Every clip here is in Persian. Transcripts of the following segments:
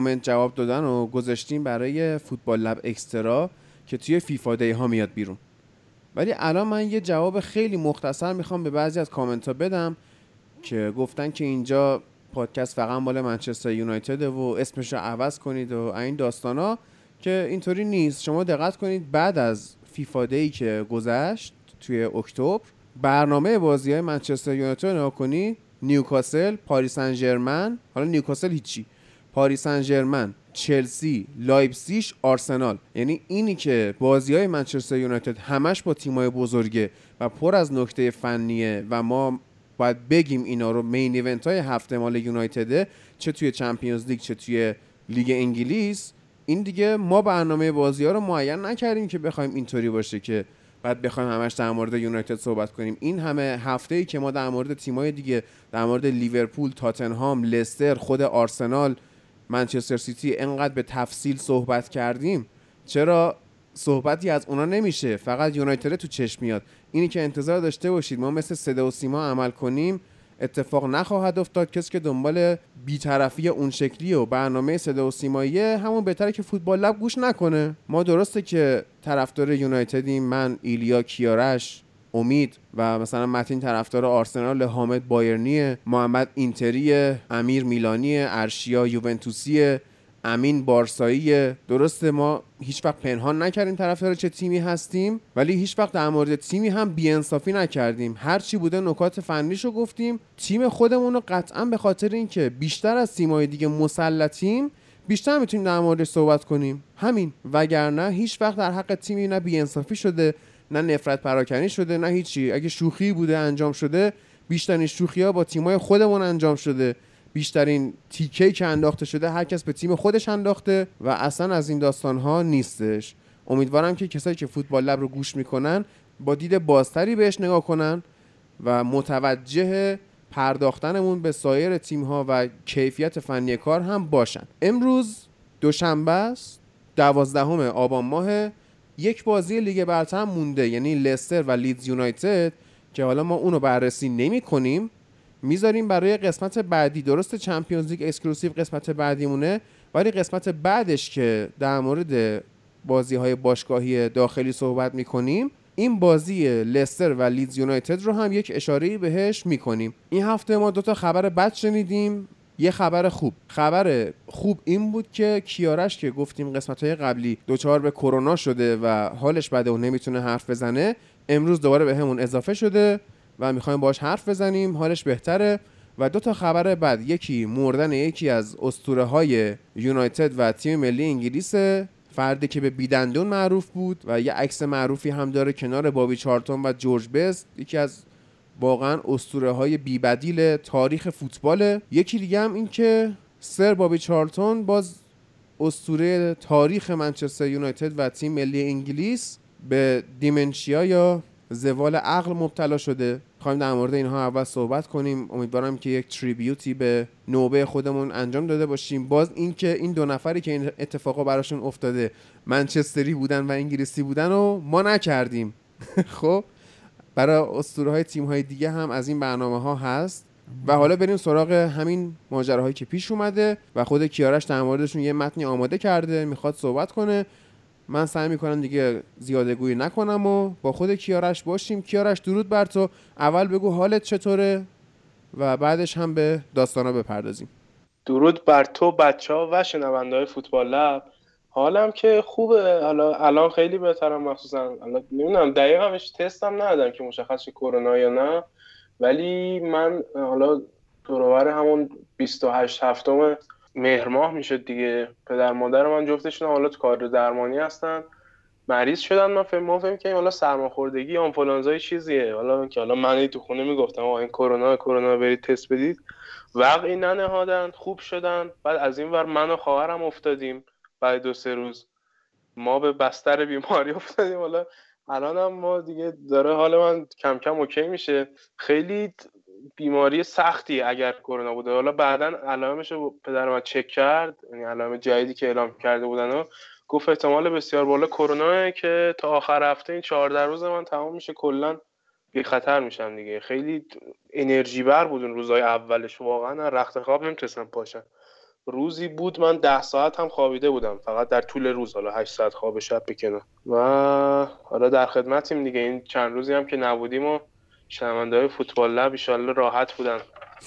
کامنت جواب دادن و گذاشتیم برای فوتبال لب اکسترا که توی فیفا دی ها میاد بیرون. ولی الان من یه جواب خیلی مختصر می‌خوام به بعضی از کامنت ها بدم که گفتن که اینجا پادکست فقط مال منچستر یونایتد و اسمش رو عوض کنید و این داستان ها که اینطوری نیست. شما دقت کنید بعد از فیفا دی که گذشت توی اکتبر برنامه بازی های منچستر یونایتد رو نگاه نیوکاسل پاریس سن حالا نیوکاسل هیچی. پاریس سن چلسی لایپسیش آرسنال یعنی اینی که بازی های منچستر یونایتد همش با تیمای بزرگه و پر از نکته فنیه و ما باید بگیم اینا رو main event های هفته مال یونایتده چه توی Champions League چه توی لیگ انگلیس. این دیگه ما برنامه بازی ها رو معین نکردیم که بخوایم اینطوری باشه که بعد بخوایم همش در مورد یونایتد صحبت کنیم. این همه هفته ای که ما در مورد تیمای دیگه در مورد لیورپول تاتنهام لستر خود آرسنال منچستر سیتی انقدر به تفصیل صحبت کردیم. چرا صحبتی از اونا نمیشه؟ فقط یونایتد تو چشم میاد. اینی که انتظار داشته باشید. ما مثل صدا و سیما عمل کنیم. اتفاق نخواهد افتاد. کسی که دنبال بیطرفی اون شکلی و برنامه صدا و سیماییه همون بهتره که فوتبال لب گوش نکنه. ما درسته که طرفدار یونایتدیم. من ایلیا کیارش. امید و مثلا متین طرفدار آرسنال حامد بایرنی محمد اینتری امیر میلانی ارشیا یوونتوسی امین بارسایی درسته ما هیچ وقت پنهان نکردیم طرفدار چه تیمی هستیم ولی هیچ وقت در مورد تیمی هم بیانصافی نکردیم. هر چی بوده نکات فنیشو گفتیم. تیم خودمون رو قطعا به خاطر اینکه بیشتر از تیمای دیگه مسلطیم بیشتر می‌تونیم در موردش صحبت کنیم. همین. وگرنه هیچ وقت در حق تیمی نه بیانصافی شده نه نفرت پراکنی شده نه هیچی. اگه شوخی بوده انجام شده بیشترین شوخی ها با تیمای خودمون انجام شده. بیشترین تیکه که انداخته شده هر کس به تیم خودش انداخته و اصلا از این داستان ها نیستش. امیدوارم که کسایی که فوتبال لب رو گوش می‌کنن با دید بازتری بهش نگاه کنن و متوجه پرداختنمون به سایر تیم ها و کیفیت فنی کار هم باشن. امروز دوشنبه است دوازدهم آبان ماه یک بازی لیگ برتر مونده یعنی لستر و لیدز یونایتد که حالا ما اونو بررسی نمی کنیم می‌ذاریم برای قسمت بعدی. درست Champions League exclusive قسمت بعدیمونه ولی قسمت بعدش که در مورد بازی های باشگاهی داخلی صحبت می‌کنیم این بازی لستر و لیدز یونایتد رو هم یک اشاره بهش می‌کنیم. این هفته ما دوتا خبر بد شنیدیم. یه خبر خوب. خبر خوب این بود که کیارش که گفتیم قسمت های قبلی دوچار به کرونا شده و حالش بده و نمی‌تونه حرف بزنه امروز دوباره به همون اضافه شده و می‌خوایم باش حرف بزنیم. حالش بهتره. و دو تا خبر بعد یکی مردن یکی از اسطوره های یونایتد و تیم ملی انگلیس فردی که به بیدندون معروف بود و یه عکس معروفی هم داره کنار بابی چارتون و جورج بست یکی از واقعا اسطوره های بیبدیل تاریخ فوتباله. یکی دیگه هم این که سر بابی چارلتون باز اسطوره تاریخ منچستر یونایتد و تیم ملی انگلیس به دیمنشیا یا زوال عقل مبتلا شده. خواهیم در مورد اینها اول صحبت کنیم. امیدوارم که یک تریبیوتی به نوبه خودمون انجام داده باشیم. باز اینکه این دو نفری که این اتفاقا براشون افتاده منچستری بودن و انگلیسی بودن و ما نکردیم. خب؟ برای اسطوره های تیم های دیگه هم از این برنامه ها هست. و حالا بریم سراغ همین ماجراهایی که پیش اومده و خود کیارش در موردشون یه متنی آماده کرده می‌خواد صحبت کنه. من سعی می‌کنم دیگه زیاده گویی نکنم و با خود کیارش باشیم. کیارش درود بر تو. اول بگو حالت چطوره و بعدش هم به داستانا بپردازیم. درود بر تو بچه ها و شنونده های فوتبال لب. حالم که خوبه. حالا الان خیلی بهترم مخصوصا. حالا نمی‌دونم دقیقا همش تستم ندادم که مشخص کرونا یا نه. ولی من حالا دورور همون 28 هفتم مهر ماه میشه دیگه. پدر مادر من جفتشون حالا تو کار درمانی هستن. مریض شدن. من فهم فهم که حالا سرماخوردگی آنفولانزای چیزیه. حالا که حالا من تو خونه می‌گفتم این کرونا کرونا برید تست بدید. وقعی ننهادن. خوب شدن. بعد از این ور من و خواهرم افتادیم. بعد دو سه روز ما به بستر بیماری افتادیم. حالا الان هم ما دیگه داره حال من کم کم اوکی میشه. خیلی بیماری سختی اگر کرونا بوده. حالا بعدا علائمش رو پدر من چک کرد یعنی علائم جدیدی که اعلام کرده بودن و گفت احتمال بسیار بالا. کرونا که تا آخر هفته این 14 روز من تمام میشه کلا بی خطر میشم دیگه. خیلی انرژی بر بود اون روزای اولش. واقعا رخت خواب نمی‌تونستم پاشم. روزی بود من ده ساعت هم خوابیده بودم. فقط در طول روز حالا هشت ساعت خواب شب بکنم و حالا در خدمتیم دیگه. این چند روزی هم که نبودیم و شنونده های فوتبال لب ایشالله راحت بودن.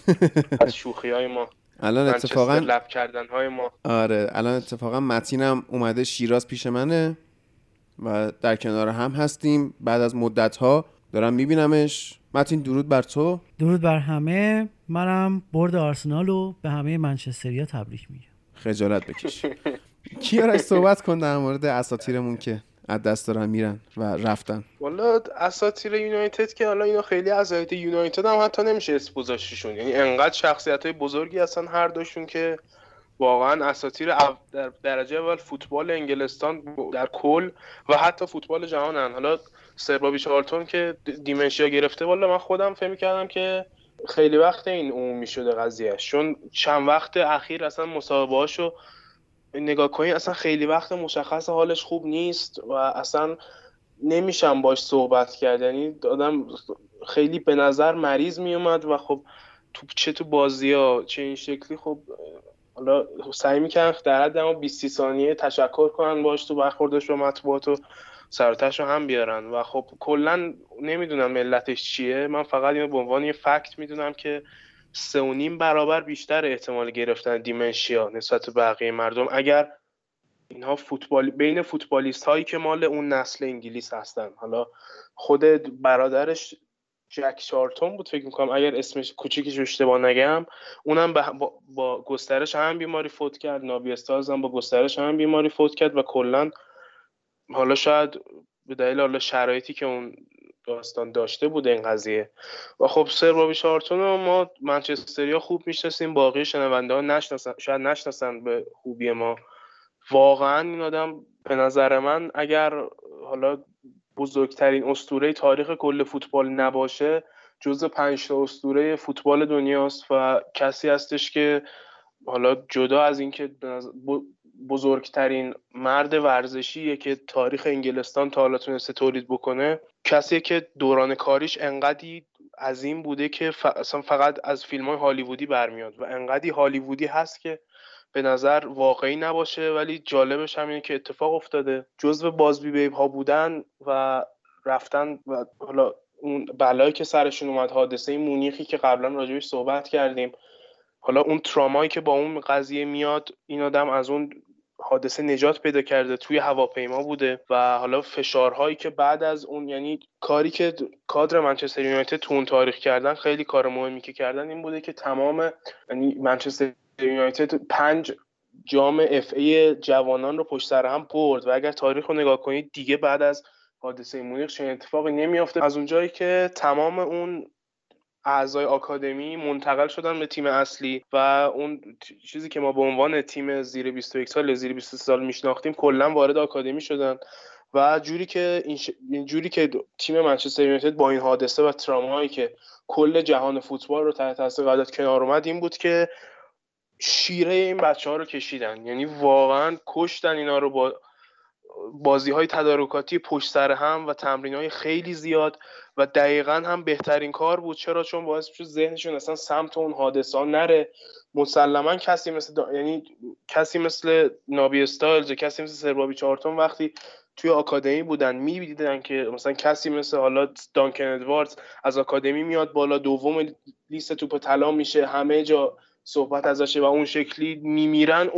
از شوخی های ما الان اتفاقا لب کردن های ما. آره الان اتفاقا متینم اومده شیراز پیش منه و در کنار هم هستیم. بعد از مدت ها دارم میبینمش. متین درود بر تو. درود بر همه. منم برد آرسنال رو به همه منچستریا تبریک میگم. خجالت بکش. کیارش صحبت کن در مورد اساتیرمون که از دست دارن میرن و رفتن؟ والا اساتیر یونایتد که حالا اینا خیلی از یونایتد هم حتی نمیشه اسپوزاشیشون یعنی انقدر شخصیت های بزرگی هستن هر دوشون که واقعا اساتیر در درجه اول فوتبال انگلستان در کل و حتی فوتبال جهانن. حالا سربابی چارلتون که دیمنشیا گرفته والا من خودم فهم کردم که خیلی وقت این عمومی شده قضیه. چون چند وقت اخیر اصلا رو نگاه کنی اصلا خیلی وقت مشخص حالش خوب نیست و اصلا نمیشم باش صحبت کرد. یعنی آدم خیلی به نظر مریض میومد و خب تو چه تو بازی ها چه این شکلی خب حالا سعی می‌کنن در حد اما 20 ثانیه تشکر کنن باش تو برخوردش با مطبوعات و سرتش رو هم بیارن. و خب کلا نمی‌دونم ملتش چیه. من فقط اینو به عنوان یه فکت می‌دونم که سه و نیم برابر بیشتر احتمال گرفتن دیمنشیا نسبت به بقیه مردم. اگر اینها فوتبال بین فوتبالیست هایی که مال اون نسل انگلیس هستن. حالا خود برادرش جک شارتون بود فکر می‌کنم. اگر اسمش کوچیکش اشتباه نگم اونم با, با گسترش هم بیماری فوت کرد. نابی هم با گسترش هم بیماری فوت کرد و کلا حالا شاید به دلیل حالا شرایطی که اون داستان داشته بود این قضیه. و خب سر بابی شارتون رو ما منچستریا خوب می‌شناسیم باقی شنونده ها نشناسن شاید نشناسن به خوبی ما. واقعا این آدم به نظر من اگر حالا بزرگترین استوره تاریخ کل فوتبال نباشه جز پنج تا استوره فوتبال دنیاست و کسی هستش که حالا جدا از اینکه بزرگترین مرد ورزشیه که تاریخ انگلستان تا حالا تونسته تولید بکنه. کسی که دوران کاریش انقدی عظیم بوده که اصلا فقط از فیلم های هالیوودی برمیاد و انقدی هالیوودی هست که به نظر واقعی نباشه ولی جالبش همینه که اتفاق افتاده. جزو بازبی بیب ها بودن و رفتن و حالا اون بلایی که سرشون اومد حادثه مونیخی که قبلا راجبش صحبت کردیم. حالا اون ترامایی که با اون قضیه میاد این آدم از اون حادثه نجات پیدا کرده توی هواپیما بوده و حالا فشارهایی که بعد از اون یعنی کاری که کادر منچستر یونایتد تو اون تاریخ کردن خیلی کار مهمی که کردن این بوده که تمام یعنی منچستر یونایتد پنج جام اف ای جوانان رو پشت سر هم برد و اگر تاریخ رو نگاه کنید دیگه بعد از حادثه مونیخ چنین اتفاقی نمیافته. از اونجایی که تمام اون اعضای آکادمی منتقل شدن به تیم اصلی و اون چیزی که ما به عنوان تیم زیر 21 سال زیر 23 سال میشناختیم کلا وارد آکادمی شدن. و جوری که این جوری که تیم منچستر یونایتد با این حادثه و ترامایی که کل جهان فوتبال رو تحت تاثیر قرار کنار اومد این بود که شیره این بچه ها رو کشیدن. یعنی واقعا کشتن اینا رو با بازی های تدارکاتی پشت سر هم و تمرین های خیلی زیاد و دقیقا هم بهترین کار بود. چرا؟ چون باعث شد ذهنشون اصلا سمت اون حادثه نره. مسلما کسی مثل یعنی کسی مثل نابی استایلز کسی مثل سربابی چارتون وقتی توی آکادمی بودن می‌دیدن که مثلا کسی مثل حالا دانکن ادواردز از آکادمی میاد بالا دوم لیست توپ طلا میشه همه جا صحبت ازشه و اون شکلی میمیرن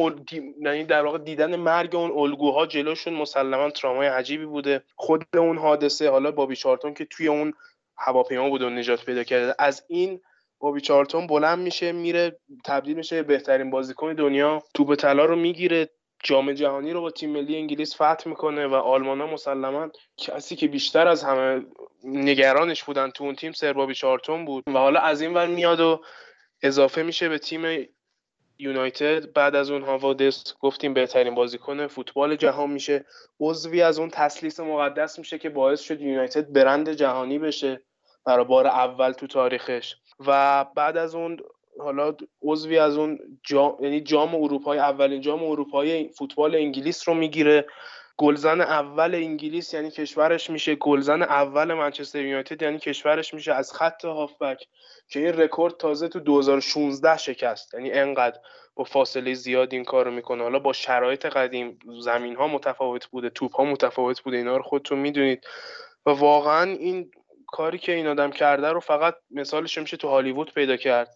یعنی در واقع دیدن مرگ اون الگوها جلوشون مسلما ترامای عجیبی بوده. خود اون حادثه حالا بابی چارتون که توی اون هواپیما بود و نجات پیدا کرده از این بابی چارتون بلند میشه میره تبدیل میشه بهترین بازیکن دنیا توپ طلا رو می‌گیره جام جهانی رو با تیم ملی انگلیس فتح می‌کنه و آلمان ها مسلما کسی که بیشتر از همه نگرانش بودن تو اون تیم سربابی چارتون بود. و حالا از این ور میاد و اضافه میشه به تیم یونایتد. بعد از اون حوادث گفتیم بهترین بازیکن فوتبال جهان میشه. عضوی از اون تسلیس مقدس میشه که باعث شد یونایتد برند جهانی بشه برای بار اول تو تاریخش. و بعد از اون حالا عضوی از اون جام یعنی جام اروپای اولین جام اروپای فوتبال انگلیس رو می‌گیره. گلزن اول انگلیس یعنی کشورش میشه. گلزن اول منچستر یونایتد یعنی کشورش میشه از خط هافبک که این رکورد تازه تو 2016 شکست. یعنی انقدر با فاصله زیاد این کارو می‌کنه. حالا با شرایط قدیم زمین ها متفاوت بوده توپ ها متفاوت بوده اینا رو خودتون می‌دونید. و واقعا این کاری که این آدم کرده رو فقط مثالش میشه تو هالیوود پیدا کرد.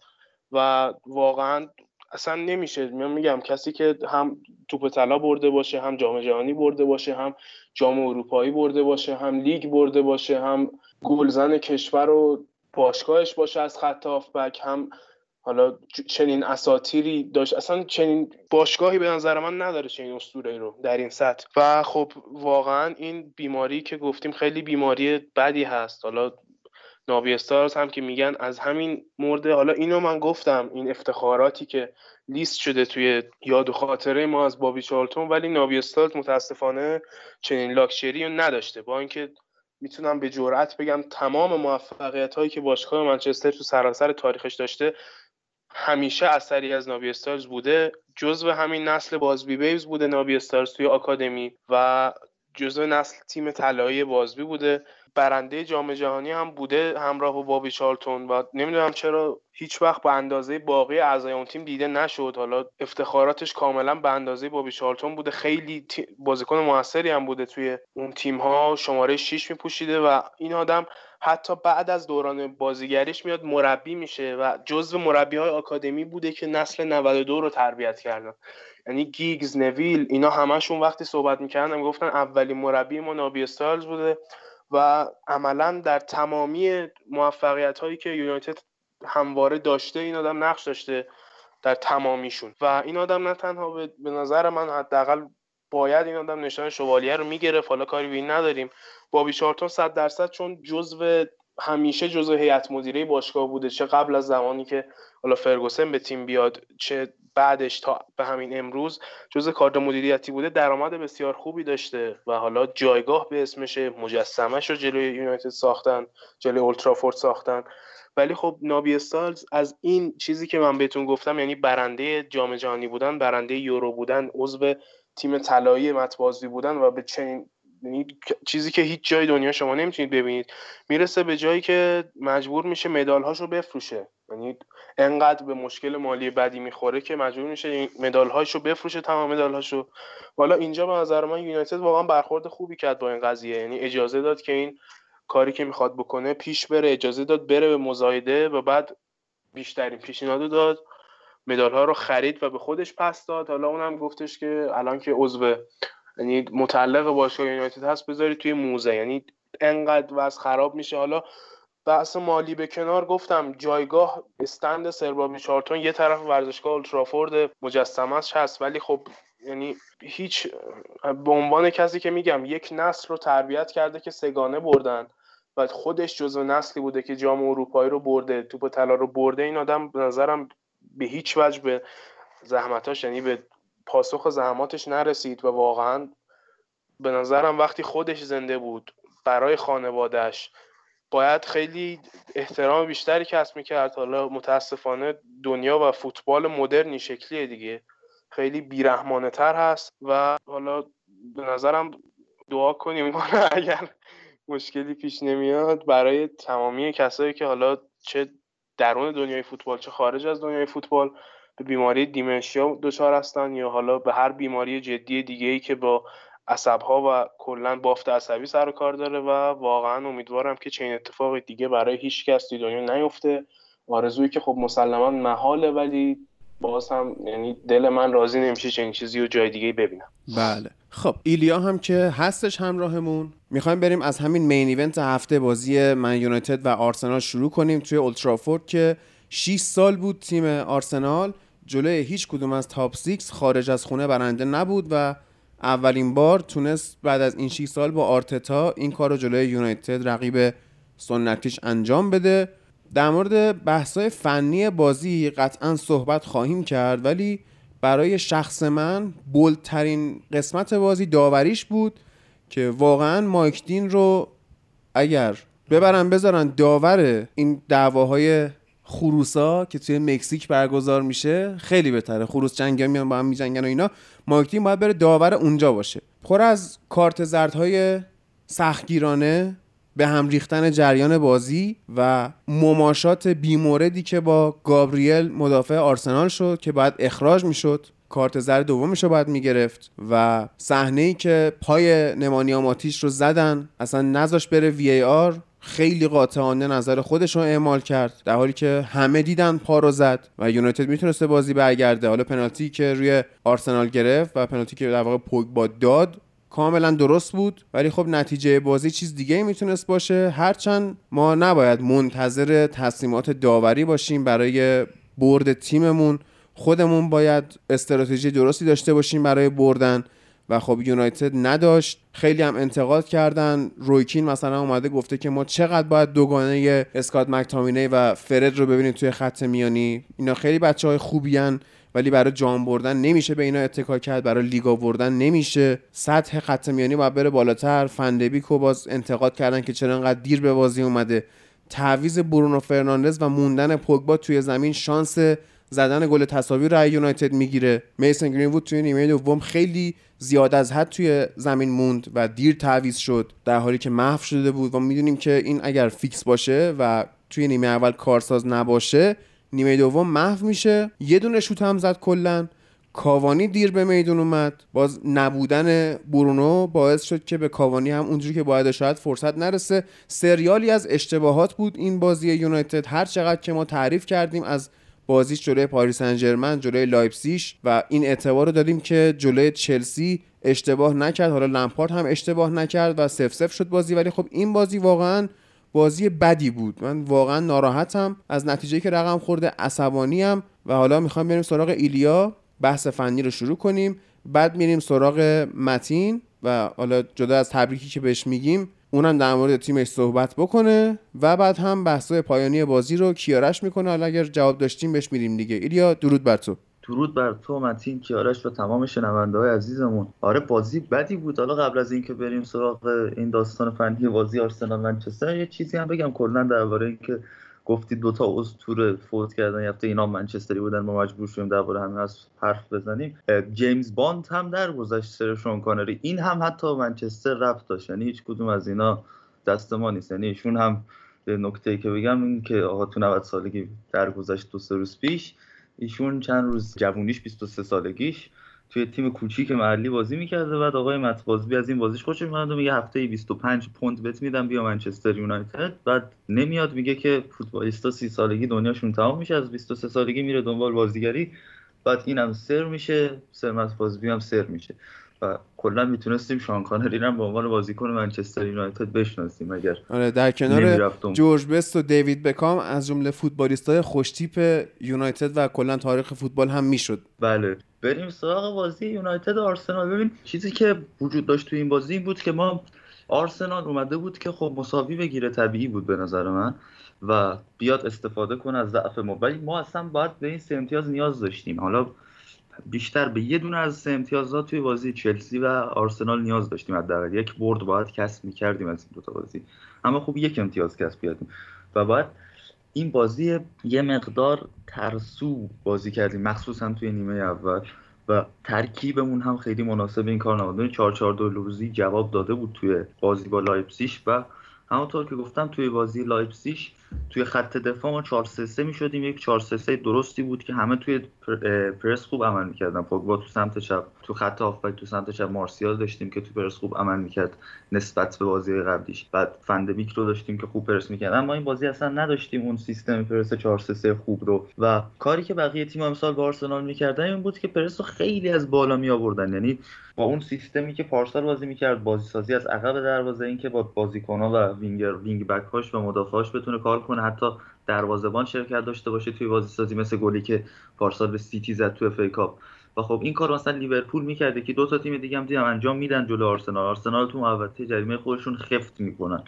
و واقعا اصلا نمیشه. من میگم کسی که هم توپ طلا برده باشه هم جام جهانی برده باشه هم جام اروپایی برده باشه هم لیگ برده باشه هم گلزن کشور و باشگاهش باشه از خط بک هم حالا چنین اساتیری داشت. اصلا چنین باشگاهی به نظر من نداره چنین اسطوره رو در این سطح. و خب واقعا این بیماری که گفتیم خیلی بیماری بدی هست. حالا ناوی استارز هم که میگن از همین مرده. حالا اینو من گفتم این افتخاراتی که لیست شده توی یاد و خاطره ما از بابی چارلتون ولی ناوی استارز متاسفانه چنین لاکچری رو نداشته. با اینکه می‌تونم به جرئت بگم تمام موفقیت هایی که باشگاه منچستر تو سراسر تاریخش داشته همیشه اثری از نابی استارز بوده. جزو همین نسل بازبی بیوز بوده نابی استارز توی آکادمی و جزو نسل تیم طلایی بازبی بوده. برنده جام جهانی هم بوده همراه با بابی چارلتون و نمی‌دونم چرا هیچ وقت به اندازه باقی اعضای اون تیم دیده نشد. حالا افتخاراتش کاملا به اندازه بابی چارلتون بوده. خیلی بازیکن موثری هم بوده توی اون تیم ها شماره 6 میپوشیده و این آدم حتی بعد از دوران بازیگریش میاد مربی میشه و جزو مربی های آکادمی بوده که نسل 92 رو تربیت کردن. یعنی گیگز نویل اینا همشون وقتی صحبت می‌کردن گفتن اولین مربی ما نابی استایلز بوده. و عملا در تمامی موفقیت هایی که یونایتد همواره داشته این آدم نقش داشته در تمامیشون. و این آدم نه تنها به نظر من حداقل باید این آدم نشان شوالیه رو می‌گرفت حالا کاری به این نداریم. بابی چارتون صد درصد چون جزو همیشه جزو هیئت مدیره باشگاه بوده. چه قبل از زمانی که حالا فرگوسن به تیم بیاد چه بعدش تا به همین امروز جزء کادر مدیریتی بوده درآمد بسیار خوبی داشته و حالا جایگاه به اسمشه مجسمش رو جلوی یونایتد ساختن جلوی اولترافورد ساختن. ولی خب نابی استالز از این چیزی که من بهتون گفتم یعنی برنده جام جهانی بودن برنده یورو بودن عضو تیم طلایی متبازی بودن و به چنین یعنی چیزی که هیچ جای دنیا شما نمی‌تونید ببینید. می‌رسه به جایی که مجبور میشه مدال هاشو بفروشه. یعنی انقدر به مشکل مالی بدی می‌خوره که مجبور میشه مدال هاشو بفروشه تمام مدال هاشو حالا اینجا به نظر من یونایتد واقعا برخورد خوبی کرد با این قضیه. یعنی اجازه داد که این کاری که می‌خواد بکنه پیش بره اجازه داد بره به مزایده و بعد بیشترین پیشنهادو داد. مدال ها رو خرید و به خودش پس داد. حالا اونم گفتش که الان که عضو یعنی متعلق باشگاه یونایتد هست بذاری توی موزه. یعنی انقدر وضع خراب میشه. حالا بحث مالی به کنار گفتم جایگاه استند سربابی چارتون یه طرف ورزشگاه اولترافورد مجسمش هست. ولی خب یعنی هیچ به عنوان کسی که میگم یک نسل رو تربیت کرده که سگانه بردن و خودش جزو نسلی بوده که جام اروپایی رو برده توپ طلا رو برده این آدم به نظرم به هیچ وجه به زحمتاش یعنی به پاسخ زحماتش نرسید و واقعا به نظرم وقتی خودش زنده بود برای خانوادهش باید خیلی احترام بیشتری کسب می‌کرد. حالا متاسفانه دنیا و فوتبال مدرنی شکلیه دیگه. خیلی بیرحمانه تر هست و حالا به نظرم دعا کنیم اگر مشکلی پیش نمیاد برای تمامی کسایی که حالا چه درون دنیای فوتبال چه خارج از دنیای فوتبال به بیماری دیمنشیا دچار هستن یا حالا به هر بیماری جدی دیگه ای که با عصبها و کلا بافت عصبی سر و کار داره و واقعا امیدوارم که چنین اتفاق دیگه برای هیچ کس توی دنیا نیفته. آرزویی که خب مسلما محاله ولی باز هم یعنی دل من راضی نمیشه چنین چیزی رو جای دیگه ببینم. بله. خب ایلیا هم که هستش همراهمون. می‌خوایم بریم از همین مین ایونت هفته بازی من یونایتد و آرسنال شروع کنیم توی اولترافورد که 6 سال بود تیم آرسنال. جلوی هیچ کدوم از تاپ 6 خارج از خونه برنده نبود و اولین بار تونست بعد از این 6 سال با آرتتا این کار رو جلوی یونایتد رقیب سنتیش انجام بده. در مورد بحثای فنی بازی قطعا صحبت خواهیم کرد ولی برای شخص من بولترین قسمت بازی داوریش بود که واقعا مایک دین رو اگر ببرن بذارن داور این دعواهای خروسا که توی مکزیک برگزار میشه خیلی بهتره. خروس جنگی میان با هم میجنگن و اینا. مایک باید بره داور اونجا باشه. پر از کارت زردهای سختگیرانه به هم ریختن جریان بازی و مماشات بیموردی که با گابریل مدافع آرسنال شد که باید اخراج می‌شد. کارت زرد دومش رو باید می‌گرفت و صحنه ای که پای نمانیاماتیش رو زدن اصلا نذاش بره وی ای آر خیلی قاطعانه نظر خودش رو اعمال کرد در حالی که همه دیدن پا رو زد و یونایتد می‌تونسته بازی برگرده. حالا پنالتی که روی آرسنال گرفت و پنالتی که در واقع پوگبا داد کاملا درست بود ولی خب نتیجه بازی چیز دیگه می‌تونست باشه. هرچند ما نباید منتظر تصمیمات داوری باشیم برای برد تیممون. خودمون باید استراتژی درستی داشته باشیم برای بردن. و خب یونایتد نداشت. خیلی هم انتقاد کردن. رویکین مثلا اومده گفته که ما چقدر باید دوگانه اسکات مکتامینی و فرد رو ببینیم توی خط میانی. اینا خیلی بچه های خوبی هن ولی برای جام بردن نمیشه به اینا اتکا کرد. برای لیگا بردن نمیشه. سطح خط میانی باید بره بالاتر. فن‌دبیکو باز انتقاد کردن که چرا انقدر دیر به بازی اومده. تعویض برونو فرناندز و موندن پوگبا توی زمین شانس زدن گل تساوی رو یونایتد می‌گیره. میسون گرینوود توی نیمه دوم خیلی زیاد از حد توی زمین موند و دیر تعویض شد در حالی که محو شده بود و می‌دونیم که این اگر فیکس باشه و توی نیمه اول کارساز نباشه نیمه دوم محو میشه. یه دونه شوت هم زد کلا. کاوانی دیر به میدون اومد. باز نبودن برونو باعث شد که به کاوانی هم اونجوری که باید شاید فرصت نرسه. سریالی از اشتباهات بود این بازی یونایتد. هر چقدر که ما تعریف کردیم از بازیش جلوی پاریس سن جلوی لایپسیش و این اعتبار رو دادیم که جلوی چلسی اشتباه نکرد. حالا لمپارد هم اشتباه نکرد و صفر صفر شد بازی. ولی خب این بازی واقعا بازی بدی بود. من واقعا ناراحتم از نتیجه که رقم خورده. عصبانی هم و حالا می‌خوام بریم سراغ ایلیا. بحث فنی رو شروع کنیم. بعد میریم سراغ متین و حالا جدا از تبریکی که بهش میگیم اونم در مورد تیمش صحبت بکنه و بعد هم بحثای پایانی بازی رو کیارش می‌کنه. حالا اگر جواب داشتیم بهش میریم دیگه. ایلیا درود بر تو. درود بر تو متین کیارش و تمام شنونده های عزیزمون. آره بازی بدی بود. حالا قبل از اینکه بریم سراغ این داستان فنی بازی آرسنال منچستر یه چیزی هم بگم. کلا درباره اینکه گفتی دوتا اسطوره فوت کردن یفته اینا منچستری بودن ما مجبور شدیم درباره همین از حرف بزنیم. جیمز باند هم در گذشت سر شون کانری. این هم حتی منچستر رفت داشت یعنی هیچ کدوم از اینا دست ما نیست. یعنی ایشون هم نکته که بگم این که آقا تو 90 سالگی درگذشت دو سه روز پیش ایشون چند روز جوونیش 23 سالگیش. توی تیم کوچیک محلی بازی می‌کرده. بعد آقای متبازبی از این بازیش خوشش میاد و میگه هفته 25 پوند بت میدم بیا منچستر یونایتد. بعد نمیاد میگه که فوتبالیستا 30 سالگی دنیاشون تمام میشه از 23 سالگی میره دنبال بازیگری. بعد اینم سر میشه سر متبازبی هم سر میشه. و کلا می‌تونستیم شان کانری رو به عنوان بازیکن منچستر یونایتد بشناسیم اگر آره در کنار جورج بست و دیوید بکام از جمله فوتبالیستای خوشتیپ یونایتد و کلا تاریخ فوتبال هم می‌شد. بله. بریم سراغ بازی یونایتد و آرسنال. ببین چیزی که وجود داشت تو این بازی بود که ما آرسنال اومده بود که خب مساوی بگیره طبیعی بود به نظر من و بیاد استفاده کنه از ضعف ما. ولی ما اصلا باید به این سه امتیاز نیاز داشتیم. حالا بیشتر به یه دونه از سه امتیازات توی بازی چلسی و آرسنال نیاز داشتیم حداقل. یک برد باید کسب می‌کردیم از این دوتا بازی. اما خوب یک امتیاز کسب کردیم. و باید این بازی یه مقدار ترسو بازی کردیم مخصوصا توی نیمه اول و ترکیبمون هم خیلی مناسب این کار نبود. 4 4 2 لوزی جواب داده بود توی بازی با لایپسیش و همونطور که گفتم توی بازی لایپسیش توی خط دفاع ما 4 3 3 می‌شدیم. یک 4 3 3 درستی بود که همه توی پرس خوب عمل می‌کردن. پوگبا تو سمت چپ تو خط هافبک تو سمت چپ مارسیال داشتیم که تو پرس خوب عمل می‌کرد نسبت به بازی قبلیش. بعد فندبیک رو داشتیم که خوب پرس می‌کرد اما این بازی اصلا نداشتیم. اون سیستم پرس 4 3 3 خوب رو. و کاری که بقیه تیم امسال با آرسنال می‌کردن این بود که پرس رو خیلی از بالا می آوردن یعنی با اون سیستمی که پارسال بازی می‌کرد بازی سازی از عقب دروازه این که با بازیکن‌ها و وینگر وینگ بک هاش و مدافعاش بتونه کار اجرا کنه. حتی دروازه‌بان شرکت داشته باشه توی بازی سازی مثل گلی که پارسال به سیتی زد توی FA Cup. و خب این کار مثلا لیورپول می‌کرده که دو تا تیم دیگه هم دیدم انجام میدن جلو آرسنال. آرسنال تو محوطه جریمه خودشون خفت می‌کنن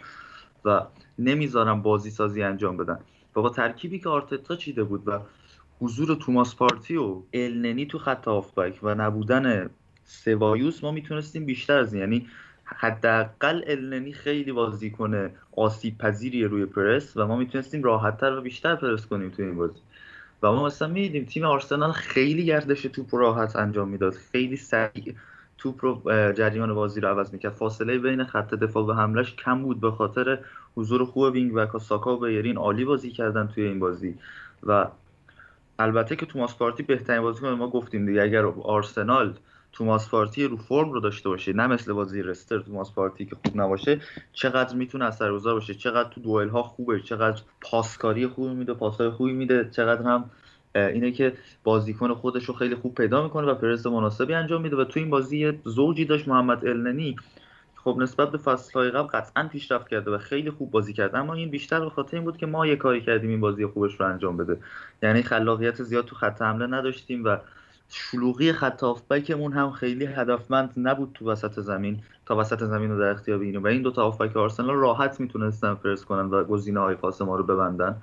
و نمی‌ذارن بازی سازی انجام بدن. و با ترکیبی که آرتتا چیده بود و حضور توماس پارتی و النی تو خط هافبک و نبودن سبایوس ما می‌تونستیم بیشتر از یعنی حداقل النی خیلی بازی کنه آسیب پذیری روی پرس و ما می‌تونستیم راحتتر و بیشتر پرس کنیم تو این بازی. و ما مثلا می‌دیدیم تیم آرسنال خیلی گردش توپ راحت انجام می‌داد. خیلی سریع توپ رو جریان بازی رو عوض می‌کرد. فاصله بین خط دفاع و حملش کم بود به خاطر حضور خوب وینگ و ساکا و بیرین عالی بازی کردن توی این بازی. و البته که توماس پارتی بهترین بازیکن ما گفتیم دیگه. اگر آرسنال توماس پارتی رو فرم رو داشته باشه نه مثل بازی رستر توماس پارتی که خوب نباشه چقدر می‌تونه اثرگذار باشه چقدر تو دوئل ها خوبه چقدر پاسکاری خوبی میده پاسای خوبی میده چقدر هم اینه که بازیکن خودش رو خیلی خوب پیدا می‌کنه و پرس مناسبی انجام میده. و تو این بازی زوجی داشت محمد النی خب نسبت به فصلهای قبل قطعا پیشرفت کرده و خیلی خوب بازی کرده اما این بیشتر به خاطر این بود که ما یه کاری کردیم این بازی خوبش رو انجام بده. یعنی خلاقیت زیاد تو خط حمله نداشتیم و شلوغی خط آفبکمون هم خیلی هدفمند نبود تو وسط زمین تا وسط زمین رو در اختیار بگیریم. و این دو تا آفبک آرسنال راحت می‌تونستن پرس کنن و گزینه های خاص ما رو ببندن.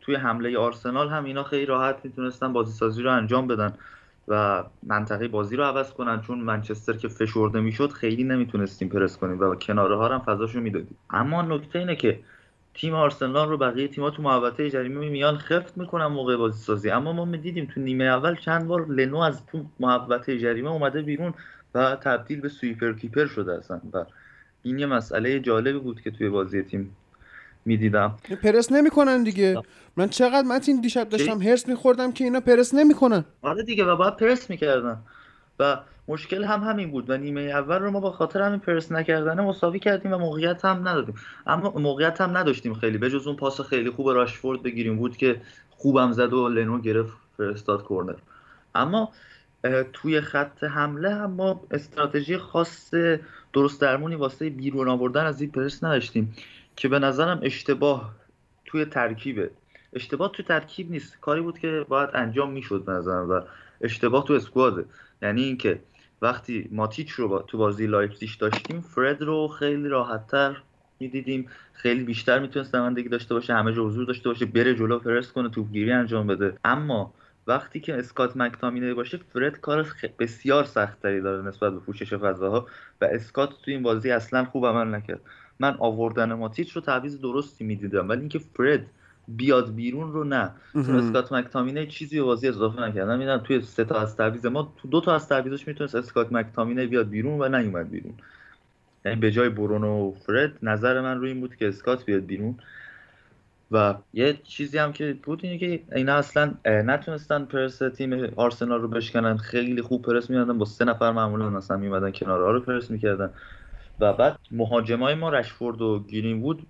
توی حمله آرسنال هم اینا خیلی راحت می‌تونستن بازی سازی رو انجام بدن و منطقه بازی رو عوض کنن. چون منچستر که فشرده می‌شد خیلی نمی‌تونستیم پرس کنیم و کناره ها هم فضاشو می‌دادیم. اما نکته اینه که تیم آرسنال رو بقیه تیم‌ها تو محوطه جریمه میان خفت می‌کنن موقع بازی سازی اما ما می‌دیدیم تو نیمه اول چند بار لنو از تو محوطه جریمه اومده بیرون و تبدیل به سویپر کیپر شده اصلا. و این یه مسئله جالبی بود که توی بازی تیم می‌دیدم. پرس نمی‌کنن دیگه. من چقدر متین دیشب داشتم هرس میخوردم که اینا پرس نمی‌کنن. آره دیگه و باید پرس می‌کردن. و مشکل هم همین بود و نیمه اول رو ما با خاطر همین پرس نکردن مساوی کردیم و موقعیت هم ندادیم. اما موقعیت هم نداشتیم خیلی. بجز اون پاس خیلی خوب راشفورد به گرینوود که خوبم زد و لنو گرفت فرستاد کورنر. اما توی خط حمله هم ما استراتژی خاص درست درمونی واسه بیرون آوردن از این پرس نداشتیم که به نظرم اشتباه توی ترکیبه. اشتباه توی ترکیب نیست. کاری بود که باید انجام می‌شد به نظرم و اشتباه تو squad ه. یعنی اینکه وقتی ماتیچ رو با تو بازی لایپزیگ داشتیم فرد رو خیلی راحتتر می‌دیدیم. خیلی بیشتر می‌تونست دوندگی داشته باشه همه جا حضور داشته باشه بره جلو پرس کنه توپگیری انجام بده. اما وقتی که اسکات مکتامینه باشه فرد کار بسیار سختتری داره نسبت به پوشش فضاها و اسکات تو این بازی اصلا خوب عمل نکرد. من آوردن ماتیچ رو تعویض درستی می‌دیدم ولی اینکه فرد بیاد بیرون رو نه. چون اسکات مکتامینه چیزی به بازی اضافه نکردن. می‌دونم توی سه تا از تعویض ما تو دو تا از تعویضش می‌تونست اسکات مکتامینه بیاد بیرون و نیومد بیرون. یعنی به جای برونو و فرد نظر من روی این بود که اسکات بیاد بیرون. و یه چیزی هم که بود اینه که اینا اصلا نتونستن پرس تیم آرسنال رو بشکنن. خیلی خوب پرس میادن با سه نفر معمولا مثلا میمدن کنارها رو پرس می‌کردن. و بعد مهاجمای ما رشفورد و گرین وود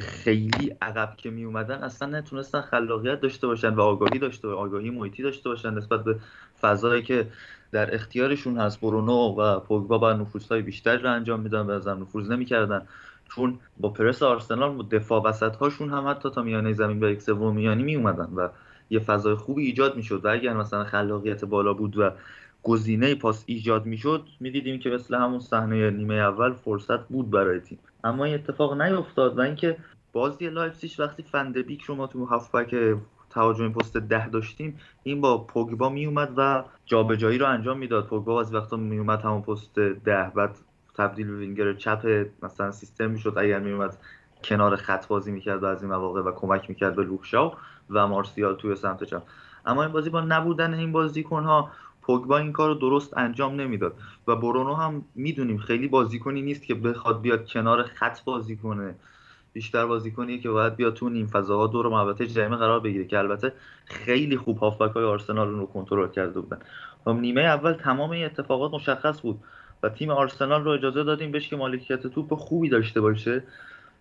خیلی عقب که می اومدن اصلا نتونستن خلاقیت داشته باشن و آگاهی داشته آگاهی محیطی داشته باشن نسبت به فضایی که در اختیارشون هست. برونو و پوگبا با نفوذهای بیشتر رو انجام میدن و ازم نفوذ نمی‌کردن. چون با پرس آرسنال دفاع وسط هاشون هم حتی تا میانه زمین به یک سوم میانی می اومدن و یه فضای خوبی ایجاد می‌شد. و اگر مثلا خلاقیت بالا بود و گزینه پاس ایجاد می‌شد می‌دیدیم که مثل همون صحنه نیمه اول فرصت بود برای تیم. اما این اتفاق نیفتاد و اینکه بازی لایپزیگ وقتی فندبیک رو ما تو هافبک تهاجمی پست ده داشتیم این با پوگبا میومد و جابجایی رو انجام می‌داد. پوگبا از وقتا میومد همون پست ده بعد تبدیل به وینگر چپ مثلا سیستم می‌شد. اگر میومد کنار خط بازی می‌کرد از این مواقع و کمک می‌کرد به لوکشاو و مارسیال توی سمت چپ. اما این بازی با نبودن این بازیکن ها پوگبا این کار رو درست انجام نمی‌داد. و برونو هم می‌دونیم خیلی بازیکنی نیست که بخواد بیاد کنار خط بازی کنه. بیشتر بازیکنیه که باید بیاد تو نیم فضاها دور محوطه جریمه قرار بگیره که البته خیلی خوب هافبک های آرسنال رو کنترل کرده بودن. و نیمه اول تمام این اتفاقات مشخص بود و تیم آرسنال رو اجازه دادیم بهش که مالکیت توپ خوبی داشته باشه.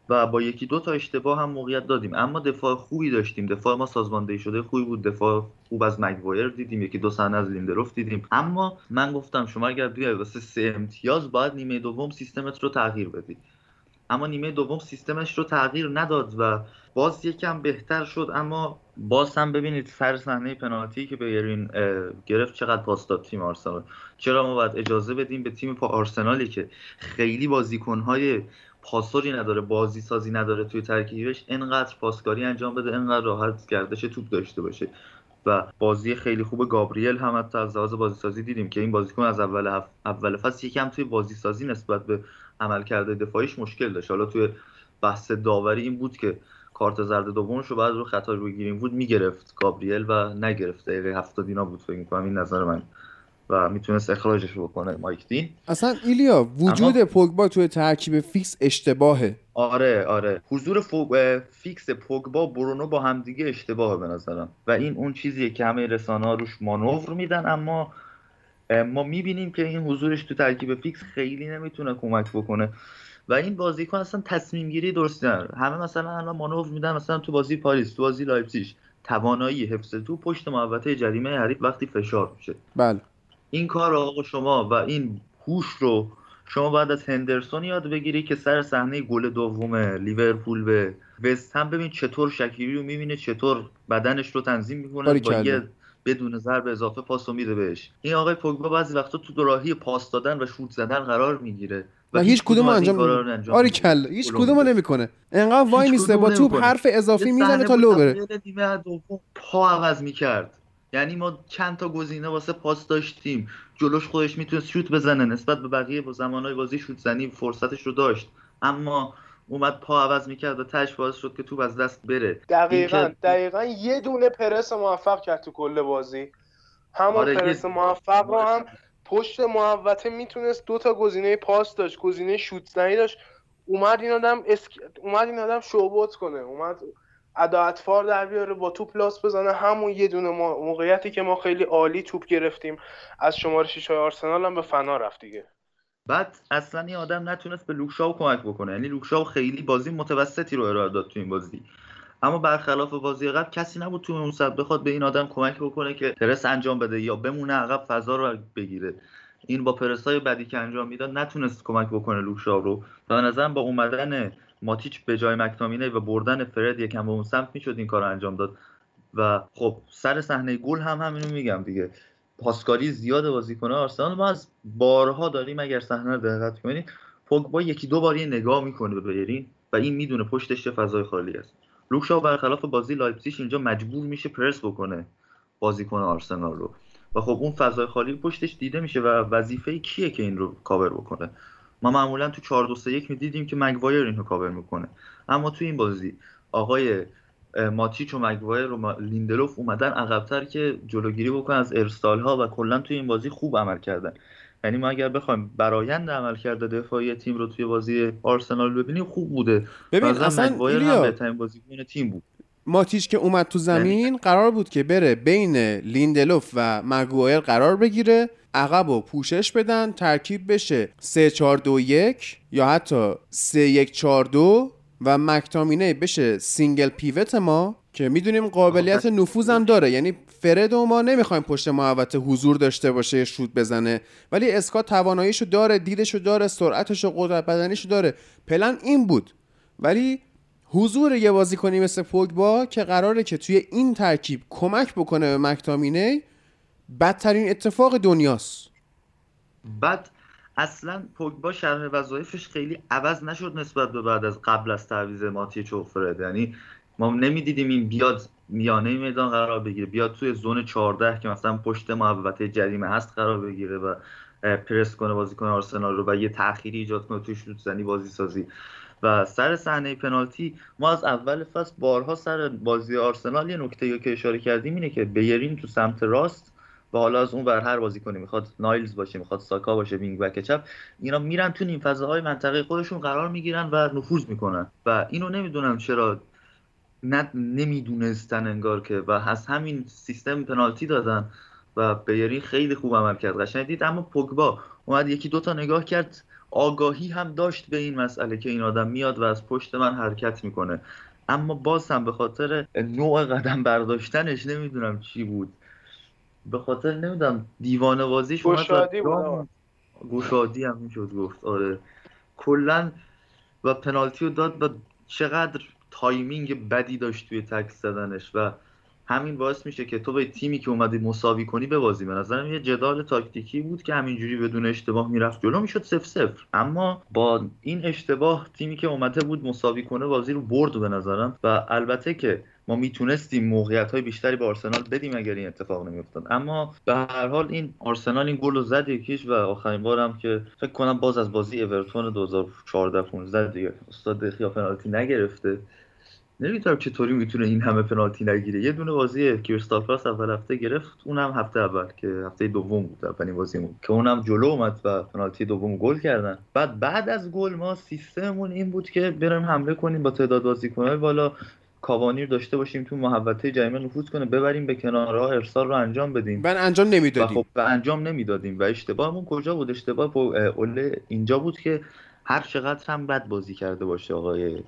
و با یکی دو تا اشتباه هم موقعیت دادیم. اما دفاع خوبی داشتیم. دفاع ما سازماندهی شده خوبی بود. دفاع خوب از مگوایر دیدیم. یکی دو صحنه از لیندروف دیدیم. اما من گفتم شما اگر بیای واسه سه امتیاز باید نیمه دوم سیستمت رو تغییر بدی. اما نیمه دوم سیستمش رو تغییر نداد و باز یکم بهتر شد. اما باز هم ببینید سر صحنه پنالتی که بیرین گرفت چقدر پاس داد تیم آرسنال. چرا ما باید اجازه بدیم به تیم پا آرسنالی که خیلی بازیکنهای پاسوری نداره بازی سازی نداره توی ترکیبش انقدر پاسکاری انجام بده انقدر راحت گردش توپ داشته باشه. و بازی خیلی خوب گابریل هم حتی از لحاظ بازی سازی دیدیم که این بازیکن از اول اول فصل یکم توی بازی سازی نسبت به عمل کرده دفاعیش مشکل داشت. حالا توی بحث داوری این بود که کارت زرد دومش رو بعد رو خطا روی گرینوود می‌گرفت گابریل و نگرفت. دقیقه 70 اینا بود فکر می‌کنم. این نظر من. و می‌تونست اخراجش رو بکنه مایک دین اصلا ایلیا وجود اما... پوگبا توی ترکیب فیکس اشتباهه. آره آره. حضور فوق... فیکس پوگبا برونو با همدیگه اشتباهه به نظرم. و این اون چیزیه که همه رسانه ها روش مانور میدن اما ما می‌بینیم که این حضورش تو ترکیب فیکس خیلی نمی‌تونه کمک بکنه. و این بازیکن اصلا تصمیم گیری درستی نداره. همه مثلا الان مانور میدن مثلا تو بازی پاریس تو بازی لایپزیگ. توانایی حفظ توپ پشت محوطه جریمه حریف وقتی فشار میشه. بله. این کار آقا شما و این هوش رو شما بعد از هندرسون یاد بگیری که سر صحنه گل دوم لیورپول به وستهم ببین چطور شکیری رو می‌بینه چطور بدنش رو تنظیم می‌کنه با یه بدون ضرب اضافه پاس میده بهش. این آقای پوگبا بعضی وقتا تو دوراهی پاس دادن و شوت زدن قرار می‌گیره و, هیچ کدوم انجام نمیده. آری کل هیچ کدوم نمی‌کنه. انقدر وای میسته با توپ حرف اضافی می‌زنه تا لو بره. پا عوض می‌کرد. یعنی ما چند تا گزینه واسه پاس داشتیم. جلوش خودش می‌تونست شوت بزنه نسبت به بقیه با زمانهای بازی شوت زنی فرصتش رو داشت. اما اومد پا عوض می‌کرد و تش باعث شد که توپ از دست بره. دقیقا دقیقا یه دونه پرس موفق کرد تو کل بازی. همون آره پرس موفق رو هم پشت محوطه می‌تونست دو تا گزینه پاس داشت گزینه شوت زنی داشت. اومد این آدم اسک... اومد این آدم شوبوت کنه. اومد ادا در بیاره با توپ لاس بزنه. همون یه دونه موقعیتی که ما خیلی عالی توپ گرفتیم از شماره 6 آرسنال هم به فنا رفت دیگه. بعد اصلا این آدم نتونست به لوکشاو کمک بکنه. یعنی لوکشاو خیلی بازی متوسطی رو ارائه داد تو این بازی. اما برخلاف بازی قبل کسی نبود تو اون سب بخواد به این آدم کمک بکنه که پرس انجام بده یا بمونه عقب فضا رو بگیره. این با پرس های بدی که انجام می‌داد نتونست کمک بکنه لوکشاو رو. و نظرم با اومدن ماتیچ به جای مکتامینه و بردن فرد یکم به اون سمت می‌شد این کار انجام داد. و خب سر صحنه گل هم همینو میگم دیگه. پاسکاری زیاد بازیکن آرسنال ما از بارها داریم اگر صحنه رو دقت کنید پوگبا یکی دو بار یه نگاه می‌کنه به بیرین و این می‌دونه پشتش چه فضای خالی است. لوکشاو برخلاف بازی لایپزیگ اینجا مجبور میشه پرس بکنه بازیکن آرسنال رو. و خب اون فضای خالی پشتش دیده میشه و وظیفه کیه که این رو کاور بکنه؟ ما معمولا تو 4 2 3 1 می‌دیدیم که مگوایر اینو کاور می‌کنه. اما تو این بازی آقای ماتیچ و مگوایر و لیندلوف اومدن عقبتر که جلوگیری بکنن از ارسال ها و کلا توی این بازی خوب عمل کردن. یعنی ما اگر بخوایم برایند عملکرد دفاعی تیم رو توی بازی آرسنال ببینیم خوب بوده. ببین اصلا مگوایر هم بهترین بازیکن تیم بود. ماتیچ که اومد تو زمین قرار بود که بره بین لیندلوف و مگوایر قرار بگیره. عقب و پوشش بدن ترکیب بشه 3 4 2 1 یا حتی 3 1 4 2 و مکتامینه بشه single pivot ما که می‌دونیم قابلیت نفوذم داره. یعنی فرد و ما نمی‌خوایم پشت محوطه حضور داشته باشه شوت بزنه. ولی اسکات تواناییشو داره دیدشو داره سرعتشو قدرت بدنیشو داره. پلن این بود. ولی حضور یه بازیکنی مثل پوگبا که قراره که توی این ترکیب کمک بکنه به مکتامینه بدترین اتفاق دنیاست. بعد اصلا پوگبا شرح وظایفش خیلی عوض نشد نسبت به بعد از قبل از تعویض ماتی چوفرد. یعنی ما نمی‌دیدیم این بیاد میانه میدان قرار بگیره بیاد توی zone 14 که مثلا پشت محوطه جریمه هست قرار بگیره و پرس کنه بازیکن آرسنال رو و یه تأخیری ایجاد کنه توی شوت زنی بازی سازی و سر صحنه پنالتی ما از اول فصل بارها سر بازی آرسنال یه نکته که اشاره کردیم اینه که بیرین تو سمت راست و حالا از اون بر هر بازی کنی می‌خواد نایلز باشه می‌خواد ساکا باشه wing back چپ اینا میرن تو این فضاهای منطقه خودشون قرار می‌گیرن و نفوذ می‌کنن. و اینو نمی‌دونم چرا نه نمی‌دونستن انگار که و از همین سیستم پنالتی دادن و بیرین خیلی خوب عمل کرد قشنگ دید. اما پوگبا اومد یکی دوتا نگاه کرد آگاهی هم داشت به این مسئله که این آدم میاد و از پشت من حرکت می‌کنه. اما باز هم به خاطر نوع قدم برداشتنش نمی‌دونم چی بود. به خاطر نمی‌دونم دیوانه بازیش گوشادی بود. گوشادی هم می‌شد گفت آره. کلا و پنالتی رو داد و چقدر timing بدی داشت توی تکل زدنش و همین باعث میشه که تو به تیمی که اومدی مساوی کنی ببازی. به نظرم یه جدال تاکتیکی بود که همینجوری بدون اشتباه می‌رفت جلو. می‌شد صفر صفر اما با این اشتباه تیمی که اومده بود مساوی کنه بازی رو برد به نظرم. و البته که ما می‌تونستیم موقعیت های بیشتری به آرسنال بدیم اگر این اتفاق نمیافتاد. اما به هر حال این آرسنال این گل رو زد یکیش و آخرین بارم که فکر کنم باز از بازی اورتون 2014 15 دیگه استاد دخیا پنالتی نگرفته. نمی‌دونم چطوری می‌تونه این همه پنالتی نگیره. یه دونه بازی کریستال پالاس اول هفته گرفت اونم هفته اول که هفته دوم بود اولین بازیمون که اونم جلو اومد و پنالتی دوم گل کردن. بعد بعد از گل ما سیستممون این بود که بریم حمله کنیم با تعداد بازیکن‌های بالا کاوانی رو داشته باشیم تو محوطه جریمه نفوذ کنه ببریم به کنارها ارسال رو انجام بدیم. من انجام نمی‌دادیم. و خب انجام نمی‌دادیم. و اشتباهمون کجا بود؟ اشتباه اوله اینجا بود که هر چقدر هم بد بازی کرده باشه آقای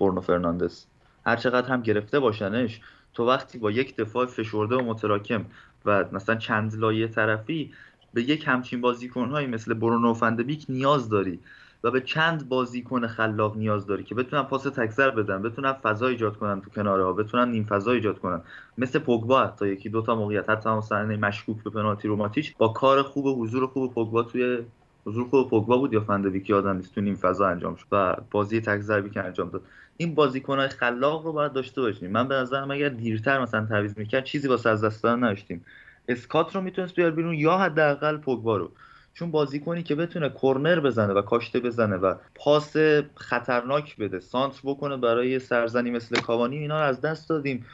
برنو فرناندس. هر چقدر هم گرفته باشنش تو وقتی با یک دفاع فشرده و متراکم و مثلا چند لایه طرفی به یک همچین بازیکنهایی مثل برونو فندبیک نیاز داری و به چند بازیکن خلاق نیاز داری که بتونن پاس تکزر بدن بتونن فضا ایجاد کنن تو کناره ها بتونن نیم فضا ایجاد کنن. مثل پوگبا حتی یکی دو تا موقعیت حتی صحنه مشکوک به پنالتی روماتیچ با کار خوب و حضور خوب پوگبا توی حضور خوب پوگبا بود یا فندویکی آدم نیست تو نیم فضا انجام شد و بازی تک ضربی که انجام داد. این بازیکنهای خلاق رو باید داشته باشیم. من به نظرم اگر دیرتر مثلا تعویض می‌کرد چیزی واسه از دست دادن نداشتیم. اسکات رو می‌تونست بیار بیرون یا حداقل پوگبا رو. چون بازیکنی که بتونه کرنر بزنه و کاشته بزنه و پاس خطرناک بده سانتر بکنه برای سرزنی مثل کاوانی اینا رو از دست دادیم.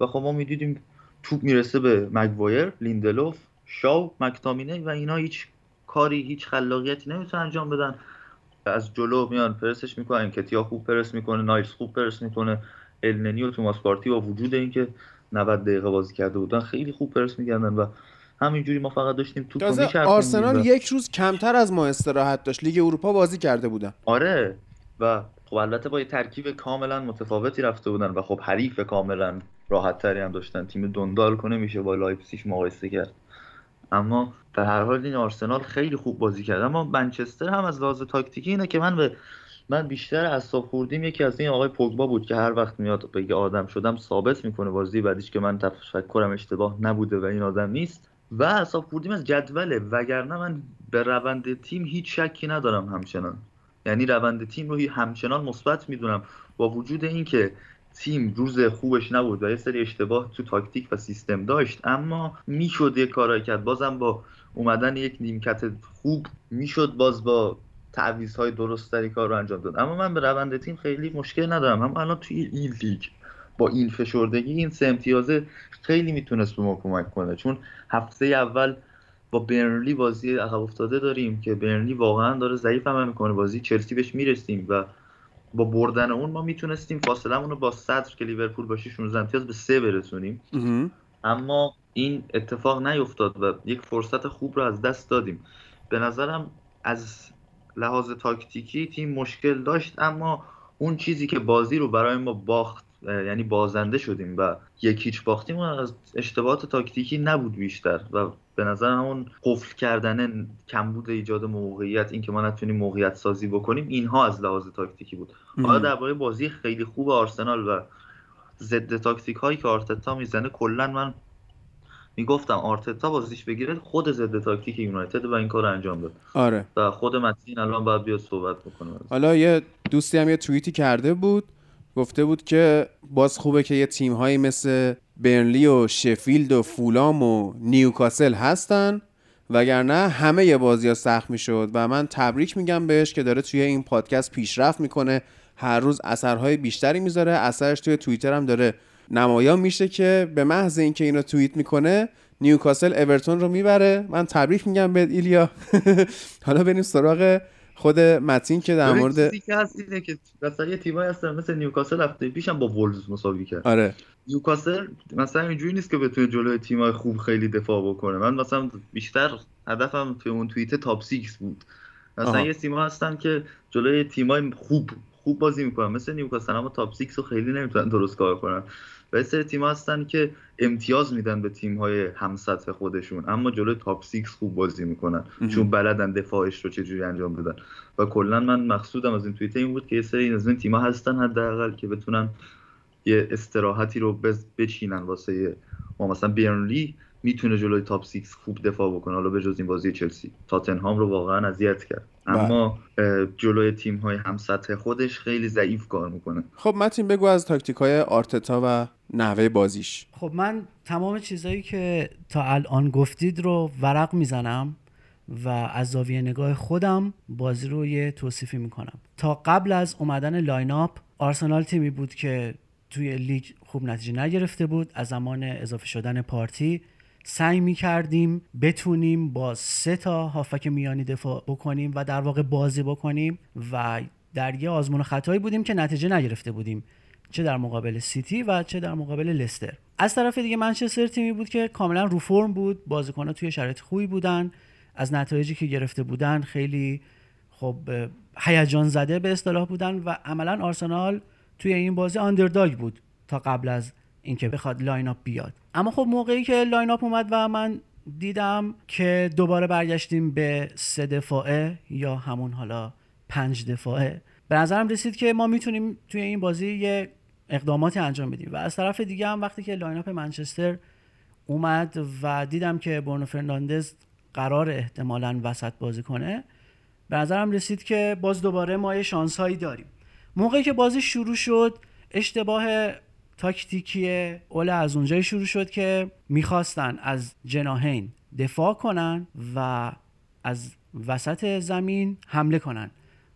و خب ما می‌دیدیم توپ می‌رسه به مگوایر لیندلوف شاو مکتامینه و اینا هیچ کاری هیچ خلاقیتی نمی‌تونه انجام بدن. از جلو میان پرسش می‌کنن کتیا خوب پرس می‌کنه نایلز خوب پرس می‌کنه. النی و توماس پارتی با وجود اینکه 90 دقیقه بازی کرده بودن خیلی خوب پرس می‌کردن و همینجوری ما فقط داشتیم تو آرسنال یک روز کمتر از ما استراحت داشت. لیگ اروپا بازی کرده بودن. آره و خب البته با یه ترکیب کاملا متفاوتی رفته بودن و خب حریف کاملا راحت تری هم داشتن. تیم دندال کنه میشه با لایپزیگ مقایسه کرد. اما در هر حال این آرسنال خیلی خوب بازی کرد. اما منچستر هم از لحاظ تاکتیکی اینه که من به من بیشتر اصاب خوردیم. یکی از این آقای پوگبا بود که هر وقت میاد بگه آدم شدم ثابت می‌کنه بازی بعدیش که من تفکرم اشتباه نبوده و این آدم نیست. و اصاب خوردیم از جدوله. وگرنه من به روند تیم هیچ شکی ندارم همچنان. یعنی روند تیم رو همچنان مثبت می‌دونم. با وجود اینکه تیم روز خوبش نبود و یه سری اشتباه تو تاکتیک و سیستم داشت اما می‌شد یه کارایی کرد. بازم با اومدن یک نیمکت خوب می‌شد باز با تعویض های درست تری کار رو انجام داد. اما من به روند تیم خیلی مشکل ندارم. هم الان توی این لیگ با این فشردگی این سه امتیازه خیلی می‌تونست به ما کمک کنه. چون هفته اول با برنلی بازی عقب افتاده داریم که برنلی واقعا داره ضعیف عمل می‌کنه. بازی چلسی بهش می‌رسیم و با بردن اون ما می‌تونستیم فاصله رو با صدر که لیورپول باشه 16 امتیاز به سه برسونیم. اما این اتفاق نیفتاد و یک فرصت خوب رو از دست دادیم. به نظرم از لحاظ تاکتیکی تیم مشکل داشت اما اون چیزی که بازی رو برای ما باخت یعنی بازنده شدیم و یک هیچ باختیم و از اشتباهات تاکتیکی نبود بیشتر و به نظر همون قفل کردن کمبود ایجاد موقعیت اینکه ما نتونیم موقعیت سازی بکنیم اینها از لحاظ تاکتیکی بود. حالا درباره بازی خیلی خوب آرسنال و ضد تاکتیک هایی که آرتتا می‌زنه کلا من می‌گفتم آرتتا بازیش بگیره خود ضد تاکتیک یونایتد و این کار انجام داد. آره. و خود متین الان باید بیاد صحبت بکنه. حالا یه دوستی هم یه توییتی کرده بود. گفته بود که باز خوبه که یه تیم هایی مثل برنلی و شفیلد و فولام و نیوکاسل هستن. وگرنه همه یه بازی ها سخت می‌شد و من تبریک میگم بهش که داره توی این پادکست پیشرفت می‌کنه. هر روز اثرهای بیشتری می‌ذاره. اثرش توی توییتر هم داره نمایان میشه که به محض اینکه اینو توییت می‌کنه نیوکاسل اورتون رو می‌بره. من تبریک میگم به ایلیا. حالا بریم سراغ خود متین که در مورد چیزی که هست اینه که مثلا یه تیمایی هستن مثل نیوکاسل هفته پیشم با وولز مساوی کرد. آره. نیوکاسل مثلا اینجوری نیست که بتونه جلوی تیمای خوب خیلی دفاع بکنه. من مثلا بیشتر هدفم توی اون توییت top 6 بود. مثلا آها. یه تیم‌ها هستن که جلوی تیمای خوب خوب بازی می‌کنن. مثل نیوکاسل اما top 6 رو خیلی نمی‌تونن درست کار کنن. و یه سری تیم هستن که امتیاز میدن به تیم های همسطح خودشون. اما جلوی top six خوب بازی می‌کنن. چون بلدن دفاعش رو چجوری انجام بدن. و کلا من مقصودم از این توییت این بود که یه سری از این تیم هستن حداقل که بتونن یه استراحتی رو بچینن واسه ما مثلا برنلی می‌تونه جلوی top 6 خوب دفاع بکنه. حالا به جز این بازی چلسی تاتنهام رو واقعا اذیت کرد. بله. اما جلوی تیم های هم سطح خودش خیلی ضعیف کار می‌کنه. خب متین بگو از تاکتیک های آرتتا و نحوه بازیش. خب من تمام چیزهایی که تا الان گفتید رو ورق می‌زنم و از زاویه نگاه خودم بازی رو یه توصیفی می‌کنم. تا قبل از اومدن line-up آرسنال تیمی بود که توی لیگ خوب نتیجه نگرفته بود. از زمان اضافه شدن پارتی سعی می کردیم بتونیم با سه تا هافک میانی دفاع بکنیم و در واقع بازی بکنیم و در یه آزمون خطایی بودیم که نتیجه نگرفته بودیم. چه در مقابل سیتی و چه در مقابل لستر. از طرف دیگه منچستر تیمی بود که کاملا رو فرم بود بازیکن‌ها توی شرایط خوبی بودن. از نتایجی که گرفته بودن خیلی خب هیجان زده به اصطلاح بودن و عملا آرسنال توی این بازی underdog بود تا قبل از اینکه بخواد line-up بیاد. اما خب موقعی که line-up اومد و من دیدم که دوباره برگشتیم به سه دفاعه یا همون حالا پنج دفاعه. به نظرم رسید که ما می‌تونیم توی این بازی یه اقداماتی انجام بدیم و از طرف دیگه هم وقتی که line-up منچستر اومد و دیدم که برونو فرناندز قراره احتمالا وسط بازی کنه به نظرم رسید که باز دوباره ما یه شانس هایی داریم. موقعی که بازی شروع شد اشتباه تاکتیکی اوله از اونجایی شروع شد که می‌خواستن از جناهین دفاع کنن و از وسط زمین حمله کنن.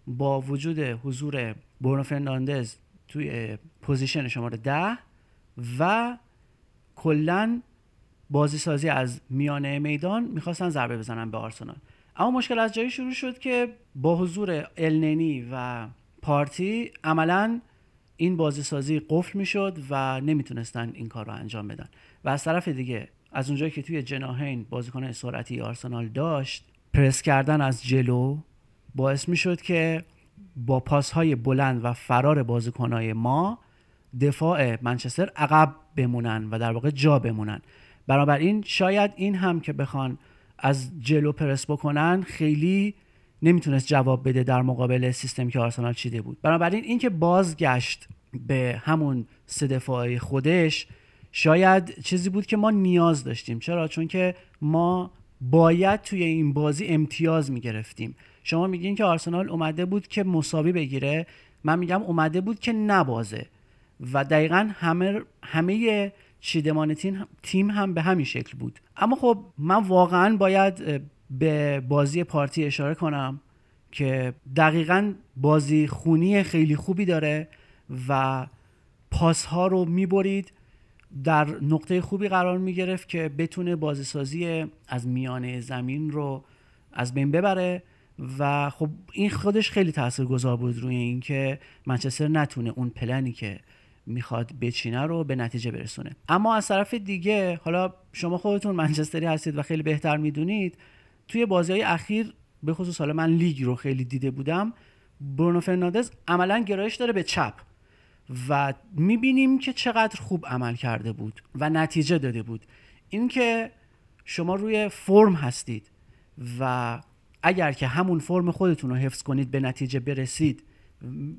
با وجود حضور برونو فرناندز توی position شماره ده و کلا بازی سازی از میانه میدان می‌خواستن ضربه بزنن به آرسنال. اما مشکل از جایی شروع شد که با حضور النینی و پارتی عملا این بازی سازی قفل می‌شد و نمی‌تونستن این کار رو انجام بدن. و از طرف دیگه از اونجایی که توی جناهین بازیکن سرعتی آرسنال داشت پرس کردن از جلو باعث می‌شد که با پاس های بلند و فرار بازیکنهای ما دفاع منچستر عقب بمونن و در واقع جا بمونن. بنابراین شاید این هم که بخوان از جلو پرس بکنن خیلی نمی‌تونست جواب بده در مقابل سیستمی که آرسنال چیده بود. بنابراین اینکه بازگشت به همون سه دفاعی خودش شاید چیزی بود که ما نیاز داشتیم. چرا؟ چون که ما باید توی این بازی امتیاز می‌گرفتیم. شما میگین که آرسنال اومده بود که مساوی بگیره. من میگم اومده بود که نبازه. و دقیقا همه همه چیدمان تیم هم به همین شکل بود. اما خب من واقعا باید به بازی پارتی اشاره کنم که دقیقا بازی خونی خیلی خوبی داره و پاس ها رو می‌برید. در نقطه خوبی قرار می‌گرفت که بتونه بازی سازی از میانه زمین رو از بین ببره. و خب این خودش خیلی تاثیرگذار بود روی اینکه منچستر نتونه اون پلنی که می‌خواد بچینه رو به نتیجه برسونه. اما از طرف دیگه حالا شما خودتون منچستری هستید و خیلی بهتر می‌دونید توی بازی های اخیر به خصوص حالا من لیگ رو خیلی دیده بودم برونو فرناندز عملا گرایش داره به چپ و می‌بینیم که چقدر خوب عمل کرده بود و نتیجه داده بود. اینکه شما روی فرم هستید و اگر که همون فرم خودتون رو حفظ کنید به نتیجه برسید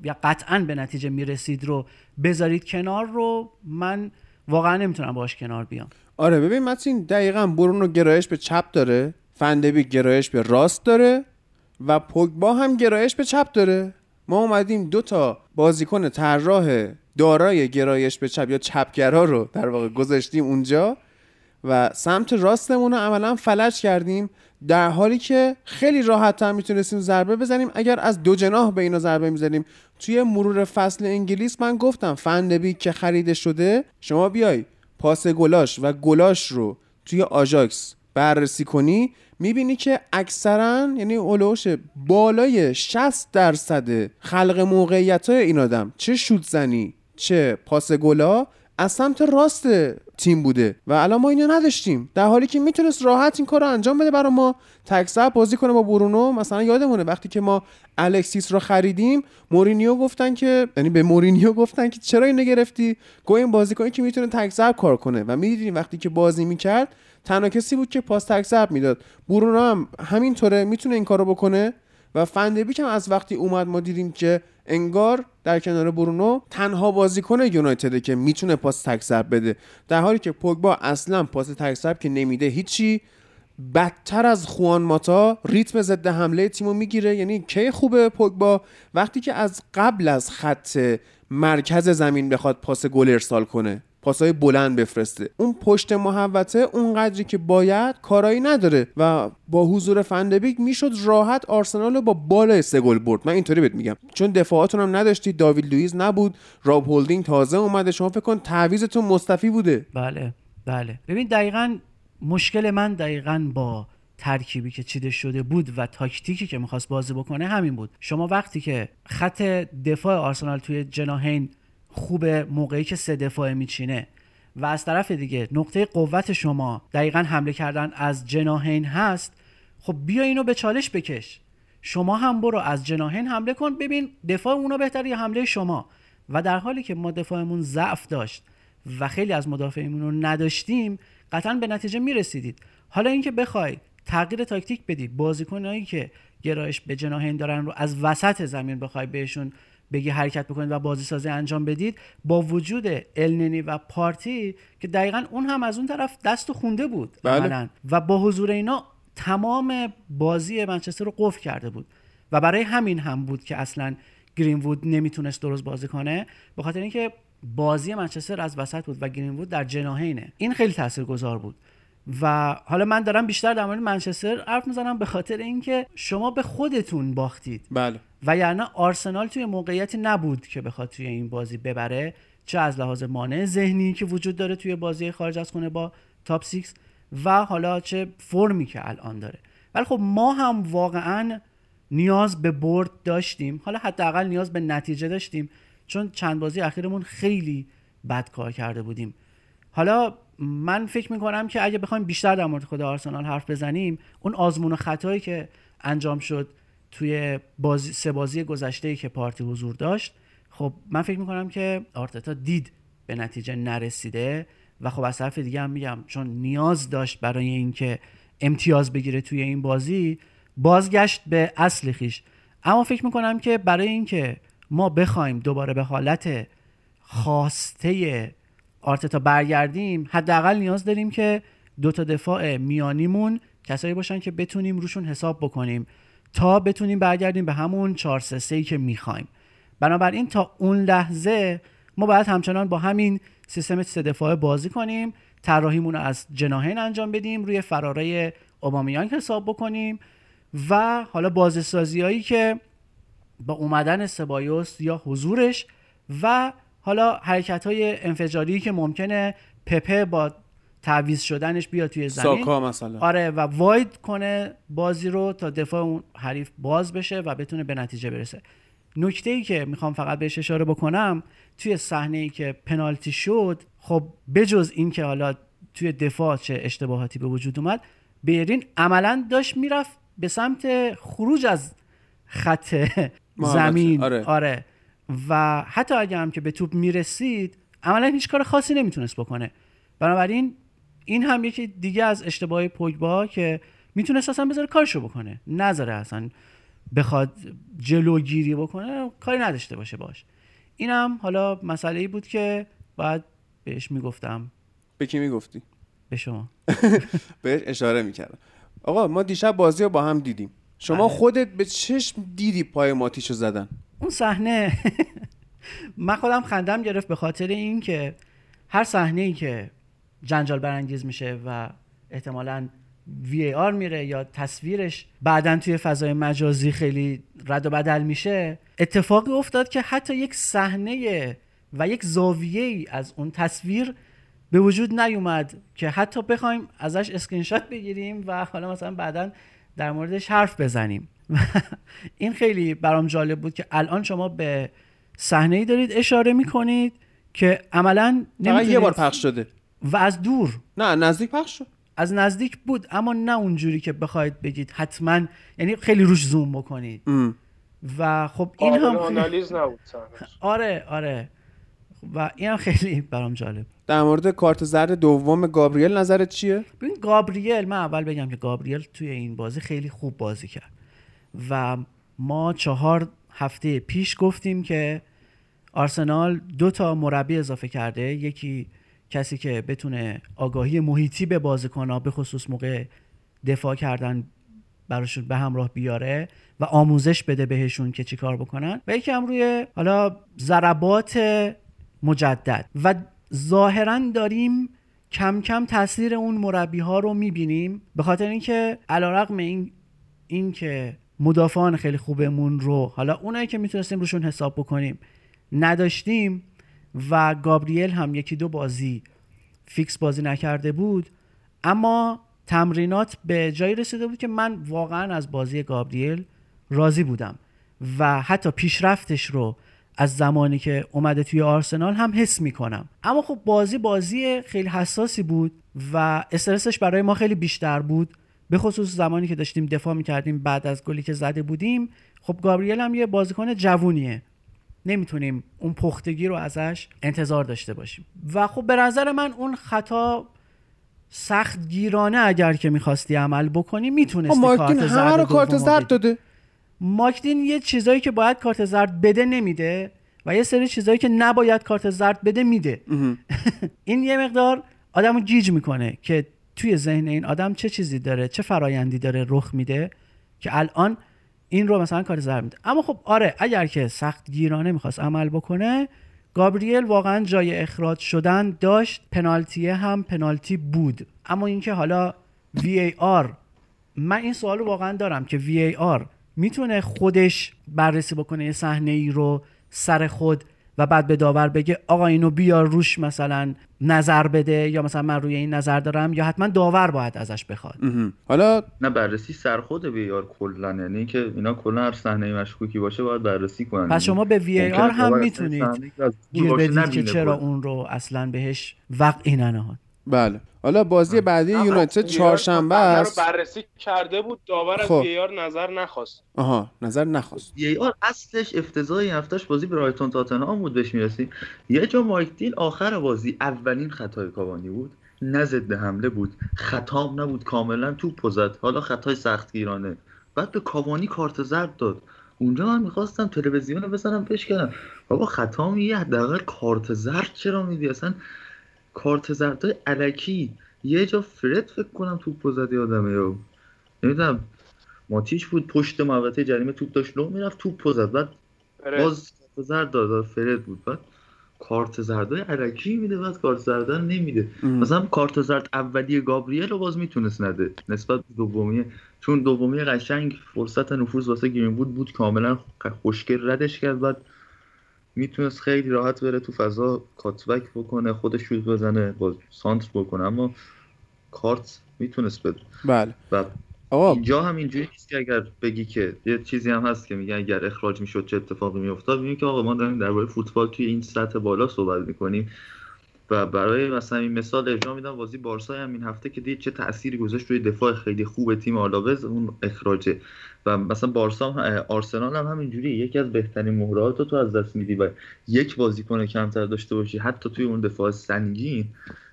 یا قطعا به نتیجه می‌رسید رو بذارید کنار رو من واقعا نمی‌تونم باش کنار بیام. آره ببین متین دقیقا برونو گرایش به چپ داره فندبی گرایش به راست داره و پوگبا هم گرایش به چپ داره. ما اومدیم دو تا بازیکن طراح دارای گرایش به چپ یا چپگرا رو در واقع گذاشتیم اونجا. و سمت راستمون رو عملا فلج کردیم در حالی که خیلی راحت هم می‌تونستیم ضربه بزنیم. اگر از دو جناح به اینا ضربه می‌زنیم توی مرور فصل انگلیس من گفتم فندبی که خریده شده شما بیای پاس گلاش و گلاش رو توی آژاکس بررسی کنی. می‌بینی که اکثرا یعنی اولوش بالای 60 درصد خلق موقعیت های این آدم چه شوت زنی چه پاس گلا از سمت راست تیم بوده و الان ما اینو نداشتیم. در حالی که می‌تونست راحت این کار رو انجام بده برای ما تکسر بازی کنه با برونو مثلا یادمونه وقتی که ما الکسیس رو خریدیم مورینیو گفتن که یعنی به مورینیو گفتن که چرا اینو گرفتی؟ گویا این بازیکنی که می‌تونه تکسر کار کنه. و می‌دیدیم وقتی که بازی می‌کرد تنها کسی بود که پاس تکسر می‌داد. برونو هم همینطوره می‌تونه این کارو بکنه. و فندبیک هم از وقتی اومد ما دیدیم که انگار در کنار برونو تنها بازیکن یونایتده که می‌تونه پاس تک بده. در حالی که پوگبا اصلا پاس تک که نمیده هیچی. بدتر از خوان ماتا ریتم ضد حمله تیمو می‌گیره. یعنی کی خوبه پوگبا؟ وقتی که از قبل از خط مرکز زمین بخواد پاس گل ارسال کنه. پاسای بلند بفرسته. اون پشت محوطه اون قدری که باید کارایی نداره و با حضور فندبیک می‌شد راحت آرسنال رو با بال سه گل برد. من اینطوری بهت میگم. چون دفاعاتون هم نداشتید داوید لوئیس نبود راب هولدینگ تازه اومده. شما فکر کن تعویزتون مصطفی بوده. بله بله. ببین دقیقا مشکل من دقیقا با ترکیبی که چیده شده بود و تاکتیکی که می‌خواست بازی بکنه همین بود. شما وقتی که خط دفاع آرسنال توی جناهین خوب موقعی که سه دفاعه میچینه. و از طرف دیگه نقطه قوت شما دقیقا حمله کردن از جناهین هست. خب بیا اینو به چالش بکش. شما هم برو از جناهین حمله کن. ببین دفاع اونا بهتر یا حمله شما. و در حالی که ما دفاعمون ضعف داشت و خیلی از مدافعیمون رو نداشتیم قطعا به نتیجه می‌رسیدید. حالا اینکه بخوای تغییر تاکتیک بدی بازیکنایی که گرایش به جناهین دارن رو از وسط زمین بخوای بهشون بگی حرکت بکنید و بازی سازی انجام بدید با وجود النی و پارتی که دقیقا اون هم از اون طرف دست و خونده بود بله. و با حضور اینا تمام بازی منچستر رو قفل کرده بود. و برای همین هم بود که اصلا گرینوود نمی‌تونست درست بازی کنه. به خاطر اینکه بازی منچستر از وسط بود و گرینوود در جناهینه این خیلی تاثیرگذار بود. و حالا من دارم بیشتر در مورد منچستر حرف می‌زنم به خاطر اینکه شما به خودتون باختید. بله. و یعنی آرسنال توی موقعیتی نبود که بخواد توی این بازی ببره چه از لحاظ مانع ذهنی که وجود داره توی بازی خارج از خونه با تاپ 6 و حالا چه فرمی که الان داره. ولی خب ما هم واقعا نیاز به برد داشتیم. حالا حداقل نیاز به نتیجه داشتیم چون چند بازی اخیرمون خیلی بد کار کرده بودیم. حالا من فکر می‌کنم که اگه بخوایم بیشتر در مورد خود آرسنال حرف بزنیم اون آزمون و خطایی که انجام شد توی بازی سه بازی گذشته که پارتی حضور داشت خب من فکر می‌کنم که آرتتا دید به نتیجه نرسیده و خب از طرف دیگه هم میگم چون نیاز داشت برای اینکه امتیاز بگیره توی این بازی بازگشت به اصل خیش. اما فکر می‌کنم که برای اینکه ما بخوایم دوباره به حالت خواسته آرتتا برگردیم حداقل نیاز داریم که دو تا دفاع میانیمون کسایی باشن که بتونیم روشون حساب بکنیم. تا بتونیم برگردیم به همون 4 3 که می‌خوایم. بنابراین تا اون لحظه ما باید همچنان با همین سیستم سه دفاعه بازی کنیم طراحیمون رو از جناهین انجام بدیم روی فراره اوبامیانگ حساب بکنیم و حالا بازسازی هایی که با اومدن سبایوس یا حضورش و حالا حرکت های انفجاری که ممکنه پپه با تعویض شدنش بیاد توی زمین. ساکا مثلا. آره و واید کنه بازی رو تا دفاع اون حریف باز بشه و بتونه به نتیجه برسه. نکته ای که می‌خوام فقط بهش اشاره بکنم توی صحنه ای که پنالتی شد خب بجز این که حالا توی دفاع چه اشتباهاتی به وجود اومد بیرین عملا داشت می‌رفت به سمت خروج از خط زمین. آره. آره. و حتی اگه هم که به توپ می‌رسید عملا هیچ کار خاصی نمی‌تونست بکنه. بنابراین این هم یکی دیگه از اشتباه پوگبا که می‌تونست اصلا بذاره کارشو بکنه. نذاره اصلا بخواد جلوگیری بکنه کاری نداشته باشه باش. اینم حالا مسئله ای بود که باید بهش می‌گفتم. به کی می‌گفتی؟ به شما. بهش اشاره می‌کردم. آقا ما دیشب بازی رو با هم دیدیم. شما بله. خودت به چشم دیدی پای ماتیشو زدن. اون صحنه من خودم خندم گرفت به خاطر اینکه هر صحنه ای که جنجال برانگیز میشه و احتمالا VAR میره یا تصویرش بعدا توی فضای مجازی خیلی رد و بدل میشه اتفاقی افتاد که حتی یک صحنه و یک زاویه ای از اون تصویر به وجود نیومد که حتی بخوایم ازش اسکرین شات بگیریم و حالا مثلا بعدا در موردش حرف بزنیم. این خیلی برام جالب بود که الان شما به صحنه ای دارید اشاره می‌کنید که عملا فقط یه بار پخش شده. و از دور. نه نزدیک پخش شد. از نزدیک بود اما نه اونجوری که بخواید بگید. حتما یعنی خیلی روش زوم بکنید. ام. و خب این هم خیلی- آنالیز نبود. آره آره. و این هم خیلی برام جالب. در مورد کارت زرد دوم گابریل نظرت چیه؟ ببین گابریل من اول بگم که گابریل توی این بازی خیلی خوب بازی کرد. و ما چهار هفته پیش گفتیم که آرسنال دو تا مربی اضافه کرده. یکی کسی که بتونه آگاهی محیطی به بازیکن‌ها به خصوص موقع دفاع کردن براشون به همراه بیاره و آموزش بده بهشون که چیکار بکنن. و یکی هم روی حالا ضربات مجدد. و ظاهرا داریم کم کم تاثیر اون مربی ها رو می‌بینیم. به خاطر اینکه علیرغم این این که مدافعان خیلی خوبمون رو حالا اونایی که می‌تونستیم روشون حساب بکنیم نداشتیم و گابریل هم یکی دو بازی فیکس بازی نکرده بود. اما تمرینات به جایی رسیده بود که من واقعا از بازی گابریل راضی بودم و حتی پیشرفتش رو از زمانی که اومده توی آرسنال هم حس می‌کنم. اما خب بازی بازی خیلی حساسی بود و استرسش برای ما خیلی بیشتر بود. به خصوص زمانی که داشتیم دفاع می‌کردیم بعد از گلی که زده بودیم خب گابریل هم یه بازیکن جوونیه. نمی‌تونیم اون پختگی رو ازش انتظار داشته باشیم. و خب به نظر من اون خطا سخت گیرانه اگر که می‌خواستی عمل بکنی خب می‌تونستی مارکین کارت همه زرد رو کارت زرد. داده. ماکدین یه چیزایی که باید کارت زرد بده نمیده و یه سری چیزایی که نباید کارت زرد بده میده. این یه مقدار آدمو گیج می‌کنه که توی ذهن این آدم چه چیزی داره چه فرایندی داره رخ میده که الان این رو مثلا کارت زرد میده. اما خب آره اگر که سخت گیرانه می‌خواست عمل بکنه گابریل واقعا جای اخراج شدن داشت. پنالتیه هم پنالتی بود. اما اینکه حالا VAR من این سوال رو واقعا دارم که VAR می‌تونه خودش بررسی بکنه یه صحنه ای رو سر خود. و بعد به داور بگه آقا اینو بیار روش مثلا نظر بده یا مثلا من روی این نظر دارم یا حتما داور باید ازش بخواد. حالا نه بررسی سرخود بیار کلا یعنی که اینا کلا هر صحنه مشکوکی باشه باید بررسی کنن. پس شما به ممکنه VAR هم می‌تونید. گیر بدید که چرا. اون رو اصلا بهش وقعی ننهاد بله. حالا بازی بعدی اما یونایتد ویار چهارشنبه است. بررسی کرده بود داور از خب. ویار نظر نخواست. آها نظر نخواست. وی آر اصلش افتضاح این هفتهش بازی برایتون تاتنهام بود بهش می‌رسیم. یه جا مایک دیل آخر بازی اولین خطای کاوانی بود. نه ضد حمله بود خطام نبود کاملا توپ زد حالا خطای سختگیرانه. بعد به کاوانی کارت زرد داد. اونجا من می‌خواستم تلویزیون رو بزنم بشکنم. بابا خطا میگه حداقل کارت زرد چرا میدی؟ اصلا کارت زردای علکی یه جا فرد فکر کنم توپ زد یادمه یا. نمی‌دونم. ماتیش بود پشت محوطه جریمه توپ داشت. لو می‌رفت توپ زد. بعد آره. باز کارت زرد داد. فرد بود. بعد کارت زردای علکی میده. بعد کارت زرد نمیده. ام. مثلا کارت زرد اولی گابریل رو باز می‌تونست نده. نسبت به دومی چون دومی قشنگ فرصت نفوذ واسه گرین بود. بود کاملا خوشگل ردش کرد. بعد می‌تونست خیلی راحت بره تو فضا کاتبک بکنه خودش شوت بزنه با سانتر بکنه. اما کارت می‌تونست بده. بله. و آقا اینجا هم اینجوری نیست که اگر بگی که یه چیزی هم هست که میگه اگر اخراج می‌شد چه اتفاقی میافتاد ببینیم که آقا ما داریم درباره فوتبال توی این سطح بالا صحبت می‌کنیم. و برای مثلا این مثال ارجاع میدم بازی بارسا هم این هفته که دید چه تأثیری گذاشت روی دفاع خیلی خوب تیم آلاوز اون اخراجه و مثلا بارسا هم آرسنال هم همینجوری. یکی از بهترین مهرات رو تو از دست میدی و یک بازیکن کمتر داشته باشی. حتی توی اون دفاع سنگین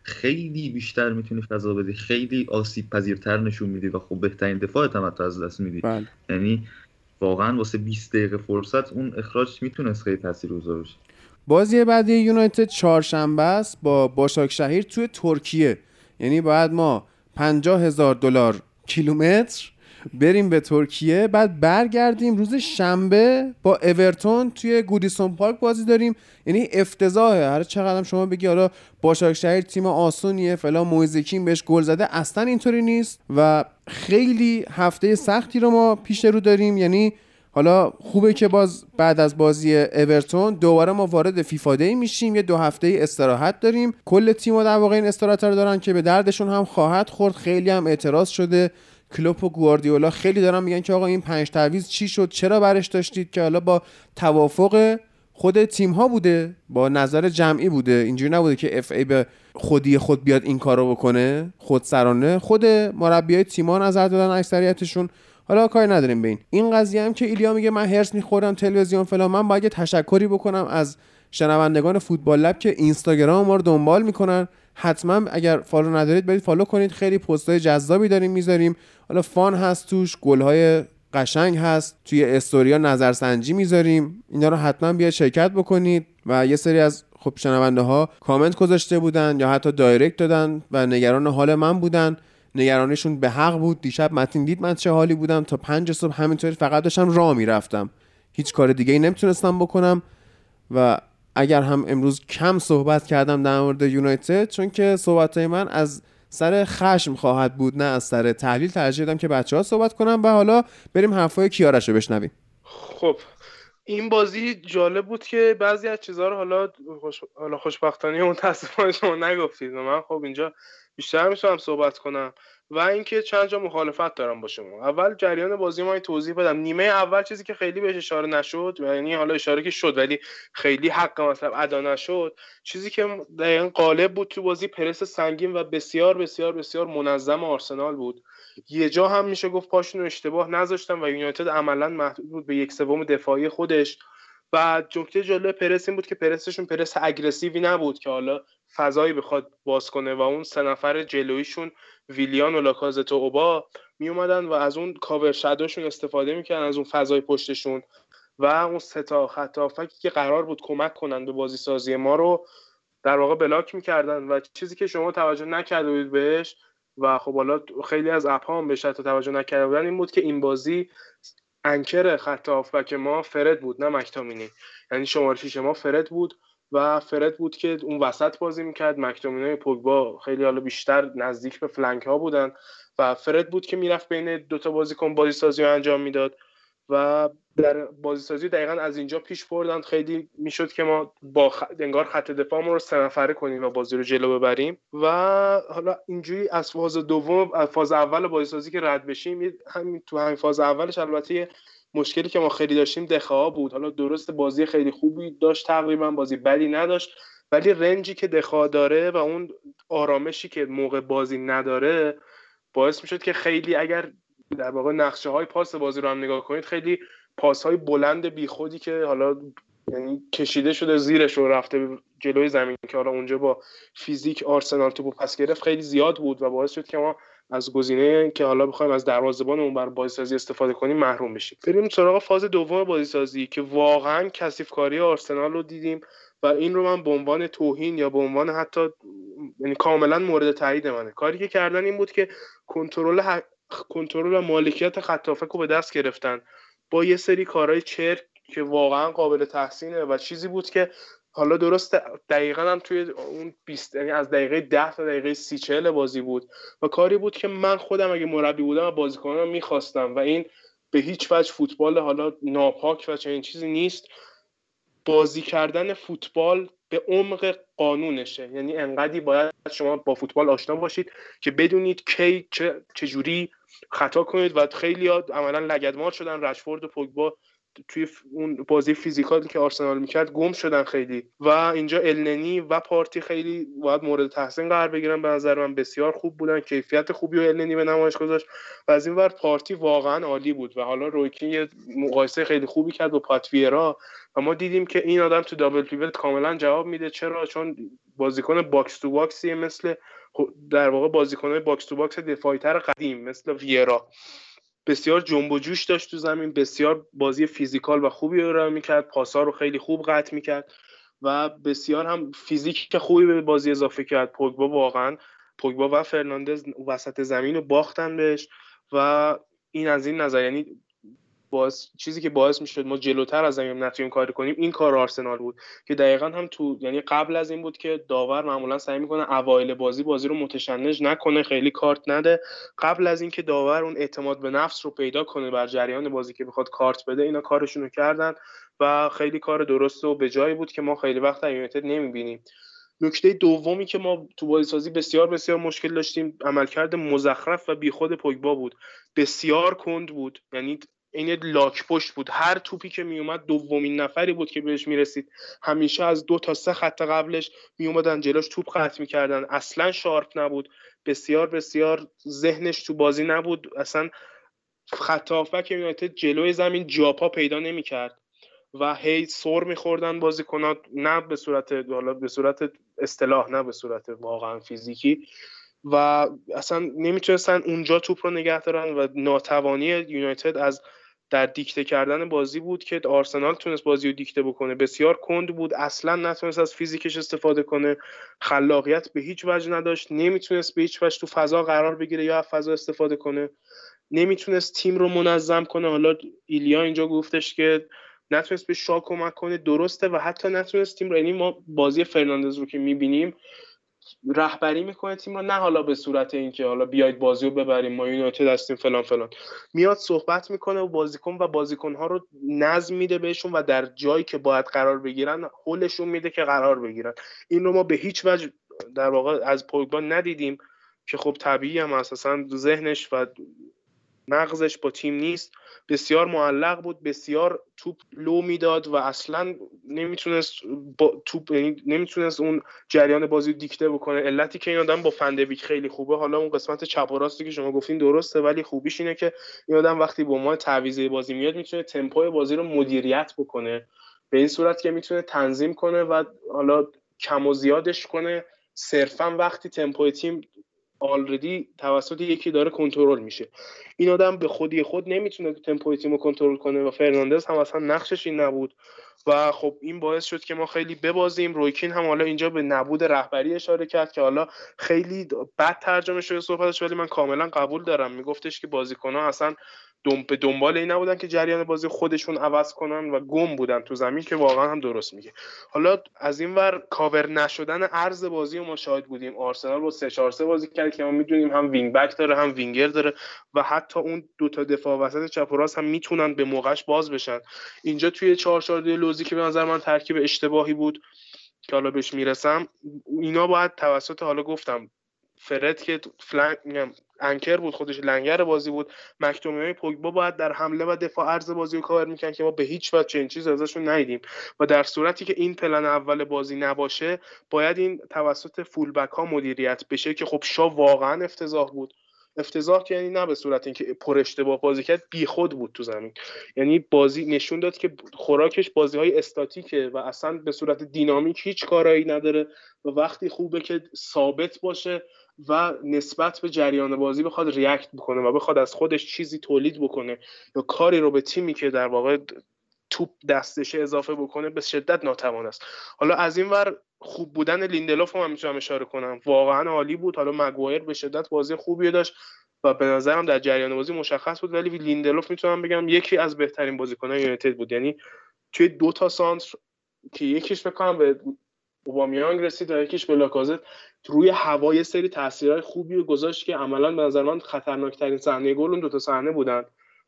خیلی بیشتر می‌تونی فضا بدی. خیلی آسیب پذیرتر نشون میدی و خب بهترین دفاعت هم حتی از دست میدی. بله. یعنی واقعا واسه 20 دقیقه فرصت اون اخراج می‌تونست خیلی تاثیرگذار باشه. بازی بعدی یونایتد چهارشنبه است با باشاک شهیر توی ترکیه. یعنی باید ما پنجاه هزار دلار کیلومتر بریم به ترکیه بعد برگردیم روز شنبه با اورتون توی گودیسون پارک بازی داریم. یعنی افتضاحه. هر چقدر شما بگی حالا باشاک شهیر تیم آسونیه فلان مویزکین بهش گل زده اصلا اینطوری نیست. و خیلی هفته سختی رو ما پیش رو داریم. یعنی حالا خوبه که باز بعد از بازی اورتون دوباره ما وارد فیفا دی میشیم. یه دو هفته استراحت داریم. کل تیم‌ها در واقع این استراحت رو دارن که به دردشون هم خواهد خورد. خیلی هم اعتراض شده. کلوپ و گواردیولا خیلی دارن میگن که آقا این پنج تعویض چی شد؟ چرا برش داشتید که حالا با توافق خود تیم ها بوده؟ با نظر جمعی بوده. اینجوری نبوده که اف ای به خودی خود بیاد این کارو بکنه خود سرانه خود مربیای تیم ها نظر دادن اکثریتشون. حالا کاری نداریم به این. این قضیه هم که ایلیا میگه من حرص می‌خورم تلویزیون فلان من باید تشکری بکنم از شنوندگان فوتبال لب که اینستاگرام ما رو دنبال می‌کنن. حتما اگر follow ندارید برید follow کنید. خیلی پستای جذابی داریم می‌ذاریم. حالا fun هست توش گلهای قشنگ هست. توی استوریا نظرسنجی می‌ذاریم. اینا رو حتما بیاید شرکت بکنید و یه سری از خب شنونده ها کامنت گذاشته بودن یا حتی direct دادن و نگران حال من بودن. نگرانیشون به حق بود. دیشب متین دید من چه حالی بودم. تا پنج صبح همینطوری فقط داشتم راه می‌رفتم. هیچ کار دیگه ای نمی‌تونستم بکنم و اگر هم امروز کم صحبت کردم در مورد یونایتد چون که صحبت من از سر خشم خواهد بود نه از سر تحلیل. ترجیح دادم که بچه ها صحبت کنم و حالا بریم حرفای کیارش رو بشنویم. خب این بازی جالب بود که بعضی از چیزها رو حالا خوش... حالا خوشبختانه متاسفانه شما نگفتید. من خب اینجا بیشتر می‌تونم صحبت کنم. و اینکه چند جا مخالفت دارم با شما. اول جریان بازی ما توضیح بدم. نیمه اول چیزی که خیلی بهش اشاره نشد یعنی حالا اشاره که شد ولی خیلی حق مثلا ادا نشد. چیزی که دقیقا قالب بود تو بازی پرس سنگین و بسیار بسیار بسیار منظم آرسنال بود. یه جا هم میشه گفت پاشون رو اشتباه نذاشتم و یونایتد عملا محدود بود به یک سوم دفاعی خودش. و جکته جلو پرس این بود که پرسشون پرس اگریسیوی نبود که حالا فضایی بخواد باز کنه و اون سه نفر جلویشون ویلیان و لاکازت و اوبا می اومدن و از اون کاور شدوشون استفاده می‌کردن از اون فضای پشتشون و اون سه تا خط که قرار بود کمک کنن به بازی سازی ما رو در واقع بلاک می‌کردن و چیزی که شما توجه نکرده بودید بهش و خب حالا خیلی از اپ هم بهش توجه نکرده بودن این بود که این بازی انکر خط که ما فرد بود نه مکتامینی. یعنی شماره شیش ما فرد بود. و فرد بود که اون وسط بازی می‌کرد. مکتومینای پوگبا خیلی حالا بیشتر نزدیک به فلنک ها بودن و فرد بود که می‌رفت بین دوتا بازیکن بازی سازی رو انجام می‌داد و در بازی سازی دقیقا از اینجا پیش بردن. خیلی می‌شد که ما با خ... انگار خط دفاعمون رو سه نفره کنیم و بازی رو جلو ببریم. و حالا اینجوری از فاز دوم از فاز اول بازی سازی که رد بشیم همین تو همین فاز اولش البته مشکلی که ما خیلی داشتیم دخا بود. حالا درست بازی خیلی خوبی داشت تقریبا بازی بدی نداشت. ولی رنجی که دخا داره و اون آرامشی که موقع بازی نداره باعث می‌شد که خیلی اگر در واقع نقشه های پاس بازی رو هم نگاه کنید خیلی پاس های بلند بیخودی که حالا یعنی کشیده شده زیرش رو رفته جلوی زمین که حالا اونجا با فیزیک آرسنال تو پس گرفت خیلی زیاد بود و باعث شد که ما از گزینه که حالا بخوایم از دروازه‌بان اون بر بازیسازی استفاده کنیم محروم بشیم بریم سراغ فاز دوم بازیسازی که واقعا کثیف کاری آرسنال رو دیدیم و این رو من به عنوان توهین یا به عنوان حتی یعنی کاملا مورد تایید منه. کاری که کردن این بود که کنترل کنترل و مالکیت خط رو به دست گرفتن. با یه سری کارهای چرک که واقعا قابل تحسینه و چیزی بود که حالا درست دقیقا هم توی اون 20 یعنی از دقیقه 10 تا دقیقه 30 40 بازی بود و کاری بود که من خودم اگه مربی بودم و بازیکنان می‌خواستم و این به هیچ وجه فوتبال حالا ناپاک و چنین چیزی نیست. بازی کردن فوتبال به عمق قانونشه. یعنی انقدی باید شما با فوتبال آشنا باشید که بدونید کی چه چجوری خطا کنید و خیلی عملا لگدمار شدن رشفورد و پوگبا توی اون بازی فیزیکالی که آرسنال می‌کرد گم شدن خیلی. و اینجا النی و پارتی خیلی باید مورد تحسین قرار بگیرن به نظر من. بسیار خوب بودن. کیفیت خوبی و النی به نمایش گذاشت. و از این ور پارتی واقعا عالی بود. و حالا روی کین یه مقایسه خیلی خوبی کرد با پاتریک ویرا. و ما دیدیم که این آدم تو double pivot کاملا جواب میده. چرا؟ چون بازیکن box to box ی مثل در واقع بازیکنهای box to box دفاعی تر قدیم مثل ویرا. بسیار جنب و جوش داشت تو زمین بسیار بازی physical و خوبی رو می‌کرد پاسا رو خیلی خوب قطع می‌کرد و بسیار هم فیزیک خوبی به بازی اضافه کرد. پوگبا واقعا پوگبا و فرناندز وسط زمین رو باختن بهش و این از این نظر. یعنی باعث چیزی که باعث می‌شد ما جلوتر از زمین نتونیم کار کنیم این کار آرسنال بود که دقیقا هم تو یعنی قبل از این بود که داور معمولا سعی می‌کنه اوایل بازی بازی رو متشنج نکنه خیلی کارت نده. قبل از اینکه داور اون اعتماد به نفس رو پیدا کنه بر جریان بازی که بخواد کارت بده اینا کارشون رو کردن و خیلی کار درست و به جایی بود که ما خیلی وقت در یونایتد نمی‌بینیم. نکته دومی که ما تو بازی سازی بسیار بسیار مشکل داشتیم عملکرد مزخرف و بیخود پوگبا بود. بسیار کند بود. یعنی این لاک پشت بود. هر توپی که میومد دومین نفری بود که بهش می‌رسید. همیشه از دو تا سه خط قبلش میومدن جلوش توپ قطع می‌کردن. اصلا شارپ نبود. بسیار بسیار ذهنش تو بازی نبود. اصلا خط هافبک یونایتد جلوی زمین جاپا پیدا نمی‌کرد. و هی سر میخوردن بازیکنات نه به صورت حالا به صورت اصطلاح نه به صورت واقعا فیزیکی. و اصلا نمی‌تونستن اونجا توپ رو نگه دارن و ناتوانی یونایتد از در دیکته کردن بازی بود که آرسنال تونست بازی رو دیکته بکنه. بسیار کند بود. اصلا نتونست از فیزیکش استفاده کنه. خلاقیت به هیچ وجه نداشت. نمی‌تونست به هیچ وجه تو فضا قرار بگیره یا فضا استفاده کنه. نمی‌تونست تیم رو منظم کنه. حالا ایلیا اینجا گفتش که نتونست به شا کمک کنه. درسته و حتی نتونست تیم رو. یعنی ما بازی فرناندز رو که می‌بینیم رهبری می‌کنه تیم رو نه حالا به صورت اینکه حالا بیاید بازی رو ببریم ما یونایتد هستیم فلان فلان. میاد صحبت می‌کنه و بازیکن و بازیکنها رو نظم میده بهشون و در جایی که باید قرار بگیرن حلشون میده که قرار بگیرن. این رو ما به هیچ وجه در واقع از پوگبا ندیدیم که خب طبیعی هم اساسا ذهنش و مغزش با تیم نیست. بسیار معلق بود بسیار توپ لو می‌داد و اصلا نمی‌تونست با توپ یعنی نمی‌تونست اون جریان بازی دیکته بکنه. علتی که این آدم با فندویک خیلی خوبه. حالا اون قسمت چپ و راستی که شما گفتین درسته ولی خوبیش اینه که این آدم وقتی با ما تعویض بازی میاد می‌تونه تمپوی بازی رو مدیریت بکنه. به این صورت که می‌تونه تنظیم کنه و حالا کم و زیادش کنه. صرفا وقتی تمپوی تیم آلردی توسط یکی داره کنترل میشه. این آدم به خودی خود نمی‌تونه تمپوی تیم رو کنترل کنه و فرناندز هم اصلا نقشش این نبود. و خب این باعث شد که ما خیلی ببازیم. رویکین هم حالا اینجا به نبود رهبری اشاره کرد که حالا خیلی بد ترجمه شده صحبتش ولی من کاملا قبول دارم. میگفتش که بازیکنها اصلا دم به دنبال این نبودن که جریان بازی خودشون عوض کنن و گم بودن تو زمین که واقعا هم درست میگه. حالا از این ور کاور نشدن عرض بازی ما شاهد بودیم. آرسنال با 3 4 بازی کرد که ما می‌دونیم هم wing back داره هم وینگر داره و حتی اون دو تا دفاع وسط چپ و راست هم می‌تونن به موقعش باز بشن. اینجا توی 4 4 لوزی که به نظر من ترکیب اشتباهی بود که حالا بهش می‌رسم اینا باید توسط حالا گفتم فرد که فلان anchor بود خودش لنگر بازی بود. های پوگبا باید در حمله و دفاع عرض بازی رو کاور میکن که ما به هیچ وجه چنین چیز ازشون ندیدیم. و در صورتی که این پلن اول بازی نباشه باید این توسط فولبک ها مدیریت بشه که خب شا واقعا افتضاح بود. افتضاح یعنی نه به صورت اینکه پر اشتباه بازی کرد بیخود بود تو زمین. یعنی بازی نشون داد که خوراکش بازی های استاتیکه و اصلا به صورت دینامیک هیچ کارایی نداره و وقتی خوبه که ثابت باشه و نسبت به جریان بازی بخواد ریاکت بکنه و بخواد از خودش چیزی تولید بکنه یا کاری رو به تیمی که در واقع توپ دستشه اضافه بکنه به شدت ناتوان است. حالا از این ور خوب بودن لیندلوف هم می‌تونم اشاره کنم. واقعا عالی بود. حالا مگوایر به شدت بازی خوبی داشت و به نظرم در جریان بازی مشخص بود. ولی لیندلوف می‌تونم بگم یکی از بهترین بازیکنان یونایتد بود. یعنی توی دو تا سانتر که یکیش بکنم به اوبامیانگ رسید و یکیش به لاکازت روی هوای سرش تاثیرهای خوبی گذاشت که عملا به نظر من خطرناکترین صحنه گل اون دو تا صحنه بودن.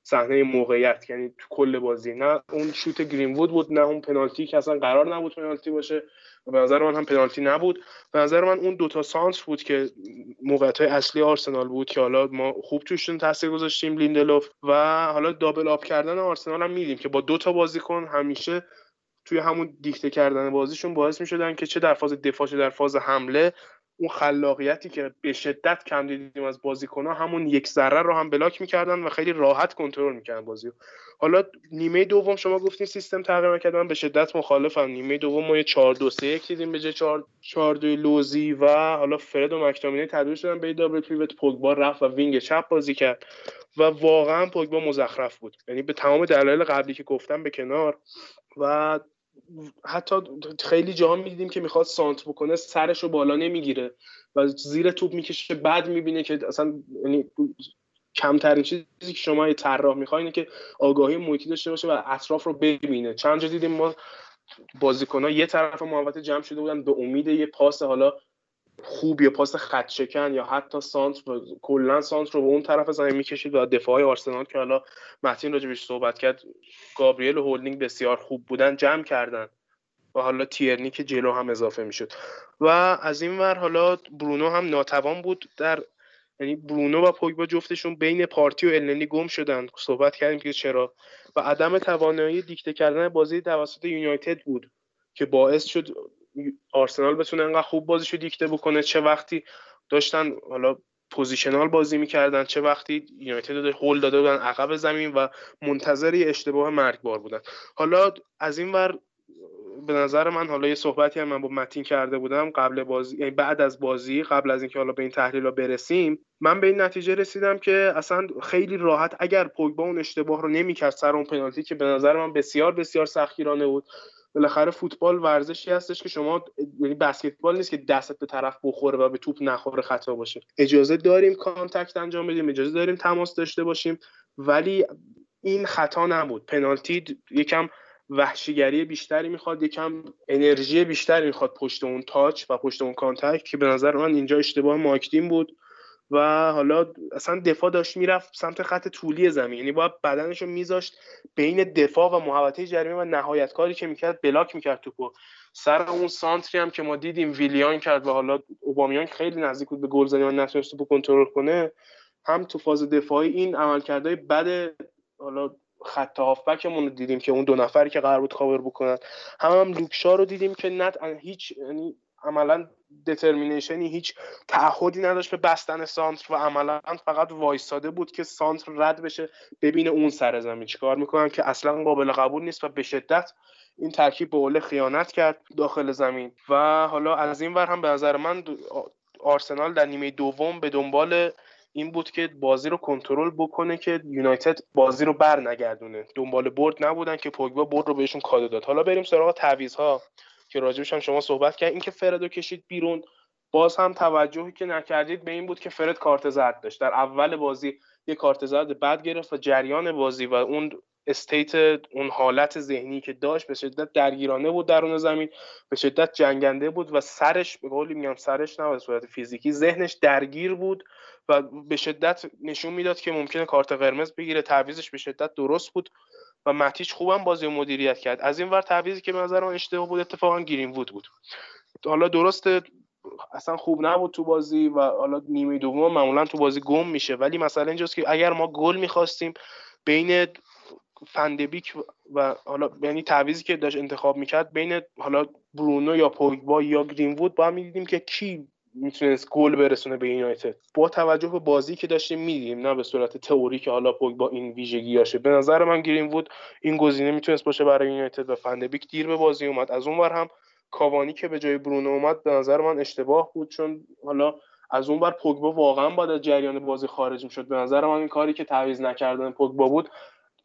صحنه موقعیت. یعنی تو کل بازی. نه اون شوت گرینوود بود نه اون پنالتی که اصلا قرار نبود پنالتی باشه و به نظر من هم پنالتی نبود. به نظر من اون دوتا سانتر بود که موقعیت های اصلی آرسنال بود که حالا ما خوب توشون تاثیر گذاشتیم لیندلوف و حالا double up کردن آرسنال هم می‌دیدیم که با دو تا بازیکن همیشه توی همون دیکته کردن بازیشون باعث می‌شدن که چه در فاز دفاع چه در فاز حمله اون خلاقیتی که به شدت کم دیدیم از بازیکنها همون یک ذره رو هم block می‌کردن و خیلی راحت کنترل می‌کردن بازی حالا نیمه دوم شما گفتین سیستم تغییر کرد من به شدت مخالفم. نیمه دوم ما یه 4 2 3 1 دیدیم به جای 4 4 2 لوزی و حالا فرد و مکتامینه تبدیل شدن به دابل پیوت پوگبا رفت و وینگ چپ بازی کرد و واقعا پوگبا مزخرف بود. یعنی به تمام دلایل قبلی که گفتم به کنار و حتی خیلی جاها می‌دیدیم که می‌خواد سانت بکنه سرش رو بالا نمی‌گیره و زیر توپ می‌کشه بعد می‌بینه که اصلا یعنی کمترین چیزی که شما یه طراح می‌خواین که آگاهی محیطی داشته باشه و اطراف رو ببینه. چند جا دیدیم ما بازیکنها یه طرف محوطه جمع شده بودن به امید یه پاس حالا خوب یا پاس خط شکن یا حتی سانتر کلا سانتر رو به اون طرف زمین می‌کشید و دفاع آرسنال که حالا متین راجبش صحبت کرد گابریل و هولدینگ بسیار خوب بودن جمع کردن و حالا تیرنی که جلو هم اضافه می‌شد. و از این ور حالا برونو هم ناتوان بود در یعنی برونو و پوگبا جفتشون بین پارتی و النی گم شدن. صحبت کردیم که چرا؟ و عدم توانایی دیکته کردن بازی توسط یونایتد بود که باعث شد آرسنال بتونه انقدر خوب بازیشو دیکته بکنه. چه وقتی داشتن حالا پوزیشنال بازی می‌کردن چه وقتی یونایتد هول داده بودن عقب زمین و منتظر اشتباه مرگبار بودن. حالا از این ور به نظر من حالا یه صحبتی هم من با متین کرده بودم قبل بازی یعنی بعد از بازی قبل از اینکه حالا به این تحلیل برسیم من به این نتیجه رسیدم که اصلا خیلی راحت اگر پوگبا اون اشتباه رو نمی‌کرد سر اون پنالتی که به نظر من بسیار بسیار سختگیرانه بود. بالاخره فوتبال ورزشی هستش که شما یعنی بسکتبال نیست که دستت به طرف بخوره و به توپ نخوره خطا باشه. اجازه داریم contact انجام بدیم اجازه داریم تماس داشته باشیم ولی این خطا نبود. پنالتی یکم وحشیگری بیشتری می‌خواد یکم انرژی بیشتری می‌خواد پشت اون touch و پشت اون contact که به نظر من اینجا اشتباه مک‌تامینی بود. و حالا اصلا دفاع داشت می‌رفت سمت خط طولی زمین. یعنی باید بدنش رو میذاشت بین دفاع و محوطه جریمه و نهایت کاری که می‌کرد block می‌کرد توپو. سر اون سانتری هم که ما دیدیم ویلیان کرد و حالا اوبامیانگ خیلی نزدیک بود به گل زنی و نتونست توپو کنترل کنه. هم تو فاز دفاعی این عملکردهای بد حالا خط هافبکمون رو دیدیم که اون دو نفری که قرار بود کاور بکنن. هم هم لوک شاو رو دیدیم که نت هیچ یعنی عملا determination ی هیچ تعهدی نداشت به بستن سانتر و عملا فقط وایستاده بود که سانتر رد بشه ببینه اون سر زمین. چیکار می‌کنن که اصلا قابل قبول نیست و به شدت این ترکیب به ما خیانت کرد داخل زمین. و حالا از این ور هم به نظر من آرسنال در نیمه دوم به دنبال این بود که بازی رو کنترل بکنه که یونایتد بازی رو بر نگردونه دنبال برد نبودن که پوگبا برد رو بهشون کادو داد. حالا بریم سراغ تعویض که راجبش هم شما صحبت کرد اینکه فردو کشید بیرون باز هم توجهی که نکردید به این بود که فرد کارت زرد داشت. در اول بازی یه کارت زرد بد گرفت و جریان بازی و اون استیت اون حالت ذهنی که داشت به شدت درگیرانه بود درون زمین به شدت جنگنده بود و سرش به قولی میگم سرش نه به صورت فیزیکی ذهنش درگیر بود و به شدت نشون می‌داد که ممکنه کارت قرمز بگیره. تعویزش به شدت درست بود. و متیش خوبم بازی مدیریت کرد. از این ور تعویزی که به نظر من اشتباه بود اتفاقا گیرین وود بود. حالا درسته اصلا خوب نبود تو بازی و حالا نیمه دوم معمولا تو بازی گم میشه. ولی مثلا اینجاست که اگر ما گل می‌خواستیم بین فندبیک و حالا یعنی تعویزی که داشت انتخاب می‌کرد بین حالا برونو یا پوگبا یا گرینوود با هم می‌دیدیم که کی می‌تونست گل برسونه به یونایتد. با توجه به بازی که داشتیم میدیم نه به صورت تئوری که حالا با این ویژگی هاشه به نظر من گرین وود این گزینه می‌تونست باشه برای یونایتد و فندبیک دیر به بازی اومد. از اون ور هم کاوانی که به جای برونو اومد به نظر من اشتباه بود چون حالا از اون بر پوگبا واقعا باید از جریان بازی خارج می‌شد. به نظر من این کاری که تعویض نکردن پوگبا بود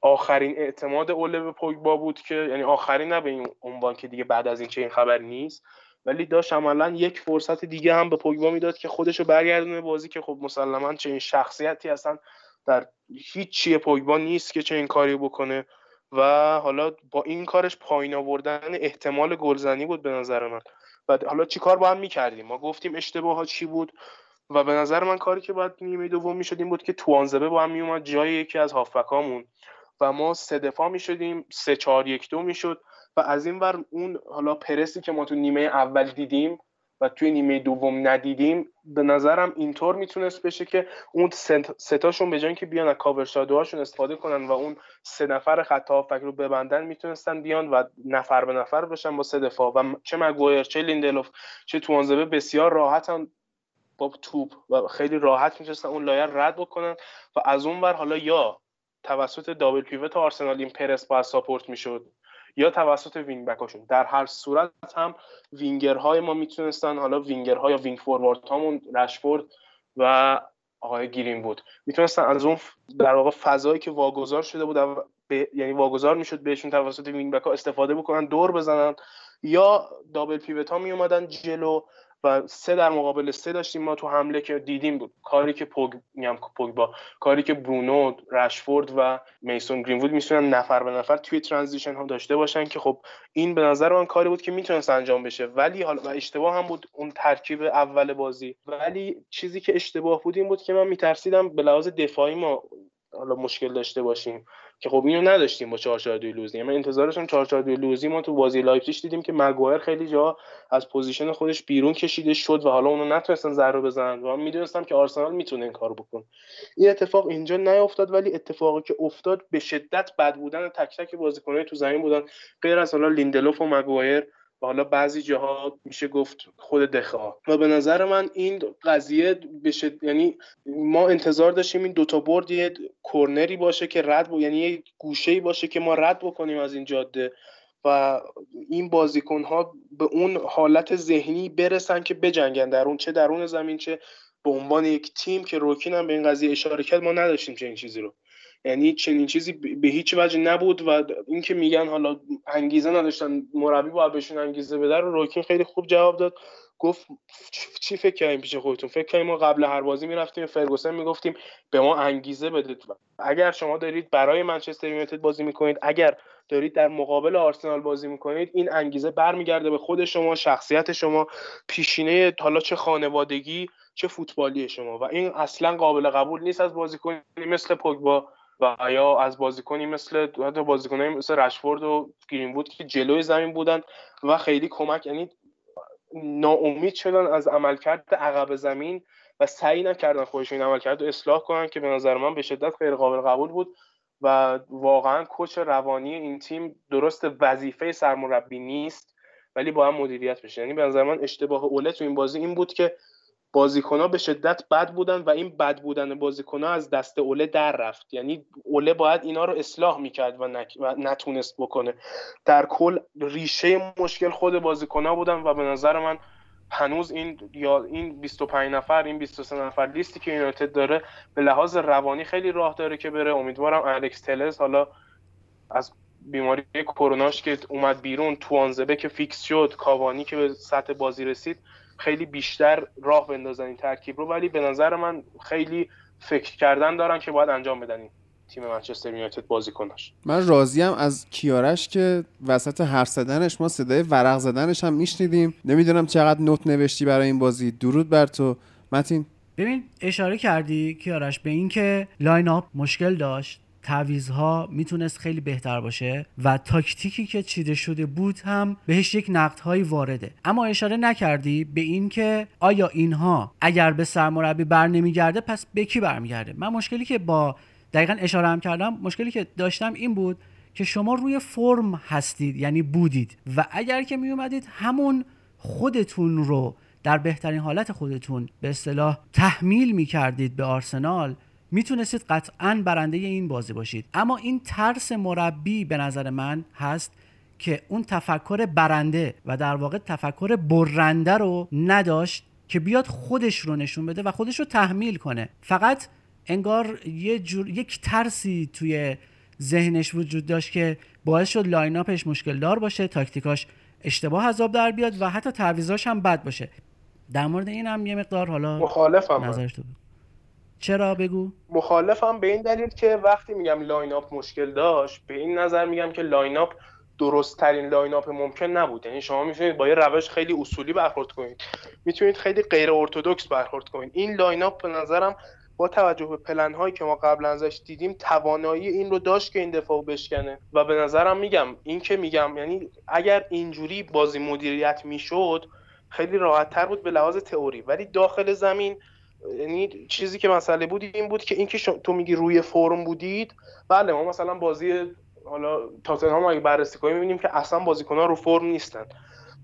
آخرین اعتماد اوله به پوگبا بود که یعنی آخرین نه به این عنوان که دیگه بعد از این چه این خبر نیست. ولی داشت عملا یک فرصت دیگه هم به پوگبا می‌داد که خودشو برگردونه بازی که خب مسلما این شخصیتی اصلا در هیچ چیه پوگبا نیست که چه این کاری بکنه. و حالا با این کارش پایین آوردن احتمال گلزنی بود به نظر من. و حالا چیکار با هم می‌کردیم؟ ما گفتیم اشتباه ها چی بود؟ و به نظر من کاری که باید نیمه دوم می‌شد این بود که توانزبه با هم میومد جای یکی از هافبکامون و ما سه دفاع می‌شدیم سه چهار یک دو می‌شد. و از این ور اون حالا پرسی که ما تو نیمه اول دیدیم و توی نیمه دوم ندیدیم به نظرم اینطور می‌تونست بشه که اون ستاشون به جای اینکه بیان از کاور هاشون استفاده کنن و اون سه نفر خط هافبک رو ببندن می‌تونستن بیان و نفر به نفر بشن با سه دفاع. و چه مگوایر چه لیندلوف چه توانزبه بسیار راحتن با توپ و خیلی راحت می‌تونستن اون layer رد بکنن. و از اون ور حالا یا توسط دابل پیوت آرسنال این پرس باید ساپورت می‌شد یا توسط وینگ بکاشون در هر صورت هم وینگرهای ما می‌تونستن حالا وینگرها یا وینگ فوروارد هامون رشفورد و آقای گیرین بود. می‌تونستن از اون در واقع فضایی که واگذار شده بود یعنی واگذار می‌شد بهشون توسط وینگ بک استفاده بکنن دور بزنن یا دابل پیوت ها می اومدن جلو و سه در مقابل سه داشتیم. ما تو حمله که دیدیم بود کاری که پوگ میام با کاری که برونو رشفورد و میسون گرینوود می‌تونن نفر به نفر توی transition ها داشته باشن که خب این به نظر من کاری بود که می‌تونست انجام بشه. ولی حالا و اشتباه هم بود اون ترکیب اول بازی. ولی چیزی که اشتباه بود این بود که من میترسیدم به لحاظ دفاعی ما حالا مشکل داشته باشیم. که خب اینو نداشتیم با 442 لوزی. یعنی من انتظارشم 442 لوزی ما تو بازی لایپزیگ دیدیم که مگوایر خیلی جا از position خودش بیرون کشیده شد و حالا اونو نتونستن ضربه بزنن. و من می‌دونستم که آرسنال می‌تونه این کارو بکنه. این اتفاق اینجا نیافتاد ولی اتفاقی که افتاد به شدت بد بودن تک تک بازیکنان تو زمین بودن. غیر از حالا لیندلوف و مگوایر و حالا بعضی جاها میشه گفت خود دخا. و به نظر من این قضیه بشه یعنی ما انتظار داشتیم این دوتا برد یه کرنری باشه که رد بود یعنی یه گوشه باشه که ما رد بکنیم از این جاده. و این بازیکن ها به اون حالت ذهنی برسن که بجنگن. در اون چه درون زمین چه به عنوان یک تیم که روکین هم به این قضیه اشاره کرد ما نداشتیم چنین چیزی رو. یعنی چنین چیزی به هیچ وجه نبود و اینکه میگن حالا انگیزه نداشتن مربی باید بهشون انگیزه بده رو روکین خیلی خوب جواب داد. گفت چی فکر کردیم پیش خودتون؟ فکر کردیم ما قبل هر بازی می‌رفتیم فرگوسن می‌گفتیم به ما انگیزه بدید. اگر شما دارید برای منچستر یونایتد بازی می‌کنید اگر دارید در مقابل آرسنال بازی می‌کنید این انگیزه برمیگرده به خود شما شخصیت شما پیشینه حالا چه خانوادگی چه فوتبالی شما. و این اصلا قابل قبول نیست از بازیکنی مثل پوگبا و یا از بازیکنی مثل حتی بازیکنایی مثل رشفورد و گرینوود که جلوی زمین بودن و خیلی کمک یعنی ناامید شدن از عملکرد عقب زمین و سعی نکردن خودشون این عملکرد رو اصلاح کنن که به نظر من به شدت غیر قابل قبول بود و واقعا کوچ روانی این تیم درست وظیفه سرمربی نیست ولی با هم مدیریت بشه. یعنی به نظر من اشتباه اوله تو این بازی این بود که بازیکنها به شدت بد بودن و این بد بودن بازیکنها از دست اوله در رفت. یعنی اوله باید اینا رو اصلاح می‌کرد و, نتونست بکنه. در کل ریشه مشکل خود بازیکنها بودن و به نظر من هنوز این یا این 25 نفر این 23 نفر لیستی که یونایتد داره به لحاظ روانی خیلی راه داره که بره. امیدوارم الکس تلز حالا از بیماری کروناش که اومد بیرون توانزبه که فیکس شد کاوانی که به سطح بازی رسید خیلی بیشتر راه بندازن این ترکیب رو ولی به نظر من خیلی فکر کردن دارن که باید انجام بدن این تیم منچستر یونایتد بازیکنش من راضیم از کیارش که وسط حرف زدنش ما صدای ورق زدنش هم میشنیدیم. نمی‌دونم چقدر note نوشتی برای این بازی. درود بر تو. متین. ببین اشاره کردی کیارش به اینکه lineup مشکل داشت. تعویض‌ها می‌تونست خیلی بهتر باشه و تاکتیکی که چیده شده بود هم بهش یک نقدهایی وارده. اما اشاره نکردی به اینکه آیا اینها اگر به سرمربی بر نمیگرده پس به کی برمیگرده؟ من مشکلی که با دقیقا اشاره هم کردم مشکلی که داشتم این بود که شما روی فرم هستید یعنی بودید. و اگر که می اومدید همون خودتون رو در بهترین حالت خودتون به اصطلاح تحمیل می کردید به آرسنال می‌تونستید قطعا برنده این بازی باشید. اما این ترس مربی به نظر من هست که اون تفکر برنده و در واقع تفکر برنده رو نداشت که بیاد خودش رو نشون بده و خودش رو تحمیل کنه. فقط انگار یه جور یک ترسی توی ذهنش وجود داشت که باعث شد lineup ش مشکل دار باشه تاکتیکاش اشتباه از آب در بیاد و حتی تعویضاش هم بد باشه. در مورد این هم یه مقدار حالا مخالفم نظرش تو چرا بگو؟ مخالفم به این دلیل که وقتی میگم lineup مشکل داشت به این نظر میگم که lineup درست ترین lineup ممکن نبود. یعنی شما می‌تونید با یه روش خیلی اصولی برخورد کنید. می‌تونید خیلی غیر orthodox برخورد کنید. این lineup به نظرم با توجه به پلن هایی که ما قبلا ازش دیدیم توانایی این رو داشت که این دفاع بشکنه. و به نظرم میگم این که میگم یعنی اگر اینجوری بازی مدیریت می‌شد خیلی راحت تر بود به لحاظ تئوری. ولی داخل زمین یعنی چیزی که مسئله بود این بود که اینکه تو میگی روی فرم بودید بله ما مثلا بازی حالا تاتنهام اگه بررسی کنیم می‌بینیم که اصلا بازیکن‌ها رو فرم نیستن.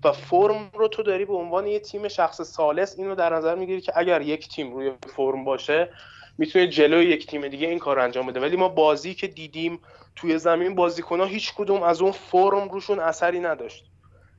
و فرم رو تو داری به عنوان یه تیم شخص سالس اینو در نظر می‌گیری که اگر یک تیم روی فرم باشه می‌تونه جلوی یک تیم دیگه این کار انجام بده. ولی ما بازی که دیدیم توی زمین بازیکن‌ها هیچ کدوم از اون فرم روشون اثری نداشت.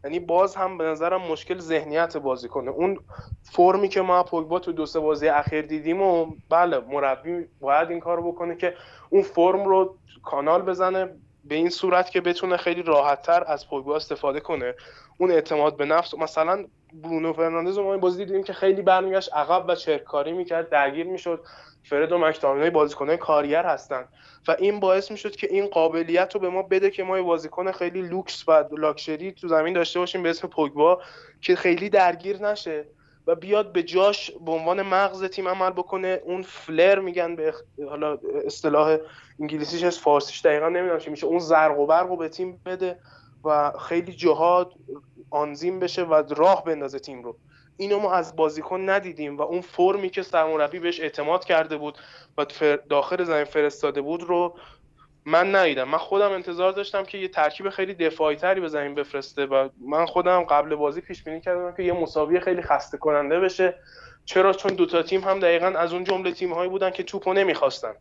یعنی باز هم به نظرم مشکل ذهنیت بازیکنه. اون فرمی که ما پوگبا تو دو سه بازی اخیر دیدیم و بله مربی باید این کار بکنه که اون فرم رو کانال بزنه به این صورت که بتونه خیلی راحتتر از پوگبا استفاده کنه. اون اعتماد به نفس. مثلا برونو فرناندز ما این بازی دیدیم که خیلی برمیگشت عقب و خرکاری می‌کرد درگیر می‌شد. فرد و مکتامینای بازیکنهای کارگر هستن. و این باعث می‌شد که این قابلیت رو به ما بده که ما یه بازیکن خیلی لوکس و لاکشری تو زمین داشته باشیم به اسم پوگبا که خیلی درگیر نشه و بیاد به جاش به عنوان مغز تیم عمل بکنه. اون flair میگن به حالا اصطلاح انگلیسیش از فارسیش دقیقا نمی‌دونم چی میشه. اون زرق و برق به تیم بده و خیلی جهات آنزیم بشه و راه بندازه تیم رو. اینو ما از بازیکن ندیدیم و اون فرمی که سرمربی بهش اعتماد کرده بود و داخل زمین فرستاده بود رو من ندیدم. من خودم انتظار داشتم که یه ترکیب خیلی دفاعی تری به زمین بفرسته و من خودم قبل بازی پیش بینی کردم که یه مساوی خیلی خسته کننده بشه. چرا؟ چون دوتا تیم هم دقیقا از اون جمله تیم هایی بودن که توپو نمی‌خواستن.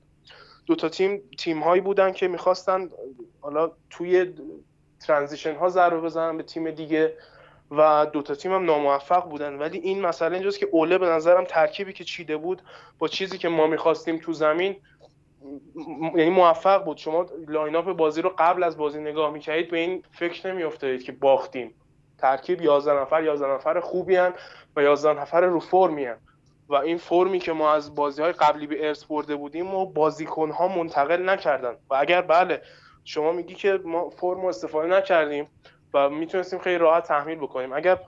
دوتا تیم تیم هایی بودن که می‌خواستن حالا توی transition ها ضربه بزنن به تیم دیگه و دوتا تیم هم ناموفق بودن. ولی این مسئله اینجاست که اوله به نظرم ترکیبی که چیده بود با چیزی که ما می‌خواستیم تو زمین یعنی موفق بود. شما lineup بازی رو قبل از بازی نگاه می‌کردید به این فکر نمیافتادید که باختیم. ترکیب 11 نفر 11 نفر خوبی هن و 11 نفر رو فرمی هن. و این فرمی که ما از بازی های قبلی به ارث برده بودیم و بازیکن ها منتقل نکردن. و اگر بله شما میگی که ما فرم استفاده نکردیم و می‌تونستیم خیلی راحت تحمیل بکنیم. اگر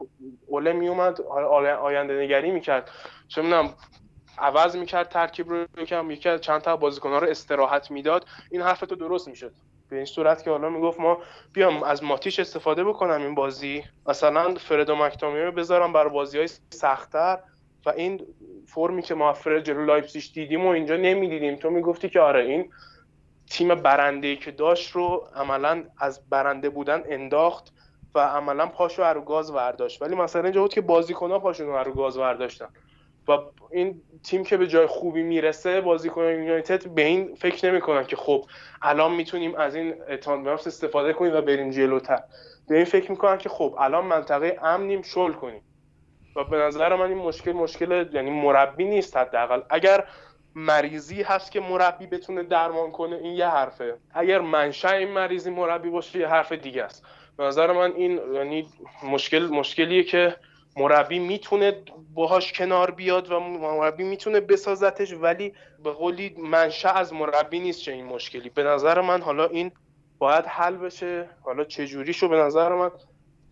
اوله میومد آینده نگری می‌کرد. چه می‌دونم عوض می‌کرد ترکیب رو یکم یکی چند تا بازیکن‌ها رو استراحت می‌داد. این حرف تو درست می‌شد. به این صورت که حالا می‌گفت ما بیام از ماتیش استفاده بکنم این بازی. مثلا فرد و رو بذارم برای بازی های سختتر. و این فرمی که ما فرد جلو لایپزیگ دیدیم و اینجا نمی‌دیدیم. تو می‌گفتی که آره این تیم برنده که داشت رو عملا از برنده بودن انداخت و عملا پاشو رو گاز ورداشت. ولی مثلا اینجا بود که بازیکن‌ها پاشون رو گاز ورداشتن. و این تیم که به جای خوبی می‌رسه بازیکن یونایتد به این فکر نمی‌کنن که خب الان می‌تونیم از این اتانبرس استفاده کنیم و بریم جلوتر. به این فکر می‌کنن که خب الان منطقه امنیم شل کنیم. و به نظر من این مشکل مشکل یعنی مربی نیست حداقل. اگر مریضی هست که مربی بتونه درمان کنه این یه حرفه. اگر منشأ این مریضی مربی باشه یه حرف دیگه است. به نظر من این یعنی مشکل مشکلیه که مربی می‌تونه باهاش کنار بیاد و مربی می‌تونه بسازتش ولی به قولی منشأ از مربی نیست چه این مشکلی. به نظر من حالا این باید حل بشه. حالا چه شو به نظر من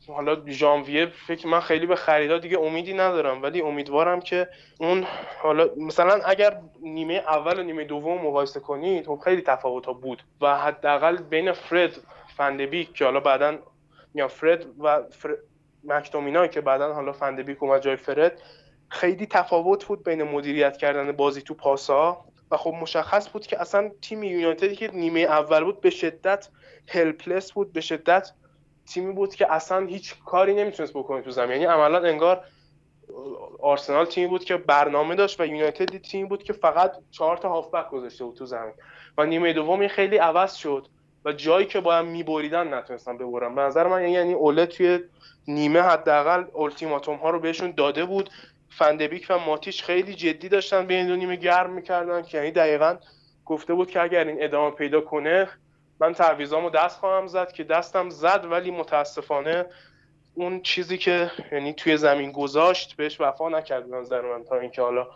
حالا ژانویه فکر من خیلی به خریدا دیگه امیدی ندارم ولی امیدوارم که اون حالا مثلا اگر نیمه اول و نیمه دوم مقایسه کنید خب خیلی تفاوت ها بود و حداقل بین فرد فندبیک که حالا بعدا میان فرد و مکتومینای که بعدا حالا فندبیک اومد جای فرد خیلی تفاوت بود بین مدیریت کردن بازی تو پاسا و خب مشخص بود که اصلا تیم یونایتدی که نیمه اول بود به شدت هلپلس بود به شدت تیمی بود که اصلا هیچ کاری نمی‌تونست بکنه تو زمین. یعنی عملا انگار آرسنال تیمی بود که برنامه داشت و یونایتد تیمی بود که فقط چهار تا هافبک گذاشته بود تو زمین. و نیمه دوم خیلی عوض شد و جایی که باید میبریدن نتونستن ببرن. به نظر من یعنی اوله توی نیمه حداقل التیماتوم ها رو بهشون داده بود. فندبیک و ماتیش خیلی جدی داشتن به این دو نیمه گرم می‌کردن که یعنی دقیقا گفته بود که اگر این ادامه پیدا کنه من تعویضامو دست خواهم زد که دستم زد ولی متاسفانه اون چیزی که یعنی توی زمین گذاشت بهش وفا نکرد نظر من تا اینکه حالا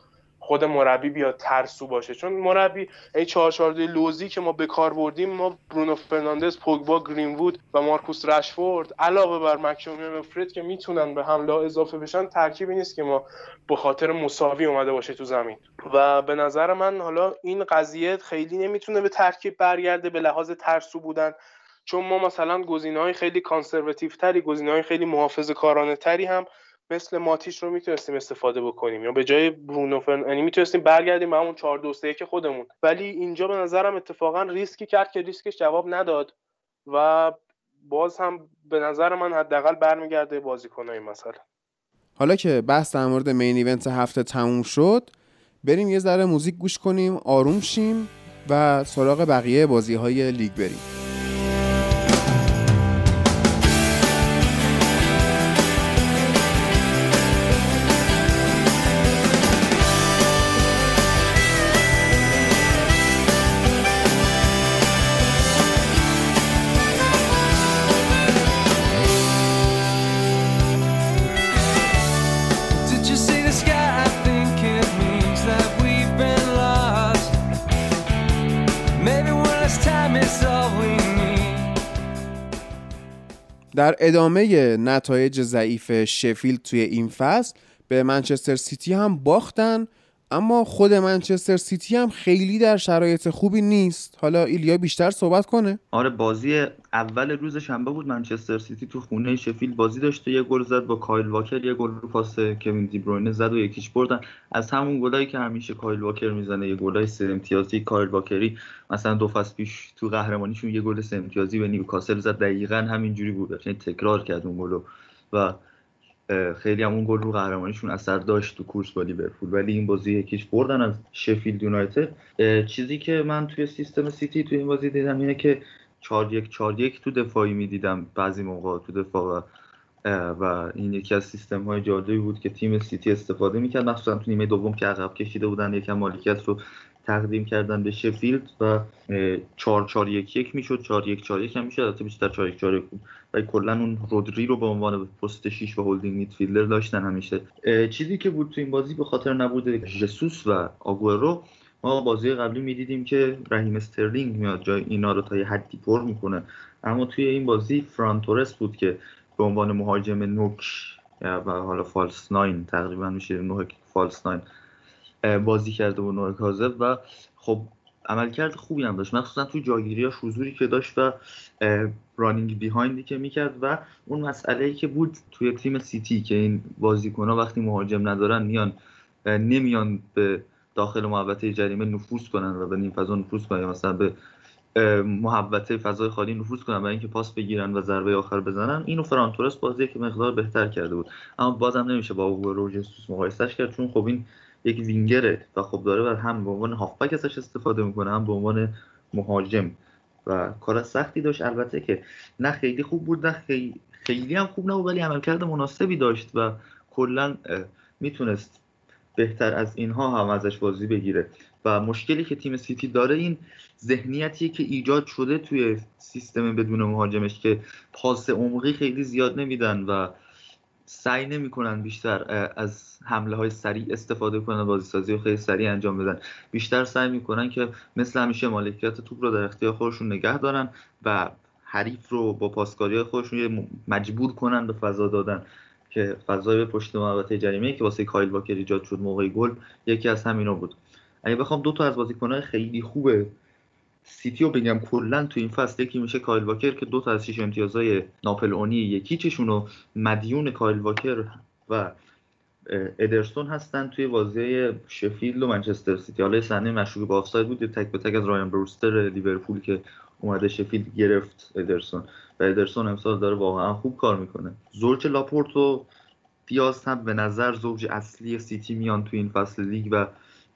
خود مربی بیاد ترسو باشه. چون مربی این 4 لوزی که ما به کار بردیم ما برونو فرناندز پوگبا گرینوود و مارکوس رشفورد علاوه بر مکشومی و فرید که می‌تونن به حمله اضافه بشن ترکیبی نیست که ما به خاطر مساوی اومده باشه تو زمین. و به نظر من حالا این قضیه خیلی نمی‌تونه به ترکیب برگرده به لحاظ ترسو بودن. چون ما مثلا گزینه‌های خیلی conservative تری گزینه‌های خیلی محافظه‌کارانه تری هم مثل ماتیش رو می‌تونستیم استفاده بکنیم یا به جای برونو فرن یعنی می‌تونستیم برگردیم همون 4 2 3 خودمون. ولی اینجا به نظرم اتفاقا ریسکی کرد که ریسکش جواب نداد و باز هم به نظر من حداقل برمیگرده بازیکنای مثلا. حالا که بحث در مورد مین ایونت هفته تموم شد بریم یه ذره موزیک گوش کنیم آروم شیم و سراغ بقیه بازی های لیگ بریم. در ادامه نتایج ضعیف شفیلد توی این فصل به منچستر سیتی هم باختن. اما خود منچستر سیتی هم خیلی در شرایط خوبی نیست. حالا ایلیا بیشتر صحبت کنه. آره بازی اول روز شنبه بود منچستر سیتی تو خونه شفیلد بازی داشته. یه گل زد با کایل واکر یه گل رو پاس کوین دی بروینه زد و یک هیچ بردن. از همون گلایی که همیشه کایل واکر می‌زنه یه گلای سه امتیازی کایل واکری. مثلا دو فصل پیش تو قهرمانیشون یه گل سه امتیازی به نیوکاسل زد. دقیقا همینجوری بود. یعنی تکرار کرد اون گلو. و خیلی هم اون گل رو قهرمانیشون اثر داشت تو کورس با لیورپول. ولی این بازی یک هیچ بردن از شفیلد یونایتد. چیزی که من توی سیستم سیتی توی این بازی دیدم اینه که 4 1 4 1 تو دفاعی می‌دیدم بعضی موقع تو دفاع و این یکی از سیستم های جادویی بود که تیم سیتی استفاده می‌کرد. مخصوصا تو نیمه دوم که عقب کشیده بودن یکم مالکیت رو تقدیم کردن به شفیلد و 4 4 1 1 می‌شد 4 1 4 1 هم می‌شد البته بیشتر 4 1 4 1 بود. و کلا اون رودری رو به عنوان پست 6 و holding midfielder داشتن همیشه. چیزی که بود تو این بازی به خاطر نبود جسوس و آگورو ما بازی قبلی می‌دیدیم که رحیم استرلینگ میاد جای اینا رو تا یه حدی پر می‌کنه. اما توی این بازی فران تورس بود که به عنوان مهاجم نوک و حالا false nine تقریبا میشه نوک false nine بازی کرده با نوع کاذب و خب عملکرد خوبی هم داشت. مخصوصا توی جاگیری ها حضوری که داشت و رانینگ بیهایندی که می‌کرد و اون مسئله ای که بود توی تیم سیتی که این بازیکن ها وقتی مهاجم ندارن میان نمیان به داخل محوطه جریمه نفوذ کنن و به نیم فضا نفوذ کنن مثلا به محوطه فضای خالی نفوذ کنن برای اینکه پاس بگیرن و ضربه آخر بزنن. اینو فرانتورس بازی که مقدار بهتر کرده بود. اما بازم نمیشه با روجستوس مقایسهش کرد چون خب این یک وینگره و خب داره و هم به عنوان هافبک ازش استفاده می‌کنه هم به عنوان مهاجم. و کار سختی داشت. البته که نه خیلی خوب بود نه خیلی, خیلی هم خوب نبود ولی عملکرد مناسبی داشت و کلا می‌تونست بهتر از اینها هم ازش بازی بگیره. و مشکلی که تیم سیتی داره این ذهنیتیه که ایجاد شده توی سیستم بدون مهاجمش که پاس عمقی خیلی زیاد نمیدن و سعی نمی‌کنن بیشتر از حمله های سریع استفاده کنن بازی سازی و خیلی سریع انجام بدن. بیشتر سعی می‌کنن که مثل همیشه مالکیت توپ رو در اختیار خودشون نگه دارن و حریف رو با پاسکاری خودشون مجبور کنن به فضا دادن که فضای به پشت محوطه جریمه که واسه کایل واکر ایجاد شد موقع گل یکی از همینا بود. اگه بخوام دو تا از بازیکن‌های خیلی خوبه سیتی رو بگم کلا تو این فصل یکی میشه کایل واکر که دو تا از شیش امتیازهای ناپل اونی یک هیچشون رو مدیون کایل واکر و ادرسون هستن توی بازی شفیلد و منچستر سیتی. حالا صحنه مشکوک به آفساید بود تک به تک از رایان بروستر لیورپول که اومده شفیلد گرفت ادرسون. و ادرسون امسال داره واقعا خوب کار می‌کنه. زوج لاپورت و دیاز هم به نظر زوج اصلی سیتی میان تو این فصل لیگ و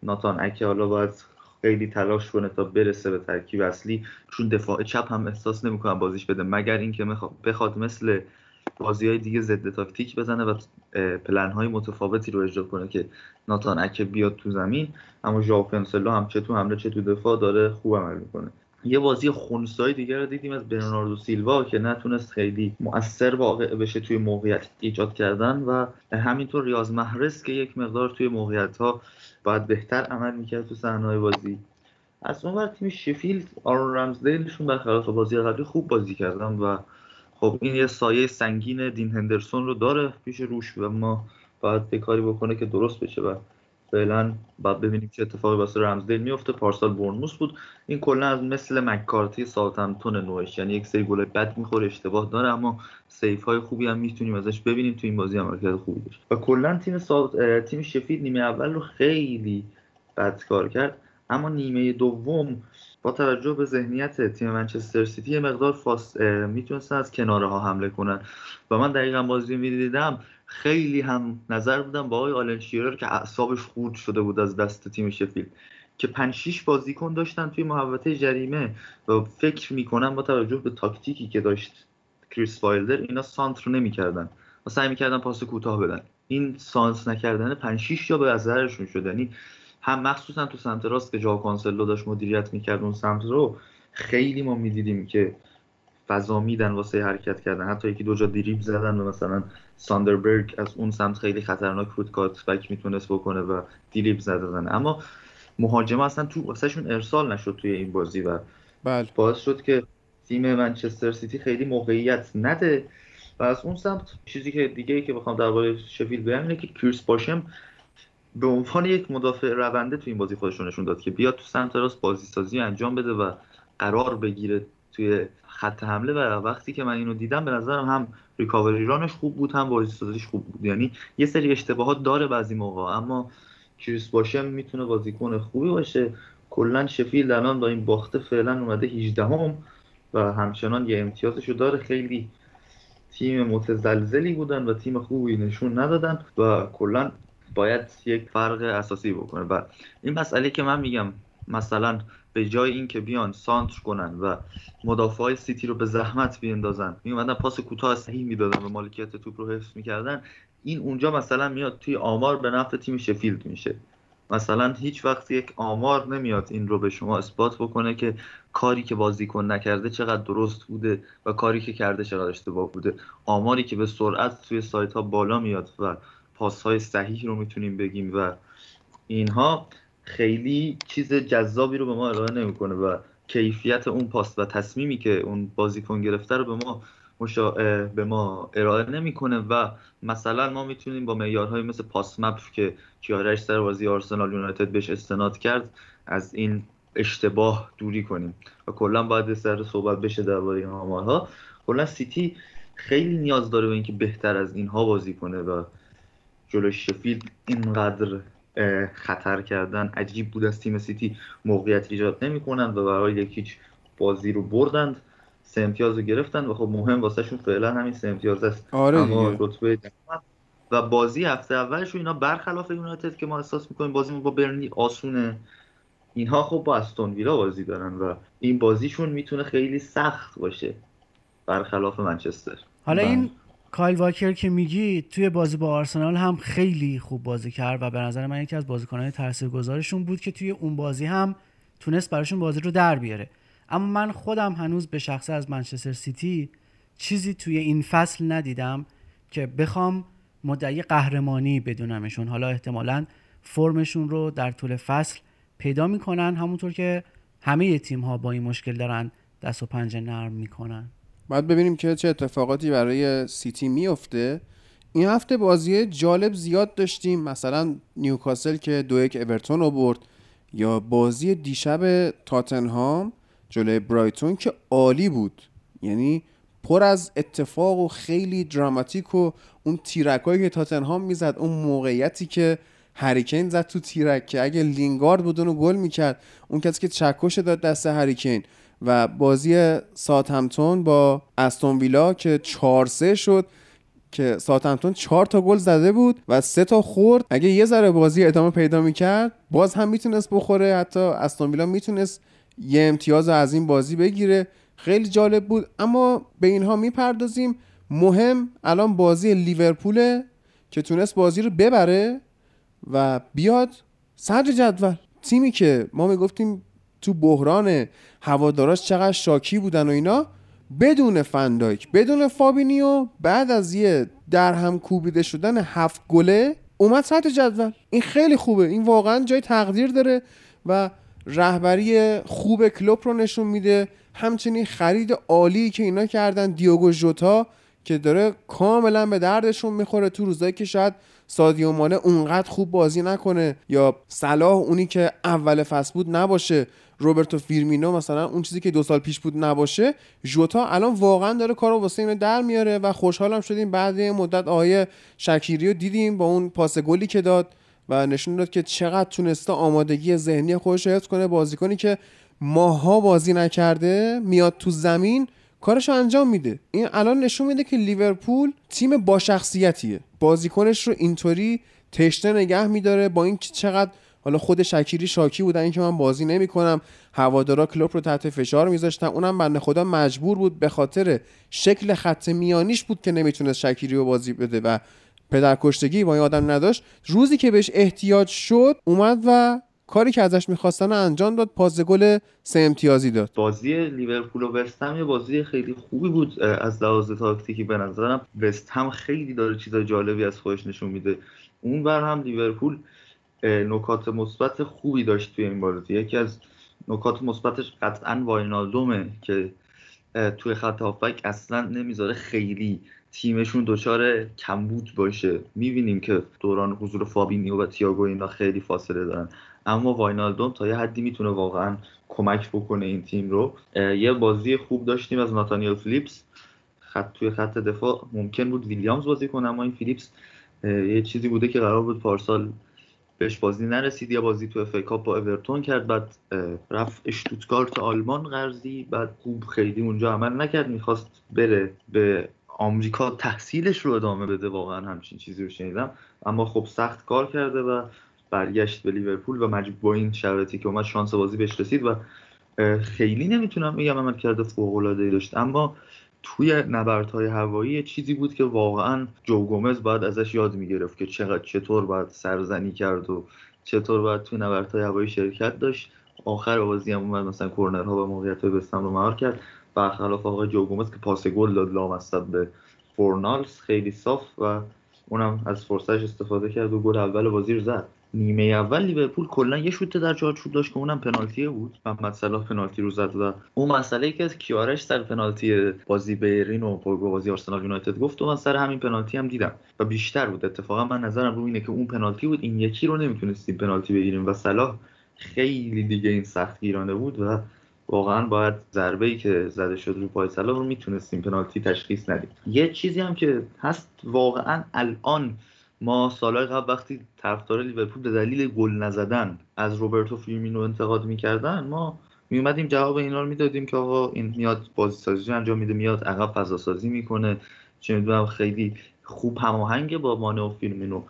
ناتان اکه حالا باید خیلی تلاش کنه تا برسه به ترکیب اصلی چون دفاع چپ هم احساس نمی‌کنم بازیش بده. مگر اینکه بخواد مثل بازی های دیگه ضد تاکتیک بزنه و پلن های متفاوتی رو اجرا کنه که ناتان اکه بیاد تو زمین اما ژاو کنسلو هم چه تو حمله چه تو دفاع داره خوب عمل می‌کنه. یه بازی خونسایی دیگه رو دیدیم از برناردو سیلوا که نتونست خیلی مؤثر واقع بشه توی موقعیت ایجاد کردن و همینطور ریاض محرز که یک مقدار توی موقعیت ها باید بهتر عمل می‌کرد تو صحنه بازی. از اون تیم شفیلد آرون رمزدیلشون برخلاف بازی قبلی خوب بازی کردن و خب این یه سایه سنگین دین هندرسون رو داره پیش روش و ما باید کاری بکنه که درست بشه و فعلا بعد ببینیم چه اتفاقی واسه رمزدیل میفته پارسال برنموس بود. این کلا از مثل مکارتی سالتمتون نوعش. یعنی یک سری گل بد می‌خوره اشتباه داره اما سیف های خوبی هم می‌تونیم ازش ببینیم تو این بازی عملکرد خوبی داشت. و کلا تیم سال... تیم شفید نیمه اول رو خیلی بد کار کرد. اما نیمه دوم با توجه به ذهنیت تیم منچستر سیتی مقدار فاس می‌تونستن از کناره ها حمله کنن. و من دقیقا بازی می‌دیدم. خیلی هم نظر بودم با آقای آلن شیرر که اعصابش خورد شده بود از دست تیم شفیلد. که 5 6 بازیکن داشتن توی محوطه جریمه و فکر می‌کنم با توجه به تاکتیکی که داشت کریس وایلدر اینا سانتر نمی‌کردن و سعی می‌کردن پاس کوتاه بدن. این سانتر نکردن 5 6 یا به اثرشون شد. یعنی هم مخصوصا تو سمت راست که جا کانسلو داشت مدیریت می‌کرد اون سمت رو خیلی ما می‌دیدیم که فضا میدن واسه حرکت کردن. حتی یکی دو جا دریب زدن و مثلا ساندربرگ از اون سمت خیلی خطرناک بود cut back می‌تونست بکنه و دریب زدن اما مهاجمه اصلا تو واسهشون ارسال نشد توی این بازی و بله. باعث شد که تیم منچستر سیتی خیلی موقعیت نده و از اون سمت چیزی که دیگه ای که بخوام درباره شفیلد بگم اینه که کریس باشم به عنوان یک مدافع رونده تو این بازی خودش نشون داد که بیاد تو سمت راست بازی سازی انجام بده و قرار بگیره توی خط حمله و وقتی که من اینو دیدم به نظرم هم ریکاوری رانش خوب بود هم بازی سازیش خوب بود. یعنی یه سری اشتباهات داره بعضی موقع اما کریس باشه می‌تونه بازیکن خوبی باشه. کلا شفیل الان با این باخته فعلا اومده 18 هم و همچنان یه امتیازشو داره. خیلی تیم متزلزلی بودن و تیم خوبی نشون ندادن و کلا باید یک فرق اساسی بکنه. و این مسئله که من میگم مثلا به جای اینکه بیان سانتر کنن و مدافع سیتی رو به زحمت بیندازن میومدن پاس کوتاه صحیح می‌دادن و مالکیت توپ رو حفظ می‌کردن. این اونجا مثلا میاد توی آمار به نفع تیم شفیلد میشه. مثلا هیچ وقت یک آمار نمیاد این رو به شما اثبات بکنه که کاری که بازیکن نکرده چقدر درست بوده و کاری که کرده چقدر اشتباه بوده. آماری که به سرعت توی سایت ها بالا میاد و پاس های صحیح رو می‌تونیم بگیم و اینها. خیلی چیز جذابی رو به ما ارائه نمی‌کنه و کیفیت اون پاس و تصمیمی که اون بازیکن گرفته رو به ما مشا... به ما ارائه نمی‌کنه و مثلا ما می‌تونیم با معیارهای مثل پاس مپ که کیارش سر بازی آرسنال یونایتد بهش استناد کرد از این اشتباه دوری کنیم و کلا باید سر صحبت بشه درباره این آمارها. کلا سیتی خیلی نیاز داره به اینکه بهتر از اینها بازی کنه و جلوی شفیلد اینقدر خطر کردن عجیب بود از تیم سیتی موقعیت ایجاد نمی‌کنن و برای یکیچ بازی رو بردند سه امتیاز رو گرفتن و خب مهم واسهشون فعلا همین سه امتیاز است. آره اما رتبه و بازی هفته اولش اینا برخلاف یونایتد که ما احساس می‌کنیم بازی با برنی آسونه. اینها خب با استون ویلا بازی دارن و این بازیشون می‌تونه خیلی سخت باشه. برخلاف منچستر. حالا این کایل واکر که میگی توی بازی با آرسنال هم خیلی خوب بازی کرد و به نظر من یکی از بازیکنهای تاثیرگذارشون بود که توی اون بازی هم تونست براشون بازی رو در بیاره. اما من خودم هنوز به شخصه از منچستر سیتی چیزی توی این فصل ندیدم که بخوام مدعی قهرمانی بدونمشون. حالا احتمالا فرمشون رو در طول فصل پیدا می‌کنن همونطور که همه تیم ها با این مشکل دارن دست و پنجه نرم می‌کنن. باید ببینیم که چه اتفاقاتی برای سیتی میفته. این هفته بازی جالب زیاد داشتیم. مثلا نیوکاسل که دو یک اورتون رو برد یا بازی دیشب تاتنهام جلوی برایتون که عالی بود. یعنی پر از اتفاق و خیلی دراماتیک و اون تیرکایی که تاتنهام می‌زد اون موقعیتی که هریکین زد تو تیرک که اگه لینگارد بود اونو گل می‌کرد. اون کسی که چکش داد دست هریکین. و بازی ساتمتون با استون ویلا که 4 3 شد که ساتمتون 4 تا گل زده بود و سه تا خورد. اگه یه ذره بازی ادامه پیدا می‌کرد باز هم می‌تونست بخوره. حتی استون ویلا می‌تونست یه امتیاز از این بازی بگیره. خیلی جالب بود. اما به اینها می‌پردازیم. مهم الان بازی لیورپول که تونست بازی رو ببره و بیاد صدر جدول. تیمی که ما می‌گفتیم تو بحران هواداراش چقدر شاکی بودن و اینا بدون فندایک بدون فابینیو بعد از یه در هم کوبیده شدن هفت گله اومد سطح جدول. این خیلی خوبه. این واقعا جای تقدیر داره و رهبری خوب کلوب رو نشون میده. همچنین خرید عالی که اینا کردن دیوگو ژوتا که داره کاملا به دردشون می‌خوره تو روزایی که شاید سادیو مانه اونقدر خوب بازی نکنه یا صلاح اونی که اول فصل بود نباشه. روبرتو فیرمینو مثلا اون چیزی که دو سال پیش بود نباشه ژوتا الان واقعا داره کارو واسه اینو در میاره و خوشحالم شدیم. بعد مدت آقای شکیری رو دیدیم با اون پاس گلی که داد و نشون داد که چقدر تونسته آمادگی ذهنی خودش حفظ کنه. بازیکنی که ماها بازی نکرده میاد تو زمین کارش انجام میده. این الان نشون میده که لیورپول تیم با شخصیتیه. بازیکنش رو اینطوری تشنه نگه میداره با اینکه چقدر حالا خود شکیری شاکی بودن اینکه من بازی نمی‌کنم. هوادارا کلوب رو تحت فشار میذاشتن. اونم بنده خدا مجبور بود به خاطر شکل خط میانیش بود که نمی‌تونست شکیری رو بازی بده و پدرکشتگی با این آدم نداشت. روزی که بهش احتیاج شد اومد و کاری که ازش می‌خواستن انجام داد پاس گل سه امتیازی داد. بازی لیورپول و وستهم یه بازی خیلی خوبی بود از لحاظ تاکتیکی به نظرم. وستهم خیلی داره چیزای جالبی از خودش نشون میده. اون بر هم لیورپول نکات مثبت خوبی داشت توی این بازی. یکی از نکات مثبتش قطعا واینالدومه که توی خط هافبک اصلا نمی‌ذاره خیلی تیمشون دچار کمبود باشه. می‌بینیم که دوران حضور فابینیو و تیاگو اینا خیلی فاصله دارن. اما واینالدوم تا یه حدی می‌تونه واقعا کمک بکنه این تیم رو. یه بازی خوب داشتیم از ناتانیل فیلیپس. خط توی خط دفاع ممکن بود ویلیامز بازی کنه اما این فیلیپس یه چیزی بوده که قرار بود پارسال بهش بازی نرسید یا بازی تو اف با اورتون کرد بعد رفت اشتوتگارت آلمان قرضی بعد خوب خیلی اونجا عمل نکرد می‌خواست بره به آمریکا تحصیلش رو ادامه بده واقعا همچین چیزی رو شنیدم. اما خب سخت کار کرده و برگشت به لیورپول و مجبور با این شرایطی که اومد شانس بازی بهش رسید و خیلی نمی‌تونم بگم عمل کرده فوق العاده داشت. اما توی نبردهای هوایی چیزی بود که واقعا جو گومز باید ازش یاد می‌گرفت که چقدر چطور باید سرزنی کرد و چطور باید توی نبردهای هوایی شرکت داشت. آخر بازی هم اومد مثلا کورنرها و موقعیت های بستم رو مهار کرد. برخلاف آقای جو گومز که پاس گل داد لامصب به فورنالز خیلی صاف و اونم از فرصتش استفاده کرد و گل اول بازی رو زد. نیمه اول لیورپول کلا یه شوت در چارچوب داشت که اونم پنالتی بود. محمد صلاح پنالتی رو زد و اون مسئله که از کیارش سر پنالتی بازی بیرین و بازی آرسنال یونایتد گفت و من سر همین پنالتی هم دیدم و بیشتر بود. اتفاقا من نظرم رو اینه که اون پنالتی بود. این یکی رو نمی‌تونستیم پنالتی بگیریم و صلاح خیلی دیگه این سخت گیرانه بود و واقعا باید ضربه ای که زده شد رو پای صلاح رو می‌تونستیم پنالتی تشخیص ندیم. یه چیزی هم که هست واقعا الان ما سالهای قبل وقتی طرفدار لیورپول به دلیل گل نزدن از روبرتو فیرمینو انتقاد می‌کردن ما می اومدیم جواب اینا رو می‌دادیم که آقا این میاد بازی سازی انجام میده میاد عقب فضا سازی می‌کنه. چه می‌دونم خیلی خوب هماهنگ با مانه و فیلمینو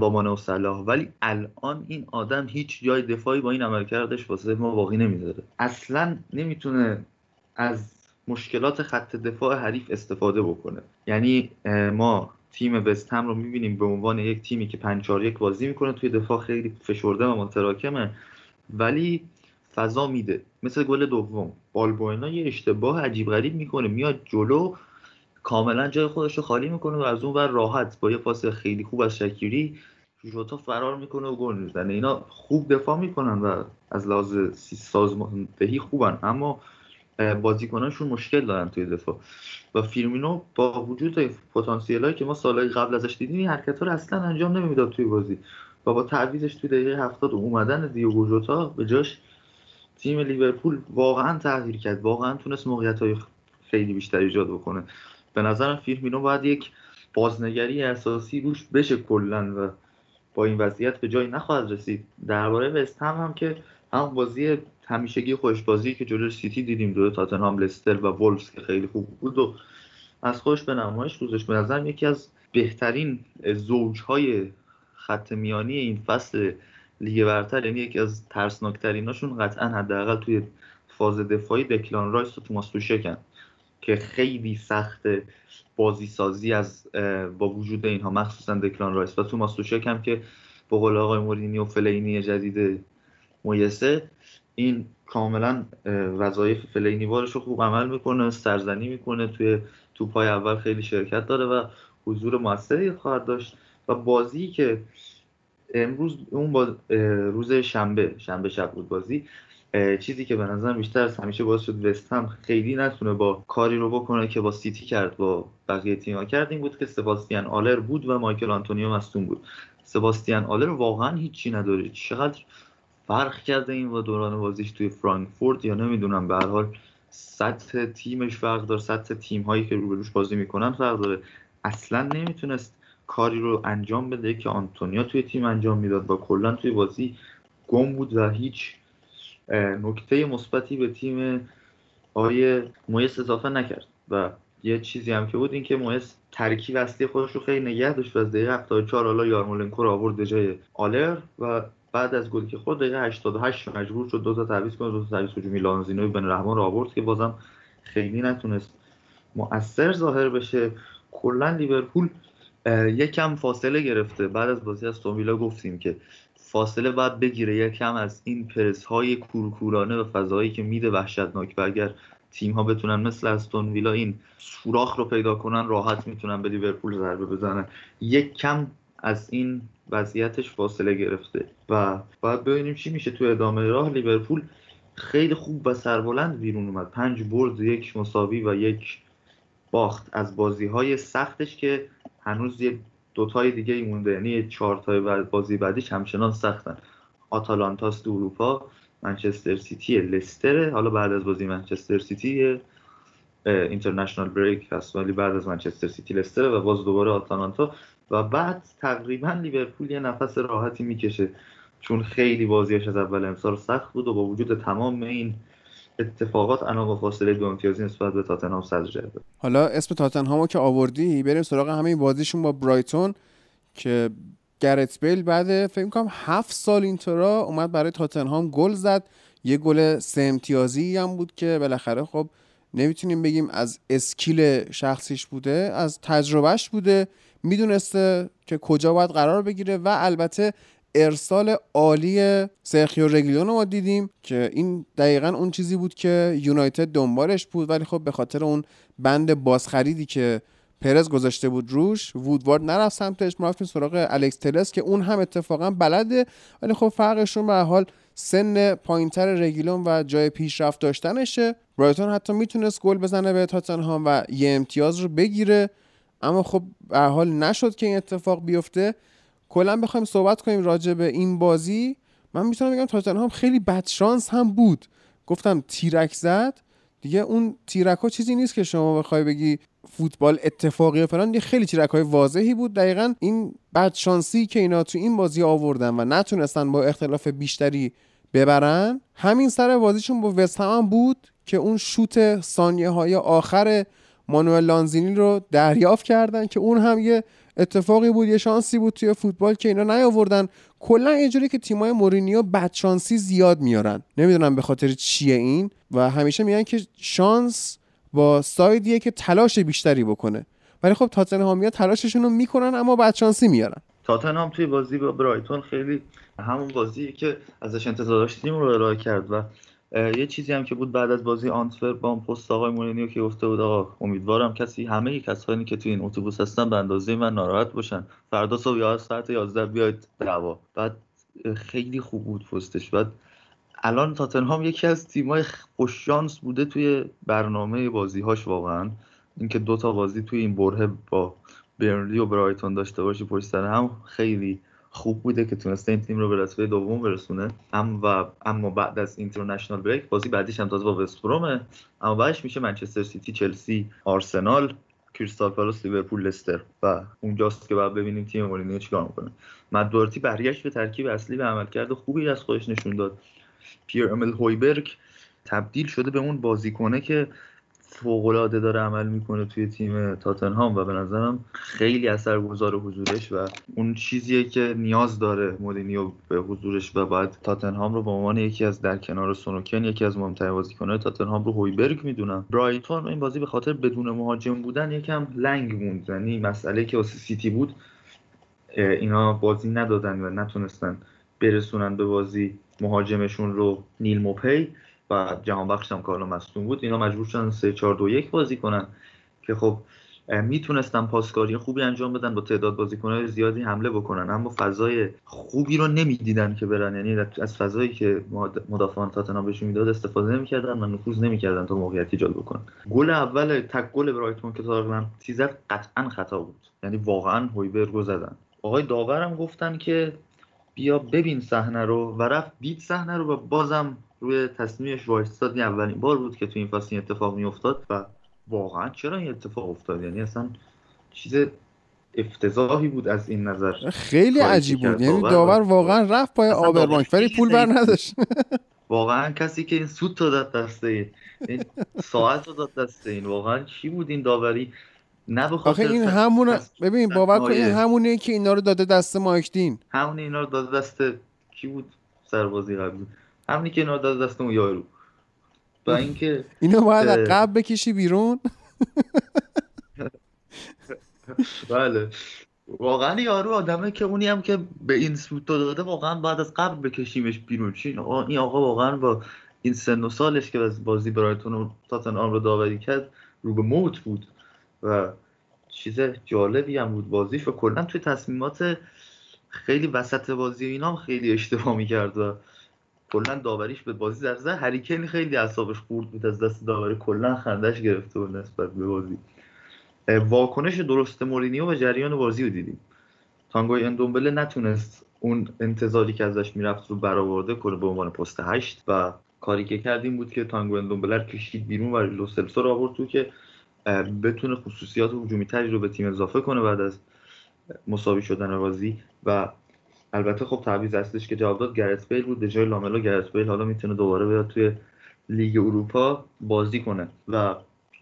با مانه و صلاح. ولی الان این آدم هیچ جای دفاعی با این عملکردش واسه ما باقی نمی‌ذاره. اصلا نمی‌تونه از مشکلات خط دفاع حریف استفاده بکنه. یعنی ما تیم وستهم رو می‌بینیم به عنوان یک تیمی که 5 یک بازی می‌کنه توی دفاع خیلی فشرده و متراکمه. ولی فضا میده. مثل گل دوم. بالبوینا یه اشتباه عجیب غریب می‌کنه. میاد جلو کاملا جای خودش رو خالی می‌کنه و از اون ور راحت با یه پاس خیلی خوب از شکیری جوتا فرار می‌کنه و گل می‌زنه. اینا خوب دفاع می‌کنن و از لحاظ سازماندهی خوبن. اما بازیکنانشون مشکل دارن توی دفاع. و فیرمینو با وجود پتانسیل هایی که ما سالهای قبل ازش دیدیم این حرکت رو اصلا انجام نمی‌داد توی بازی. و با تعویزش توی دقیقه هفتاد اومدن دیوگو جوتا به جاش تیم لیورپول واقعا تغییر کرد. واقعا تونست موقعیت های خیلی بیشتر ایجاد بکنه. به نظرم فیرمینو باید یک بازنگری اساسی روش بشه کلا و با این وضعیت به جایی نخواهد رسید. درباره وست هم, هم که هم بازی همیشگی خوشبازی که جلوی سیتی دیدیم دو تاتنهام لستر و وولفز که خیلی خوب بود و از خوش به نمایش روزش به نظرم یکی از بهترین زوجهای خط میانی این فصل لیگ برتر یعنی یکی از ترسناکتریناشون قطعا حداقل توی فاز دفاعی دکلان رایس و توماس توشکن که خیلی سخت بازی سازی از با وجود اینها مخصوصا دکلان رایس و توماس توشک هم که با قول آقای مورینی و فلینی جدید مویسه این کاملا وظایف فلینیوارش رو خوب عمل می‌کنه سرزنی می‌کنه توی توپای اول خیلی شرکت داره و حضور موثری خواهد داشت. و بازی که امروز اون با روز شنبه شنبه شب بود بازی چیزی که به نظر بیشتر از همیشه باعث شد وستهم خیلی نتونه با کاری رو بکنه که با سیتی کرد با بقیه تیم‌ها کرد این بود که سباستیان آلر بود و میکائیل آنتونیو مصدوم بود. سباستیان آلر واقعا هیچی نداره. چقدر فرق کرده این و دوران بازیش توی فرانکفورت یا نمی‌دونم به هر حال سطح تیمش فرق داره سطح تیم هایی که روبروش بازی می‌کنن فرق داره. اصلا نمی‌تونست کاری رو انجام بده که آنتونیا توی تیم انجام می‌داد. با کلا توی بازی گم بود و هیچ نکته مثبتی به تیم آقای مویس اضافه نکرد. و یه چیزی هم که بود این که مویس ترکیب اصلی خودش رو خیلی نگه داشت و از دقیقه 74 حالا یارمولنکو رو آورد به جای آلر و بعد از گلی که خود دقیقه 88 مجبور شد دو تا تعویض کنه دو تا تعویض هجومی لانزینو بن رحمان رو آورد که بازم خیلی نتونست مؤثر ظاهر بشه. کلا لیورپول یکم فاصله گرفته. بعد از بازی از تومیلا گفتیم که فاصله باید بگیره. یکم از این پرس های کورکورانه و فضایی که میده وحشتناک و اگر تیم ها بتونن مثل استون ویلا این سوراخ رو پیدا کنن راحت می‌تونن به لیورپول ضربه بزنن. یک کم از این وضعیتش فاصله گرفته. و باید ببینیم چی میشه. تو ادامه راه لیورپول خیلی خوب و سربلند بیرون اومد. پنج برد یک مساوی و یک باخت. از بازی های سختش که هنوز یه دوتای دیگه ای مونده. یعنی چهار تای بازی بعدیش همچنان سختن. آتالانتاست اروپا منچستر سیتی لستره حالا بعد از بازی منچستر سیتی international break هست. ولی بعد از منچستر سیتی لستره و باز دوباره آتالانتا. و بعد تقریبا لیورپول یه نفس راحتی می‌کشه. چون خیلی بازیش از اول امسال سخت بود و با وجود تمام این اتفاقات الان با فاصله دو امتیازی نسبت به تاتنهام صدر جدول حالا اسم تاتنهامو که آوردی بریم سراغ همین بازیشون با برایتون که گرت بیل بعد فکر کنم هفت سال اینطورا اومد برای تاتنهام گل زد. یه گل سه امتیازی هم بود که بالاخره خب نمی‌تونیم بگیم از اسکیل شخصیش بوده از تجربهش بوده. می‌دونسته که کجا باید قرار بگیره و البته ارسال عالی سرخیو رگلیون رو ما دیدیم که این دقیقا اون چیزی بود که یونایتد دنبالش بود ولی خب به خاطر اون بند بازخریدی که پرز گذاشته بود روش وودوارد نرفت سمتش ما رفتیم سراغ الکس تلس که اون هم اتفاقا بلده ولی خب فرقشون به حال سن پایینتر رگیلون و جای پیشرفت داشتنشه. برایتون حتی می‌تونست گل بزنه به تاتنهام و یه امتیاز رو بگیره. اما خب به حال نشد که این اتفاق بیفته. کلا بخوایم صحبت کنیم راجع به این بازی. من می‌تونم بگم تاتنهام خیلی بدشانس هم بود. گفتم تیرک زد. دیگه اون تیرک ها چیزی نیست که شما بخوای بگی فوتبال اتفاقی و فلان خیلی تیرک های واضحی بود. دقیقا این بدشانسی که اینا تو این بازی آوردن و نتونستن با اختلاف بیشتری ببرن همین سر بازیشون با وست هم بود که اون شوت ثانیه های آخر مانوئل لانزینی رو دریافت کردن که اون هم یه اتفاقی بود یه شانسی بود توی فوتبال که اینا نیاوردن. کلا اینجوری که تیمای مورینیو بدشانسی زیاد میارن. نمی‌دونم به خاطر چیه این و همیشه میگن که شانس با سایدیه که تلاش بیشتری بکنه. ولی خب تاتنهامیا تلاششون رو می‌کنن اما بدشانسی میارن. تاتنهام توی بازی با برایتون خیلی همون بازی که ازش انتظار داشتیم رو ارائه کرد و یه چیزی هم که بود بعد از بازی آنتور با پست آقای مورینیو که گفته بود آقا امیدوارم کسی همه کسانی که توی این اتوبوس هستن به اندازه من ناراحت باشن. فردا صبح یا ساعت 11 بیاید دعوا. بعد خیلی خوب بود پستش. بعد الان تاتنهام یکی از تیمای خوششانس بوده توی برنامه بازیهاش واقعا. اینکه دو تا بازی توی این بره با برنلی و برایتون داشته باشی پشت هم خیلی خوب بوده که تونسته این تیم رو به رتبه دوم برسونه. اما و اما بعد از اینترنشنال بریک بازی بعدیش هم تازه با وستبرومه اما بعدش میشه منچستر سیتی چلسی آرسنال کریستال پالاس لیورپول لستر و اونجاست که بعد ببینیم تیم مورینیو چیکار می‌کنه. مت دوهرتی برگشت به ترکیب اصلی به عملکرد خوبی از خودش نشون داد. پیر امیل هویبرگ تبدیل شده به اون بازیکنه که فوقالعاده داره عمل می‌کنه توی تیم تاتنهام و به نظرم خیلی اثرگذار حضورش و اون چیزیه که نیاز داره مورینیو به حضورش و بعد تاتنهام رو به عنوان یکی از در کنار سون و کین یکی از مهمترین بازیکن‌های تاتنهام رو هویبرگ می‌دونم. برایتون این بازی به خاطر بدون مهاجم بودن یکم لنگ موند یعنی مسئله که واسه سیتی بود اینا بازی ندادن و نتونستن برسونن به بازی. مهاجمشون رو نیل موپی. و جهان بخش هم کارلو مصدوم بود اینا مجبور شدن 3 4 2 1 بازی کنن. که خب می‌تونستن پاسکاری خوبی انجام بدن با تعداد بازیکنهای زیادی حمله بکنن. اما فضای خوبی رو نمی‌دیدن که برن. یعنی از فضایی که مدافعان تاتنهام بهشون می‌داد استفاده نمی‌کردن و نفوذ نمی‌کردن تا موقعیت ایجاد بکنن. گل اول تک گل برایتون که تقریبا تیزت قطعا خطا بود. یعنی واقعا هویبرگو زدن. آقای داورم گفتن که بیا ببین صحنه رو و رفت دید صحنه رو و بازم روی تصمیمش وایستاد این اولین بار بود که تو این فصل این اتفاق میافتاد و واقعا چرا این اتفاق افتاد؟ یعنی اصلا چیز افتضاحی بود از این نظر. خیلی عجیب بود. یعنی داور واقعا رفت پای آبربانک ولی پول بر نداشت واقعا کسی که این سود تو داد دسته این ساعت رو داد دسته این. واقعا چی بود این داوری؟ نه آخه این همون ببین باور کن این همونه که اینا رو داده دست مایکدین همون اینا رو داده دست کی بود؟ سربازی قبلی. همونی که اینا داده دست اون یارو. و اینکه اینو باید از قبل بکشی بیرون؟ بله. واقعا یارو آدمه که اونی هم که به این سوت داده واقعا بعد از قبل بکشیمش بیرون. چین این آقا واقعا با این سن و سالش که از بازی برایتون و تاتنهام رو داوری کرد رو به موت بود. و چیز جالبی هم بود بازیش و کلا توی تصمیمات خیلی وسط بازی اینا هم خیلی اشتباه می‌کرد و کلا داوریش به بازی در زد هریکین خیلی اعصابش خورد بود از دست داوری کلا خندش گرفته بود نسبت به بازی. واکنش درست مورینیو به جریان بازی رو دیدیم. تانگوی اندومبله نتونست اون انتظاری که ازش می‌رفت رو برآورده کنه به عنوان پست هشت و کاری که کردیم بود که تانگو اندومبله کشید بیرون و لوسلسو رو آورد تو که بتونه خصوصیات هجومی رو به تیم اضافه کنه بعد از مساوی شدن بازی و البته خب تعویض اصلیش که جواب داد گرت بیل بود. به جای لاملو گرت بیل حالا می‌تونه دوباره بیاد توی لیگ اروپا بازی کنه. و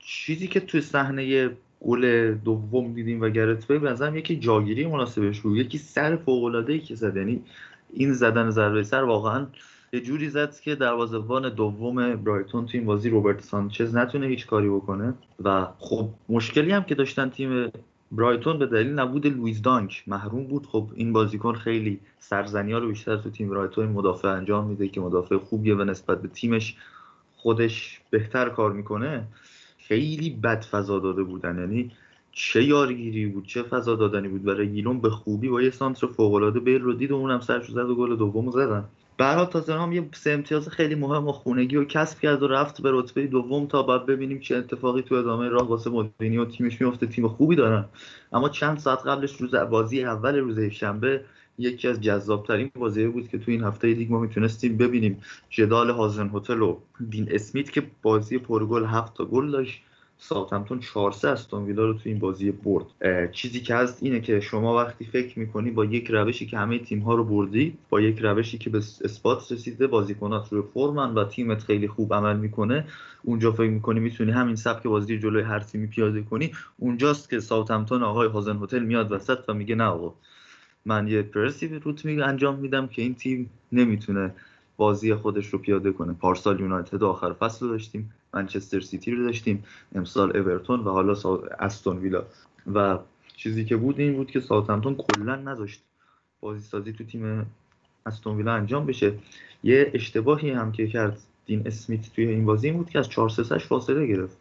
چیزی که توی صحنه گل دوم دیدیم و گرت بیل به یکی جاگیری مناسبش بود. یکی سر فوق ای که زد. یعنی این زدن ضربه سر واقعا یه جوری زد که دروازه‌بان دوم برایتون تو این بازی رابرت سانچز نتونه هیچ کاری بکنه. و خب مشکلی هم که داشتن تیم برایتون به دلیل نبود لویز دانک محروم بود. خب این بازیکن خیلی سرزنی ها رو بیشتر تو تیم برایتون مدافع انجام میده که مدافع خوبیه و نسبت به تیمش خودش بهتر کار می‌کنه. خیلی بد فضا داده بودن. یعنی چه یارگیری بود چه فضا دادنی بود. برای رگیلون به خوبی با یه سانتر فوق العاده بیل رو دید و اونم سرش زد و گل دومو زدن. برای تاتنهام یه سه امتیاز خیلی مهم و خونگی و کسب کرد و رفت به رتبه دوم تا بعد ببینیم چه اتفاقی تو ادامه راه واسه مورینیو و تیمش میفته. تیم خوبی دارن. اما چند ساعت قبلش روز بازی اول روز شنبه یکی از جذابترین بازی بود که تو این هفته لیگ ما می‌تونستیم ببینیم. جدال هازن هوتل و دین اسمیت که بازی پرگل هفت تا گل داشت. ساوثهمپتون 4 3 استون ویلا رو تو این بازی برد. چیزی که هست اینه که شما وقتی فکر می‌کنی با یک روشی که همه تیم ها رو بردی با یک روشی که به اثبات رسیده بازیکنات رو فرمن و تیمت خیلی خوب عمل می‌کنه اونجا فکر می‌کنی می‌تونی همین سبک بازی جلوی هر تیمی پیاده کنی. اونجاست که ساوثهمپتون آقای هازن هوتل میاد وسط و میگه نه آقا من یه پرسی روت می انجام میدم که این تیم نمی‌تونه بازی خودش رو پیاده کنه. پارسال یونایتد آخر فصل داشتیم. منچستر سیتی رو داشتیم امسال اورتون و حالا استون ویلا. و چیزی که بود این بود که ساوثهمپتون کلا نذاشت بازی سازی تو تیم استون ویلا انجام بشه. یه اشتباهی هم که کرد دین اسمیت توی این بازی این بود که از 4 3 فاصله گرفت.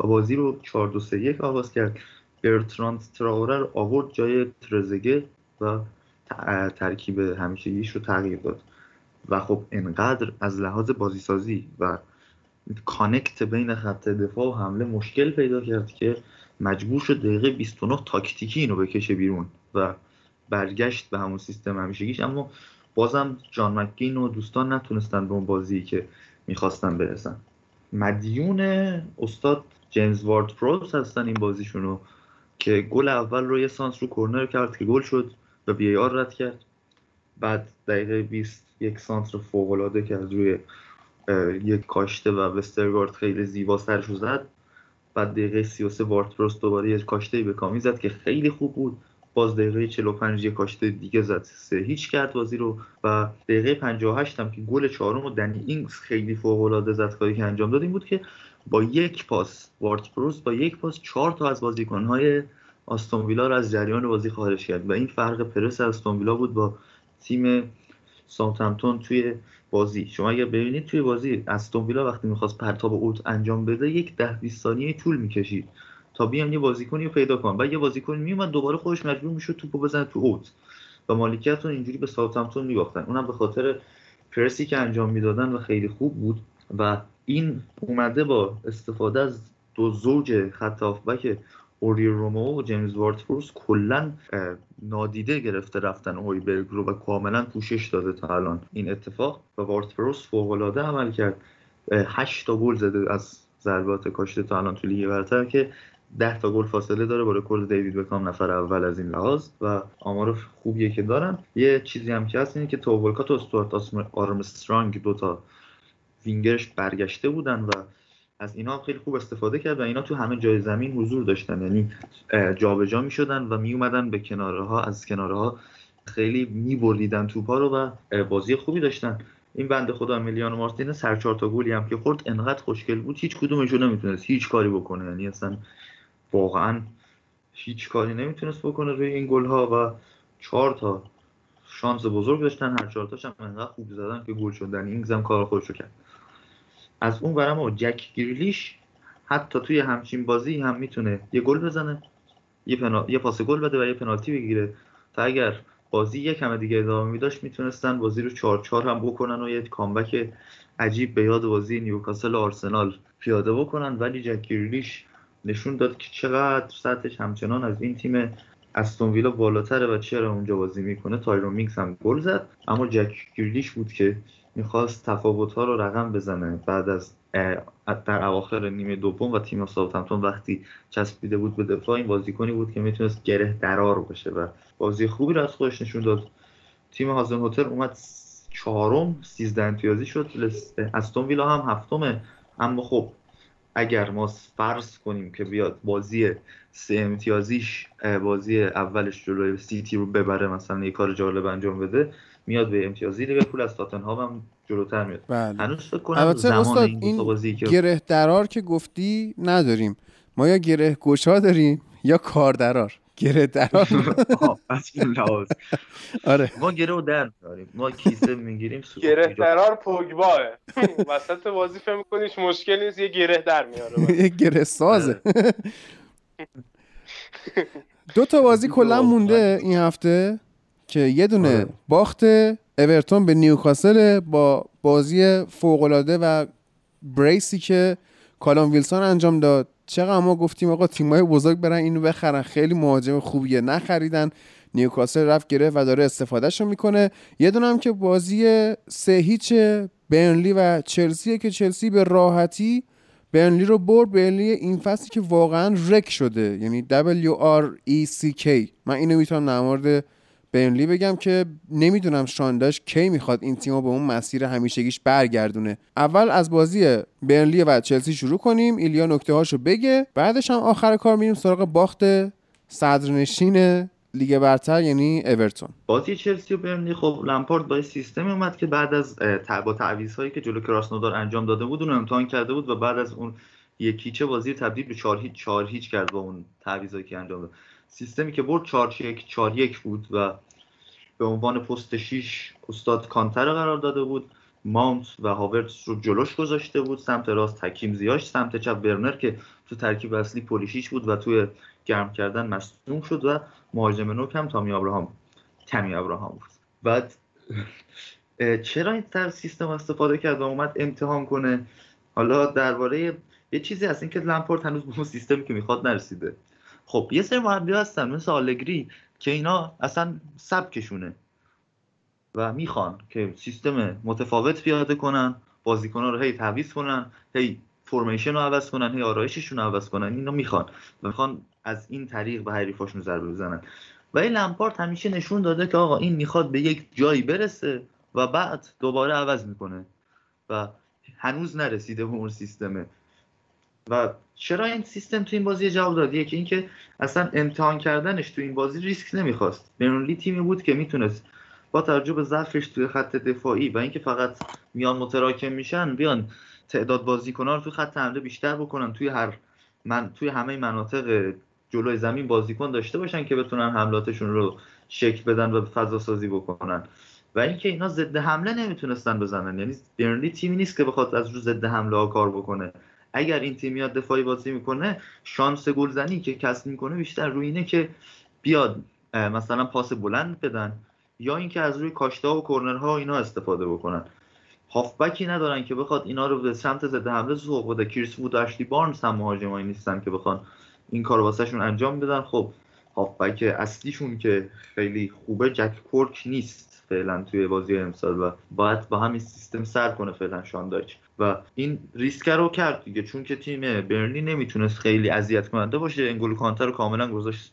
و بازی رو 4 2 3 1 آغاز کرد. برتراند تراوره رو آورد جای ترزگه و ترکیب همیشگیش رو تغییر داد. و خب انقدر از لحاظ بازیسازی و connect بین خط دفاع و حمله مشکل پیدا کرد که مجبور شد دقیقه 29 تاکتیکی اینو بکشه بیرون و برگشت به همون سیستم همیشگیش. اما بازم جان مکین و دوستان نتونستن به اون بازی که می‌خواستن برسن. مدیون استاد جیمز وارد پروس هستن این بازیشونو که گل اول رو یه سانس رو کرنر کرد که گل شد و بی آر رد کرد. بعد دقیقه 20 یک سانتر فوق که از روی یک کاشته و وسترگارد خیلی زیبا سرشو زد. بعد دقیقه 33 وارد پراوس دوباره یک کاشته به کامی زد که خیلی خوب بود. باز دقیقه 45 یک کاشته دیگه زد سه هیچ کرد بازی رو. و دقیقه 58 هم که گل چهارم و دنی اینگز خیلی فوق العاده زد کاری که انجام داد این بود که با یک پاس وارد پراوس با یک پاس چهار تا از بازیکن‌های آستون ویلا رو از جریان بازی خارج کرد. و این فرق پرس استون ویلا بود با تیم ساوثهمپتون توی بازی. شما اگر ببینید توی بازی استون ویلا وقتی می‌خواست پرتاب اوت انجام بده یک ده 20 ثانیه طول می‌کشید تا بیان یه بازیکنی رو پیدا کن و یه بازیکن میومد دوباره خودش مجبور می‌شد توپو بزنه تو اوت و مالکیت اینجوری به ساوثهمپتون میباختن. اونم به خاطر پرسی که انجام می‌دادن و خیلی خوب بود. و این اومده با استفاده از دو زوج خط هافبک اوری رومو و جیمز وارتفورس کلا نادیده گرفته رفتن هویبرگ رو و کاملا پوشش داده تا الان این اتفاق و وارتفورس فوق العاده عمل کرد. 8 تا گل زده از ضربات کاشته تا الان تو لیگ برتر که 10 تا گل فاصله داره با رکورد دیوید بکام نفر اول از این لحاظ و آمار خوبیه که دارن. یه چیزی هم که هست اینه که تئو والکات و استوارت آرمسترانگ دو تا وینگرش برگشته بودن و از اینا خیلی خوب استفاده کرد و اینا تو همه جای زمین حضور داشتن. یعنی جابجا می شدن و می اومدن به کناره ها از کناره ها خیلی می بریدن توپ رو و بازی خوبی داشتن. این بنده خدا میلیان مارتین سر چهار تا گلی هم که خورد انقدر خوشگل بود. هیچ کدومشون نمی‌تونست هیچ کاری بکنه. یعنی اصلا واقعا هیچ کاری نمی‌تونست بکنه روی این گل ها و چهار تا شانس بزرگ داشتن. هر چهار تاش هم انقدر خوب زدن که گل شدن. این زم کار خودش رو کرد. از اون ورم جک گریلیش حتی توی همچین بازی هم می‌تونه یه گل بزنه یه, پنا... یه پاس گل بده و یه پنالتی بگیره. تا اگر بازی همه دیگه ادامه میداشت می‌تونستن بازی رو چهار چهار هم بکنن و یه comeback عجیب به یاد بازی نیوکاسل و آرسنال پیاده بکنن. ولی جک گریلیش نشون داد که چقدر سطحش همچنان از این تیم استون ویلا بالاتره و چرا اونجا بازی می‌کنه. تایرون مینگز هم گل زد. اما جک گریلیش بود که می‌خواست تفاوت ها رو رقم بزنه. بعد از در اواخر نیمه دوم و تیم ساوثهمپتون وقتی چسبیده بود به دفاع این بازیکنی بود که می‌تونست گره درار باشه و بازی خوبی رو از خودش نشون داد. تیم هازن هتل اومد چهارم سیزده امتیازی شد. استون ویلا هم هفتمه. اما خب اگر ما فرض کنیم که بیاد بازی سه امتیازیش بازی اولش جلوی سیتی رو ببره مثلا یه کار جالب انجام بده میاد به امتیازی لیورپول از تاتنهام هم جلوتر میاد. بله. هنوز فکر کنم البته زمان استاد این, این بازی که گره درار که گفتی نداریم. ما یا گره گشا داریم یا کار درار. گره درار. آره. ما گره رو در میاریم ما کیسه می‌گیریم گره درار پوگباه. وسط بازی فهم میکنیش مشکل نیست یه گره در میاره. یه گره سازه. دو تا بازی کلا مونده این هفته. که یه دونه آره. باخت اورتون به نیوکاسل با بازی فوق‌العاده و بریسی که کالام ویلسون انجام داد. چقدر ما گفتیم آقا تیمای بزرگ برن اینو بخرن. خیلی مهاجم خوبیه. نخریدن. نیوکاسل رفت گرفت و داره استفادهشو می‌کنه. یه دونه هم که بازی سه هیچ برنلی و چلسیه که چلسی به راحتی برنلی رو برد. برنلی این فصلی که واقعا رک شده. یعنی W R E C K. من اینو می‌تونم در مورد برنلی بگم که نمی‌دونم شانداش کی می‌خواد این تیم رو به اون مسیر همیشگیش برگردونه. اول از بازی برنلی و چلسی شروع کنیم ایلیا نکته هاشو بگه بعدش هم آخر کار میریم سراغ باخت صدرنشین لیگ برتر یعنی اورتون. بازی چلسی و برنلی خب لمپارد با یه سیستمی اومد که بعد از با تعویض که جلو کراسنودار انجام داده بود اون امتحان کرده بود و بعد از اون یکیچه بازی تبدیل به 4 هیچ 4 هیچ کرد با اون تعویضایی که انجام داد. سیستمی که برد 4 1 4 1 بود و به عنوان پست 6 استاد کانتر قرار داده بود. ماونت و هاورتس رو جلوش گذاشته بود سمت راست حکیم زیاش سمت چپ برنر که تو ترکیب اصلی پولیشیچ بود و توی گرم کردن مصدوم شد و مهاجم نوک هم تامی ابراهام تامی ابراهام بود. بعد چرا این تر سیستم استفاده کرد و اومد امتحان کنه؟ حالا درباره یه چیزی هست این که لمپورت هنوز به سیستمی که می‌خواد نرسیده. خب یه سری مربی هستن مثل آلگری که اینا اصلا سبکشونه و می‌خوان که سیستم متفاوت پیاده کنن بازیکنان رو هی تعویض کنن هی فرمیشن رو عوض کنن هی آرایششون رو عوض کنن اینا می‌خوان و می‌خوان از این طریق به حریفاشون ضربه بزنن. و این لمپارت همیشه نشون داده که آقا این می‌خواد به یک جایی برسه و بعد دوباره عوض می‌کنه و هنوز نرسیده به اون سیستمه. و چرا این سیستم تو این بازی جواب داد؟ یکی اینکه اصلا امتحان کردنش تو این بازی ریسک نمی‌خواست. برنلی تیمی بود که می‌تونست با توجه به ضعفش توی خط دفاعی و اینکه فقط میان متراکم میشن بیان تعداد بازیکنان رو توی خط حمله بیشتر بکنن توی هر من توی همه مناطق جلوی زمین بازیکن داشته باشن که بتونن حملاتشون رو شکل بدن و فضا سازی بکنن. و اینکه اینا ضد حمله نمی‌تونستن بزنن. یعنی برنلی تیمی نیست که بخواد از رو ضد حمله کار بکنه. اگر این تیم میاد دفاعی بازی می‌کنه شانس گلزنی که کسب می‌کنه بیشتر روی اینه که بیاد مثلا پاس بلند بدن یا اینکه از روی کاشتا و کرنرها اینا استفاده بکنن. هافبکی ندارن که بخواد اینا رو به سمت ضد حمله سوق بده. کریس وود اشلی بارنز هم مهاجمایی نیستن که بخوان این کار واسهشون انجام بدن. خب هافبک اصلیشون که خیلی خوبه جک کورک نیست فعلا توی بازی امسال و باید با همین سیستم سر کنه فعلا شاندایچ و این ریسک رو کرد دیگه. چون که تیم برنلی نمی‌تونست خیلی اذیت کننده باشه. انگولو کانتر رو کاملا گذاشت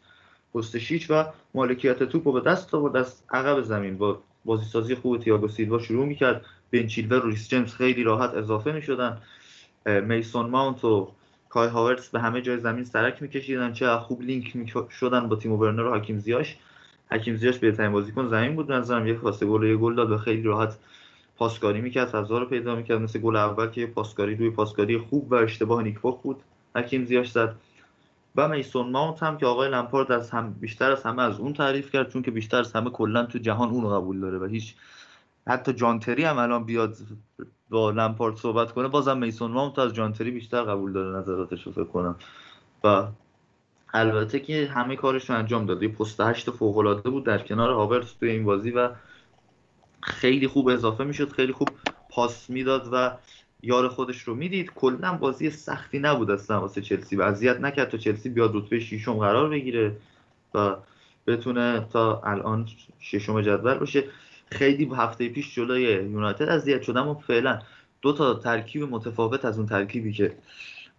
پست شیچ و مالکیت توپ رو به دست آورد. از عقب زمین با بازی سازی خوب تییاگو سیلوا شروع می‌کرد. بن چیلول و ریس جیمز خیلی راحت اضافه می‌شدن. میسون ماونت و کای هاورتس به همه جای زمین سرک میکشیدن. چه خوب لینک می‌شدن با تیمو ورنر و حکیم زیاش حکیم زیاش بهترین بازیکن زمین بود نظرم. یک پاس گل یه گل داد و خیلی راحت پاسکاری می‌کرد فضا رو پیدا می‌کرد. مثل گل اول که پاسکاری روی پاسکاری خوب و اشتباه نیک پوپ بود. حکیم زیاش زد. و میسون ماونت هم که آقای لمپارد از هم بیشتر از همه از اون تعریف کرد چون که بیشتر از همه کلا تو جهان اون رو قبول داره و هیچ حتی جانتری هم الان بیاد با لمپارد صحبت کنه. بازم میسون ماونت از جانتری بیشتر قبول داره نظراتش رو فکر کنم. و البته که همه کارش رو انجام داده پست هشت فوق العاده بود در کنار هاورتس توی این بازی و خیلی خوب اضافه می‌شد خیلی خوب پاس می‌داد و یار خودش رو می‌دید. کلا بازی سختی نبود اصلا واسه چلسی. و اذیت نکرد تا چلسی بیاد رتبه ششم قرار بگیره و بتونه تا الان ششم جدول باشه. خیلی هفته پیش جلوی یونایتد اذیت شد اما فعلا دو تا ترکیب متفاوت از اون ترکیبی که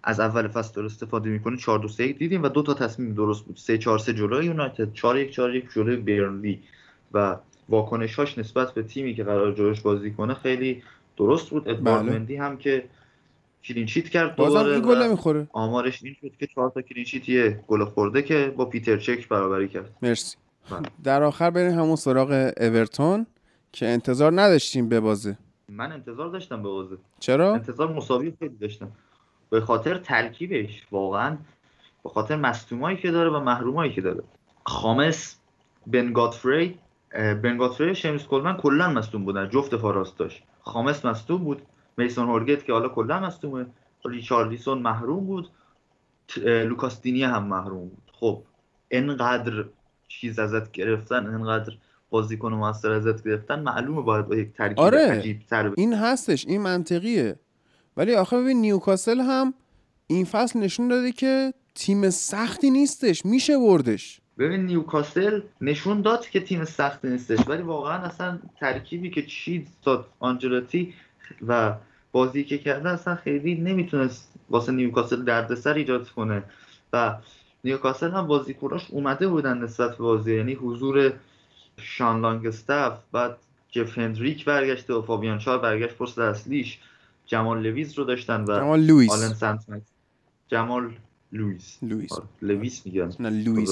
از اول فصل داره استفاده می‌کنه 4 2 3 دیدیم و دو تا تصمیم درست بود. 3 4 3 جلوی یونایتد 4 1 4 1 جلوی برنلی و واکنشاش نسبت به تیمی که قرار جلوش بازی کنه خیلی درست بود. ادوارد بله. مندی هم که کلین شیت کرد بازم دوباره این گل نمی‌خوره. آمارش این شد که 4 تا کلین شیت یه گل خورده که با پیتر چک برابری کرد. مرسی. بله. در آخر بریم همون سراغ اورتون که انتظار نداشتیم به بازه. من انتظار داشتم به بازه. چرا؟ انتظار مساوی خیلی داشتم. به خاطر ترکیبش واقعا به خاطر مصدومایی که داره و محرومایی که داره. خامس بن گاتفری اه، بن گاتفری و شیمس کولمن کلا مصدوم بودن جفت فاراست داشت خامس مصدوم بود میسون هورگت که حالا کلا مصدومه ریچارلیسون محروم بود لوکاس دینی هم محروم بود خب انقدر چیز ازت گرفتن انقدر بازیکن موثر ازت گرفتن معلومه باید با یک ترکیب آره. عجیب تر این هستش این منطقیه ولی آخه ببین نیوکاسل هم این فصل نشون داده که تیم سختی نیستش میشه بردش ببین نیوکاسل نشون داد که تیم سختی نیستش ولی واقعا اصلا ترکیبی که چید داد آنجلوتی و بازی که کرده اصلا خیلی نمی‌تونست واسه نیوکاسل دردسر ایجاد کنه. و نیوکاسل هم بازیکناش اومده بودن نسبت به بازی یعنی حضور شان لانگستف بعد جف هندریک برگشته و فابیان شار برگشت پست اصلیش. جمال لویز رو داشتن و جمال لوئیس. آلن سنت جمال لویس لوئیس آره، لویس میگن. نه لوئیس.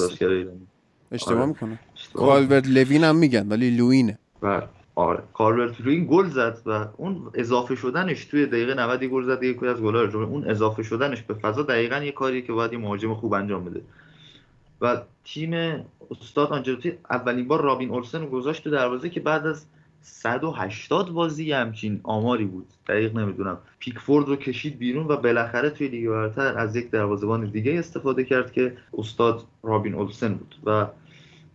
اشتباه آره. می‌کنه کالورت لوین هم میگن ولی لوینه. و آره. کالورت لوین گل زد و اون اضافه شدنش توی دقیقه 90 گل زد یکی از گل‌ها رو اون اضافه شدنش به فضا دقیقا یه کاریه که باید یه مهاجم خوب انجام بده. و تیم استاد آنچلوتی اولین بار رابین اولسن رو گذاشت تو دروازه که بعد از 180 بازی همچین آماری بود. دقیق نمی‌دونم. پیکفورد رو کشید بیرون و بالاخره توی لیگ برتر از یک دروازه‌بان دیگه استفاده کرد که استاد رابین اولسن بود. و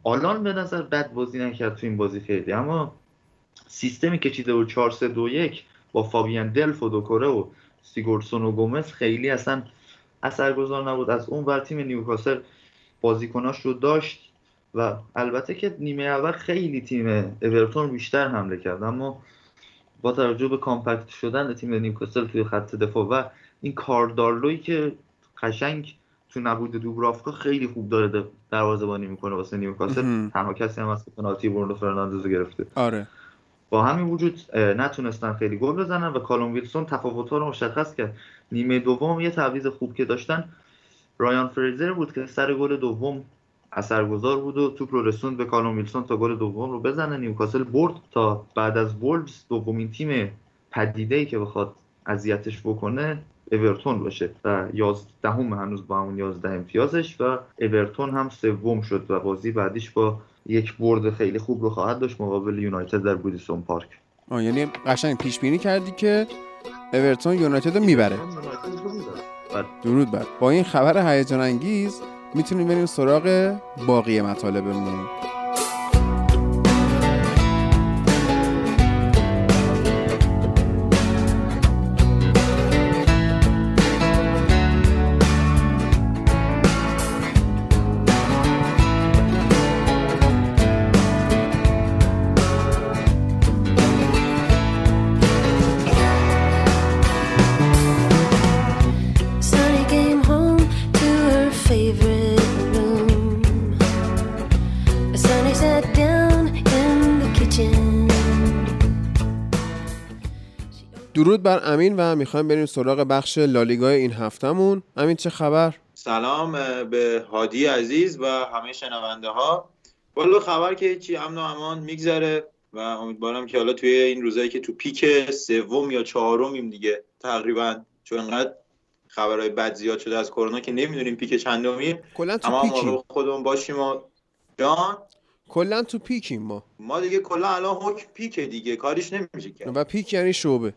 آلان به نظر بد بازی نکرد تو این بازی خیلی. اما سیستمی که چیده بود 4 3 2 1 با فابیان دلف و دوکوره و سیگوردسون و گومز خیلی اصلا اثرگذار نبود. از اون ور تیم نیوکاسل بازیکناش رو داشت. و البته که نیمه اول خیلی تیم اورتون بیشتر حمله کرد اما با توجه به compact شدن تیم نیوکاسل توی خط دفاع و این کارل دارلوی که قشنگ تو نبود دوبرافکا خیلی خوب داره دروازه‌بانی می‌کنه واسه نیوکاسل. تنها کسی هم هست که پنالتی برونو فرناندز رو گرفته. آره. با همین وجود نتونستن خیلی گل بزنن و کالوم ویلسون تفاوت‌ها رو مشخص کرد. نیمه دوم یه تعویض خوب که داشتن رایان فریزر بود که سر گل دوم اثرگذار بود و توپ رو رسوند به کالوم ویلسون تا گل دوم رو بزنه. نیوکاسل برد تا بعد از وولفز دومین تیم پدیده‌ای که بخواد اذیتش بکنه اورتون باشه. و یازدهم هنوز با همون یازده امتیازش و اورتون هم سوم شد و بازی بعدیش با یک نبرد خیلی خوب رو خواهد داشت مقابل یونایتد در گودیسون پارک. آه یعنی قشنگ پیش بینی کردی که اورتون یونایتد رو می‌بره. درود بر. با این خبر هیجان انگیز می‌تونیم بریم سراغ باقی مطالبمون. درود بر امین و می‌خوایم بریم سراغ بخش لالیگای این هفتمون امین چه خبر؟ سلام به هادی عزیز و همه شنونده ها والا خبر که چی امن و امان میگذره و امیدوارم که حالا توی این روزایی که تو پیک سوم یا چهارمیم دیگه تقریبا چون انقدر خبرهای بد زیاد شده از کرونا که نمی‌دونیم پیک چندمیم. کلا تو پیکیم. خودمون باشیم و جان؟ کلا تو پیکیم ما. ما دیگه کلا الان حکم پیکه دیگه کاریش نمیشه کرد. و پیک یعنی شعبه.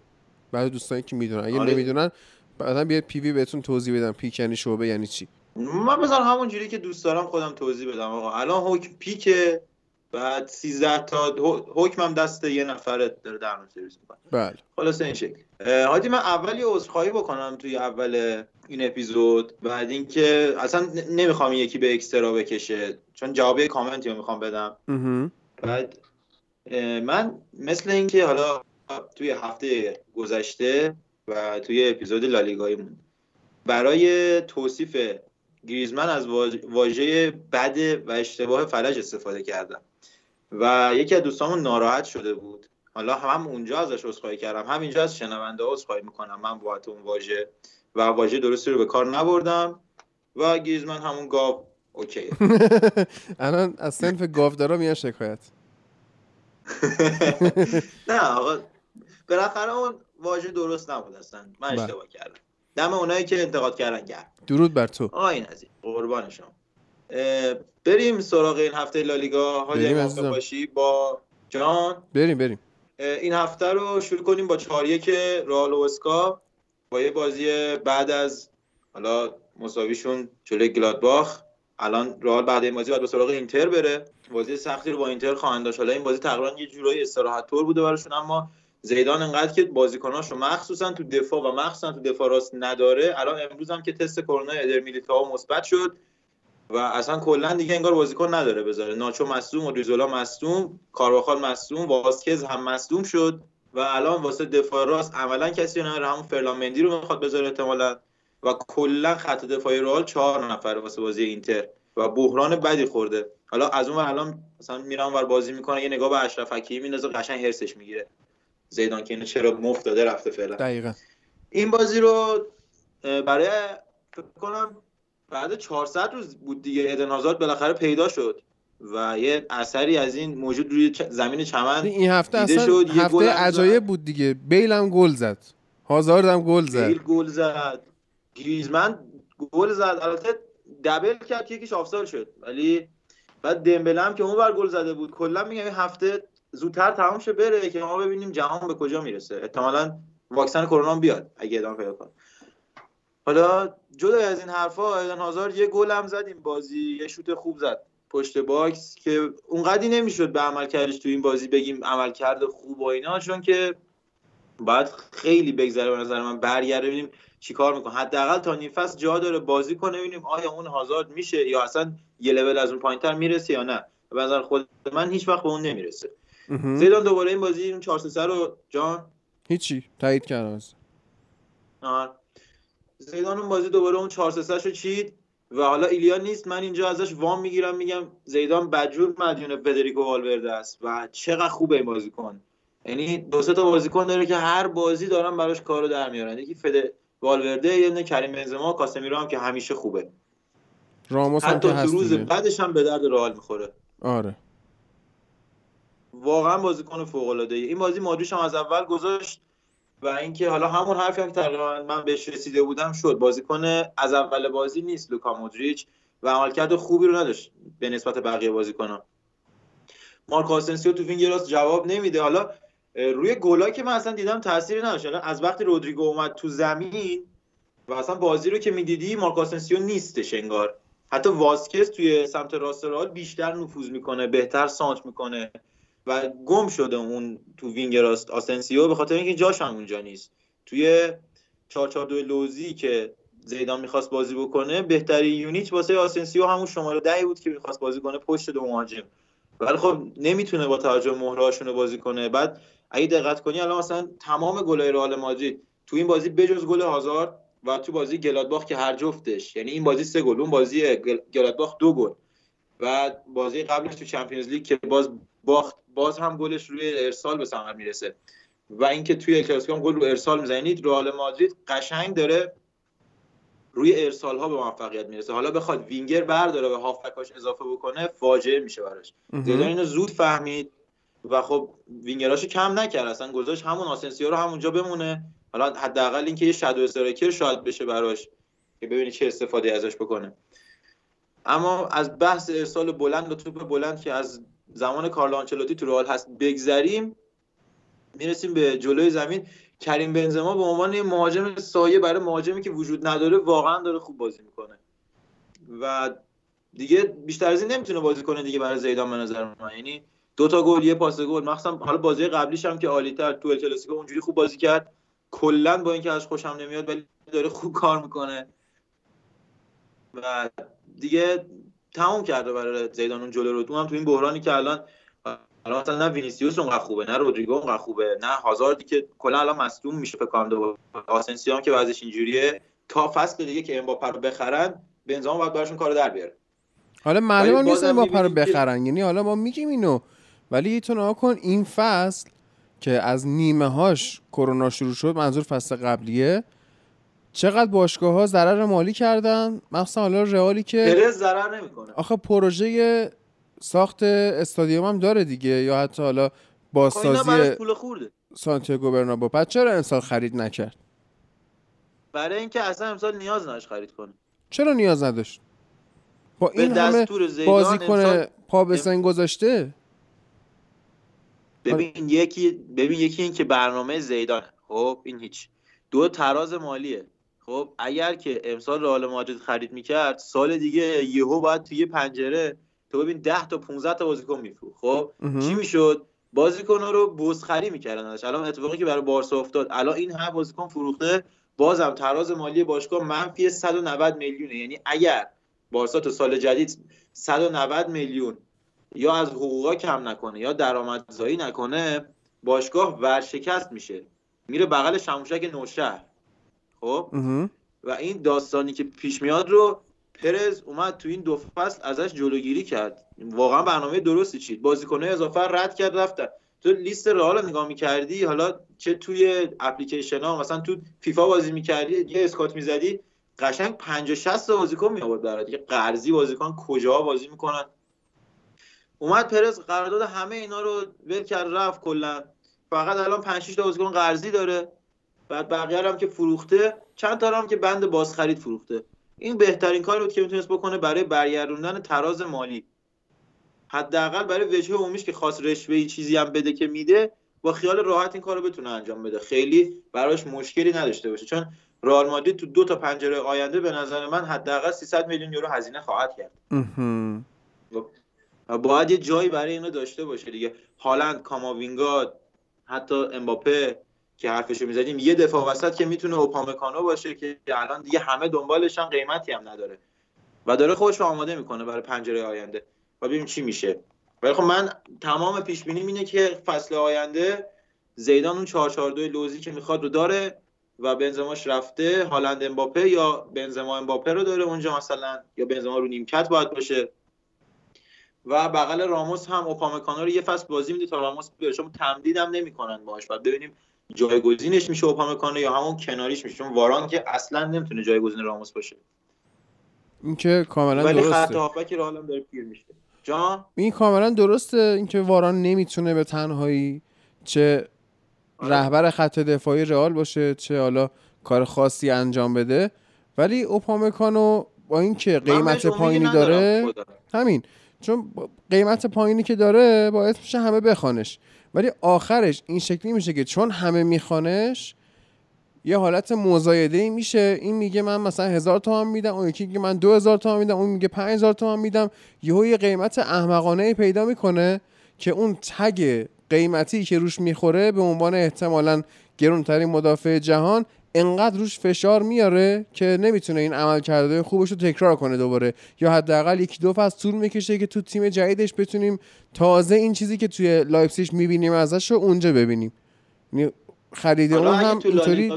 برای دوستانی که می‌دونن. اگه آره. نمی‌دونن بعدا بیاد پیوی بهتون توضیح بدم. پیک یعنی شعبه یعنی چی؟ من بذار همون جوری که دوست دارم خودم توضیح بدم آقا. الان حکم پیکه بعد 13 تا حکمم دست یه داره در سرویس می‌کنه. بله. خلاصه این شکل. هادی من اول یه عذرخواهی بکنم توی اول این اپیزود بعد اینکه اصلا نمی‌خوام یکی به اکسترا بکشه چون جواب کامنتی رو می‌خوام بدم. بعد من مثل اینکه حالا توی هفته گذشته و توی اپیزود لالیگایمون برای توصیف گریزمن از واژ- واژه بد و اشتباه فلج استفاده کردم و یکی از دوستامون ناراحت شده بود. حالا هم اونجا ازش عذرخواهی کردم هم اینجا از شنونده عذرخواهی می‌کنم. من بابت اون واژه و واژه درستی رو به کار نبردم و گریزمن همون گاو اوکی الان از سنف گاودارا میان شکایت. نه آقا بالاخره اون واژه درست نبود اصلا. من بله. اشتباه کردم. دم اونایی که انتقاد کردن گرم. درود بر تو. آقا این این قربان شما. بریم سراغ این هفته لالیگا عزیزم. باشی. با جان. بریم بریم. این هفته رو شروع کنیم با چهار که رئال اسکا با یه بازی بعد از حالا مساویشون جلوی گلادباخ. الان رئال بعد این بازی باید به سراغ اینتر بره. بازی سختی رو با اینتر خواهند داشت. حالا این بازی تقریبا یه جورایی استراحت طور بوده براشون اما زیدان انقدر که بازیکناش رو مخصوصا تو دفاع و مخصوصا تو دفاع راست نداره الان امروز هم که تست کرونا ادر میلیتائو مثبت شد و اصلا کلا دیگه انگار بازیکن نداره بذاره. ناچو مصدوم و ریزولا مصدوم کارواخال مصدوم واسکز هم مصدوم شد و الان واسه دفاع راست عملا کسی نداره. همون فرلان مندی رو می‌خواد بذاره احتمالا و کلا خط دفاعی رئال چهار نفره واسه بازی اینتر و بحران بدی خورده. حالا از اون ور الان مثلا میرم ور بازی می‌کنه یه نگاه به اشرف حکیمی میندازه قشنگ هرسش می‌گیره. زیدان که اینو چرا مفت داده رفته فعلا. دقیقا. این بازی رو برای فکر کنم بعد 400 روز بود دیگه ادن هازارد بالاخره پیدا شد و یه اثری از این موجود روی زمین چمن این هفته دیده اصلا شد، هفته عجایب. بود دیگه. بیل هم گل زد. هازارد هم گل زد. بیل گل زد. گریزمن گل زد. البته double کرد که یکیش آفساید شد. ولی بعد دمبله هم که اونور گل زده بود. کلا میگم این هفته زودتر تمام شه بره که ما ببینیم جهان به کجا می‌رسه. احتمالاً واکسن کرونا بیاد اگه ادامه پیدا کنه. حالا جدا از این حرفا ایدن هازارد یه گل هم زد این بازی یه شوت خوب زد پشت box که اونقدی نمی‌شد به عملکردش تو این بازی بگیم عمل کرده خوب و اینا چون که باید خیلی بگذره به نظر من برگرده ببینیم چیکار می‌کنه. حداقل تا نیم فصل جا داره بازی کنه ببینیم آیا اون هازارد میشه یا اصلا یه لول از اون پایینتر می‌رسه یا نه. به نظر خود من هیچ وقت به اون نمی‌رسه. زیدان دوباره این بازی این 4 3 رو جان؟ هیچی. تایید کردم. زیدان اون بازی دوباره اون 4 3 رو چید و حالا ایلیا نیست. من اینجا ازش وام می‌گیرم میگم زیدان بدجور مدیون فدریکو والورده است و چقدر خوبه این بازیکن یعنی دو سه تا بازیکن داره که هر بازی دارن براش کارو در میارن. یکی فد والورده یه دونه کریم بنزما کاسمیرو هم که همیشه خوبه. راموس هم که هست روز. بعدش هم به درد رئال می‌خوره. آره. واقعا بازیکن فوق العاده این بازی مادریش هم از اول گذاشت و اینکه حالا همون حرفی هم که تقریبا من بهش رسیده بودم شد. بازیکن از اول بازی نیست لوکا مودریچ و عملکرد خوبی رو نداشت به نسبت بقیه بازیکنان مارکو آسنسیو تو wing راست جواب نمیده. حالا روی گلا که من اصلا دیدم تاثیری نداشت. از وقتی رودریگو اومد تو زمین و اصلا بازی رو که می‌دیدی مارکو آسنسیو نیستش انگار. حتی واسکز توی سمت راست رئال بیشتر نفوذ می‌کنه بهتر سانتر می‌کنه. و گم شده اون تو wing راست آسنسیو به خاطر اینکه جاش هم اونجا نیست. توی 442 لوزی که زیدان می‌خواست بازی بکنه بهترین unit واسه آسنسیو همون شماره ده بود که می‌خواست بازی کنه پشت دو مهاجم. ولی خب نمی‌تونه با توجه مهره‌هاشون بازی کنه. بعد اگه دقت کنی الان مثلا تمام گلای رئال مادرید تو این بازی بجز گل هازارد و تو بازی گلادباخ که هر جفتش یعنی این بازی سه گل اون بازی گل- گلادباخ دو گل. و بازی قبلش تو چمپیونز لیگ که باز باخت باز هم گلش روی ارسال به ثمر می‌رسه. و اینکه توی کلاسیکو هم گل رو ارسال می‌زنه رئال مادرید قشنگ داره روی ارسال ها به موفقیت می‌رسه. حالا بخواد وینگر برداره و هافبکاش اضافه بکنه فاجعه میشه براش. زیدان اینو زود فهمید و خب وینگراشو کم نکرد. اصلا گذاشت همون آسنسیو رو همونجا بمونه. حالا حداقل اینکه یه shadow striker شاید بشه براش که ببینی چه استفاده ازش بکنه. اما از بحث ارسال بلند و توپ بلند که از زمان کارلو آنچلوتی تو رئال هست بگذریم می‌رسیم به جلوی زمین. کریم بنزما به عنوان یه مهاجم سایه برای مهاجمی که وجود نداره واقعا داره خوب بازی می‌کنه. و دیگه بیشتر از این نمی‌تونه بازی کنه دیگه برای زیدان به نظر من. یعنی دو تا گل یه پاس گل. مخصوصا حالا بازی قبلیش هم که عالی‌تر تو کلاسیکو اونجوری خوب بازی کرد. کلا با اینکه از خوشم نمیاد ولی داره خوب کار می‌کنه. و دیگه تموم کرده برای زیدان اون جلو رو هم تو این بحرانی که الان الان مثلا نه وینیسیوس اونقدر خوبه نه رودریگو اونقدر خوبه نه هازاردی که کلا الان مصدوم میشه فکر کنم دوباره. آسنسیو که وضعش اینجوریه. تا فصل دیگه که امباپه رو بخرن بنزما باید براشون کار در بیاره. حالا معلوم نیست با رو بخرن. یعنی حالا ما میگیم اینو. ولی تو نگاه کن این فصل که از نیمه هاش کرونا شروع شد منظور فصل قبلیه چقدر باشگاه ها ضرر مالی کردن؟ مخصوصا حالا رئالی که پرز ضرر نمی‌کنه. آخه پروژه ساخت استادیوم هم داره دیگه یا حتی حالا خب بازسازی پول خورده. سانتیاگو برنابو. پس چرا امسال خرید نکرد؟ برای اینکه اصلا امسال نیاز نداشت خرید کنه. چرا نیاز نداشت؟ با به این همه دستور زیدان بازی کنه امسال پا به سن گذاشته؟ ببین یکی ببین یکی این که برنامه زیدان. خب این هیچ. دو تراز مالیه. خب اگر که امسال رئال مادرید خرید می‌کرد سال دیگه یهو باید توی پنجره تو ببین 10 تا 15 تا بازیکن میفروخت. خب. چی می‌شد؟ بازیکن رو بزخری می‌کردن الان اتفاقی که برای بارسا افتاد الان این همه بازیکن فروخته بازم تراز مالی باشگاه منفی 190 میلیونه. یعنی اگر بارسا تو سال جدید 190 میلیون یا از حقوقا کم نکنه یا درآمدزایی نکنه باشگاه ورشکست میشه. میره بغل شموشک نوشهر. خب. و این داستانی که پیش میاد رو پرز اومد تو این دو فصل ازش جلوگیری کرد. واقعا برنامه درستی چید. بازیکنه اضافه رد کرد رفتن تو لیست رئال نگاه می‌کردی حالا چه توی اپلیکیشن ها مثلا تو فیفا بازی می‌کردی یه اسکات می‌زدی قشنگ 50 60 تا بازیکن می آورد برات. دیگه قرضی بازیکن کجا بازی می‌کنن؟ اومد پرز قرارداد همه اینا رو ول کرد رفت کلا. فقط الان 5 6 تا بازیکن قرضی داره. بعد بقیه هم که فروخته چند تا هم که بند بازخرید فروخته. این بهترین کاری بود که می‌تونست بکنه برای برگردوندن تراز مالی. حداقل برای وجه عمومیش که خاص رشوه ای چیزی هم بده که میده با خیال راحت این کارو بتونه انجام بده. خیلی براش مشکلی نداشته باشه. چون رئال مادرید تو دو تا پنجره آینده به نظر من حداقل 300 میلیون یورو هزینه خواهد کرد. و باید یه جایی برای اینو داشته باشه دیگه. هالند کاماوینگا حتی امباپه که حرفشو می‌زدیم یه دفاع وسط که می‌تونه اوپامکانو باشه که الان دیگه همه دنبالش هم قیمتی هم نداره. و داره خودش رو آماده می‌کنه برای پنجره آینده. و ببینیم چی میشه. ولی خب من تمام پیش بینیم اینه که فصل آینده زیدان اون 442 لوزی که می‌خواد رو داره و بنزماش رفته هالند امباپه یا بنزما امباپه رو داره اونجا مثلا یا بنزما رو نیمکت باید باشه. و بغل راموس هم اوپامکانو رو یه فصل بازی میده تا راموس بیاره چون تمدید هم نمی‌کنن باهاش. بعد ببینیم جایگزینش میشه اوپامکانو یا همون کناریش میشه. چون واران که اصلا نمی‌تونه جایگزین راموس باشه. این که کاملا ولی خط درسته هافبک رئال داره پیر میشه. جان؟ این کاملا درسته. اینکه واران نمی‌تونه به تنهایی چه آره. رهبر خط دفاعی رئال باشه چه حالا کار خاصی انجام بده. ولی اوپامکانو با اینکه قیمت پایینی داره. همین. چون قیمت پایینی که داره باعث میشه همه بخوانش. ولی آخرش این شکلی میشه که چون همه میخوانش یه حالت مزایده ای میشه. این میگه من مثلا هزار تومن میدم اون یکی میگه من دو هزار تومن میدم اون میگه پنج هزار تومن میدم. یهو یه قیمت احمقانه ای پیدا می‌کنه که اون تگ قیمتی که روش می‌خوره به عنوان احتمالا گرونترین مدافع جهان انقدر روش فشار میاره که نمی‌تونه این عمل کرده خوبش رو تکرار کنه دوباره. یا حداقل یکی دو فصل طول می‌کشه که تو تیم جدیدش بتونیم تازه این چیزی که توی لایپسیش می‌بینیم ازش رو اونجا ببینیم. یعنی خرید اون هم اینطوری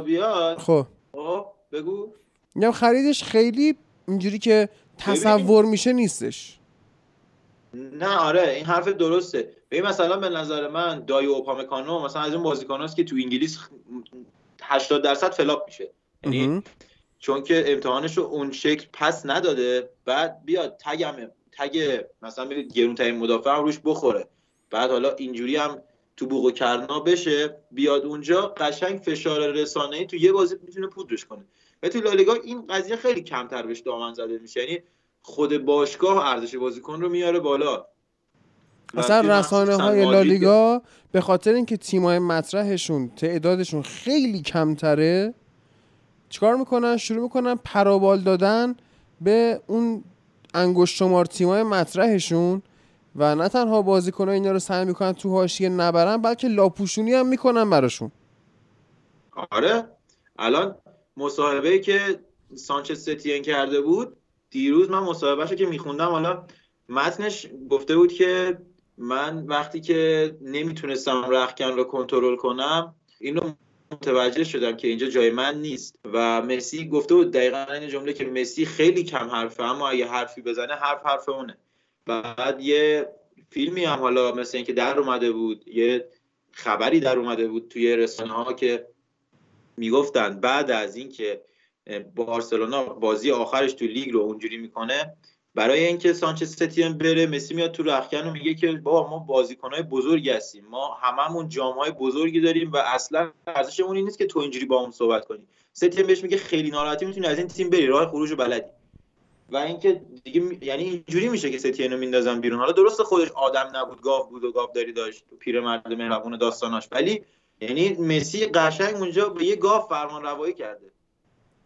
خب. خب بگو. میگم خریدش خیلی اینجوری که تصور میشه نیستش. نه آره این حرف درسته. ببین مثلا به نظر من دایو اوپامکانو مثلا از اون بازیکناست که تو انگلیس 80 درصد flop میشه. یعنی. چون که امتحانش رو اون شکل پس نداده بعد بیاد تگم تگ مثلا بگید گرونترین مدافع هم روش بخوره. بعد حالا اینجوری هم تو بوق و کرنا بشه بیاد اونجا قشنگ فشار رسانه‌ای تو یه بازی می‌تونه پودرش کنه. و تو لالیگا این قضیه خیلی کمتر بهش دامن زده میشه. یعنی خود باشگاه ارزش بازیکن رو میاره بالا. مثلا رسانه های لالیگا به خاطر اینکه تیمای مطرحشون تعدادشون خیلی کمتره چیکار می‌کنن؟ شروع می‌کنن پرابال دادن به اون انگشت شمار تیمای مطرحشون و نه تنها بازیکن‌ها اینا رو سعی می‌کنن تو حاشیه نبرن بلکه لاپوشونی هم می‌کنن براشون. آره. الان مصاحبه که سانچز ستین کرده بود دیروز من مصاحبهش که میخوندم حالا متنش گفته بود که من وقتی که نمی‌تونستم رخکن رو کنترل کنم اینو متوجه شدم که اینجا جای من نیست. و مسی گفته بود دقیقا این جمله که مسی خیلی کم حرفه اما اگه حرفی بزنه حرف حرف اونه. بعد یه فیلمی هم حالا مثل اینکه در اومده بود یه خبری در اومده بود توی رسانه ها که می‌گفتن بعد از اینکه بارسلونا بازی آخرش تو لیگ رو اونجوری می‌کنه برای اینکه سانچز ستین بره مسی میاد تو رخکن و میگه که بابا ما بازیکنهای بزرگی هستیم. ما هممون جامهای بزرگی داریم و اصلا ارزشمون این نیست که تو اینجوری با اون صحبت کنی. ستین بهش میگه خیلی ناراحتی می‌تونی از این تیم بری. راه خروج رو بلدی. و اینکه دیگه یعنی اینجوری میشه که ستین رو میندازن بیرون. حالا درست خودش آدم نبود گاو بود و گاوداری داشت. تو پیرمرد مهربون داستاناش. ولی یعنی مسی قشنگ اونجا به یه گاو فرمان روایی کرده.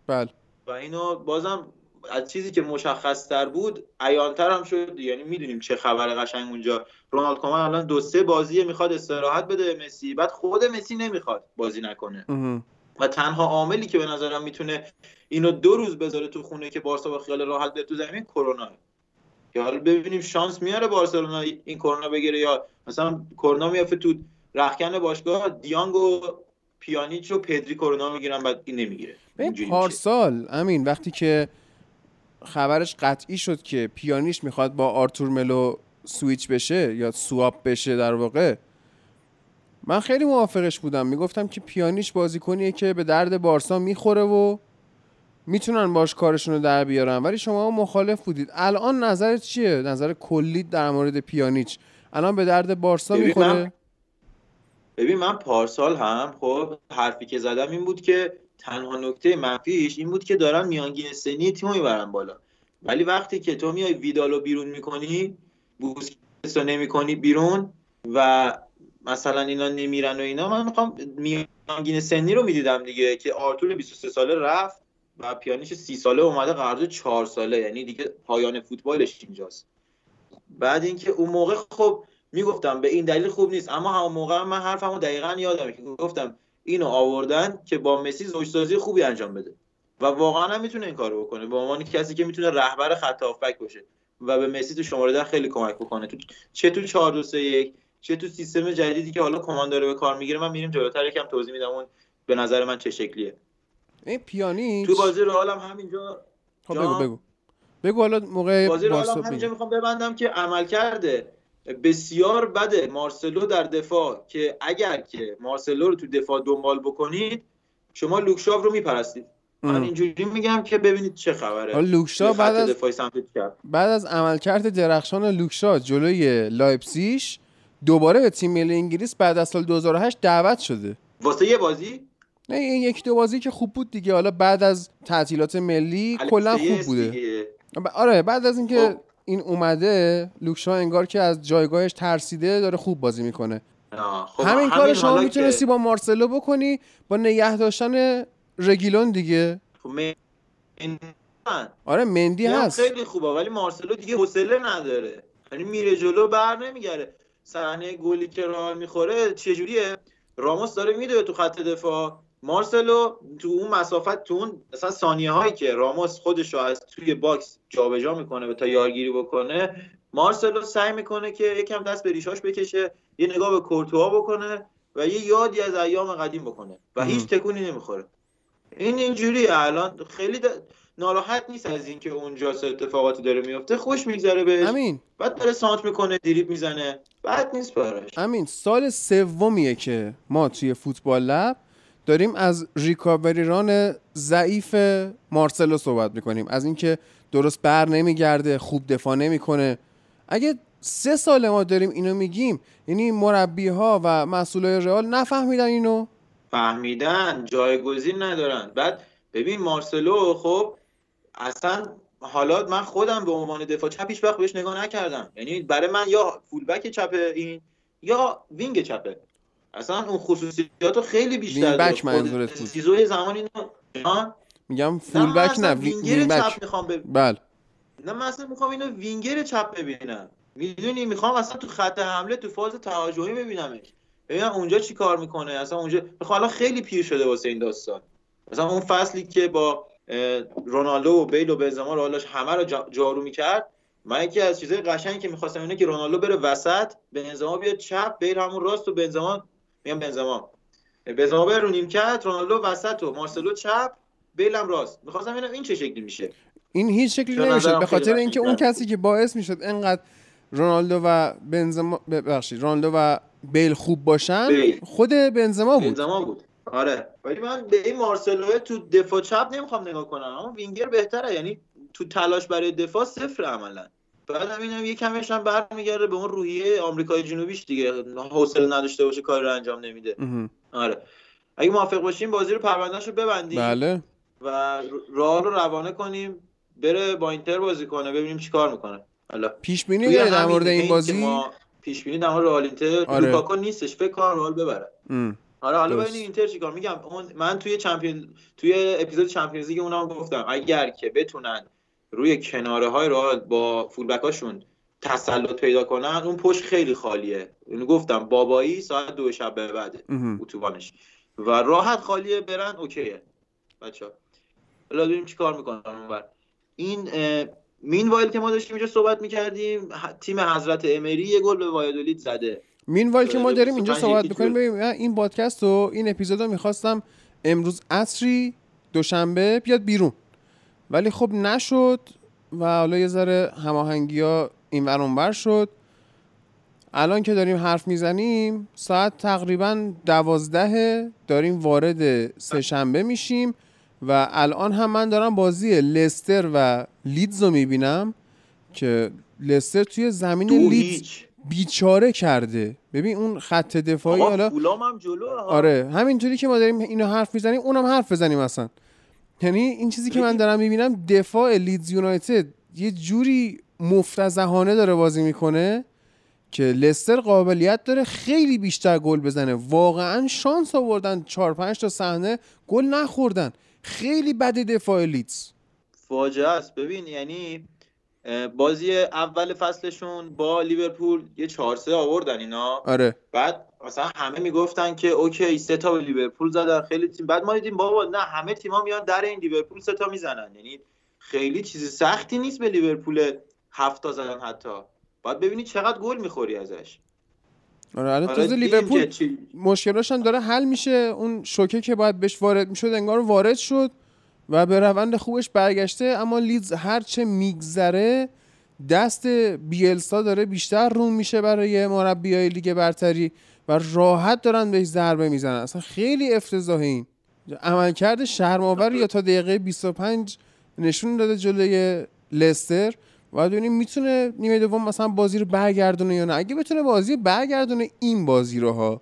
بله. و اینو بازم از چیزی که مشخص تر بود عیانتر هم شد. یعنی می‌دونیم چه خبر قشنگ اونجا. رونالد کومن الان دو سه بازی می‌خواد استراحت بده به مسی. بعد خود مسی نمی‌خواد بازی نکنه. و تنها عاملی که به نظرم می‌تونه اینو دو روز بذاره تو خونه که بارسا با خیال راحت بیاد تو زمین کرونا. که حالا ببینیم شانس میاره بارسلونا این کرونا بگیره یا مثلا کرونا میافته تو رخکن باشگاه دیانگ و پیانیچ و پدری کرونا می‌گیرن بعد این نمی‌گیره. پارسال امین وقتی که خبرش قطعی شد که پیانیش می‌خواد با آرتور ملو سویچ بشه یا سواپ بشه در واقع. من خیلی موافقش بودم. می‌گفتم که پیانیش بازیکنیه که به درد بارسا می‌خوره و می‌تونن باش کارشون رو در بیارن. ولی شما مخالف بودید. الان نظرت چیه؟ نظر کلی در مورد پیانیچ. الان به درد بارسا می‌خوره؟ ببین من پارسال هم خب حرفی که زدم این بود که تنها نکته منفیش این بود که دارن میانگین سنی تیمو می‌برن بالا. ولی وقتی که تو میای ویدالو بیرون می‌کنی بوسکتس رو نمی‌کنی بیرون و مثلا اینا نمیرن و اینا من می‌خوام میانگین سنی رو می‌دیدم دیگه که آرتور 23 ساله رفت و پیانیش 30 ساله اومده قرارداد 4 ساله. یعنی دیگه پایان فوتبالش اینجاست. بعد اینکه اون موقع خب می‌گفتم به این دلیل خوب نیست اما همون موقع من حرفمو دقیقا یادمه که گفتم اینو آوردن که با مسی زوجسازی خوبی انجام بده. و واقعا هم می‌تونه این کارو بکنه. به عنوان کسی که می‌تونه رهبر خط هافبک باشه و به مسی تو شماره ده خیلی کمک بکنه. تو چه تو 4 2 3 1 چه تو سیستم جدیدی که حالا کمان داره به کار می‌گیره من میریم جلوتر. یکم توضیح میدم اون به نظر من چه شکلیه. این پیانیچ. تو بازی رئال هم همینجا خب. بگو بگو. بگو حالا موقع بازی رو حالا همینجا. می‌خوام ببندم که عمل کرده بسیار بده مارسلو در دفاع که اگر که مارسلو رو تو دفاع دنبال بکنید شما لوکشاو رو میپرستید. من. اینجوری میگم که ببینید چه خبره. لوک شاو بعد از چپ. بعد از عملکرد درخشان لوک شاو جلوی لایپزیش دوباره به تیم ملی انگلیس بعد از سال 2008 دعوت شده. واسه یه بازی؟ نه این یکی دو بازی که خوب بود دیگه. حالا بعد از تعطیلات ملی کلا خوب بوده. دیگه. آره بعد از اینکه خب. این اومده لوک شاو انگار که از جایگاهش ترسیده داره خوب بازی می‌کنه. خب همین کار شما می‌تونستی که- با مارسلو بکنی با نگه داشتن رگیلون دیگه. خب این- آره مندی هست. خیلی خوبه ولی مارسلو دیگه حوصله نداره. یعنی میره جلو بر نمیگرده. صحنه گلی که رئال می‌خوره چجوریه؟ راموس داره میده تو خط دفاع. مارسلو تو اون مسافت تو اون مثلا ثانیه هایی که راموس خودش رو از توی box جابجا می‌کنه و تا یارگیری بکنه مارسلو سعی می‌کنه که یکم دست به ریشاش بکشه یه نگاه به کورتوا بکنه و یه یادی از ایام قدیم بکنه و. هیچ تکونی نمی‌خوره. این اینجوری الان خیلی ناراحت نیست از اینکه اونجا چه اتفاقاتی داره میفته خوش میگذره بهش. امین. بعد داره سانت می‌کنه دریب می‌زنه. بعد نیست براش. امین سال سومیه که ما توی فوتبال لب داریم از ریکاوری ران ضعیف مارسلو صحبت می‌کنیم. از اینکه درست بر نمیگرده خوب دفاع نمی‌کنه. اگه سه سال ما داریم اینو میگیم یعنی مربی ها و مسئولای رئال نفهمیدن اینو؟ فهمیدن. جایگزین ندارن. بعد ببین مارسلو خب اصلا حالا من خودم به عنوان دفاع چپ هیچ وقت بهش نگاه نکردم. یعنی برای من یا full back چپ این یا wing چپه. اصلا اون خصوصیات رو خیلی بیشتر. back منظورت بود. سیزو یه زمانی نه میگم full back نه wi- winger wing چپ می‌خوام به بله. نه من اصلا می‌خوام اینو وینگر چپ ببینم. می‌دونی می‌خوام اصلا تو خط حمله تو فاز تهاجمی ببینمش ببینم اونجا چی کار می‌کنه. اصلا اونجا می‌خوام الان خیلی پیر شده واسه این داستان. مثلا اون فصلی که با رونالدو و بیل و بنزما رو حالاش همه رو جا- جارو می‌کرد من یکی از چیزای قشنگی که می‌خواستم اینه که رونالدو بره وسط بنزما بیاد چپ بیل همون راست و بنزما میگم بنزما. بنزما بره رو نیمکت رونالدو وسط و مارسلو چپ بیل هم راست. می‌خواستم ببینم این چه شکلی میشه. این هیچ شکلی نظرم به خاطر اینکه اون. کسی که باعث می‌شد انقدر رونالدو و بنزما ببخشید رونالدو و بیل خوب باشن بیل. خود بنزما بود. بنزما بود. آره. ولی من به این مارسلو تو دفاع چپ نمی‌خوام نگاه کنم. اما وینگر بهتره. یعنی تو تلاش برای دفاع صفر عملا. بعد هم اینم یه کمش هم برمیگرده به اون روحیه آمریکای جنوبیش دیگه حوصله نداشته باشه کاری رو انجام نمیده. آره اگه موافق باشیم بازی رو پروندهش رو ببندیم بله و راه رو روانه کنیم بره با اینتر بازی کنه ببینیم چیکار می‌کنه حالا پیش بینی داری در مورد این بازی ما پیش بینی در مورد رئال اینتر آره. لوکاکو نیستش فکر کنم رئال ببره ام. آره حالا. ببین اینتر چیکار میگم من توی champion توی اپیزود Champions League اونم گفتم اگر که بتونن روی کناره های رئال با full back هاشون تسلط پیدا کنن اون پشت خیلی خالیه. اینو گفتم بابایی ساعت دو شب به مهم. اتوبانش. و راحت خالیه برن اوکیه. بچه ها. حالا ببینیم چی کار می‌کنن اونور این مین وایل که ما داشتیم اینجا صحبت می‌کردیم تیم حضرت امری یه گل به وایادولید زده. مین وایل که ما داریم اینجا 25 صحبت می‌کنیم. ببین این پادکست و این اپیزود رو می‌خواستم امروز عصری دوشنبه بیاد بیرون. ولی خب نشد و حالا یه ذره هماهنگی ها این ور اونور شد. الان که داریم حرف می‌زنیم ساعت تقریبا دوازده داریم وارد سه شنبه میشیم و الان هم من دارم بازی لستر و لیدز رو می‌بینم که لستر توی زمین لیدز بیچاره کرده. ببین اون خط دفاعی حالا هم جلو. آره همینجوری که ما داریم اینو حرف می‌زنیم اونم حرف بزنیم اصلا. یعنی این چیزی که من دارم می‌بینم دفاع لیدز یونایتد یه جوری مفتضحانه داره بازی می‌کنه که لستر قابلیت داره خیلی بیشتر گل بزنه. واقعا شانس آوردن 4 5 تا صحنه گل نخوردن. خیلی بده دفاع لیدز. فاجعه است. ببین یعنی بازی اول فصلشون با لیورپول یه 4 3 آوردن اینا. آره. بعد مثلا همه می‌گفتن که OK سه تا به لیورپول زدن خیلی تیم. بعد ما دیدیم بابا نه همه تیما میان در این لیورپول سه تا می‌زنن. یعنی خیلی چیز سختی نیست به لیورپول هفت تا زدن حتی. باید ببینی چقدر گل می‌خوری ازش. آره الان آره، لیورپول مشکلاش هم داره حل میشه. اون شوکه که باید بهش وارد می‌شد انگار وارد شد و به روند خوبش برگشته. اما لیدز هرچه میگذره دست بیلسا داره بیشتر روم میشه برای مربیای لیگ برتری. و راحت دارن بهش ضربه می‌زنن. اصلا خیلی افتضاح این عملکرد شرماور یا تا دقیقه 25 نشون داده جلوی لستر. و ببینیم می‌تونه نیمه دوم مثلا بازی رو برگردونه یا نه. اگه بتونه بازی برگردونه این بازی رو ها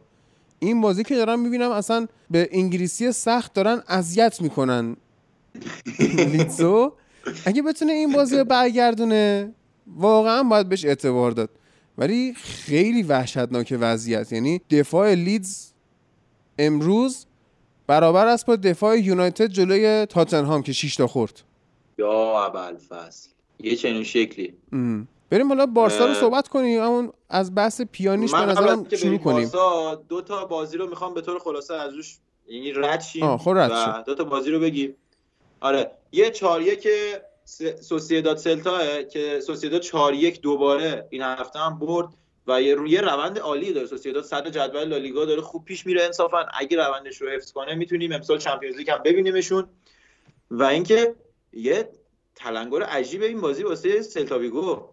این بازی که دارم می‌بینم اصلا به انگلیسی سخت دارن اذیت می‌کنن. لیدزو اگه بتونه این بازی رو برگردونه واقعا باید بهش اعتبار داد. ولی خیلی وحشتناک وضعیت. یعنی دفاع لیدز امروز برابر است با دفاع یونایتد جلوی تاتنهام که 6 تا خورد. یا اول فصل یه چنین شکلی. ام. بریم حالا بارسا رو. صحبت کنیم. همون از بحث پیانیش به نظرم که شروع کنیم. بارسا، دو تا بازی رو می‌خوام به طور خلاصه از روش یعنی رد شیم خب و. دو تا بازی رو بگیم. آره یه 4 1 سوسییداد سلتا که سوسییداد 4 1 دوباره این هفته هم برد و یه روی روند عالی داره. سوسییداد صدر جدول لالیگا داره. خوب پیش میره انصافا. اگه روندش رو حفظ کنه می‌تونیم امسال چمپیونز لیگ هم ببینیمشون. و اینکه یه تلنگر عجیب این بازی واسه سلتا ویگو.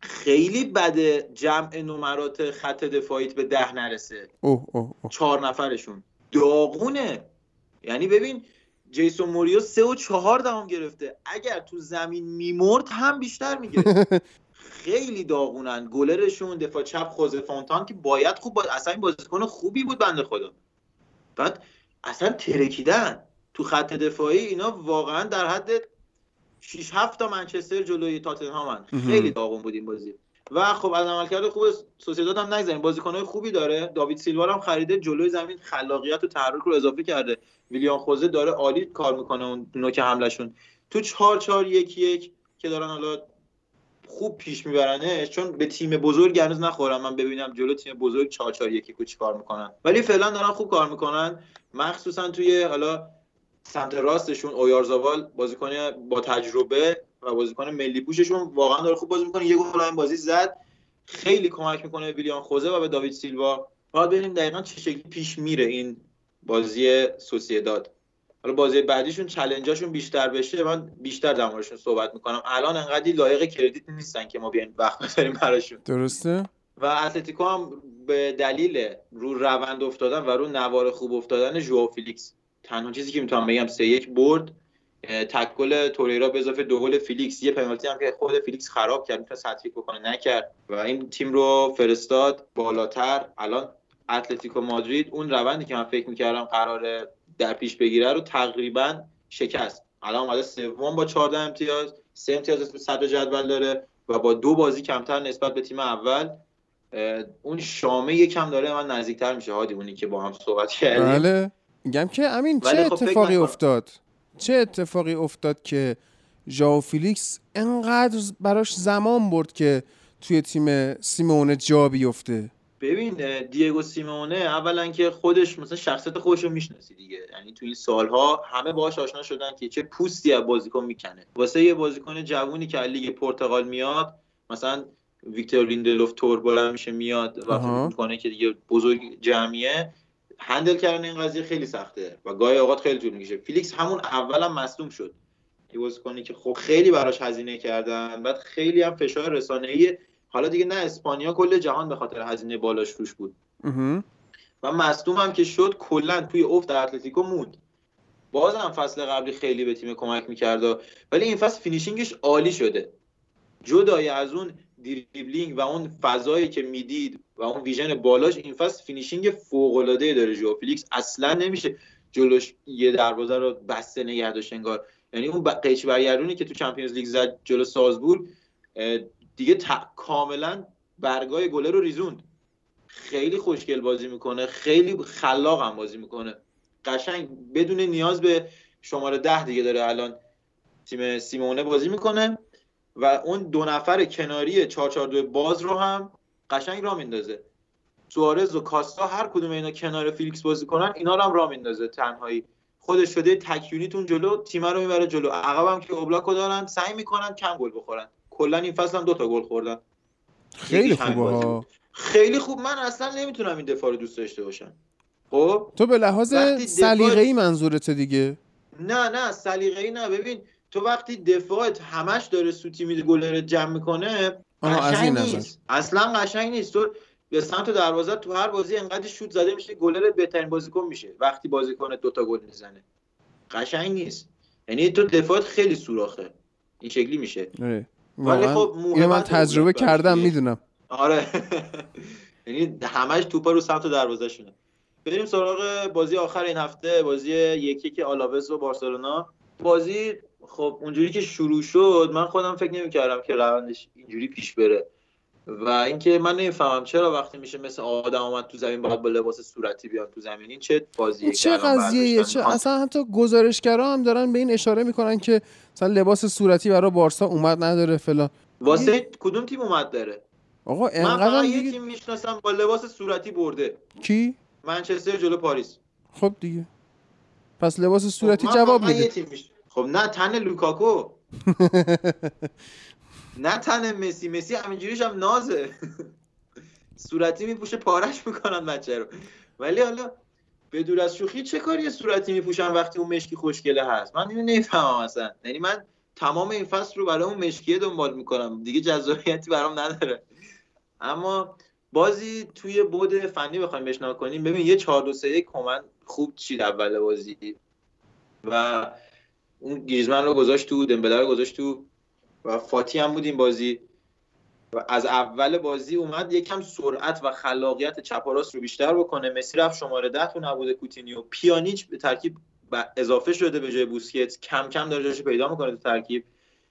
خیلی بده جمع نمرات خط دفاعیت به ده نرسه. اوه اوه اوه. چهار نفرشون. داغونه. یعنی ببین جیسون موریو سه و چهار دهم گرفته. اگر تو زمین میمرد هم بیشتر می‌گرفت. خیلی داغونن. گلرشون دفاع چپ خوزه فونتان که باید خوب بود اصلا این بازیکن خوبی بود بنده خدا. بعد اصلا ترکیدن. تو خط دفاعی اینا واقعا در حد 6 7 تا منچستر جلوی تاتنهامن. خیلی داغون بود این بازی. و خب از عملکرد خوب سوسیداد هم نگذاریم بازیکن‌های خوبی داره. داوید سیلوا هم خریده. جلوی زمین خلاقیت و تحرک رو اضافه کرده. ویلیام خوزه داره عالی کار می‌کنه اون نوک حملهشون. تو 4 4 1 1 که دارن حالا خوب پیش میبرنش چون به تیم بزرگ هنوز نخورم. من ببینم جلو تیم بزرگ 4 4 1 کو کار می‌کنن. ولی فعلا دارن خوب کار می‌کنن. مخصوصا توی حالا سمت راستشون اویارزاوال بازیکن با تجربه و بازیکن ملی پوششون واقعا داره خوب بازی می‌کنه. یه گل این بازی زد. خیلی کمک می‌کنه به ویلیان خوزه و به داوید سیلوا. باید ببینیم دقیقا چه شکلی پیش میره این بازی سوسیداد. حالا بازی بعدیشون challenge اشون بیشتر بشه من بیشتر در موردشون صحبت می‌کنم. الان انقدی لایق credit نیستن که ما بیایم وقت بذاریم براشون. درسته؟ و اتلتیکو هم به دلیل رو روند افتادن و رو نوار خوب افتادن ژائو فیلیکس. تنها چیزی که می‌تونم بگم سه یک برد. اه، تک گل توریرا به اضافه دو گل فیلیکس. یه پنالتی هم که خود فیلیکس خراب کرد می‌تونست هتریک بکنه نکرد. و این تیم رو فرستاد بالاتر. الان اتلتیکو مادرید اون روندی که من فکر می‌کردم قراره در پیش بگیره رو تقریبا شکست. الان اومده سوم با 14 امتیاز سه امتیاز به صدر جدول داره و با دو بازی کمتر نسبت به تیم اول. اون شامه یکم داره من نزدیکتر میشه هادی اونی که با هم صحبت کردیم. بله. میگم که امین چه خب اتفاقی. افتاد؟ چه اتفاقی افتاد که ژائو فیلیکس انقدر براش زمان برد که توی تیم سیمونه جا بیفته؟ ببین دیگو سیمونه اولا که خودش مثلا شخصیت خودش رو می‌شناسی دیگه. یعنی تو این سالها همه باهاش آشنا شدن که چه پوستی از بازیکن می‌کنه. واسه یه بازیکن جوونی که از لیگ پرتغال میاد مثلا ویکتور لیندلوف تور بلند میشه میاد و. فکر می‌کنه که دیگه بزرگ جمعیه. handle کردن این قضیه خیلی سخته و گاهی اوقات خیلی طول می‌کشه. فیلیکس همون اولم مصدوم شد. یه بازیکنی که خب خیلی براش هزینه کردن بعد خیلی هم فشار رسانه‌ای. حالا دیگه نه اسپانیا کل جهان به خاطر هزینه بالاش روش بود. و مصدوم هم که شد کلا توی افت اتلتیکو موند. باز هم فصل قبلی خیلی به تیم کمک می‌کرد ولی این فصل finishing ش عالی شده. جدای از اون دریبلینگ و اون فضایی که می‌دید و اون vision بالاش این فصل finishing فوق العاده داره ژائو فیلیکس. اصلا نمیشه جلوش یه دروازه رو بسته نگه داشت انگار. یعنی اون قیچی برگردونی که تو چمپیونز لیگ زد جلو سازبورگ اه، دیگه ت- کاملا برگای گله رو ریزوند. خیلی خوشگل بازی می‌کنه خیلی خلاق هم بازی می‌کنه. قشنگ بدون نیاز به شماره ده دیگه داره الان تیم سیمونه بازی می‌کنه. و اون دو نفر کناری 442 باز رو هم قشنگ را میندازه. سوارز و کاستا هر کدوم اینا کنار فیلیکس بازی کنن اینا رو هم را میندازه تنهایی. خودش شده تک یونیتون جلو تیم رو می‌بره جلو. عقب هم که اوبلاکو دارن سعی می‌کنن کم گل بخورن. کلا این فصل هم دو تا گل خوردن. خیلی خوبه ها. بود. خیلی خوب. من اصلا نمی‌تونم این دفاع رو دوست داشته باشم. خب؟ تو به لحاظ وقتی دفاع- سلیقه‌ای منظورته دیگه. نه نه سلیقه‌ای نه. ببین تو وقتی دفاعت همش داره سوتی میده گل رو جمع می‌کنه قشنگ. نیست. اصلا قشنگ نیست. تو به سمت دروازه تو هر بازی انقدر شوت زده میشه گلر بهترین بازیکن میشه وقتی بازیکن دوتا گل می‌زنه. قشنگ نیست. یعنی تو دفاعت خیلی سوراخه. این شکلی میشه. ولی خب اینو من تجربه کردم. می‌دونم. آره. یعنی همش توپا رو سمت دروازه شونه بریم سراغ بازی آخر این هفته بازی یکی که آلاوز و بارسلونا. بازی خب اونجوری که شروع شد من خودم فکر نمی‌کردم که روندش اینجوری پیش بره. و اینکه من نمی‌فهمم چرا وقتی میشه مثل آدم اومد تو زمین باید با لباس صورتی بیان تو زمین. این چه بازیه چه قضیه چه اصلا حتی گزارشگرا هم دارن به این اشاره می‌کنن که مثلا لباس صورتی برای بارسا اومد نداره فلان. واسه کدوم تیم اومد داره آقا من انقدر فقط هم یه دیگه تیم می‌شناسم با لباس صورتی برده. کی؟ منچستر جلو پاریس. خب دیگه. پس لباس صورتی خب من جواب میده. خب نه تن لوکاکو. نه تن مسی. مسی همینجوریش هم نازه. صورتی میپوشه پارش می‌کنن بچه رو. ولی حالا به دور از شوخی چه کاری صورتی میپوشن وقتی اون مشکی خوشگله هست؟ من اینو نمی‌فهمم اصلا. یعنی من تمام این فصل رو برای اون مشکیه دنبال می‌کنم. دیگه جذابیتی برام نداره. اما بازی توی بود فنی بخوایم بهش نگاه کنیم. ببین یه 4 2 3 1 کمن خوب چید اول بازی. و اون گریزمن رو گذاشت تو دمبله رو گذاشت تو و فاتی هم بود این بازی. و از اول بازی اومد یکم سرعت و خلاقیت چپ و راست رو بیشتر بکنه. مسی رفت شماره ده تو نبود کوتینیو. پیانیچ به ترکیب اضافه شده به جای بوسکت کم کم داره جاشو پیدا می‌کنه تو ترکیب.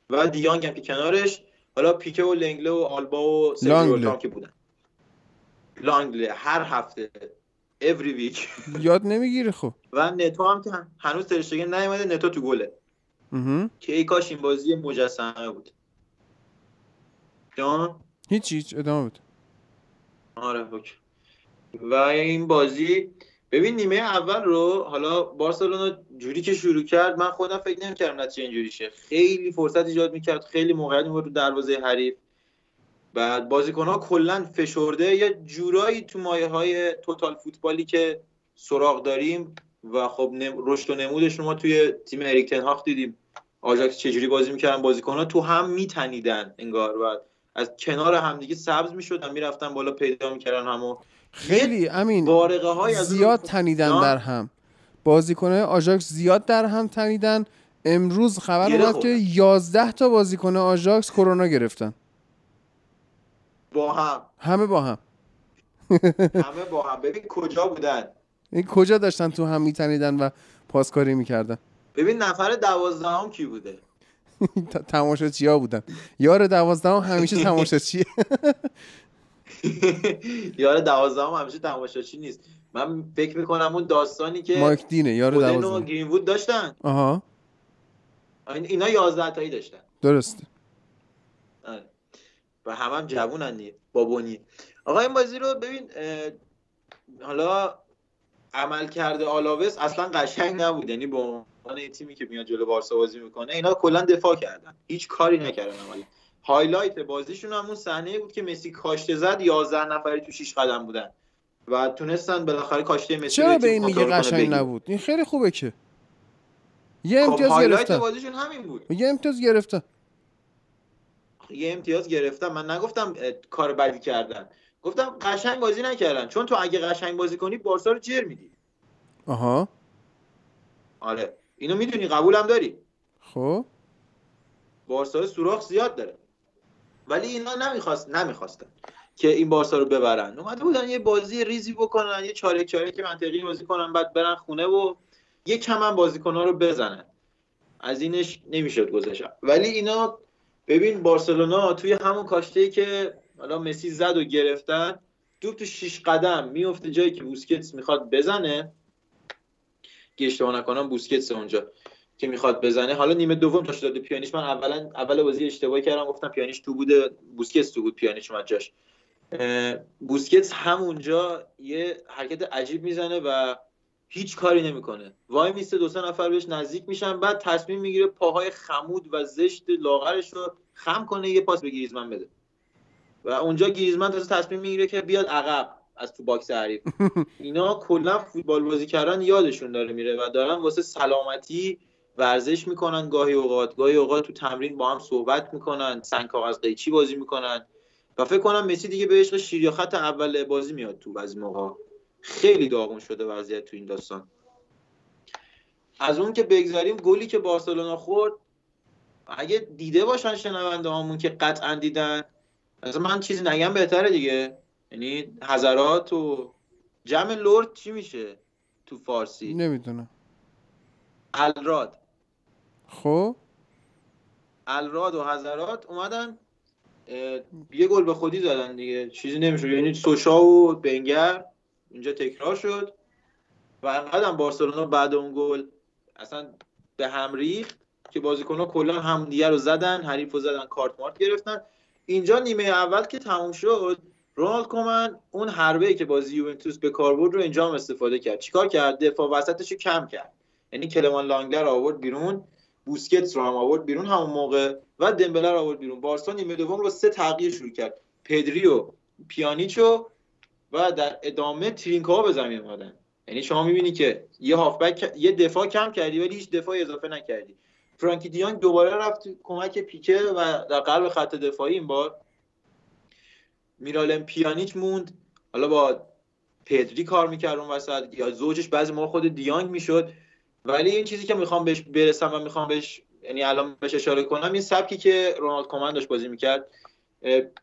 و دیانگ هم که کنارش. حالا پیکه و لنگله و آلبا و هم که بودن. لانگله. هر هفته every week. یاد نمی‌گیره خب. و نتو هم که هنوز ترشتگن نیومده. نتو تو گله. که ای کاش این بازی مجسمه بود. جان؟ هیچ هیچ ادامه بده. آره اوکی. و این بازی ببین نیمه اول رو حالا بارسلونا جوری که شروع کرد من خودم فکر نمی‌کردم نتیجه اینجوری شه. خیلی فرصت ایجاد می‌کرد خیلی موقعیت می‌برد رو دروازه حریف. بعد بازیکن‌ها کلا فشرده یه جورایی تو مایه های total football ی که سراغ داریم و خب. رشد و نمودش رو ما توی تیم اریک تن‌هاخ دیدیم. آژاکس چجوری بازی می‌کردن بازیکن‌ها تو هم میتنیدن انگار و از کنار همدیگه سبز می‌شدن می‌رفتن بالا پیدا می‌کردن همو. خیلی امین بارقه های از زیاد تنیدن. در هم. بازیکنه آژاکس زیاد در هم تنیدن. امروز خبر اومد. که 11 تا بازیکن آژاکس کرونا گرفتن. با هم. همه با هم. همه با هم. ببین کجا بودن. این کجا داشتن تو هم میتنیدن و پاسکاری می‌کردن؟ ببین نفر دوازدهم کی بوده؟ تماشاچی ها بودن؟ یار دوازدهم همیشه تماشاچیه یار دوازدهم همیشه تماشاچی نیست. من فکر می‌کنم اون داستانی که مایک دینه یار دوازدهم. گرین‌وود داشتن. آها. این- اینا 11 تایی داشتن. درسته. آره. و هم هم جوونن بابونی آقا این بازی رو ببین حالا عمل کرده آلاوس اصلا قشنگ نبود. یعنی به عنوان تیمی که میاد جلو بارسا بازی می‌کنه اینا کلا دفاع کردن. هیچ کاری نکردن عملا highlight بازیشون هم اون صحنه بود که مسی کاشته زد 11 نفری تو 6 قدم بودن. و تونستن بالاخره کاشته مسی چرا به این میگه قشنگ. نبود؟ این خیلی خوبه که. یه خب امتیاز highlight گرفتن. بازیشون همین بود. یه امتیاز گرفتن. یه امتیاز گرفتم من نگفتم کار بدی کردن. گفتم قشنگ بازی نکردن. چون تو اگه قشنگ بازی کنی بارسا رو جر میدی. آها. آره. اینو می‌دونی قبولم داری. خب. بارسا سوراخ زیاد داره. ولی اینا نمی‌خواست نمی‌خواستن که این بارسا رو ببرن. اومده بودن یه بازی ریزی بکنن یه چارک چارک منطقی بازی کنن بعد برن خونه و یه کم هم بازیکن‌ها رو بزنن. از اینش نمی‌شد گذشت. ولی اینا ببین بارسلونا توی همون کاشته که حالا مسی زد و گرفتن دو تو شیش قدم میفته جایی که بوسکتس می‌خواد بزنه. که اشتباه نکنم بوسکتس اونجا که می‌خواد بزنه. حالا نیمه دوم داشت داده پیانیش. من اولا اول بازی اشتباهی کردم گفتم پیانیش تو بوده. بوسکتس تو بود پیانیش اومد جاش. بوسکتس همونجا یه حرکت عجیب می‌زنه و هیچ کاری نمی‌کنه. وای میسته دو سه نفر بهش نزدیک میشن بعد تصمیم می‌گیره پاهای خمود و زشت لاغرش رو خم کنه یه پاس به گریزمن بده. و اونجا گریزمن تازه تصمیم می‌گیره که بیاد عقب. از تو box حریف. اینا کلا فوتبال بازی کردن یادشون داره میره و دارن واسه سلامتی ورزش می‌کنن. گاهی اوقات گاهی اوقات تو تمرین با هم صحبت می‌کنن سنگ کاغذ قیچی بازی می‌کنن. و فکر کنم مسی دیگه به عشق شیر یا خط اول بازی میاد تو بعضی موقع خیلی داغون شده وضعیت تو این داستان. از اون که بگذاریم گلی که بارسلونا خورد اگه دیده باشن شنونده هامون که قطعا دیدن مثلا من چیزی نگم بهتره دیگه. یعنی حضرات و جمع لرد چی میشه تو فارسی؟ نمی‌دونم. الراد. خب؟ الراد و حضرات اومدن یه گل به خودی زدن دیگه چیزی نمیشه یعنی سوشا و بنگر اینجا تکرار شد و انقدر بارسلونا بعد اون گل اصلا به هم ریخت که بازیکن‌ها کلا هم دیگه رو زدن حریف رو زدن کارت مارت گرفتن. اینجا نیمه اول که تموم شد رونالد کومن اون حربه که بازی یوونتوس به کار برد رو اینجا هم استفاده کرد. چیکار کرد؟ دفاع وسطش رو کم کرد. یعنی کلمان لانگلر آورد بیرون بوسکتس رو هم آورد بیرون همون موقع و دمبله رو آورد بیرون. بارسا نیمه دوم رو سه تغییر شروع کرد. پدریو پیانیچو و در ادامه ترینکا به زمین اومدن. یعنی شما می‌بینی که یه هافبک یه دفاع کم کردی ولی هیچ دفاع اضافه نکردی. فرانکی دیانگ دوباره رفت کمک پیکه و در قلب خط دفاعی این بار میرالم پیانیچ موند. حالا با پدری کار می‌کرد اون وسط. یا زوجش بعضی موقع خود دیانگ می‌شد. ولی این چیزی که می‌خوام بهش برسم و می‌خوام بهش یعنی الان بهش اشاره کنم این سبکی که رونالد کومن داشت بازی می‌کرد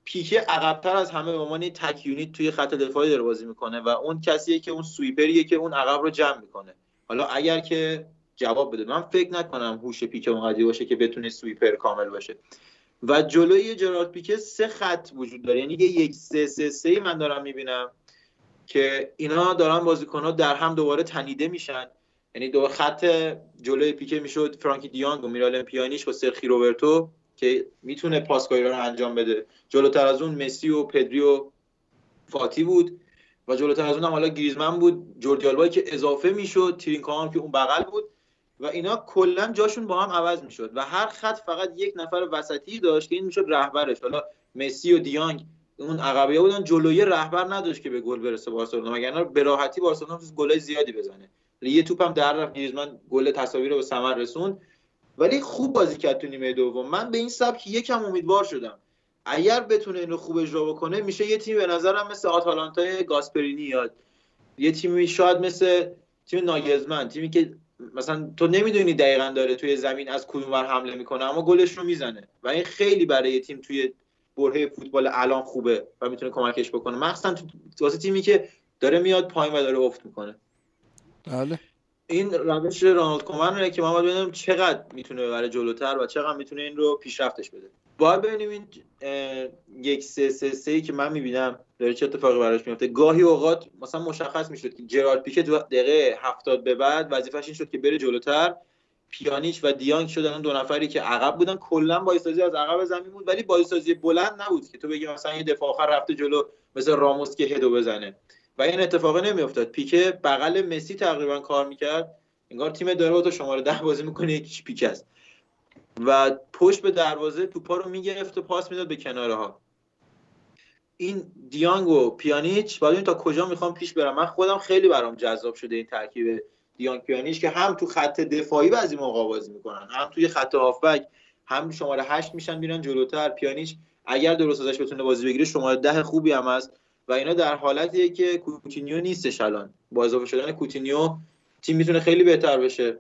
پیکه عقبتر از همه به عنوان تک یونیت توی خط دفاعی داره بازی می‌کنه و اون کسیه که اون سویپریه که اون عقب رو جمع می‌کنه. حالا اگر که جواب بده من فکر نکنم هوش پیکه اونقدی باشه که بتونه سویپر کامل باشه. و جلوی جرارد پیکه سه خط وجود داره. یعنی یه یک سه سه سه من دارم می‌بینم که اینا دارن بازیکن‌ها در هم دوباره تنیده میشن. یعنی دو خط جلوی پیکه می‌شد. فرانکی دیانگ و میرالم پیانیش و سرخی روبرتو که می‌تونه پاسکاری رو انجام بده. جلوتر از اون مسی و پدری و فاتی بود و جلوتر از اون هم حالا گریزمن بود. جوردی آلبایی که اضافه می‌شد. ترینکا که اون بغل بود. و اینا کلا جاشون با هم عوض می‌شد و هر خط فقط یک نفر وسطی داشت که این می‌شد رهبرش. حالا مسی و دیانگ اون عقبیه بودن جلوی رهبر نداشت که به گل برسه بارسلونا. وگرنه به راحتی بارسلونا گلای زیادی بزنه. یه توپ هم در رفت گریزمان گل تساوی رو به ثمر رسوند. ولی خوب بازی کرد تو نیمه دوم. من به این سبک یکم امیدوار شدم. اگر بتونه اینو خوب اجرا بکنه میشه یه تیم به نظرم مثل آتالانتای گاسپرینی یاد. یه تیمی شاید مثل تیم ناگزمن تیمی که مثلا تو نمی‌دونی دقیقا داره توی زمین از کدوم ور حمله می‌کنه اما گلش رو می‌زنه. و این خیلی برای تیم توی برهه فوتبال الان خوبه و می‌تونه کمکش بکنه. مخصوصا تو واسه تیمی که داره میاد پایین و داره افت می‌کنه. بله. این روش رونالد کومن رو که ما باید ببینیم چقدر می‌تونه ببره جلوتر و چقدر می‌تونه این رو پیشرفتش بده. باید ببینیم این یک سه سه سه که من می‌بینم داره چه اتفاقی براش میفته گاهی اوقات مثلا مشخص می‌شد که جرارد پیکه تو دقیقه هفتاد به بعد وظیفش این شد که بره جلوتر. پیانیچ و دیانگ شدن دو نفری که عقب بودن کلا بازیسازی از عقب زمین بود ولی بازیسازی بلند نبود که تو بگی مثلا یه دفاع آخر رفته جلو مثل راموس که هدو بزنه. و این اتفاق نمیافتاد. پیکه بغل مسی تقریبا کار می‌کرد. انگار تیم داره با تو شماره ده بازی می‌کنه یکیش پیک است. و پشت به دروازه توپا رو می‌گرفت و پاس می‌داد به کناره ها این دیانگ و پیانیچ باید تا کجا می‌خوام پیش برم. من خودم خیلی برام جذاب شده این ترکیب دیانگ پیانیچ که هم تو خط دفاعی بعضی موقع بازی می‌کنن هم توی خط هافبک هم شماره هشت میشن میرن جلوتر. پیانیچ اگر درست ازش بتونه بازی بگیره شماره ده خوبی هم هست و اینا در حالتیه که کوتینیو نیستش الان. با اضافه شدن کوتینیو تیم می‌تونه خیلی بهتر بشه.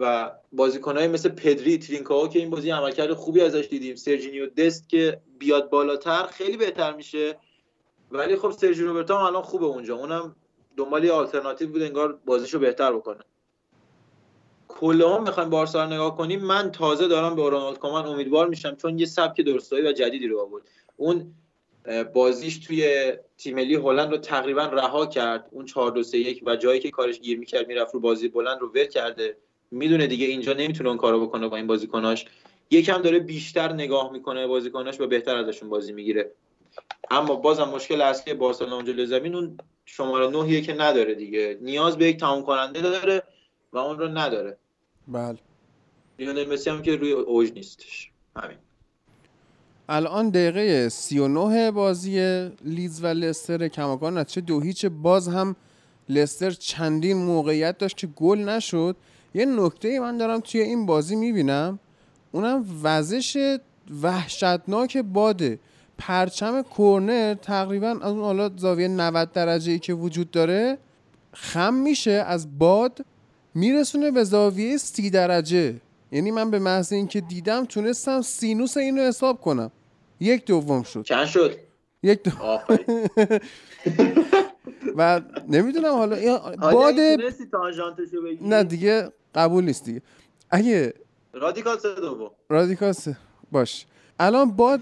و بازیکنهای مثل پدری ترینکاو که این بازی عملکرد خوبی ازش دیدیم. سرجینیو دست که بیاد بالاتر خیلی بهتر میشه. ولی خب سرجی روبرتو هم الان خوبه اونجا. اونم دنبال یه آلترناتیو بود انگار بازیشو بهتر بکنه. کلا می‌خوایم بارسا رو نگاه کنیم. من تازه دارم به رونالد کومن امیدوار میشم چون یه سبک درستایی و جدیدی رو آورد. اون بازیش توی تیم ملی هلند رو تقریبا رها کرد. اون 4 2 3 1 و جایی که کارش گیر می‌کرد می‌رفت رو بازی بلند رو ول کرده. می‌دونه دیگه اینجا نمی‌تونه اون کارو بکنه با این بازیکناش. یکم داره بیشتر نگاه می‌کنه بازیکناش و بهتر ازشون بازی می‌گیره. اما بازم مشکل اصلی بارسلونا اونجا زمین اون شماره 9 که نداره دیگه. نیاز به یک تمام کننده داره و اون رو نداره. بله. لیونل مسی هم که روی اوج نیستش. همین. الان دقیقه 39 بازی لیز و لستر کماکان. نتیجه دو هیچ باز هم لستر چندین موقعیت داشت که گل نشد. یه نکته من دارم توی این بازی می‌بینم. اونم وزش وحشتناک باده پرچم کورنر تقریبا از اون حالا زاویه 90 درجه ای که وجود داره خم میشه از باد میرسونه به زاویه 30 درجه. یعنی من به محض اینکه دیدم تونستم سینوس اینو حساب کنم. یک دوم شد. چند شد؟ یک دو... و نمی‌دونم حالا این باد بگیری؟ نه دیگه قبول نیست دیگه. اگه رادیکال سه دوم رادیکاس باش. الان باد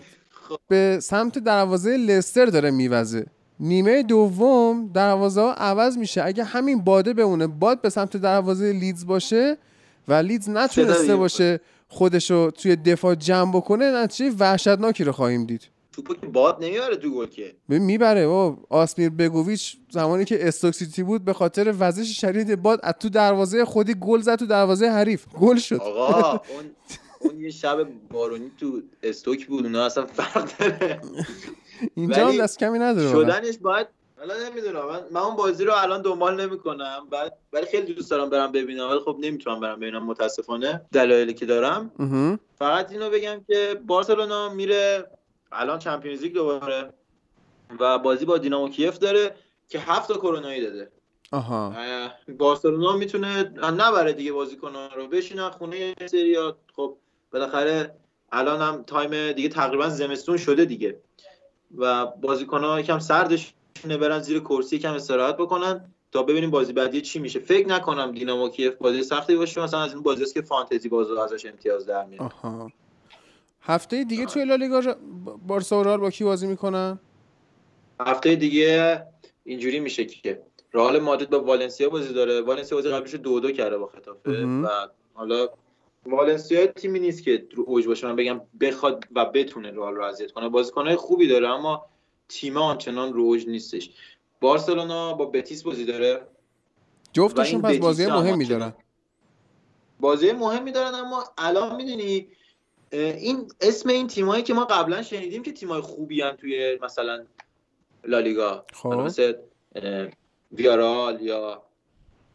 به سمت دروازه لستر داره میوزه. نیمه دوم دروازه ها عوض میشه. اگه همین باده بمونه باد به سمت دروازه لیدز باشه و لیدز نتونسته باشه خودشو توی دفاع جمع بکنه نتیجه وحشتناکی رو خواهیم دید. توپو که باد نمی‌بره تو گل که. می‌بره بابا. آسمیر بگوویچ زمانی که استوک سیتی بود به خاطر وزش شدید باد از تو دروازه خودی گل زد تو دروازه حریف. گل شد. آقا اون اون یه شب بارونی تو استوک بود اونا اصلا فرق داره. اینجا هم دست کمی نداره. شدنش باید حالا نمی‌دونم. من, من اون بازی رو الان دنبال نمی‌کنم. بعد ولی خیلی دوست دارم برم ببینم. ولی خب نمی‌تونم برم ببینم متاسفانه دلایلی که دارم. فقط اینو بگم که بارسلونا میره الان چمپیونز لیگ دوباره و بازی با دینامو کیف داره که هفت تا کرونایی داده. آها. بارسلونا می‌تونه نبره دیگه بازیکنان رو. بشینن خونه سریا خب بالاخره الان هم time دیگه تقریبا زمستون شده دیگه. و بازیکن‌ها یکم سردشونه برن زیر کرسی یکم استراحت بکنن تا ببینیم بازی بعدی چی میشه. فکر نکنم دینامو کیف بازی سختی باشه مثلا از این بازی است که فانتزی بازو ازش امتیاز در میاد آها. هفته دیگه توی لالیگا بارسا و رئال با کی بازی می‌کنن؟ هفته دیگه اینجوری میشه که رئال مادرید با والنسیا بازی داره. والنسیا بازی قبلش دو دو کرده با خطافه. و حالا والنسیا تیمی نیست که رو اوج باشه. من بگم بخواد و بتونه رئال رو اذیت کنه. بازیکنهای خوبی داره اما تیم آنچنان رو اوج نیستش. بارسلونا با بتیس بازی داره. جفتشون پس بازی مهمی. دارن. بازی مهمی دارن اما الان می‌دونی این اسم این تیمایی که ما قبلا شنیدیم که تیمای خوبی هن توی مثلا لالیگا. خب. مثل ویارال یا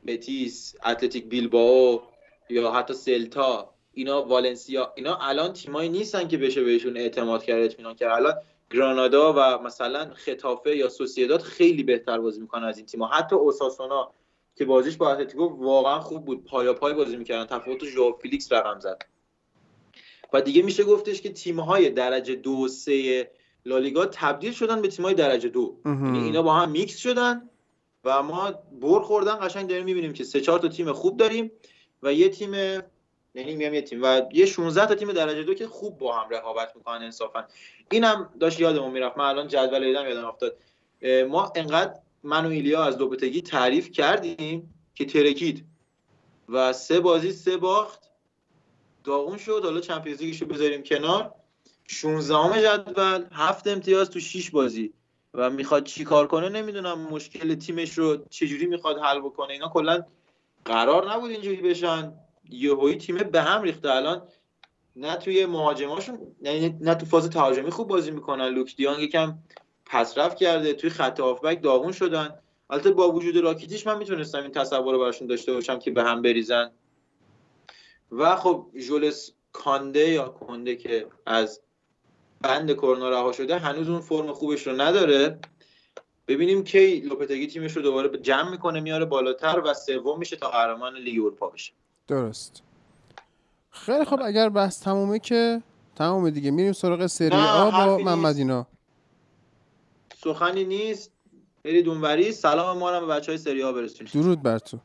بتیس اتلتیک بیلبائو یا حتی سلتا. اینا والنسیا اینا الان تیمایی نیستن که بشه بهشون اعتماد کرد اطمینان کرد. الان گرانادا و مثلا خطافه یا سوسیداد خیلی بهتر بازی می‌کنن از این تیم‌ها. حتی اوساسونا که بازیش با اتلتیکو واقعا خوب بود. پایا پای بازی می‌کردن. تفاوت ژو فیلیکس رقم زد. و دیگه میشه گفتش که تیم‌های درجه دو و سه لالیگا تبدیل شدن به تیم‌های درجه دو. یعنی اینا با هم میکس شدن و ما بر خوردن قشنگ داریم می‌بینیم که سه چهار تا تیم خوب داریم و یه تیم یعنی میگم یه تیم و یه 16 تا تیم درجه دو که خوب با هم رقابت می‌کنن انصافا. اینم داشت یادمون می‌رفت. من الان جدول دیدم یادم افتاد. ما انقدر من و ایلیا از دوبتگی تعریف کردیم که ترکید و سه بازی سه باخت. داغون شد. حالا چمپیونز لیگشو بذاریم کنار. 16 جدول هفت امتیاز تو 6 بازی. و می‌خواد چی کار کنه نمی‌دونم. مشکل تیمش رو چجوری می‌خواد حل بکنه. اینا کلا قرار نبود اینجوری بشن. یهویی تیم به هم ریخته. الان نه توی مهاجماشون یعنی نه تو فاز تهاجمی خوب بازی می‌کنن. لوک دیانگ یکم پسرفت کرده. توی خط هافبک داغون شدن. البته با وجود راکیتیش من می‌تونستم این تصور رو براشون داشته باشم که به هم بریزن. و خب ژولس کانده یا کنده که از بند کرونا رها شده هنوز اون فرم خوبش رو نداره. ببینیم کی لوپتگی تیمش رو دوباره جمع می‌کنه میاره بالاتر و سوم میشه تا قهرمان لیگ اروپا بشه. درست. خیلی خب اگر بحث تمومه که تمومه دیگه. میریم سراغ سری آ با حرفی محمد نیست. اینا. سخنی نیست. برید اونوری. سلام ما رو هم به بچه های سری ها برسونید. درود بر تو.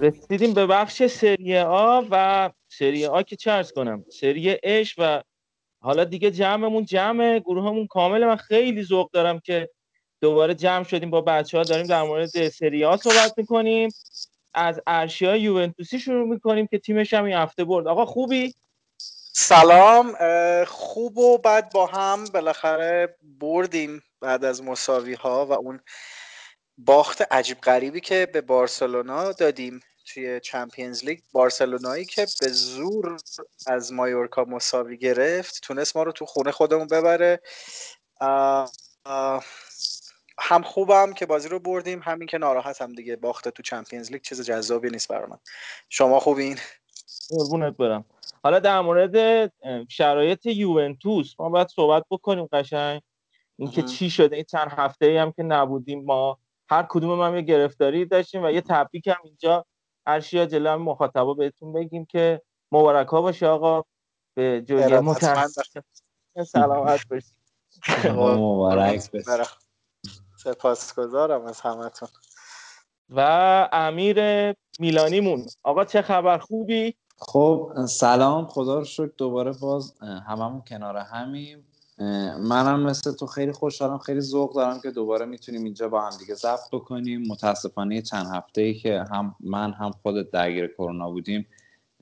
رسیدیم به بخش سری آ و سری آ که چه ارز کنم؟ سری اش و حالا دیگه جمعمون جمع گروهمون کامل من خیلی ذوق دارم که دوباره جمع شدیم با بچه ها داریم در مورد سری آ صحبت می‌کنیم. از ارشیا یوونتوسی شروع می‌کنیم که تیمش هم این هفته برد. آقا خوبی؟ سلام. خوب و بد با هم. بالاخره بردیم بعد از مساوی ها و اون باخت عجیب غریبی که به بارسلونا دادیم. توی چمپیونز لیگ بارسلونایی که به زور از مایورکا مساوی گرفت تونست ما رو تو خونه خودمون ببره. هم خوبم که بازی رو بردیم همین که ناراحتم دیگه باخت تو چمپیونز لیگ چیز جذابی نیست برای من. شما خوبین؟ قربونت برم. حالا در مورد شرایط یوونتوس ما باید صحبت بکنیم قشنگ. اینکه. چی شده؟ این چند هفته ای هم که نبودیم ما هر کدوم هم یه گرفتاری داشتیم و یه تبریک هم اینجا ارشیا جلو مخاطبا بهتون بگیم که مبارک ها باشه آقا. به جوی متاسف سلامت باشید مبارک. سپاسگزارم از همتون. و امیر میلانیمون. آقا چه خبر؟ خوبی؟ خب سلام. خدا رو شکر. دوباره باز هممون کنار همیم. منم مثل تو خیلی خوشحالم خیلی ذوق دارم که دوباره می‌تونیم اینجا با هم دیگه ضبط بکنیم. متاسفانه چند هفته ای که هم من هم خودت درگیر کرونا بودیم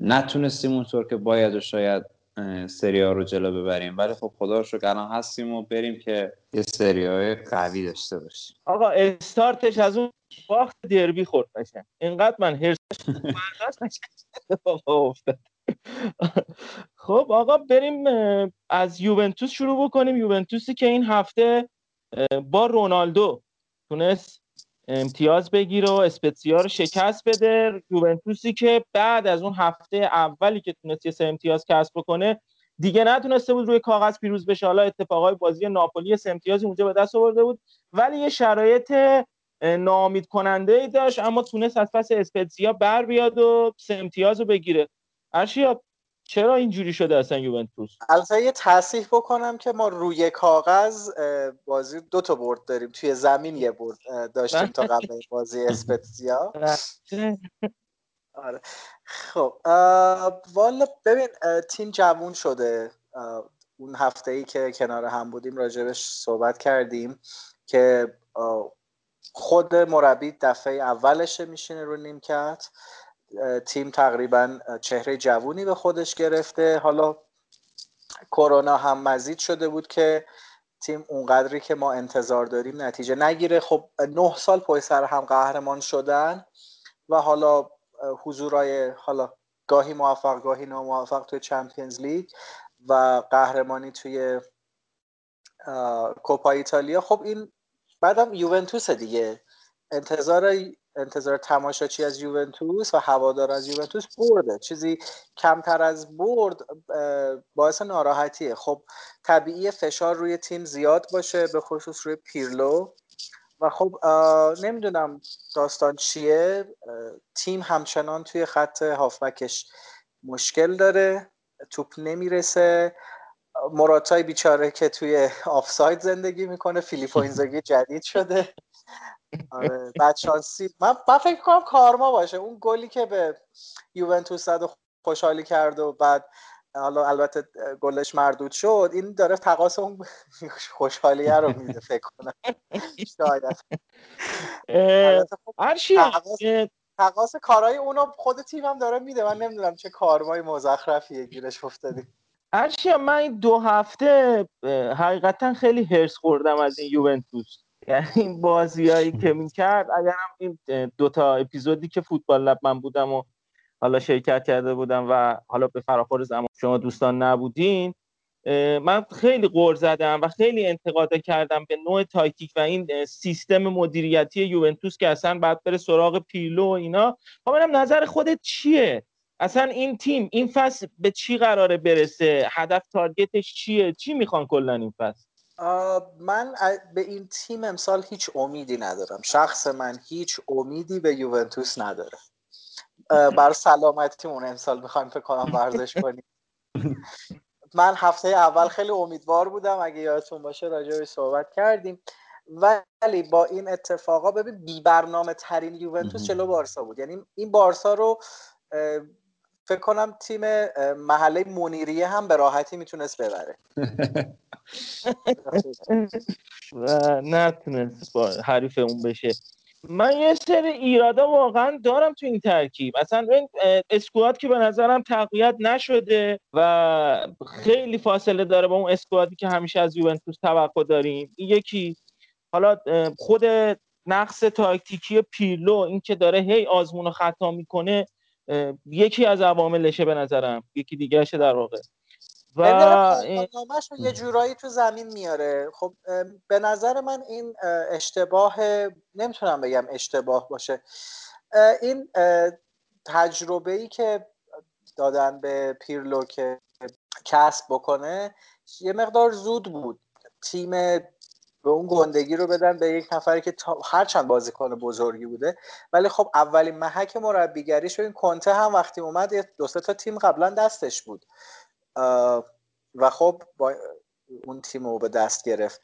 نتونستیم اونطور که باید و شاید اه، سری ها رو جلو ببریم. ولی خب خدا رو شکر الان هستیم و بریم که یه سری های قوی داشته باشیم. آقا استارتش از اون باخت دربی خورد قشنگ. اینقدر من هرس برداشت قشنگ اتفاق افتاد. خب آقا بریم از یوونتوس شروع بکنیم. یوونتوسی که این هفته با رونالدو تونست امتیاز بگیره و اسپتسیا رو شکست بده. یوونتوسی که بعد از اون هفته اولی که تونست یه سه امتیاز کسب بکنه دیگه نتونسته بود روی کاغذ پیروز بشه. حالا اتفاقای بازی ناپولی سه امتیازی اونجا به دست آورده بود ولی یه شرایط اه، ناامید کننده ای داشت اما تونست از پس اسپتزیا بر بیاد و سه امتیاز رو بگیره. ارشیا چرا اینجوری شده اصلا یوونتوس؟ البته یه تصحیح بکنم که ما روی کاغذ بازی دو تا برد داریم. توی زمین یه برد داشتیم تا قبل بازی اسپتزیا. آره. خب والا ببین تیم جوون شده. اون هفته ای که کنار هم بودیم راجبش صحبت کردیم که خود مربی دفعه اولشه میشینه رو نیمکت. تیم تقریبا چهره جوونی به خودش گرفته. حالا کرونا هم مزید شده بود که تیم اونقدری که ما انتظار داریم نتیجه نگیره. خب نه سال پشت سر هم قهرمان شدن و حالا حضورای حالا گاهی موفق گاهی ناموفق توی چمپیونز لیگ و قهرمانی توی کوپا ایتالیا. خب این بعدم یوونتوس دیگه. انتظار انتظار تماشاچی از یوونتوس و هوادار از یوونتوس برده. چیزی کمتر از برد باعث ناراحتیه. خب طبیعی فشار روی تیم زیاد باشه به خصوص روی پیرلو. و خب نمی‌دونم داستان چیه. تیم همچنان توی خط هافبکش مشکل داره. توپ نمی‌رسه. مراتای بیچاره که توی آفساید زندگی می‌کنه. فیلیپو اینزاگی جدید شده. آره بدشانسی من, من فکر کنم کارما باشه. اون گلی که به یوونتوس زد و خوشحالی کرد و بعد حالا البته گلش مردود شد این داره تقاس اون خوشحالیه رو میده فکر کنم. شاید. خب تقاس کارهای اونو خود تیمم داره میده. من نمی‌دونم چه کارمای مزخرفیه گیرش افتادیم ارشیا من این دو هفته حقیقتا خیلی هرس خوردم از این یوونتوس. یعنی این بازیایی که می‌کرد اگرم این دوتا اپیزودی که فوتبال لب من بودم و حالا شرکت کرده بودم و حالا به فراخور زمان شما دوستان نبودین من خیلی غور زدم و خیلی انتقاد کردم به نوع تاکتیک و این سیستم مدیریتی یوونتوس که اصلا بعد بره سراغ پیرلو و اینا. خب ببینم نظر خودت چیه؟ اصلا این تیم این فصل به چی قراره برسه؟ هدف تارگتش چیه؟ چی می‌خوان کلا این فصل؟ من به این تیم امسال هیچ امیدی ندارم. شخص من هیچ امیدی به یوونتوس نداره. بر سلامتیمون امسال می‌خوایم فکر کنم ورزش کنیم. من هفته اول خیلی امیدوار بودم. اگه یادتون باشه راجع بهش صحبت کردیم. ولی با این اتفاقا ببین بی برنامه ترین یوونتوس جلو بارسا بود. یعنی این بارسا رو فکر کنم تیم محله منیریه هم به راحتی می‌تونست ببره. و نتونست با حریف اون بشه. من یه سری ایرادا واقعا دارم تو این ترکیب. اصلا این اسکواد که به نظرم تقویت نشده و خیلی فاصله داره با اون اسکوادی که همیشه از یوونتوس توقع داریم. یکی حالا خود نقص تاکتیکی پیرلو این که داره هی آزمون و خطا می‌کنه یکی از عواملشه به نظرم. یکی دیگهشه در واقع. و پایان‌نامه‌ش رو یه جورایی تو زمین میاره. خب به نظر من این اه، اشتباه نمی‌تونم بگم اشتباه باشه. این تجربه ای که دادن به پیرلو که کسب بکنه یه مقدار زود بود. تیم به اون گندگی رو بدن به یک نفری که تا- هرچند بازیکن بزرگی بوده. ولی خب اولین محک مربیگریش این کنته هم وقتی اومد یه دو سه تا تیم قبلا دستش بود. و خب با اون تیم رو به دست گرفت.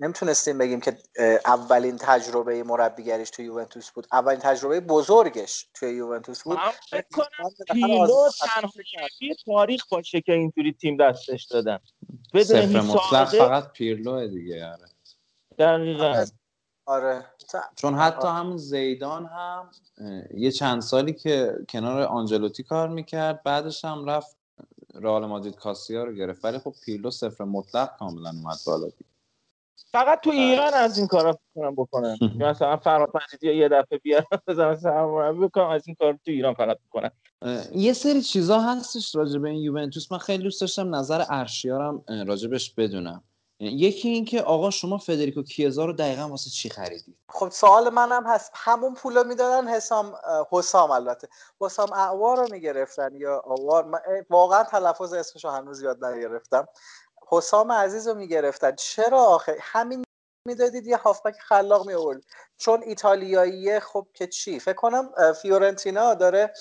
نمی‌تونستیم بگیم که اولین تجربه مربیگریش توی یوونتوس بود. اولین تجربه بزرگش توی یوونتوس بود. فکر کنم پیرلو تنها تاریخ باشه که اینجوری تیم دستش دادن. بدون فقط پیرلوه دیگه آره. دقیقا. آره. چون حتی همون زیدان هم یه چند سالی که کنار آنجلوتی کار می‌کرد بعدش هم رفت رئال مادرید کاسیا رو گرفت. ولی خب پیرلو صفر مطلق کاملا اومد بالا. فقط تو ایران از این کارا کنم بکنن که مثلا فرهاد مجیدی یه دفعه بیارن بزنن سرمربی بکنم از این کار تو ایران فقط می‌کنن اه، یه سری چیزا هستش راجع به این یوونتوس. من خیلی دوست داشتم نظر ارشیارم راجبش بدونم. یکی این که آقا شما فدریکو کیزا رو دقیقا واسه چی خریدید؟ خب سوال منم هست. همون پول می‌دادن حسام حسام البته. حسام اعوار رو می‌گرفتن یا آوار من اه، واقعا تلفظ اسمش رو هنوز یاد نگرفتم. حسام عزیز رو می‌گرفتن. چرا آخه؟ همین می‌دادید یه هافبک خلاق می آورد چون ایتالیاییه خب که چی؟ فکر کنم فیورنتینا داره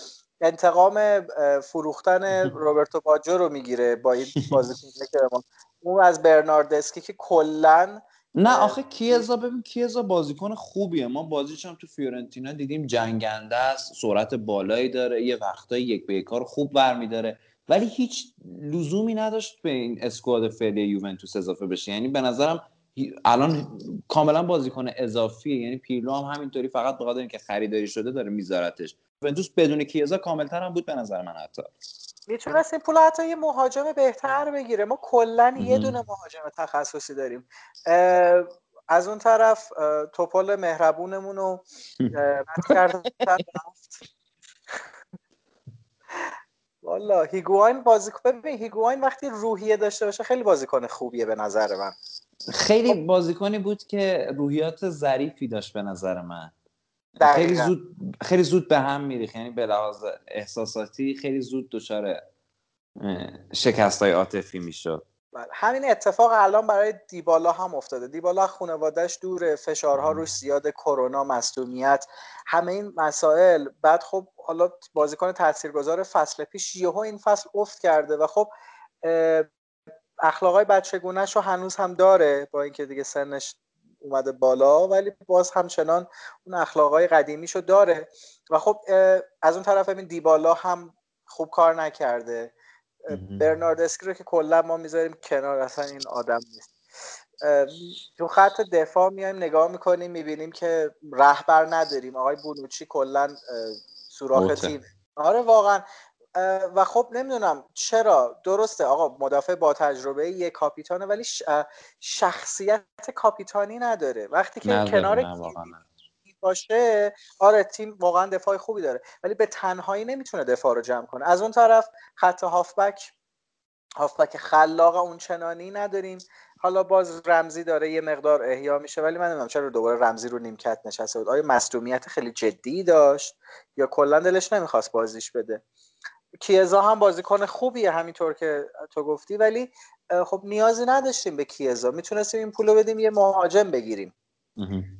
انتقام فروختن روبرتو باجو رو می‌گیره با این بازیکن اون از برناردسکی که کلا نه آخه کیزا ببین کیزا بازیکن خوبیه. ما بازیش هم تو فیورنتینا دیدیم جنگنده است سرعت بالایی داره یه وقتایی یک به کار خوب برمیداره. ولی هیچ لزومی نداشت به این اسکواد فعلی یوونتوس اضافه بشه. یعنی به نظرم الان کاملا بازیکن اضافیه. یعنی پیرلو هم همینطوری فقط به خاطر اینکه خریداری شده داره میذارتش. یوونتوس بدون کیزا کاملتر هم بود به نظر من حتی. می‌تونست این پول حتی یه مهاجم بهتر بگیره. ما کلا یه. دونه مهاجم تخصصی داریم. از اون طرف توپل مهربونمون رو اه، رد کردن رفت. والا هیگواین بازیکن ببین هیگواین وقتی روحیه داشته باشه خیلی بازیکن خوبیه به نظر من. خیلی بازیکنی بود که روحیات ظریفی داشت به نظر من. دقیقاً. خیلی زود خیلی زود به هم میریخت. یعنی به لحاظ احساساتی خیلی زود دچار شکست های عاطفی می‌شد. بله. همین اتفاق الان برای دیبالا هم افتاده. دیبالا خانوادهش دوره فشارها روش زیاد کرونا مصدومیت همه این مسائل. بعد خب حالا بازیکن تاثیرگذار فصل پیش یهو این فصل افت کرده و خب اخلاقای بچگونهش رو هنوز هم داره با اینکه دیگه سنش اومده بالا ولی باز همچنان اون اخلاقای قدیمیشو داره. و خب از اون طرف همین دیبالا هم خوب کار نکرده. برنارد اسکی رو که کلا ما می‌ذاریم کنار اصلا این آدم نیست. تو خط دفاع میایم نگاه می‌کنیم می‌بینیم که رهبر نداریم. آقای بونوچی کلا سوراخ. تیم. آره واقعا. و خب نمی‌دونم چرا. درسته آقا مدافع با تجربه یه کاپیتانه ولی شخصیت کاپیتانی نداره. وقتی که نداره، کنار. باشه آره تیم واقعا دفاع خوبی داره ولی به تنهایی نمی‌تونه دفاع رو جمع کنه. از اون طرف خط هافبک هافبک خلاق اون چنانی نداریم. حالا باز رمزی داره یه مقدار احیا میشه ولی من نمی‌دونم چرا دوباره رمزی رو نیمکت نشسته بود. آیا مصدومیت خیلی جدی داشت یا کلا دلش نمی‌خواست بازیش بده؟ کیزا هم بازیکن خوبیه همینطور که تو گفتی ولی خب نیازی نداشتیم به کیزا. می‌تونستیم این پولو بدیم یه مهاجم بگیریم.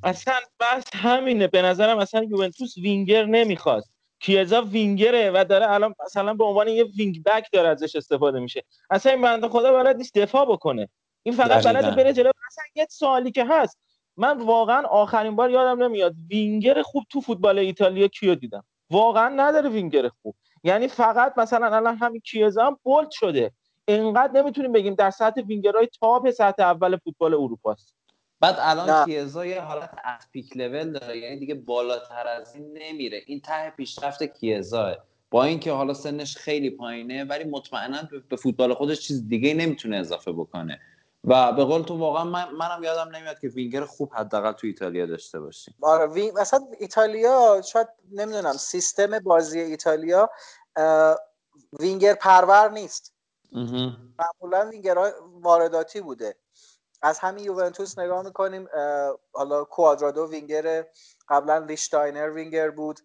اصلا بس همینه. به نظرم اصلا یوونتوس وینگر نمی‌خواست. کیزا وینگره و داره الان مثلا به عنوان یه wing back داره ازش استفاده میشه. اصلا این بنده خدا بلد نیست دفاع بکنه. این فقط. بلد بره جلو. اصلا یه سوالی که هست. من واقعا آخرین بار یادم نمیاد وینگر خوب تو فوتبال ایتالیا کیو دیدم. واقعا نداره وینگر خوب. یعنی فقط مثلا الان همین کیزا هم bold شده. انقدر نمی‌تونیم بگیم در سطح وینگرهای top سطح اول فوتبال اروپاست. بعد الان نه. کیزا یه حالت از peak level داره یعنی دیگه بالاتر از این نمیره. این ته پیشرفت کیزاه. با اینکه حالا سنش خیلی پایینه ولی مطمئنا به- به فوتبال خودش چیز دیگه نمی‌تونه اضافه بکنه. و به قول تو واقعا من منم یادم نمیاد که وینگر خوب حداقل تو ایتالیا داشته باشیم. آره وین... مثلا ایتالیا شاید نمی‌دونم سیستم بازی ایتالیا وینگر پرور نیست. معمولا وینگرها وارداتی بوده. از همین یوونتوس نگاه می‌کنیم حالا کوادرادو وینگر قبلا لیشتاینر وینگر بود.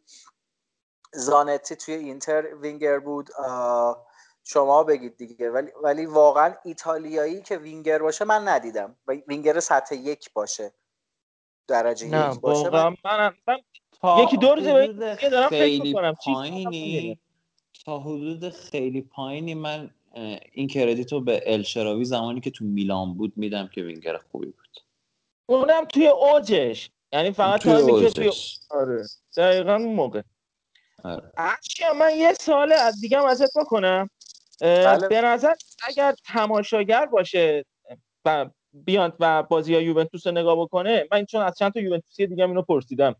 زانتی توی اینتر وینگر بود. شما بگید دیگه. ولی ولی واقعا ایتالیایی که وینگر باشه من ندیدم. و وینگر سطح یک باشه. درجه نه یک باشه واقعا من من, من تا یکی دو روزه دارم فکر خیلی. پایینی. تا حدود خیلی پایینی من این credit رو به الشراوی زمانی که تو میلان بود میدم که وینگر خوبی بود. اونم توی اوجش. یعنی فقط توی تایمی که توی. آره. دقیقا اون موقع. آره. من یه سال از دیگه هم ازت بکنم. بله. به نظر اگر تماشاگر باشه و بیاد و بازی های یوونتوس رو نگاه بکنه من چون از چند تا یوونتوسی دیگه هم اینو پرسیدم.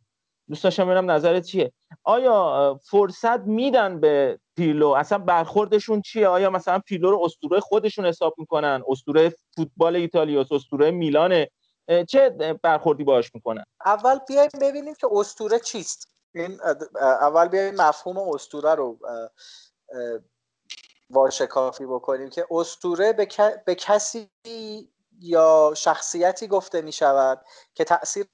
دوست داشتم ببینم نظرت چیه؟ آیا فرصت میدن به پیلو اصلا برخوردشون چیه؟ آیا مثلا پیلو رو اسطوره خودشون حساب می‌کنن؟ اسطوره فوتبال ایتالیاس اسطوره میلانه؟ اه، چه برخوردی باش می‌کنن؟ اول بیایم ببینیم که اسطوره چیست. این اول بیایم مفهوم اسطوره رو واشکافی بکنیم که اسطوره به, ک- به کسی یا شخصیتی گفته می شود که تاثیر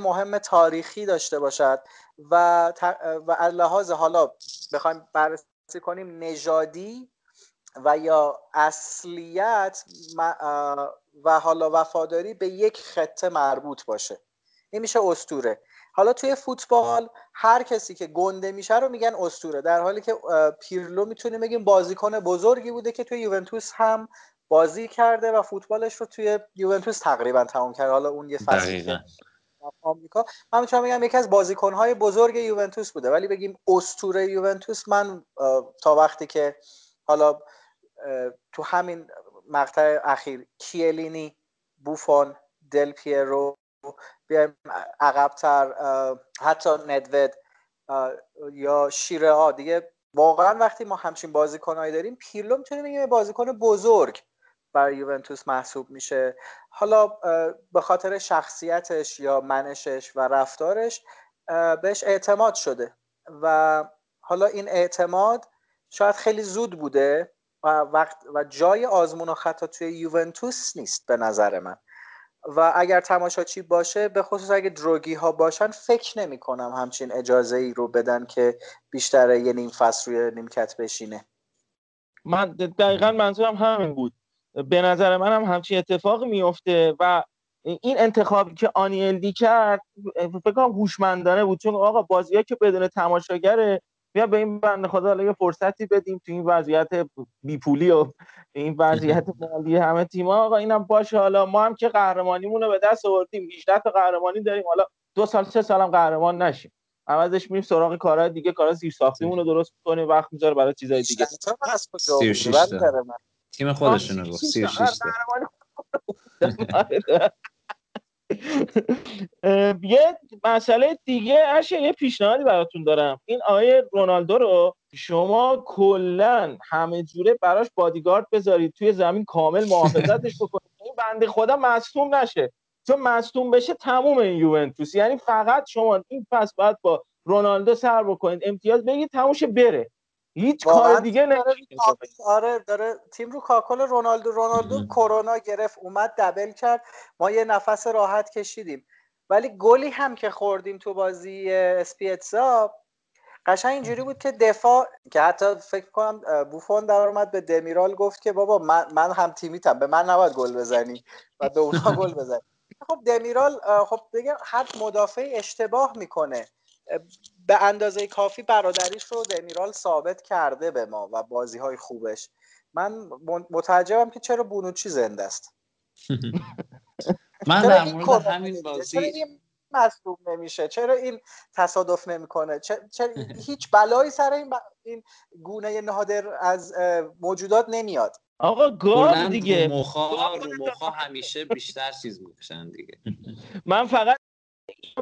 مهم تاریخی داشته باشد و ت- و لحاظ حالا بخوایم بررسی کنیم نژادی و یا اصلیت و حالا وفاداری به یک خطه مربوط باشه. این میشه استوره حالا توی فوتبال هر کسی که گنده میشه رو میگن استوره در حالی که پیرلو می‌تونیم بگیم بازیکن بزرگی بوده که توی یوونتوس هم بازی کرده و فوتبالش رو توی یوونتوس تقریبا تمام کرد حالا اون یه که آمریکا. من می‌تونم بگم یکی از بازیکنهای بزرگ یوونتوس بوده. ولی بگیم استوره یوونتوس من تا وقتی که حالا تو همین مقطع اخیر کیلینی بوفون دل پیرو بیایم عقبتر حتی ندوید اه، یا شیره ها. دیگه واقعا وقتی ما همچین بازیکنهایی داریم پیرلو می‌تونیم بگیم بازیکن بزرگ برای یوونتوس محسوب میشه. حالا به خاطر شخصیتش یا منشش و رفتارش بهش اعتماد شده. و حالا این اعتماد شاید خیلی زود بوده و وقت و جای آزمون و خطا توی یوونتوس نیست به نظر من. و اگر تماشاچی باشه به خصوص اگه دروگی ها باشن فکر نمی کنم همچین اجازه ای رو بدن که بیشتر یه نیم فصل روی نیمکت بشینه. من دقیقا منظورم همین بود. به نظر من هم همچین اتفاقی میفته و این انتخابی که آنیلدی کرد فکر کنم هوشمندانه بود. چون آقا بازی که بدون تماشاگره بیا به این بنده خدا حالا یه فرصتی بدیم تو این وضعیت بیپولی و این وضعیت مالی همه تیم‌ها آقا اینم باشه. حالا ما هم که قهرمانیمون رو به دست آوردیم. 18 تا قهرمانی داریم. حالا دو سال سه سالم قهرمان نشیم. عوضش میریم سراغ کارهای دیگه. کارهای زیر ساختیمون رو درست کنیم وقت می‌ذاره برای چیزای دیگه. چند تا از کجا 36 آوردی؟ تا. برادر من. تیم خودشونو گفت. 36 تا. اه، یه مسئله دیگه اشه یه پیشنهادی براتون دارم. این آیه رونالدو رو شما کلا همه جوره براش بادیگارد بذارید توی زمین کامل محافظتش بکنید. این بنده خدا مصدوم نشه. چون مصدوم بشه تموم این یوونتوس. یعنی فقط شما این فصل باید با رونالدو سر بکنید. امتیاز بگید تموشه بره. هیچ کار دیگه نمیشه آره داره تیم رو کاکل رونالدو رونالدو. کرونا گرفت اومد دبل کرد. ما یه نفس راحت کشیدیم. ولی گلی هم که خوردیم تو بازی اسپیتزا قشنگ اینجوری بود که دفاع که حتی فکر کنم بوفون در اومد به دمیرال گفت که بابا من, من هم تیمیتم. به من نباید گل بزنی و به اونا گل بزنی. خب دمیرال خب دیگه هر مدافع اشتباه می‌کنه. به اندازه کافی برادریش رو دمیرال ثابت کرده به ما و بازی های خوبش. من متعجبم که چرا بونوچی زنده است. من در این مورد همین بازی این مصدوم نمیشه؟ چرا این تصادف نمی‌کنه؟ چرا, چرا هیچ بلایی سر این, ب... این گونه نادر از موجودات نمیاد. آقا رو دیگه. مخا رو مخا همیشه بیشتر چیز می‌کشن دیگه. من فقط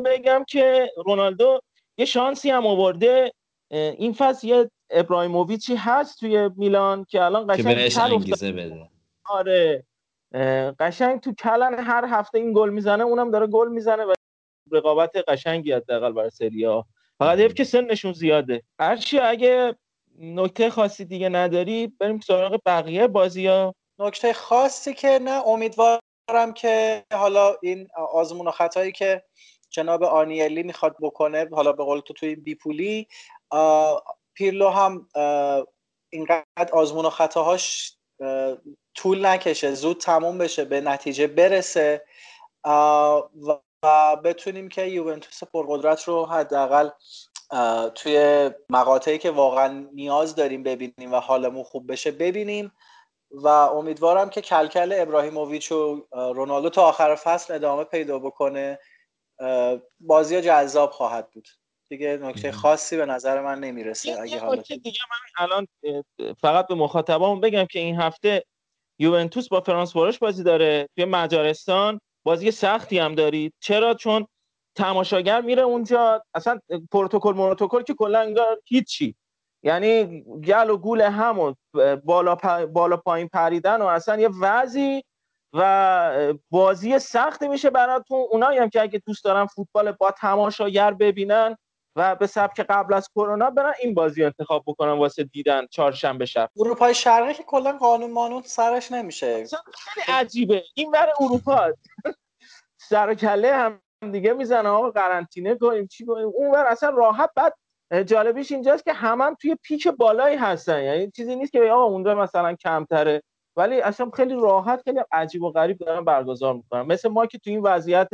بگم که رونالدو یه شانسی هم آورده این فصل یه ابراهیموویچی هست توی میلان که الان که قشنگ افتاد. انگیزه بده. آره. قشنگ تو کلن هر هفته این گل می‌زنه اونم داره گل می‌زنه و رقابت قشنگی حداقل برای سری ها فقط حیف که سنشون زیاده. هرچی اگه نکته خاصی دیگه نداری بریم سراغ بقیه بازی ها. نکته خاصی که نه امیدوارم که حالا این آزمون و خطایی که جناب آنیلی می‌خواد بکنه حالا به قول تو توی بیپولی پیرلو هم اینقدر آزمون و خطاهاش طول نکشه زود تموم بشه به نتیجه برسه. و بتونیم که یوونتوس پرقدرت رو حداقل توی مقاطعی که واقعا نیاز داریم ببینیم و حالمون خوب بشه ببینیم. و امیدوارم که کلکل ابراهیموویچ و رونالدو تا آخر فصل ادامه پیدا بکنه. بازی جذاب خواهد بود. دیگه نکته خاصی به نظر من نمی‌رسه اگه حالا نکته دیگه من الان فقط به مخاطبامون بگم که این هفته یوونتوس با فرانسواروش بازی داره. توی مجارستان بازی سختی هم دارید چرا؟ چون تماشاگر میره اونجا. اصلا پروتکل مروتکل که کلا انگار هیچی. یعنی گل و گول هم و بالا, پ- بالا پایین پریدن و اصلا یه وضعی و بازی سختی میشه براتون. اونایی هم که اگه دوست دارن فوتبال با تماشاگر ببینن و به سبک قبل از کرونا برن این بازی انتخاب بکنن واسه دیدن چهارشنبه شب. اروپای شرقی که کلا قانون مانون سرش نمیشه. خیلی عجیبه. این ور اروپا سر و کله هم دیگه می‌زنه. آقا قرنطینه کنیم چی کنیم اون ور اصلا راحت. بعد جالبیش اینجاست که همه هم توی پیک بالایی هستن. یعنی چیزی نیست که آقا اونجا مثلا کمتره. ولی اصلا خیلی راحت خیلی عجیب و غریب دارن برگزار می‌کنن. مثل ما که تو این وضعیت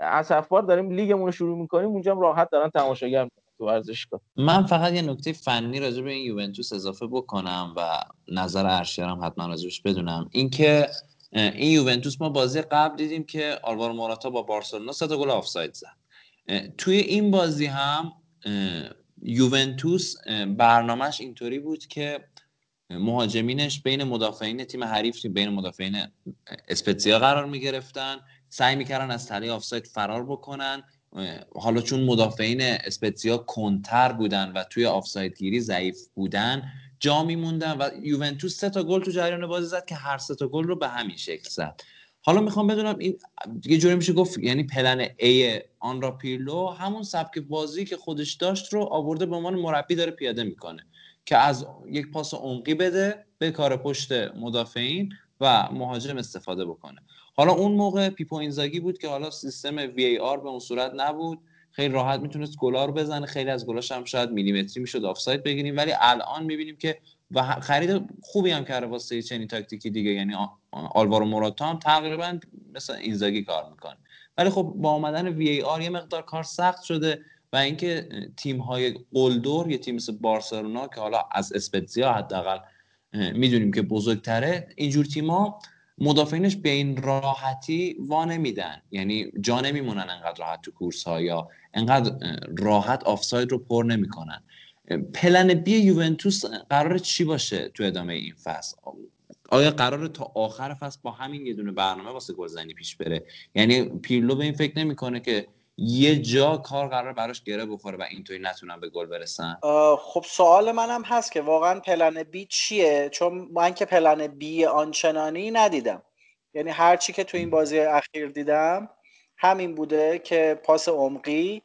اسفبار داریم لیگمون رو شروع می‌کنیم اونجا هم راحت دارن تماشاگر تو ورزشگاه من فقط یه نکته فنی راجع به این یوونتوس اضافه بکنم و نظر ارشیارم حتما راجبش بدونم. اینکه این یوونتوس ما بازی قبل دیدیم که آلوارو موراتا با بارسلونا سه گل آفساید زد. توی این بازی هم یوونتوس برنامهش اینطوری بود که مهاجمینش بین مدافعین تیم حریف بین مدافعین اسپتزیا قرار می گرفتن سعی می‌کردن از تله آفساید فرار بکنن. حالا چون مدافعین اسپتزیا کنتر بودن و توی آفساید گیری ضعیف بودن جا میموندن و یوونتوس سه تا گل تو جریان بازی زد که هر سه تا گل رو به همین شکل زد. حالا می‌خوام بدونم این یه جوری میشه گفت یعنی plan A آن را پیرلو همون سبک بازی که خودش داشت رو آورده به عنوان مربی داره پیاده می‌کنه. که از یک پاس عمقی بده به کار پشت مدافعین و مهاجم استفاده بکنه. حالا اون موقع پیپو اینزاگی بود که حالا سیستم VAR به اون صورت نبود. خیلی راحت می‌تونست گلا رو بزنه. خیلی از گلاش هم شاید میلیمتری می‌شد آفساید بگیریم. ولی الان می‌بینیم که و خرید خوبی هم کرده واسه چنین تاکتیکی دیگه. یعنی آلوارو موراتا هم تقریبا مثل اینزاگی کار می‌کنه. ولی خب با آمدن وی آر یه مقدار کار سخت شده. و اینکه تیم های قلدر یه تیم مثل بارسلونا که حالا از اسپتزیا حداقل می‌دونیم که بزرگتره اینجور تیما مدافعینش به این راحتی وا نمیدن. یعنی جا نمیمونن انقدر راحت تو کورس ها یا انقدر راحت آفساید رو پر نمی‌کنن. پلن بی یوونتوس قرار چی باشه تو ادامه این فصل؟ آیا قرار تا آخر فصل با همین یه دونه برنامه واسه گلزنی پیش بره؟ یعنی پیرلو به این فکر نمی‌کنه که یه جا کار قرار براش گره بخوره و اینطوری نتونن به گل برسن؟ خب سوال منم هست که واقعا پلن بی چیه؟ چون من که پلن بی آنچنانی ندیدم. یعنی هر چی که تو این بازی اخیر دیدم همین بوده که پاس عمقی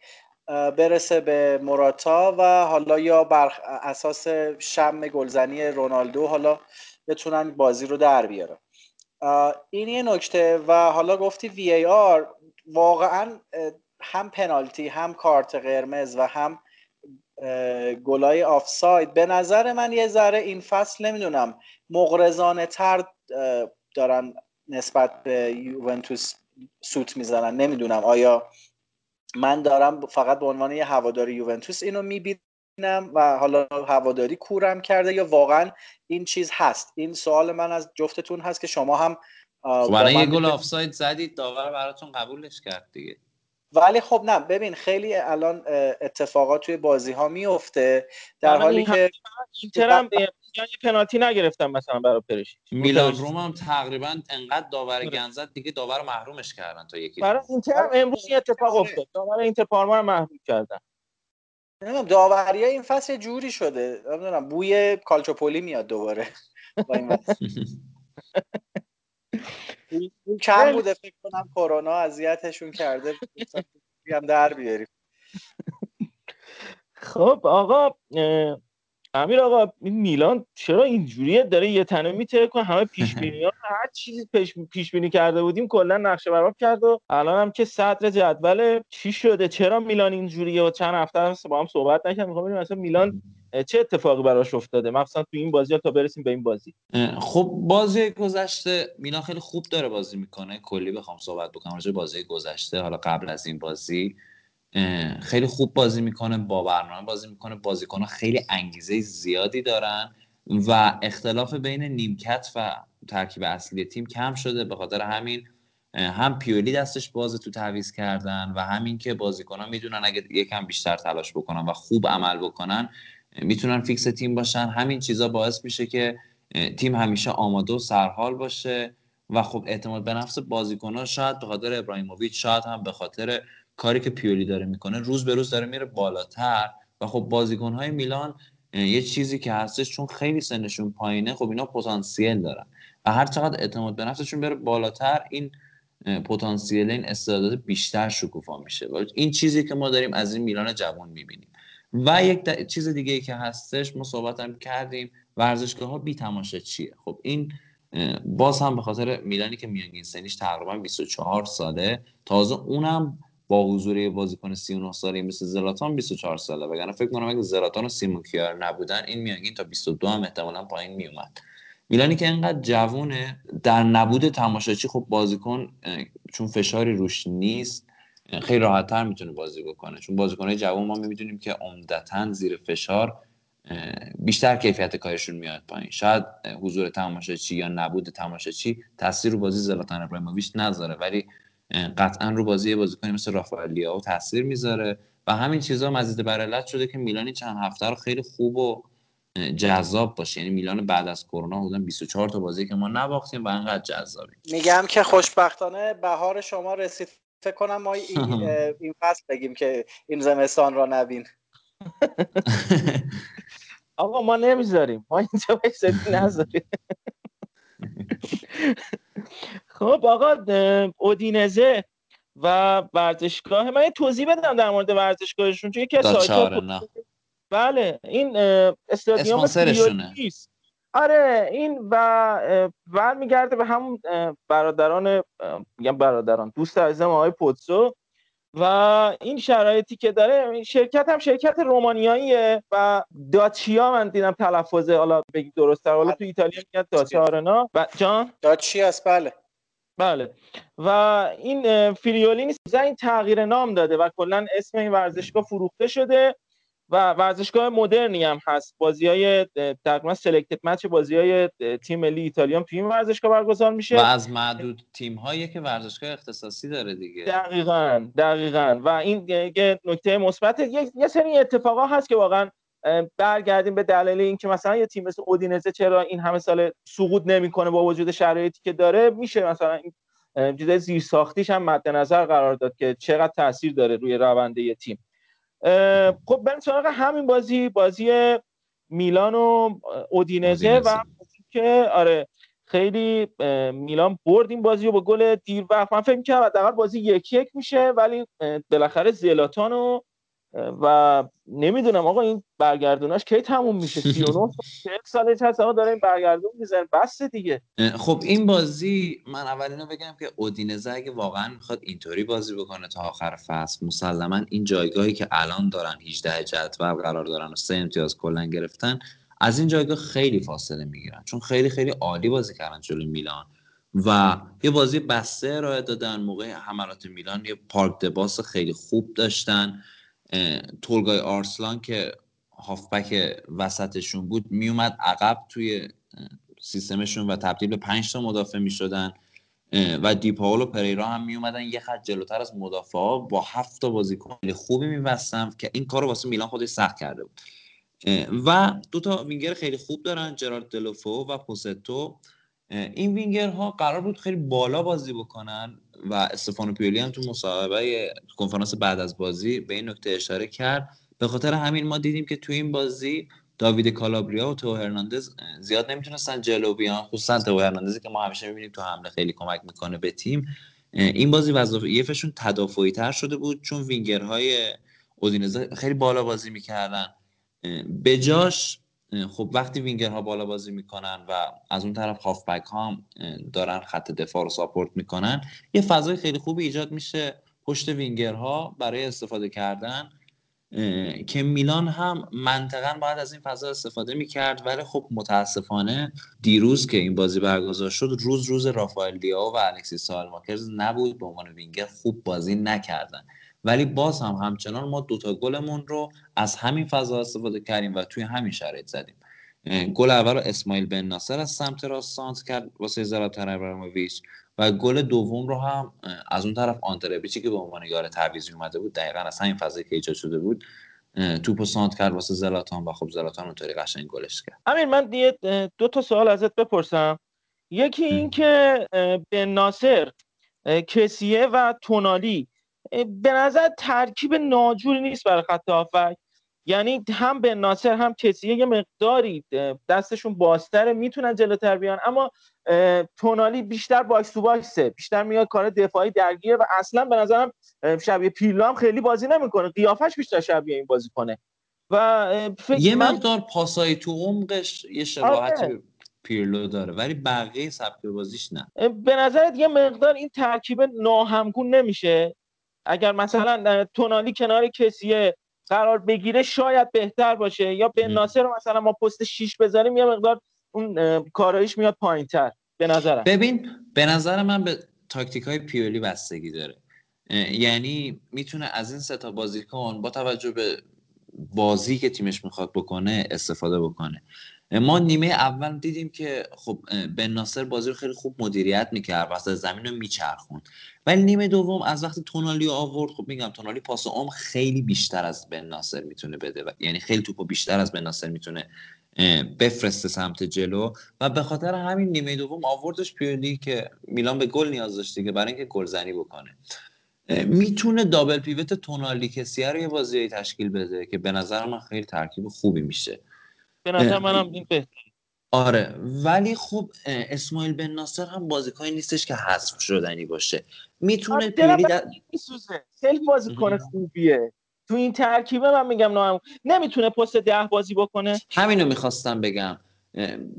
برسه به موراتا و حالا یا بر اساس شم گلزنی رونالدو حالا بتونن بازی رو در بیارن. این یه نکته و حالا گفتی وی ای آر واقعا هم پنالتی هم کارت قرمز و هم گلای آفساید. به نظر من یه ذره این فصل نمی‌دونم مغرضانه تر دارن نسبت به یوونتوس سوت می‌زنن. نمی‌دونم آیا من دارم فقط به عنوان یه هواداری یوونتوس اینو می‌بینم و حالا هواداری کورم کرده یا واقعا این چیز هست؟ این سوال من از جفتتون هست که شما هم خب من یه گل آفساید زدید داور براتون قبولش کرد دیگه. ولی خب نه ببین خیلی الان اتفاقات توی بازی ها میفته در الان حالی که اینتر هم یه پنالتی نگرفتن مثلا برای پرش میلان روم هم تقریبا انقدر داور آره. گند زد دیگه داور رو محرومش کردن تا یکی برای اینتر هم امروز این اتفاق افتاد. داور اینتر پارما رو محروم کردن. نمی‌دونم داوری این فصل جوری شده. نمی‌دونم بوی کالچوپولی میاد دوباره. با این وضع. کم بوده فکر کنم کرونا اذیتشون کرده بیام در بیاریم. خب آقا امیر آقا میلان چرا اینجوریه؟ داره یه تنه میتره کنه همه پیش بینی ها هر چیزی پیش, پیش بینی کرده بودیم کلا نقشه براب کرد و الان هم که صدر جدول چی شده؟ چرا میلان اینجوریه؟ و چند هفته هست با هم صحبت نکردیم. می‌خوام ببینیم مثلا میلان چه اتفاقی براش افتاده؟ مثلا تو این بازی ها تا برسیم به این بازی. خب بازی گذشته میلان خیلی خوب داره بازی می‌کنه. کلی بخوام صحبت بکنم راجع بازی گذشته حالا قبل از این بازی. خیلی خوب بازی می‌کنه با برنامه بازی می‌کنه. بازیکنها خیلی انگیزه زیادی دارن و اختلاف بین نیمکت و ترکیب اصلی تیم کم شده به خاطر همین هم پیولی دستش بازه تو تعویض کردن و همین که بازیکنها می‌دونن اگه یکم بیشتر تلاش بکنن و خوب عمل بکنن می‌تونن فیکس تیم باشن. همین چیزا باعث میشه که تیم همیشه آماده و سرحال باشه و خب اعتماد به نفس بازیکنها شاید به خاطر ابراهیموویچ شاید هم به خاطر کاری که پیولی داره می‌کنه روز به روز داره میره بالاتر. و خب بازیکنهای میلان اه، یه چیزی که هستش چون خیلی سنشون پایینه خب اینا پتانسیل دارن. و هر چقدر اعتماد به نفسشون بره بالاتر این پتانسیل این استعداد بیشتر شکوفا میشه. و این چیزی که ما داریم از این میلان جوان می‌بینیم. و یک چیز دیگه ای که هستش ما صحبت هم کردیم ورزشگاه ها بی تماشا چیه؟ خب این باز هم به خاطر میلانی که میانگین سنیش تقریبا 24 ساله تازه اونم با حضور یه بازیکن 39 ساله مثل زلاتان 24 ساله. وگرنه فکر کنم اگه زلاتان و سیمون کیار نبودن این میانگین تا 22 هم احتمالا پایین میومد. میلانی که انقدر جوونه در نبود تماشاچی خب بازیکن چون فشاری روش نیست خیلی راحتتر می‌تونه بازی بکنه. چون بازیکنهای جوان ما می‌دونیم که عمدتا زیر فشار بیشتر کیفیت کارشون میاد پایین. شاید حضور تماشاچی یا نبود تماشاچی تاثیر رو بازی زلاتان ابراهیموویچ نذاره ولی قطعا رو بازی بازیکنی مثل رافائل لیاو تاثیر می‌ذاره. و همین چیزها مزید بر علت شده که میلانی چند هفته رو خیلی خوب و جذاب باشه. یعنی میلان بعد از کرونا حدودا 24 تا بازی که ما نباختیم و انقدر جذابی میگم که خوشبختانه بهار شما رسید. فکر کنم ما این, این فصل بگیم که این زمستان را نبین. آقا ما نمی‌ذاریم. ما اینجا بایستی نذاریم. خب آقا اودینزه و ورزشگاه من یه توضیح بدم در مورد ورزشگاهشون چون یکی از سایت‌ها بله این استادیوم. پیولیس آره این و برمیگرده به همون برادران میگم برادران دوست عزیزم آقای پوتسو. و این شرایطی که داره این شرکت هم شرکت رومانیاییه و داچیا من دیدم تلفظ حالا بگی درست حالا تو ایتالیا میگن داچیا آرنا و جان؟ داچی است بله. بله. و این اه، فریولی نیست این تغییر نام داده و کلا اسم این ورزشگاه فروخته شده و ورزشگاه مدرنی هم هست. بازی های تقریبا سلکتد مچ بازی های تیم ملی ایتالیا توی این ورزشگاه برگزار میشه. و از معدود تیم هایی که ورزشگاه اختصاصی داره دیگه. دقیقا دقیقا. و این نکته مثبت یه یه سری اتفاقا هست که واقعا برگردیم به دلیل اینکه مثلا یه تیم مثل اودینزه چرا این همه سال سقوط نمی‌کنه با وجود شرایطی که داره میشه مثلا این چیزای زیر ساختیش هم مد نظر قرار داد که چقدر تاثیر داره روی رونده یه تیم. خب بریم سراغ همین بازی بازی میلان و اودینزه و که آره خیلی میلان برد این بازی رو با گل دیر وقت. من فکر می‌کردم حداقل بازی یک یک میشه ولی بالاخره زلاتان و و نمی‌دونم آقا این برگردوناش کی تموم میشه؟ 39 سال 40 سالش هست آقا داره این برگردون می‌زنه. بس دیگه. خب این بازی من اول اینو بگم که اودینزه اگه واقعا می‌خواد اینطوری بازی بکنه تا آخر فصل مسلما این جایگاهی که الان دارن 18 جدول قرار دارن و سه امتیاز کلا گرفتن از این جایگاه خیلی فاصله می‌گیرن. چون خیلی خیلی عالی بازی کردن جلوی میلان. و یه بازی بسته ارائه دادن موقع حملات میلان یه پارک دباس خیلی خوب داشتن. تولگای آرسلان که هافبک وسطشون بود میومد عقب توی سیستمشون و تبدیل به پنج تا مدافع می شدن و دیپاولو پریرا هم می اومدن یه خط جلوتر از مدافع با هفت تا بازیکن خوبی میبستن که این کار واسه میلان خودش سخت کرده بود. و دو تا وینگر خیلی خوب دارن جرارد دلوفو و پوستو. این وینگرها قرار بود خیلی بالا بازی بکنن. و استفانو پیولی هم تو مصاحبه کنفرانس بعد از بازی به این نکته اشاره کرد. به خاطر همین ما دیدیم که تو این بازی داوید کالابریا و تو هرناندز زیاد نمی‌تونستن جلو بیان خصوصا تو هرناندزی که ما همیشه می‌بینیم تو حمله خیلی کمک می‌کنه به تیم. این بازی وظایفشون تدافعی تر شده بود چون وینگرهای اودینزه خیلی بالا بازی می‌کردن. جاش خب وقتی وینگرها بالا بازی می‌کنن و از اون طرف هافبک ها دارن خط دفاع رو support می‌کنن یه فضای خیلی خوبی ایجاد میشه. پشت وینگرها برای استفاده کردن که میلان هم منطقا باید از این فضا استفاده می‌کرد. ولی خب متاسفانه دیروز که این بازی برگزار شد روز روز رافائل لیاو و الکسی سالماکرز نبود. به عنوان وینگر خوب بازی نکردن. ولی باز هم همچنان ما دوتا گلمون رو از همین فضا استفاده کردیم و توی همین شرایط زدیم. گل اول رو اسماعیل بن ناصر از سمت راست سانت کرد واسه زلاتان ابراهیموویچ و گل دوم رو هم از اون طرف آنتربیچی که به عنوان یار تعویضی اومده بود دقیقا از همین فضایی که ایجاد شده بود توپ سانت کرد واسه زلاتان و خب زلاتان اونطوری قشنگ گلش کرد. امیر من دو تا سوال ازت بپرسم. یکی این که به ناصر کسیه و تونالی به نظر ترکیب ناجوری نیست برای خط هافک. یعنی هم به ناصر هم کسیه یه مقداری دستشون بازتره می‌تونن جلوتر بیان. اما تونالی بیشتر box to box ه. بیشتر میاد کار دفاعی درگیره و اصلا به نظرم شبیه پیرلو هم خیلی بازی نمی‌کنه. قیافش بیشتر شبیه این بازی کنه. و فکر یه من مقدار پاسای تو عمقش یه شباهتی آره. پیرلو داره ولی بقیه سبک بازیش نه. به نظرت یه مقدار این ترکیب ناهمگون نمیشه؟ اگر مثلا تونالی کنار کسیه قرار بگیره شاید بهتر باشه. یا به. ناصر رو مثلا ما پست 6 بذاریم یه مقدار اون کارایش میاد پایینتر به نظرم. ببین به نظر من به تاکتیک های پیولی بستگی داره. یعنی می‌تونه از این سه تا بازیکن با توجه به بازی که تیمش می‌خواد بکنه استفاده بکنه. ما نیمه اول دیدیم که خب بن ناصر بازی رو خیلی خوب مدیریت می‌کرد وسط زمین رو میچرخون ولی نیمه دوم از وقتی تونالی آورد خب میگم تونالی پاس عمق خیلی بیشتر از بن ناصر می‌تونه بده و یعنی خیلی توپو بیشتر از بن ناصر می‌تونه بفرسته سمت جلو و به خاطر همین نیمه دوم آوردش پیولی که میلان به گل نیاز داشت دیگه برای اینکه گلزنی بکنه. می‌تونه دابل پیوت تونالی کسیه رو یه بازی تشکیل بده که به نظر من خیلی ترکیب خوبی میشه. به نظر. منم این بهتر آره ولی خب اسماعیل بن ناصر هم بازیکنی نیستش که حذف شدنی باشه. می‌تونه آره، برای در... میسوزه خیلی بازیکن. خوبیه. تو این ترکیبه من میگم نه نمی‌تونه پست ده بازی بکنه. همینو می‌خواستم بگم.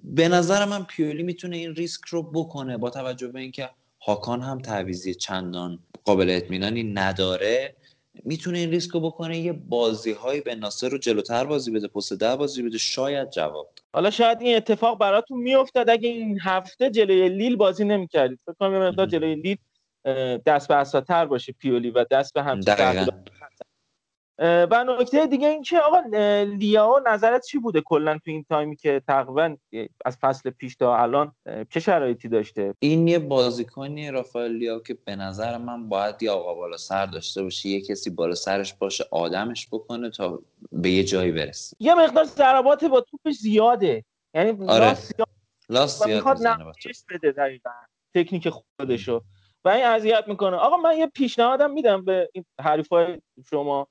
به نظر من پیولی می‌تونه این ریسک رو بکنه با توجه به اینکه هاکان هم تعویضی چندان قابل اطمینانی نداره. می‌تونه این ریسک رو بکنه یه بازی های به ناصر رو جلوتر بازی بده پست ده بازی بده شاید جواب. حالا شاید این اتفاق براتون میافتاد اگه این هفته جلوی لیل بازی نمی‌کردید فکر کنم یه مقدار. جلوی لیل دست به اساتر باشه پیولی و دست به اه، و نکته دیگه این که آقا لیاو نظرت چی بوده کلا تو این تایمی که تقریبا از فصل پیش تا الان چه شرایطی داشته؟ این یه بازیکنی رافائل لیاو که به نظر من باید یه آقا بالا سر داشته باشه یه کسی بالا سرش باشه آدمش بکنه تا به یه جایی برسه. یه مقدار ضربات با توپش زیاده. یعنی آره. لاس زیاد می‌خواد بده دقیقا تکنیک خودشو. و این اذیت می‌کنه. آقا من یه پیشنهادم میدم به این حریفای شما.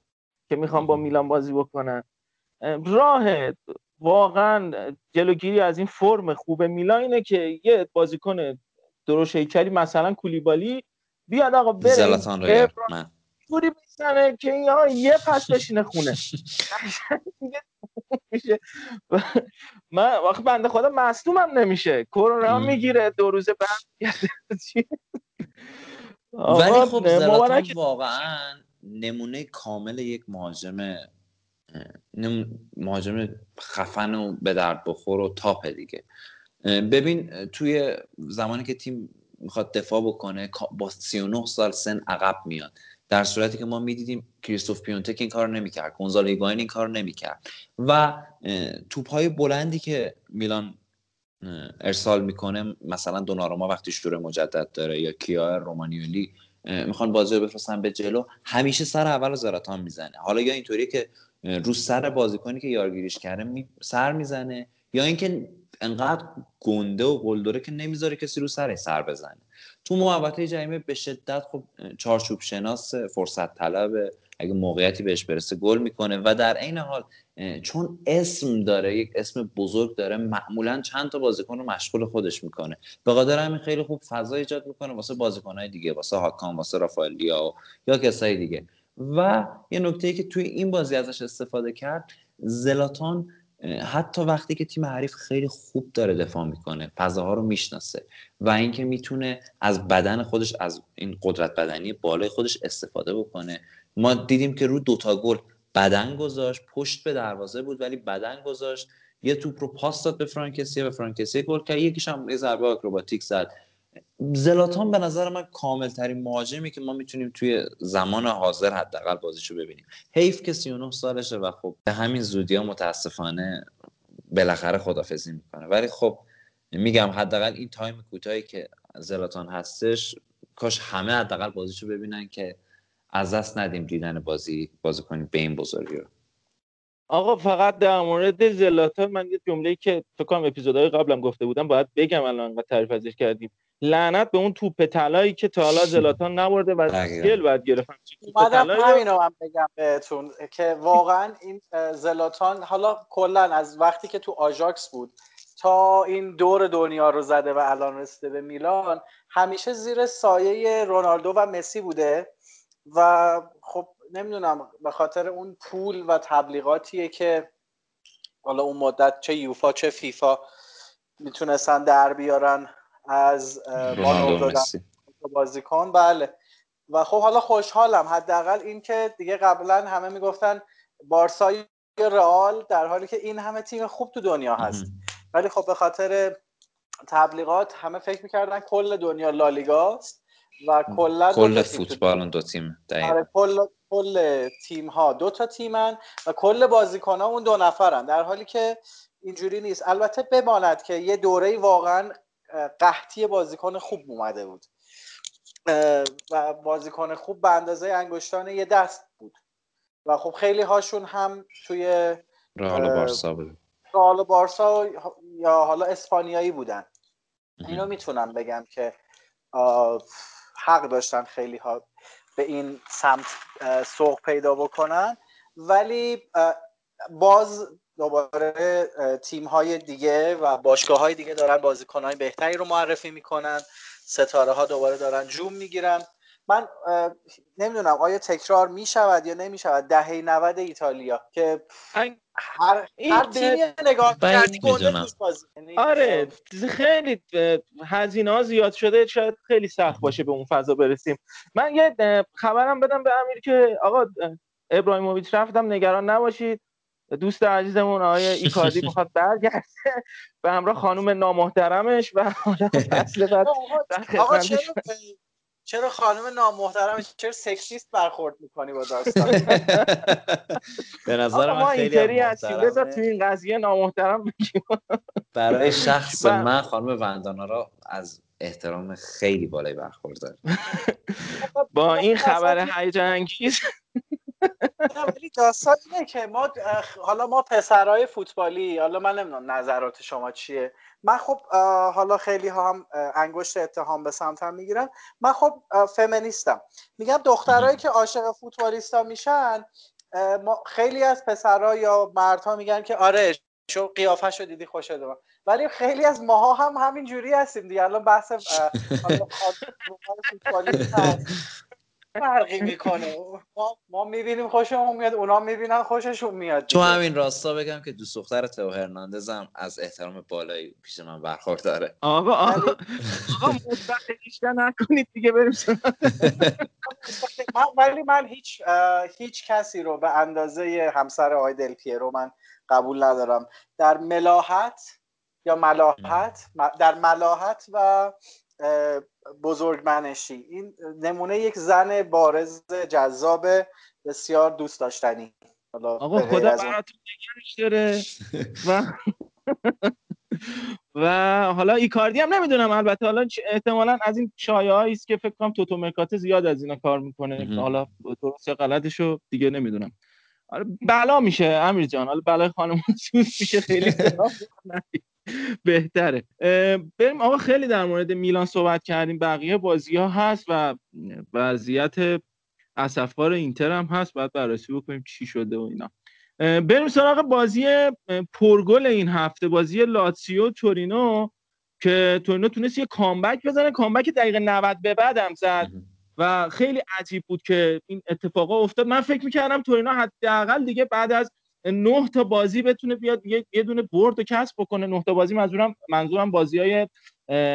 که می‌خوام با میلان بازی بکنن. اه، راه واقعا جلوگیری از این فرم خوب میلان اینه که یه بازیکن درشت هیکلی مثلا کولیبالی بیاد آقا بره زلاتان بزنه که این یه پس بشینه خونه. میشه. من واقعا بنده خدا مصدومم نمیشه. کرونا. می‌گیره دو روزه بعد. ولی خب زلاتان واقعا نمونه کامل یک مهاجم مهاجم خفن و به درد بخور و تاپ دیگه. ببین توی زمانی که تیم می‌خواد دفاع بکنه با 39 سال سن عقب میاد. در صورتی که ما می‌دیدیم کریستوف پیونتک این کار نمی‌کرد گونزالو ایگواین این کار نمی‌کرد. و توپ های بلندی که میلان ارسال می‌کنه مثلا دوناروما وقتی شروع مجدد داره یا کیا رومانیولی می‌خوان بازی رو بفرستن به جلو همیشه سر اول زراتان می‌زنه. حالا یا اینطوریه که رو سر بازیکنی که یارگیریش کرده می- سر می‌زنه یا اینکه انقدر گنده و قلدره که نمی‌ذاره کسی رو سرش سر بزنه. تو محوطه جریمه به شدت خب چارچوب شناس فرصت طلب اگه موقعیتی بهش برسه گل می‌کنه و در عین حال چون اسم داره یک اسم بزرگ داره معمولا چند تا بازیکن رو مشغول خودش می‌کنه. به خاطر همین خیلی خوب فضا ایجاد می‌کنه واسه بازیکنهای دیگه واسه هاکان واسه رافائلیا یا کسای دیگه. و یه نکته ای که توی این بازی ازش استفاده کرد زلاتان حتی وقتی که تیم حریف خیلی خوب داره دفاع می‌کنه فضاها رو می‌شناسه و اینکه می‌تونه از بدن خودش از این قدرت بدنی بالای خودش استفاده بکنه. ما دیدیم که رو دوتا گل بدن گذاشت پشت به دروازه بود ولی بدن گذاشت. یه توپ رو پاس داد به فرانکسیه و فرانکسیه گل کرد. یکیش هم یه ضربه آکروباتیک زد. زلاتان به نظر من کامل ترین مهاجمی که ما می‌تونیم توی زمان حاضر حداقل بازیشو ببینیم. حیف که 39 سالشه و خب به همین زودی ها متاسفانه بالاخره خدافزی می‌کنه. ولی خب میگم حداقل این تایم کوتاهی که زلاتان هستش کاش همه حداقل بازیشو ببینن که از دست ندیم دیدن بازی بازی کنیم به این بزرگی رو. آقا فقط در مورد زلاتان من یه جمله‌ای که فکر کنم اپیزودهای قبلم گفته بودم باید بگم الان انقدر تعریف ازش کردیم. لعنت به اون توپ طلایی که تا حالا زلاتان نبرده و. گل باید گرفت. همچین توپ اومدم همینو هم بگم بهتون که واقعا این زلاتان حالا کلا از وقتی که تو آژاکس بود تا این دور دنیا رو زده و الان رسیده به میلان همیشه زیر سایه رونالدو و مسی بوده. و خب نمی‌دونم به خاطر اون پول و تبلیغاتیه که حالا اون مدت چه یوفا چه فیفا می‌تونستن در بیارن از اه، با رونالدو و نام دادن مسی بازیکن. بله. و خب حالا خوشحالم. حداقل این که دیگه قبلا همه می‌گفتن بارسا یا رئال در حالی که این همه تیم خوب تو دنیا هست. ولی خب به خاطر تبلیغات همه فکر می‌کردن کل دنیا لالیگاست. و کلا کل فوتبال اون دو تیم دقیقا. آره کل کل تیم ها. دو تا تیمن و کل بازیکن ها اون دو نفرن. در حالی که اینجوری نیست. البته بماند که یه دوره واقعا قحطی بازیکن خوب اومده بود. و بازیکن خوب به اندازه انگشتان یه دست بود. و خب خیلی هاشون هم توی رئال بارسا بود رئال بارسا یا حالا اسپانیایی بودن. اینو می‌تونم بگم که حق داشتن خیلی ها به این سمت سوق پیدا بکنن. ولی باز دوباره تیم های دیگه و باشگاه های دیگه دارن بازیکن های بهتری رو معرفی می‌کنن. ستاره ها دوباره دارن جوم می‌گیرن. من نمی‌دونم آیا تکرار می‌شود یا نمی‌شود. دهه 90 ایتالیا که هر, این هر ده- تیمی نگاه بعید کردی گنده یعنی، آره خیلی هزینه ها زیاد شده. شاید خیلی سخت باشه به اون فضا برسیم. من یه خبرم بدم به امیر که آقا اه، ابراهیموویچ رفتم نگران نباشید. دوست عزیزمون آقای ایکاردی می‌خواد برگرده به همراه خانم نامحترمش و حالا فصل بعد آقا چرا چرا خانم نامحترم چرا سکسیست برخورد می‌کنی با داستان؟ به نظر من خیلی هستیم. بذار تو این قضیه نامحترم بگیم برای شخص و- من خانم وندانا را از احترام خیلی بالای برخوردار با این خبر هیجان انگیز ولی داستان اینه که ما حالا ما پسرهای فوتبالی حالا من نمی‌دونم نظرات شما چیه. من خب حالا خیلی ها هم انگشت اتهام به سمتم می‌گیرن. من خب فمینیستم. میگم دخترهایی که عاشق فوتبالیستا میشن ما خیلی از پسرها یا مردها میگن که آره شو قیافه شو دیدی خوشت اومد. ولی خیلی از ماها هم همین جوری هستیم دیگه. الان بحث فوتبالیست هست. فرقی می‌کنه. ما, ما می‌بینیم خوشمون میاد اونا می‌بینن خوششون میاد تو. همین راستا بگم که دوست دختر تو هرناندز هم از احترام بالایی پیش من برخورداره. آقا آقا آقا بیشتر نکنید دیگه بریم من ولی من هیچ هیچ کسی رو به اندازه همسر آقای دل پیرو من قبول ندارم. در ملاحت یا ملاحت در ملاحت و بزرگمنشی. این نمونه یک زن بارز جذاب بسیار دوست داشتنی. حالا آقا خدا. براتون داره. و و حالا ایکاردی هم نمی‌دونم. البته حالا احتمالا از این شایعه است که فکر کنم توتو مرکات زیاد از اینا کار می‌کنه. حالا درست یا غلطشو دیگه نمی‌دونم. حالا بلا میشه امیر جان. حالا بلای خانم سوس میشه خیلی بهتره. بریم آقا خیلی در مورد میلان صحبت کردیم. بقیه بازی ها هست و وضعیت اسفبار اینتر هم هست. باید بررسی بکنیم چی شده و اینا. بریم سراغ بازی پرگل این هفته. بازی لاتسیو تورینو که تورینو تونست یه کامبک بزنه. کامبک دقیقه 90 به بعد هم زد و خیلی عجیب بود که این اتفاقا افتاد. من فکر می‌کردم تورینو حداقل دیگه بعد از نه تا بازی بتونه بیاد یه, دونه برد رو کسب بکنه. نه تا بازی منظورم منظورم بازی های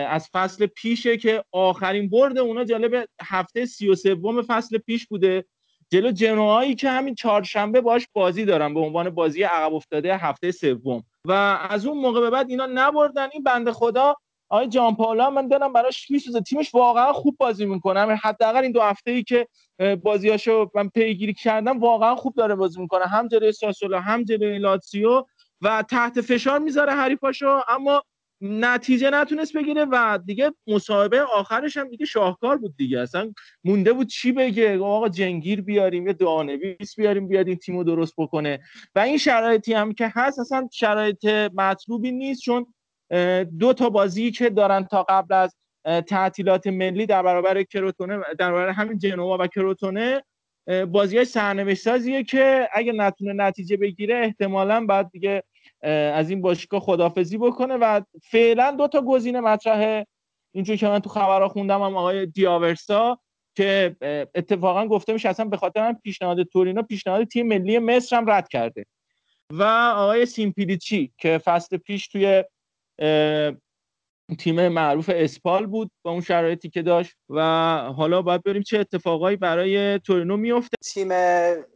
از فصل پیشه که آخرین برد اونا جالب هفته سی و سوم فصل پیش بوده. جلو جنوایی که همین چهارشنبه باش بازی دارن به عنوان بازی عقب افتاده هفته سوم. و از اون موقع به بعد اینا نبردن. این بنده خدا آقای جان پاولا من دلم براش میسوزه. تیمش واقعا خوب بازی می‌کنه. حداقل این دو هفته ای که بازیاشو من پیگیری کردم واقعا خوب داره بازی می‌کنه. هم جلوی ساسولا هم جلوی لاتسیو و تحت فشار می‌ذاره حریفاشو اما نتیجه نتونست بگیره و دیگه مصاحبه آخرش هم دیگه شاهکار بود دیگه. اصلا مونده بود چی بگه؟ آقا جنگیر بیاریم یه دعانویس بیاریم بیاد این تیمو درست بکنه. و این شرایطی هم که هست اصلا شرایط مطلوبی نیست چون دو تا بازی که دارن تا قبل از تعطیلات ملی در برابر کروتونه در برابر همین جنوا و کروتونه بازی های سرنوشت که اگه نتونه نتیجه بگیره احتمالا بعد دیگه از این باشگاه خدافزی بکنه و فعلا دو تا گزینه مطرحه اینجور که من تو خبرها خوندم هم آقای دیاورسا که اتفاقا گفته میشه اصلا به خاطر هم پیشنهاد تورینو پیشنهاد تیم ملی مصر هم رد کرده. و آقای سیمپلیچی که فصل پیش توی تیم معروف اسپال بود با اون شرایطی که داشت و حالا باید بریم چه اتفاقایی برای تورینو میفته. تیم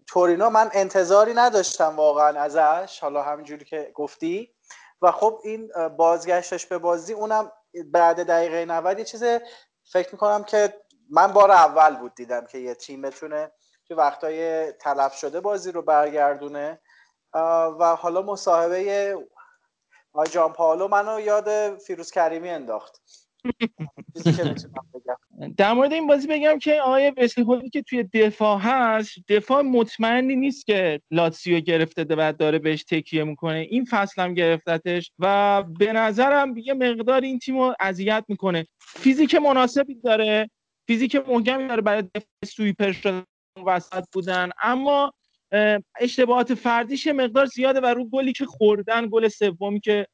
تورینو من انتظاری نداشتم واقعا ازش حالا همینجوری که گفتی. و خب این بازگشتش به بازی اونم بعد دقیقه 90 یه چیز فکر می‌کنم که من بار اول بود دیدم که یه تیم بتونه تو وقتای تلف شده بازی رو برگردونه. و حالا مصاحبه آقای جان پاولو منو یاد فیروز کریمی انداخت. در مورد این بازی بگم که آقای وسلی هولی که توی دفاع هست دفاع مطمئنی نیست که لاتسیو گرفته و داره بهش تکیه می‌کنه. این فصل هم گرفتتش و به نظرم یه مقدار این تیم رو اذیت می‌کنه. فیزیک مناسبی داره فیزیک محکمی داره برای دفاع سویپر شدن وسط بودن. اما اشتباهات فردیش مقدار زیاده و رو گلی که خوردن گل سومی که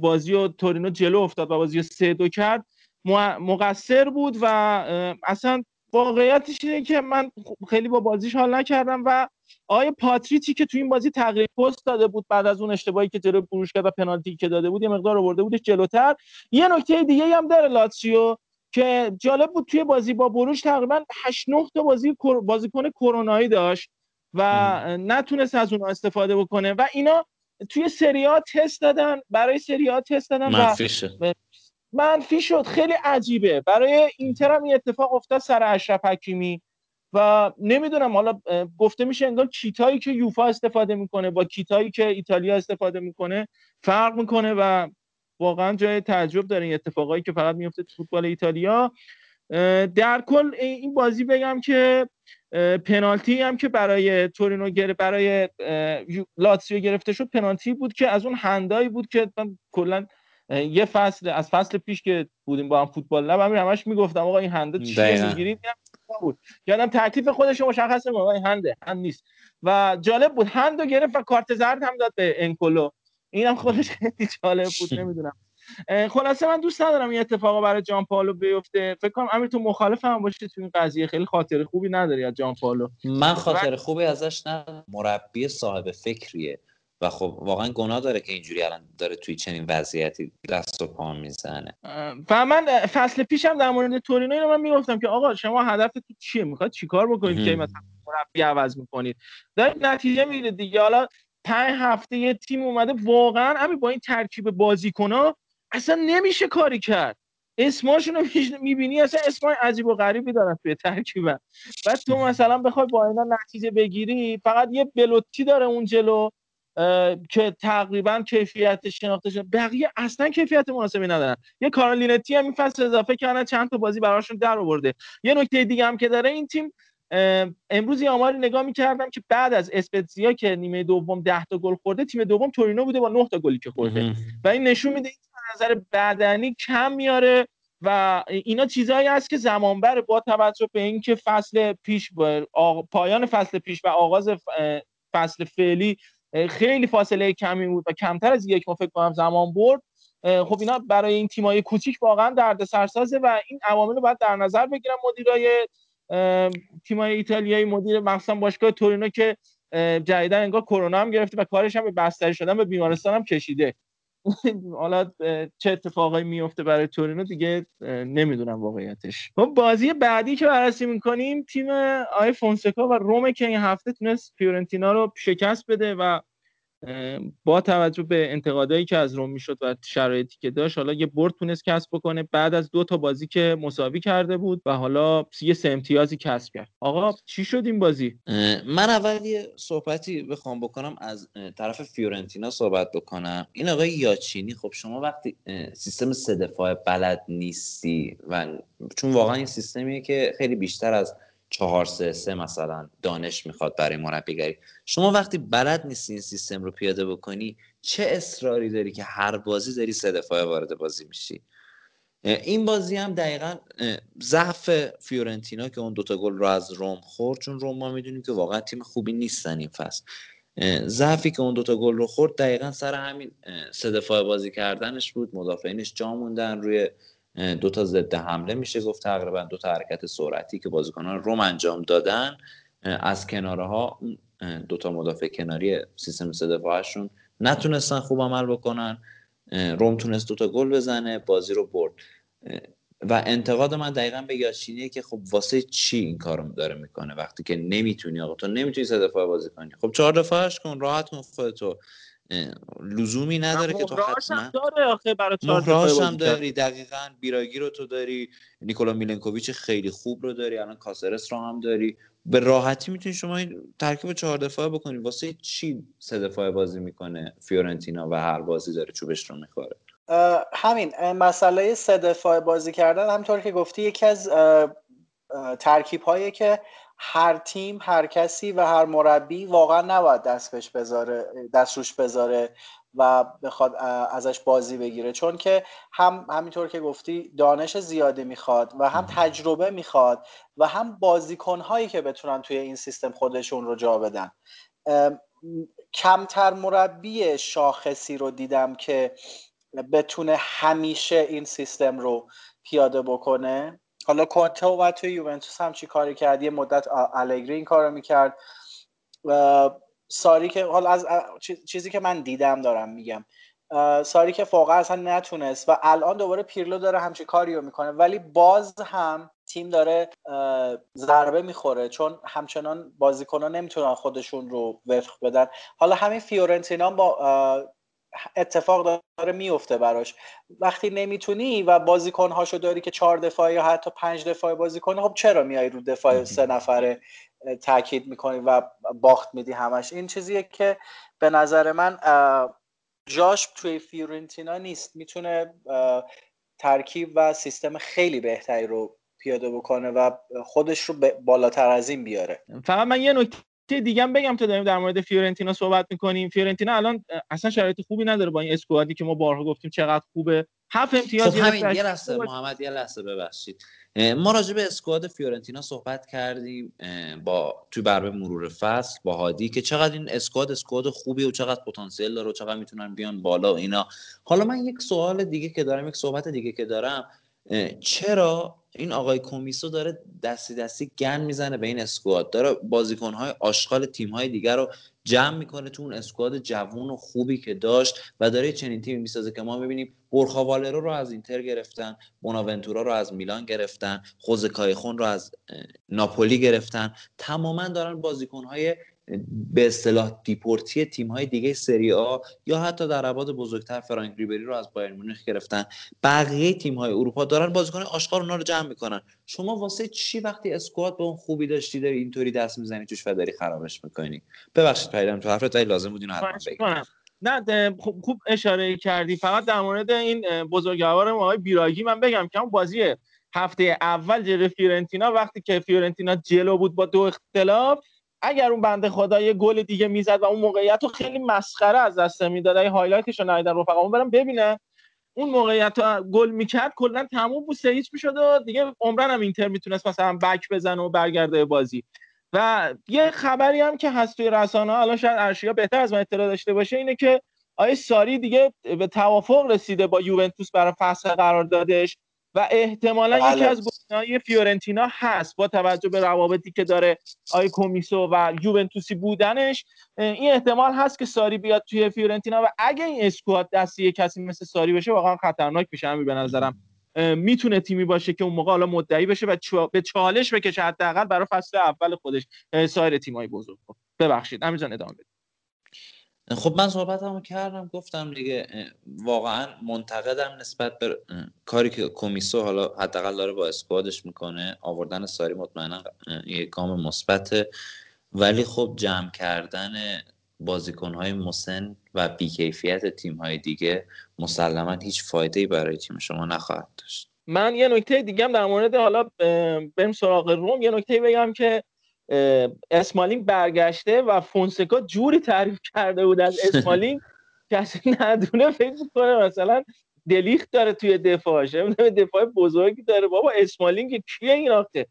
بازی و تورینو جلو افتاد و بازی سه دو کرد مقصر بود و اصلا واقعیتش اینه که من خیلی با بازیش حال نکردم و آقای پاتریچی که تو این بازی تغییر پست داده بود بعد از اون اشتباهی که جلو بروش کرد و پنالتی که داده بود یه مقدار آورده بودش جلوتر. یه نکته دیگه هم داره لاتسیو که جالب بود توی بازی با بروش تقریبا 8 9 تا بازی بازیکن کرونایی داشت. و نتونست از اونها استفاده بکنه. و اینا توی سری ها تست دادن برای سری ها تست دادن و منفیشه منفی شد. خیلی عجیبه. برای اینتر هم این اتفاق افتاد سر اشرف حکیمی و نمی‌دونم حالا گفته میشه انگار کیتایی که یوفا استفاده می‌کنه با کیتایی که ایتالیا استفاده می‌کنه فرق می‌کنه و واقعا جای تعجب داره این اتفاقایی که فقط میفته تو فوتبال ایتالیا. در کل این بازی بگم که پنالتی هم که برای تورینو گره برای لاتسیو گرفته شد پنالتی بود که از اون هندایی بود که من کلا یه فصل از فصل پیش که بودیم با هم فوتبال لب همین همش می‌گفتم آقا این هنده چیه. می‌گیرید بود؟ یادم تکلیف خودش رو مشخص نمی‌کنه آقا این هنده هند نیست. و جالب بود هند رو گرفت و کارت زرد هم داد به انکولو. اینم خودش خیلی جالب بود نمی‌دونم. خلاصه من دوست ندارم این اتفاقا برای جان پالو بیفته. فکر کنم امیر تو مخالف هم باشی تو این قضیه. خیلی خاطر خوبی نداری از جان پالو من خاطر خوبی ازش ندارم. مربی صاحب فکریه. و خب واقعا گناه داره که اینجوری الان داره توی چنین وضعیتی دست و پا می‌زنه. و من فصل پیشم در مورد تورینو اینو من می‌گفتم که آقا شما هدفتون چیه؟ می‌خواد چیکار بکنید که مثلا مربی عوض می‌کنید؟ دارید نتیجه می‌گیرید دیگه. حالا پنج هفته یه تیم اومده واقعا همین با این ترکیب بازیکن‌ها اصلا نمیشه کاری کرد. اسماشون رو می‌بینی اصلا اسمای عجیب و غریبی دارن توی ترکیبن. بعد تو مثلا بخوای با اینا نتیجه بگیری فقط یه بلوتی داره اون جلو که تقریبا کیفیت شناخته شده بقیه اصلا کیفیت مناسبی ندارن. یه کارولینتی هم این فصل اضافه کردن چند تا بازی براشون در آورده. یه نکته دیگه هم که داره این تیم امروز یه آماری نگاه می‌کردم که بعد از اسپتزیا که نیمه دوم 10 تا گل خورده تیم دوم تورینو بوده با 9 تا گلی که خورده. و این نشون میده نظر بدنی کم میاره و اینا چیزهایی هست که زمان بره با توجه به اینکه فصل پیش آغ- پایان فصل پیش و آغاز فصل فعلی خیلی فاصله کمی بود و کمتر از یک ماه فکر کنم زمان برد. خب اینا برای این تیمای کوچیک واقعا درد سرسازه و این عوامل رو باید در نظر بگیرن مدیرای تیمای ایتالیایی. مدیر مخصوصا باشگاه تورینو که جدیدا انگار کرونا هم گرفته و کارش هم به بستری شدن به بیمارستان هم کشیده. حالا چه اتفاقایی میفته برای تورینو دیگه نمی‌دونم واقعیتش. خب بازی بعدی که بررسی می‌کنیم تیم آی فونسکا و رومه که این هفته تونست فیورنتینا رو شکست بده و با توجه به انتقادایی که از روم می‌شد و شرایطی که داشت حالا یه برد تونست کسب بکنه. بعد از دو تا بازی که مساوی کرده بود و حالا یه سه امتیازی کسب کرد. آقا چی شد این بازی؟ من اول یه صحبتی بخوام بکنم از طرف فیورنتینا صحبت بکنم. این آقای یاچینی خب شما وقتی سیستم سه دفاع بلد نیستی و چون واقعا این سیستمیه که خیلی بیشتر از چهار سه سه مثلا دانش می‌خواد برای مربیگری. شما وقتی بلد نیستی این سیستم رو پیاده بکنی چه اصراری داری که هر بازی داری سه دفاع وارد بازی میشی؟ این بازی هم دقیقا ضعف فیورنتینا که اون دوتا گل رو از روم خورد چون روم ما می‌دونیم که واقعا تیم خوبی نیستن این فصل. ضعفی که اون دوتا گل رو خورد دقیقا سر همین سه دفاع بازی کردنش بود. مدافعینش جا موندن روی اه، دوتا ضد حمله میشه گفت تقریبا دوتا حرکت سرعتی که بازیکنان روم انجام دادن. از کناره ها اه، دوتا مدافع کناری سیستم سه دفاعشون نتونستن خوب عمل بکنن. روم تونست دوتا گل بزنه بازی رو برد. و انتقاد من دقیقا به یاشینیه که خب واسه چی این کارو داره می‌کنه وقتی که نمی‌تونی آقا تو نمی‌تونی سه دفاع بازی کنی. خب چهار دفاعش کن راحت کن خودتو. لزومی نداره که تو حتما داره آخه برای بازی هم. داری. دقیقا بیراگی رو تو داری. نیکولا میلنکوویچ خیلی خوب رو داری. الان کاسرس رو هم داری. به راحتی می‌تونی شما این ترکیب چهار دفاعه بکنی. واسه چی سه دفاعه بازی می‌کنه فیورنتینا و هر بازی داره چوبش رو می‌خوره؟ همین مسئله سه دفاعه بازی کردن. همطور که گفتی یکی از ترکیب هایی که هر تیم هر کسی و هر مربی واقعا نباید دست بهش بذاره دست روش بذاره و بخواد ازش بازی بگیره. چون که هم همینطور که گفتی دانش زیادی می‌خواد و هم تجربه می‌خواد و هم بازیکن هایی که بتونن توی این سیستم خودشون رو جا بدن. کمتر مربی شاخصی رو دیدم که بتونه همیشه این سیستم رو پیاده بکنه. حالا کنته اومد توی یوونتوس هم چی کاری کرد؟ یه مدت الگری این کارو می‌کرد. و ساری که حالا از چیزی که من دیدم دارم میگم. ساری که فوقا اصلا نتونست و الان دوباره پیرلو داره همچین کاری رو می‌کنه. ولی باز هم تیم داره ضربه می‌خوره چون همچنان بازیکنان نمی‌تونن خودشون رو وفق بدن. حالا همین فیورنتینا با اتفاق داره میفته براش. وقتی نمی‌تونی و بازیکنهاشو داری که چهار دفاعی یا حتی پنج دفاعی بازی کنه خب چرا میای رو دفاع سه نفره تاکید می‌کنی و باخت میدی همش؟ این چیزیه که به نظر من جاش توی فیورنتینا نیست. می‌تونه ترکیب و سیستم خیلی بهتری رو پیاده بکنه و خودش رو بالاتر از این بیاره. فقط من یه نکته دیگه هم بگم تا داریم در مورد فیورنتینا صحبت می‌کنیم. فیورنتینا الان اصلا شرایط خوبی نداره با این squad ی که ما بارها گفتیم چقدر خوبه. هفت امتیاز خب همین یه لحظه محمد یه لحظه ببخشید. ما راجع به اسکواد فیورنتینا صحبت کردیم با توی برنامه مرور فصل با هادی که چقدر این اسکواد اسکواد خوبی و چقدر پتانسیل داره و چقدر می‌تونن بیان بالا و اینا. حالا من یک سوال دیگه که دارم یک صحبت دیگه که دارم. چرا این آقای کومیسو داره دستی دستی گن می‌زنه به این اسکواد؟ داره بازیکنهای آشغال تیمهای دیگر رو جمع می‌کنه تو اون اسکواد جوون و خوبی که داشت و داره چنین تیمی می‌سازه که ما می‌بینیم بورخا والرو رو از اینتر گرفتن بوناونتورا رو از میلان گرفتن خوزه کایخون رو از ناپولی گرفتن. تماما دارن بازیکنهای به اصطلاح دیپورتی تیم‌های دیگه سری آ یا حتی در ابعاد بزرگتر فرانک ریبری رو از بایرن مونیخ گرفتن. بقیه تیم‌های اروپا دارن بازیکن آشغال اونا رو جمع می‌کنن. شما واسه چی وقتی squad به اون خوبی داشتی داری اینطوری دست می‌زنی توش و داری خرابش می‌کنی؟ ببخشید پریدم تو حرفت ولی لازم بود اینو حتما بگم. نه خوب, خوب اشاره کردی. فقط در مورد این بزرگوار ما آقای بیراگی من بگم که اون بازی هفته اول جلوی فیورنتینا وقتی که فیورنتینا جلو بود با دو اختلاف اگر اون بنده خدا یه گل دیگه می‌زد و اون موقعیت رو خیلی مسخره از دست می‌داد اگه highlight ش رو ندیدن رفقامون برم ببینن اون موقعیت رو گل می‌کرد کلا تموم بود سه هیچ می‌شد و دیگه عمراً هم اینتر می‌تونست مثلا back بزنه و برگرده بازی. و یه خبری هم که هست توی رسانه الان شاید ارشیا بهتر از من اطلاع داشته باشه اینه که آقای ساری دیگه به توافق رسیده با یوونتوس برای فصل قراردادش. و احتمالا بله. یکی از گزینه‌های فیورنتینا هست با توجه به روابطی که داره آقای کومیسو و یوونتوسی بودنش این احتمال هست که ساری بیاد توی فیورنتینا و اگه این اسکواد دستی یه کسی مثل ساری بشه واقعا خطرناک میشه همین به نظرم می‌تونه تیمی باشه که اون موقع حالا مدعی بشه و چا- به چالش بکشه حداقل برای فصل اول خودش سایر تیمای بزرگ. ببخشید همین جان ادامه بده خب من صحبتمو کردم گفتم دیگه واقعا منتقدم نسبت به کاری که کمیسو حالا حداقل داره با اسکوادش می‌کنه آوردن ساری مطمئنا یک گام مثبته. ولی خب جمع کردن بازیکنهای مسن و بیکیفیت تیمهای دیگه مسلما هیچ فایده ای برای تیم شما نخواهد داشت. من یه نکته دیگه هم در مورد حالا بریم سراغ روم. یه نکته بگم که اسمالینگ برگشته و فونسکا جوری تعریف کرده بود از اسمالینگ اصلا ندونه فکر می‌کنه. مثلا دلیخت داره توی دفاعش دفاع بزرگی داره. بابا اسمالینگ کیه این آخه؟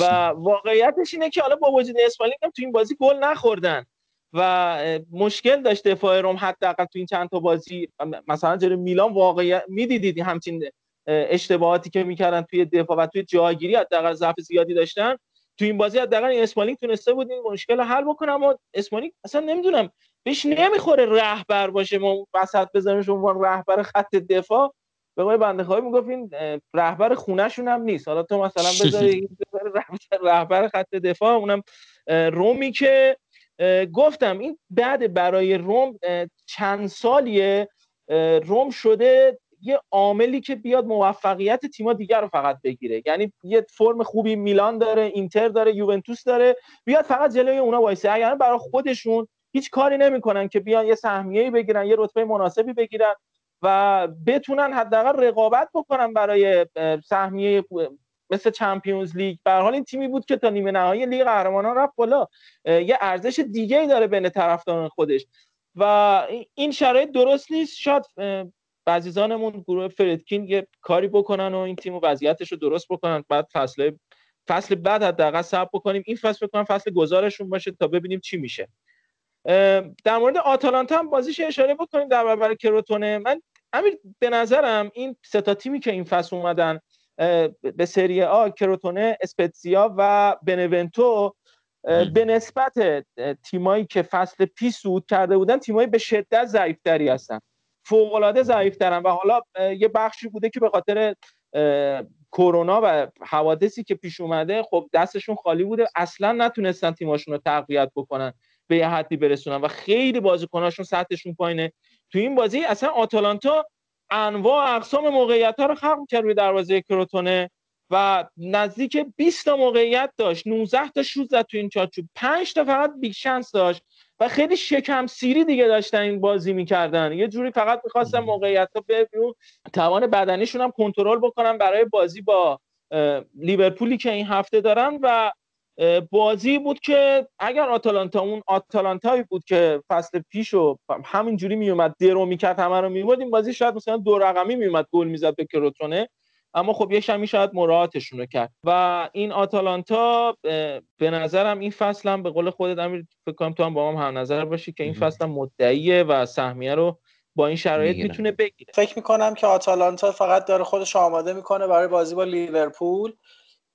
و واقعیتش اینه که حالا با وجود اسمالینگ هم تو این بازی گل نخوردن. و مشکل داشت دفاع روم حداقل تو این چند تا بازی. مثلا جلوی میلان واقعیت می‌دیدید. همچین اشتباهاتی که می‌کردن توی دفاع و توی جاگیری حداقل ضعف زیادی داشتن. تو این بازی حداقل این اسمالینگ تونسته بود این مشکل رو حل بکنه اما اسمالینگ اصلا نمی‌دونم بهش نمی‌خوره رهبر باشه ما وسط بزنیمش عنوان رهبر خط دفاع. به قول بنده خواهی می‌گفت این رهبر خونهشون هم نیست. حالا تو مثلا بذاری رهبر- خط دفاع اونم رومی که گفتم این بعد برای روم چند سالیه روم شده یه عاملی که بیاد موفقیت تیما دیگر رو فقط بگیره. یعنی یه فرم خوبی میلان داره اینتر داره یوونتوس داره بیاد فقط جلوی اونا وایسه. اگر برای خودشون هیچ کاری نمی‌کنن که بیان یه سهمیه‌ای بگیرن یه رتبه مناسبی بگیرن و بتونن حداقل رقابت بکنن برای سهمیه مثل چمپیونز لیگ. به حال این تیمی بود که تا نیمه نهایی لیگ قهرمانان رفت بالا. یه ارزش دیگه ای داره بین طرفداران خودش. و این شرایط درست نیست. شاید اه، عزیزانمون گروه فردکین یه کاری بکنن و این تیم و وضعیتش رو درست بکنن. بعد فصل فصل بعد حداقل صبر بکنیم. این فصل بکنم فصل گزارشون باشه تا ببینیم چی میشه. در مورد آتالانتا هم بازیش اشاره بکنیم در برابر کروتونه. من امیر به نظرم این سه تا تیمی که این فصل اومدن به سری آ کروتونه اسپتزیا و بنونتو به نسبت تیمایی که فصل پیش صعود کرده بودن تیمایی به شدت ضعیفتری هستن. فوق العاده ضعیفترن و حالا یه بخشی بوده که به خاطر کرونا و حوادثی که پیش اومده خب دستشون خالی بوده. اصلا نتونستن تیماشون رو تقویت بکنن به یه حدی برسونن و خیلی بازیکناشون سطحشون پایینه. تو این بازی اصلا آتالانتا انواع اقسام موقعیت ها رو خلق کرد روی دروازه کروتونه و نزدیک 20 تا موقعیت داشت. 19 تا شوت زد تو این چارچوب. 5 تا فقط big chance داشت. و خیلی شکم سیری دیگه داشتن این بازی می‌کردن. یه جوری فقط می‌خواستن موقعیت ها ببینون توان بدنیشون هم کنترل بکنن برای بازی با لیورپولی که این هفته دارن و بازی بود که اگر آتالانتا اون آتالانتایی بود که فصل پیش و همینجوری میومد درو می‌کرد همه رو می‌برد این بازی شاید مثلا دو رقمی میومد گل می‌زد به کروتونه اما خب یه شمی شاید مراعاتشون رو کرد. و این آتالانتا به نظرم این فصل هم به قول خودت امیر فکر کنم تو هم با ما هم نظر باشی که این فصل هم مدعیه و سهمیه رو با این شرایط. می‌تونه بگیره. فکر می‌کنم که آتالانتا فقط داره خودش آماده می‌کنه برای بازی با لیورپول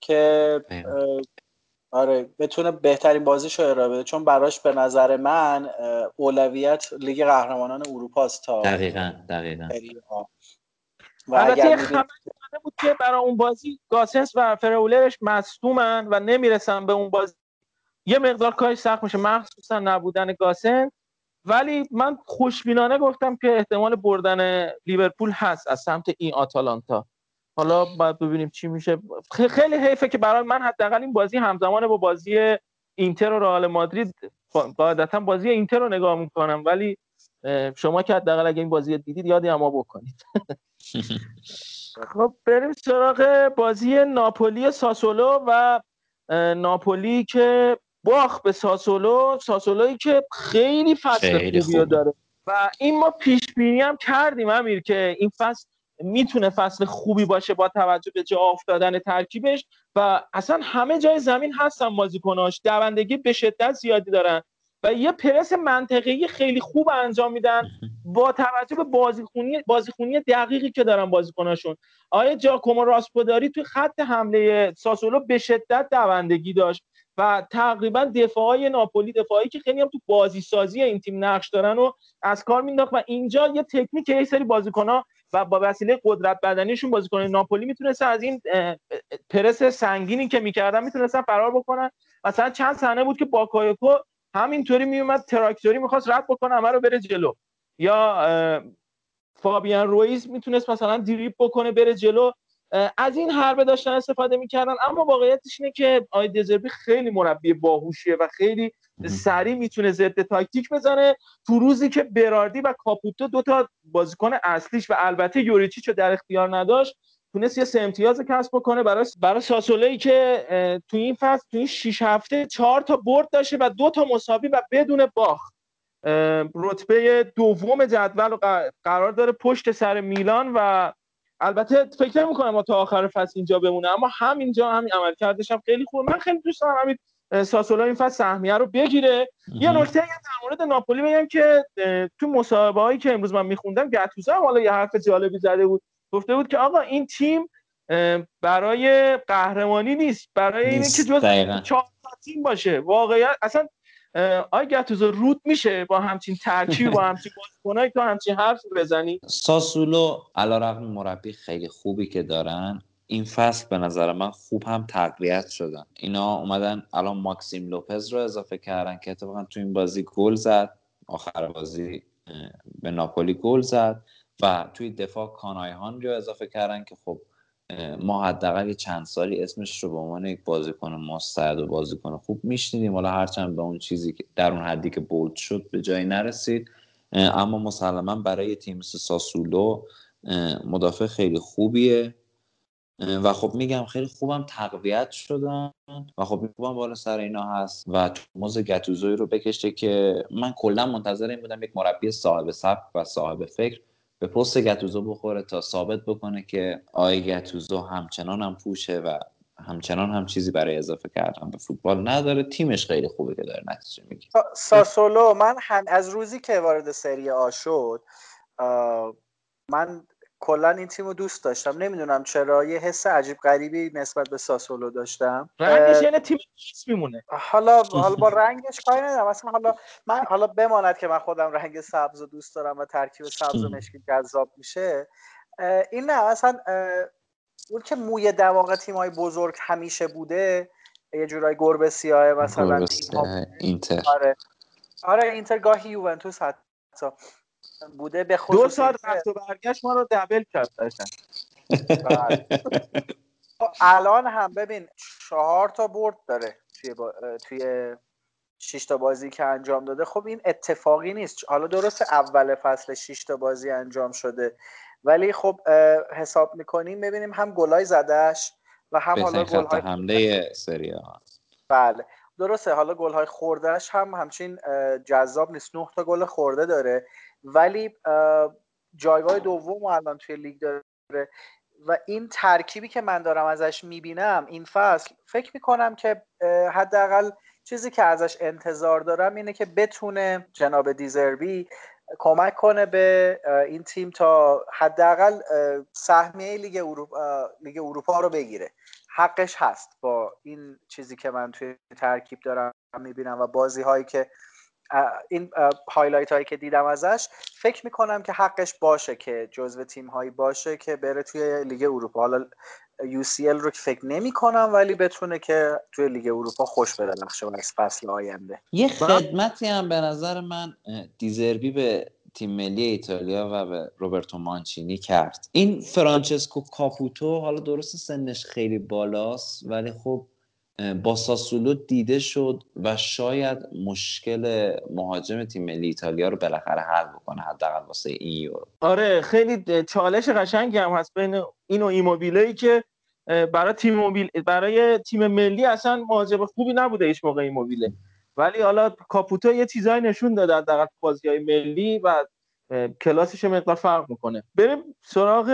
که آره بتونه بهترین بازیش رو ارائه بده. چون براش به نظر من اولویت لیگ قهرمانان اروپا است تا دقیقا دقیقا. البته اومده بود که برای اون بازی گاسنس و فرولرش مصدومن و نمی‌رسن به اون بازی. یه مقدار کارش سخت میشه. مخصوصا نبودن گاسن. ولی من خوشبینانه گفتم که احتمال بردن لیورپول هست از سمت این آتالانتا. حالا باید ببینیم چی میشه. خیلی حیفه که برای من حداقل این بازی همزمان با بازی اینتر و رئال مادرید قا- قاعدتا بازی اینتر رو نگاه می‌کنم. ولی شما که حداقل اگه این بازی رو دیدید یادی اما بکنید. خب بریم سراغ بازی ناپولی ساسولو و ناپولی که باخت به ساسولو. ساسولویی که خیلی فصل خیلی خوبی. داره. و این ما پیش بینی هم کردیم امیر که این فصل می‌تونه فصل خوبی باشه با توجه به جا افتادن ترکیبش. و اصلا همه جای زمین هستن بازیکناش دوندگی به شدت زیادی دارن. و یه پرس منطقی خیلی خوب انجام میدن با توجه به بازیخونی بازیخونی دقیقی که دارن بازیکناشون. آیا جاکومو راسپوداری توی خط حمله ساسولو به شدت دوندگی داشت و تقریبا دفاعای ناپولی دفاعی که خیلی هم تو بازی سازی این تیم نقش دارن و از کار مینداخت و اینجا یه تکنیک یه سری بازیکن‌ها و با وسیله قدرت بدنیشون بازیکن ناپولی می‌تونستن از این پرس سنگینی که می‌کردن می‌تونستن فرار بکنن. مثلا چند صحنه بود که باکایوکو همینطوری میومد تراکتوری می‌خواست رد بکنه همه رو بره جلو. یا فابیان رویز می‌تونست مثلا دریپ بکنه بره جلو. از این حربه داشتن استفاده می‌کردن. اما واقعیتش اینه که آی دزربی خیلی مربی باهوشیه و خیلی سریع می‌تونه ضد تاکتیک بزنه. تو روزی که براردی و کاپوتو دو تا بازیکن اصلیش و البته یوریچیچ رو در اختیار نداشت تونست یه سه امتیاز کسب بکنه برای برای ساسولایی که تو این فصل تو این 6 هفته چهار تا برد داشته و دو تا مساوی و بدون باخت. رتبه دوم جدول قرار داره پشت سر میلان و البته فکر نمی کنم تا آخر فصل اینجا بمونه اما همینجا همین عملکردش هم خیلی خوبه من خیلی دوست دارم همین اه، ساسولو این فصل سهمیه رو بگیره. یه نکته هم در مورد ناپولی بگم که تو مصاحبه هایی که امروز من میخوندم گتوزو هم حالا یه حرف جالبی زده بود. گفته بود که آقا این تیم برای قهرمانی نیست. برای اینه که جز. چهار تیم باشه. واقعیت اصلا آی گتوزو رود میشه با همچین ترکیب با همچین بازیکنایی تو همچین حرف بزنی؟ ساسولو علیرغم مربی خیلی خوبی که دارن این فصل به نظر من خوب هم تقویت شدن. اینا اومدن الان ماکسیم لوپز رو اضافه کردن که اتفاقا تو این بازی گل زد آخر بازی به ناپولی گل زد. و توی دفاع کانایهان رو اضافه کردن که خب ما حداقل چند سالی اسمش رو به عنوان یک بازیکن مستعد و بازیکن خوب میشنیدیم. حالا هرچند به اون چیزی که در اون حدی که بولد شد به جایی نرسید. اما مسلما برای تیم ساسولو مدافع خیلی خوبیه. و خب میگم خیلی خوبم تقویت شدن و خب خوبم بالا سر اینا هست و توماز گتوزوی رو بکشه که من کلا منتظر این بودم یک مربی صاحب سبک و صاحب فکر به پست گتوزو بخوره تا ثابت بکنه که آی گتوزو همچنان هم پوشه و همچنان هم چیزی برای اضافه کردن به فوتبال نداره. تیمش خیلی خوبه که داره نتیجه می‌گیره. سا- ساسولو من هم از روزی که وارد سری آ شد من کلا این تیم رو دوست داشتم. نمی‌دونم چرا یه حس عجیب غریبی نسبت به ساسولو داشتم. رنگش یعنی تیم دوست میمونه. حالا حالا با رنگش کاری ندارم. اصلا حالا من حالا بماند که من خودم رنگ سبز رو دوست دارم و ترکیب سبز و مشکی جذاب میشه. این نه اصلا اون که موی دماغ تیمای بزرگ همیشه بوده یه جورای گربه سیاه مثلا اینتر. آره. آره اینتر گاهی یوونتوس حتی. بوده به دو خصوص ساعت اینتر رفت و برگشت ما رو دبل کرد قشنگ بله. الان هم ببین چهار تا برد داره توی با... توی شش تا بازی که انجام داده. خب این اتفاقی نیست. حالا درست اول فصل 6 تا بازی انجام شده. ولی خب حساب می‌کنیم ببینیم هم گلای زدش و هم حالا گل‌های حمله سری آ بله. درسته حالا گل های خوردهش هم همچین جذاب نیست. نه تا گل خورده داره. ولی اه، جایگاه دوم الان توی لیگ داره و این ترکیبی که من دارم ازش می‌بینم این فصل فکر می‌کنم که حداقل چیزی که ازش انتظار دارم اینه که بتونه جناب دیزربی کمک کنه به این تیم تا حداقل سهمیه لیگ اروپا لیگ اروپا رو بگیره. حقش هست با این چیزی که من توی ترکیب دارم می‌بینم و بازی هایی که این highlight هایی که دیدم ازش فکر می‌کنم که حقش باشه که جزو تیم هایی باشه که بره توی لیگ اروپا. حالا UCL رو که فکر نمی کنم ولی بتونه که توی لیگ اروپا خوش بدرخشه از فصل آینده. یه خدمتی هم به نظر من دیزربی به تیم ملی ایتالیا و به روبرتو مانچینی کرد. این فرانچسکو کاپوتو حالا درست سنش خیلی بالاست ولی خب با ساسولو دیده شد و شاید مشکل مهاجم تیم ملی ایتالیا رو بالاخره حل بکنه حداقل واسه این یورو. آره خیلی چالش قشنگی هم هست بین این و ایموبیله که برای تیم موبیل برای تیم ملی اصلا مهاجم خوبی نبوده هیچ موقع ایموبیله. ولی حالا کاپوتو یه چیزایی نشون داده حداقل بازی های ملی و کلاسش مقدار فرق می‌کنه. بریم سراغ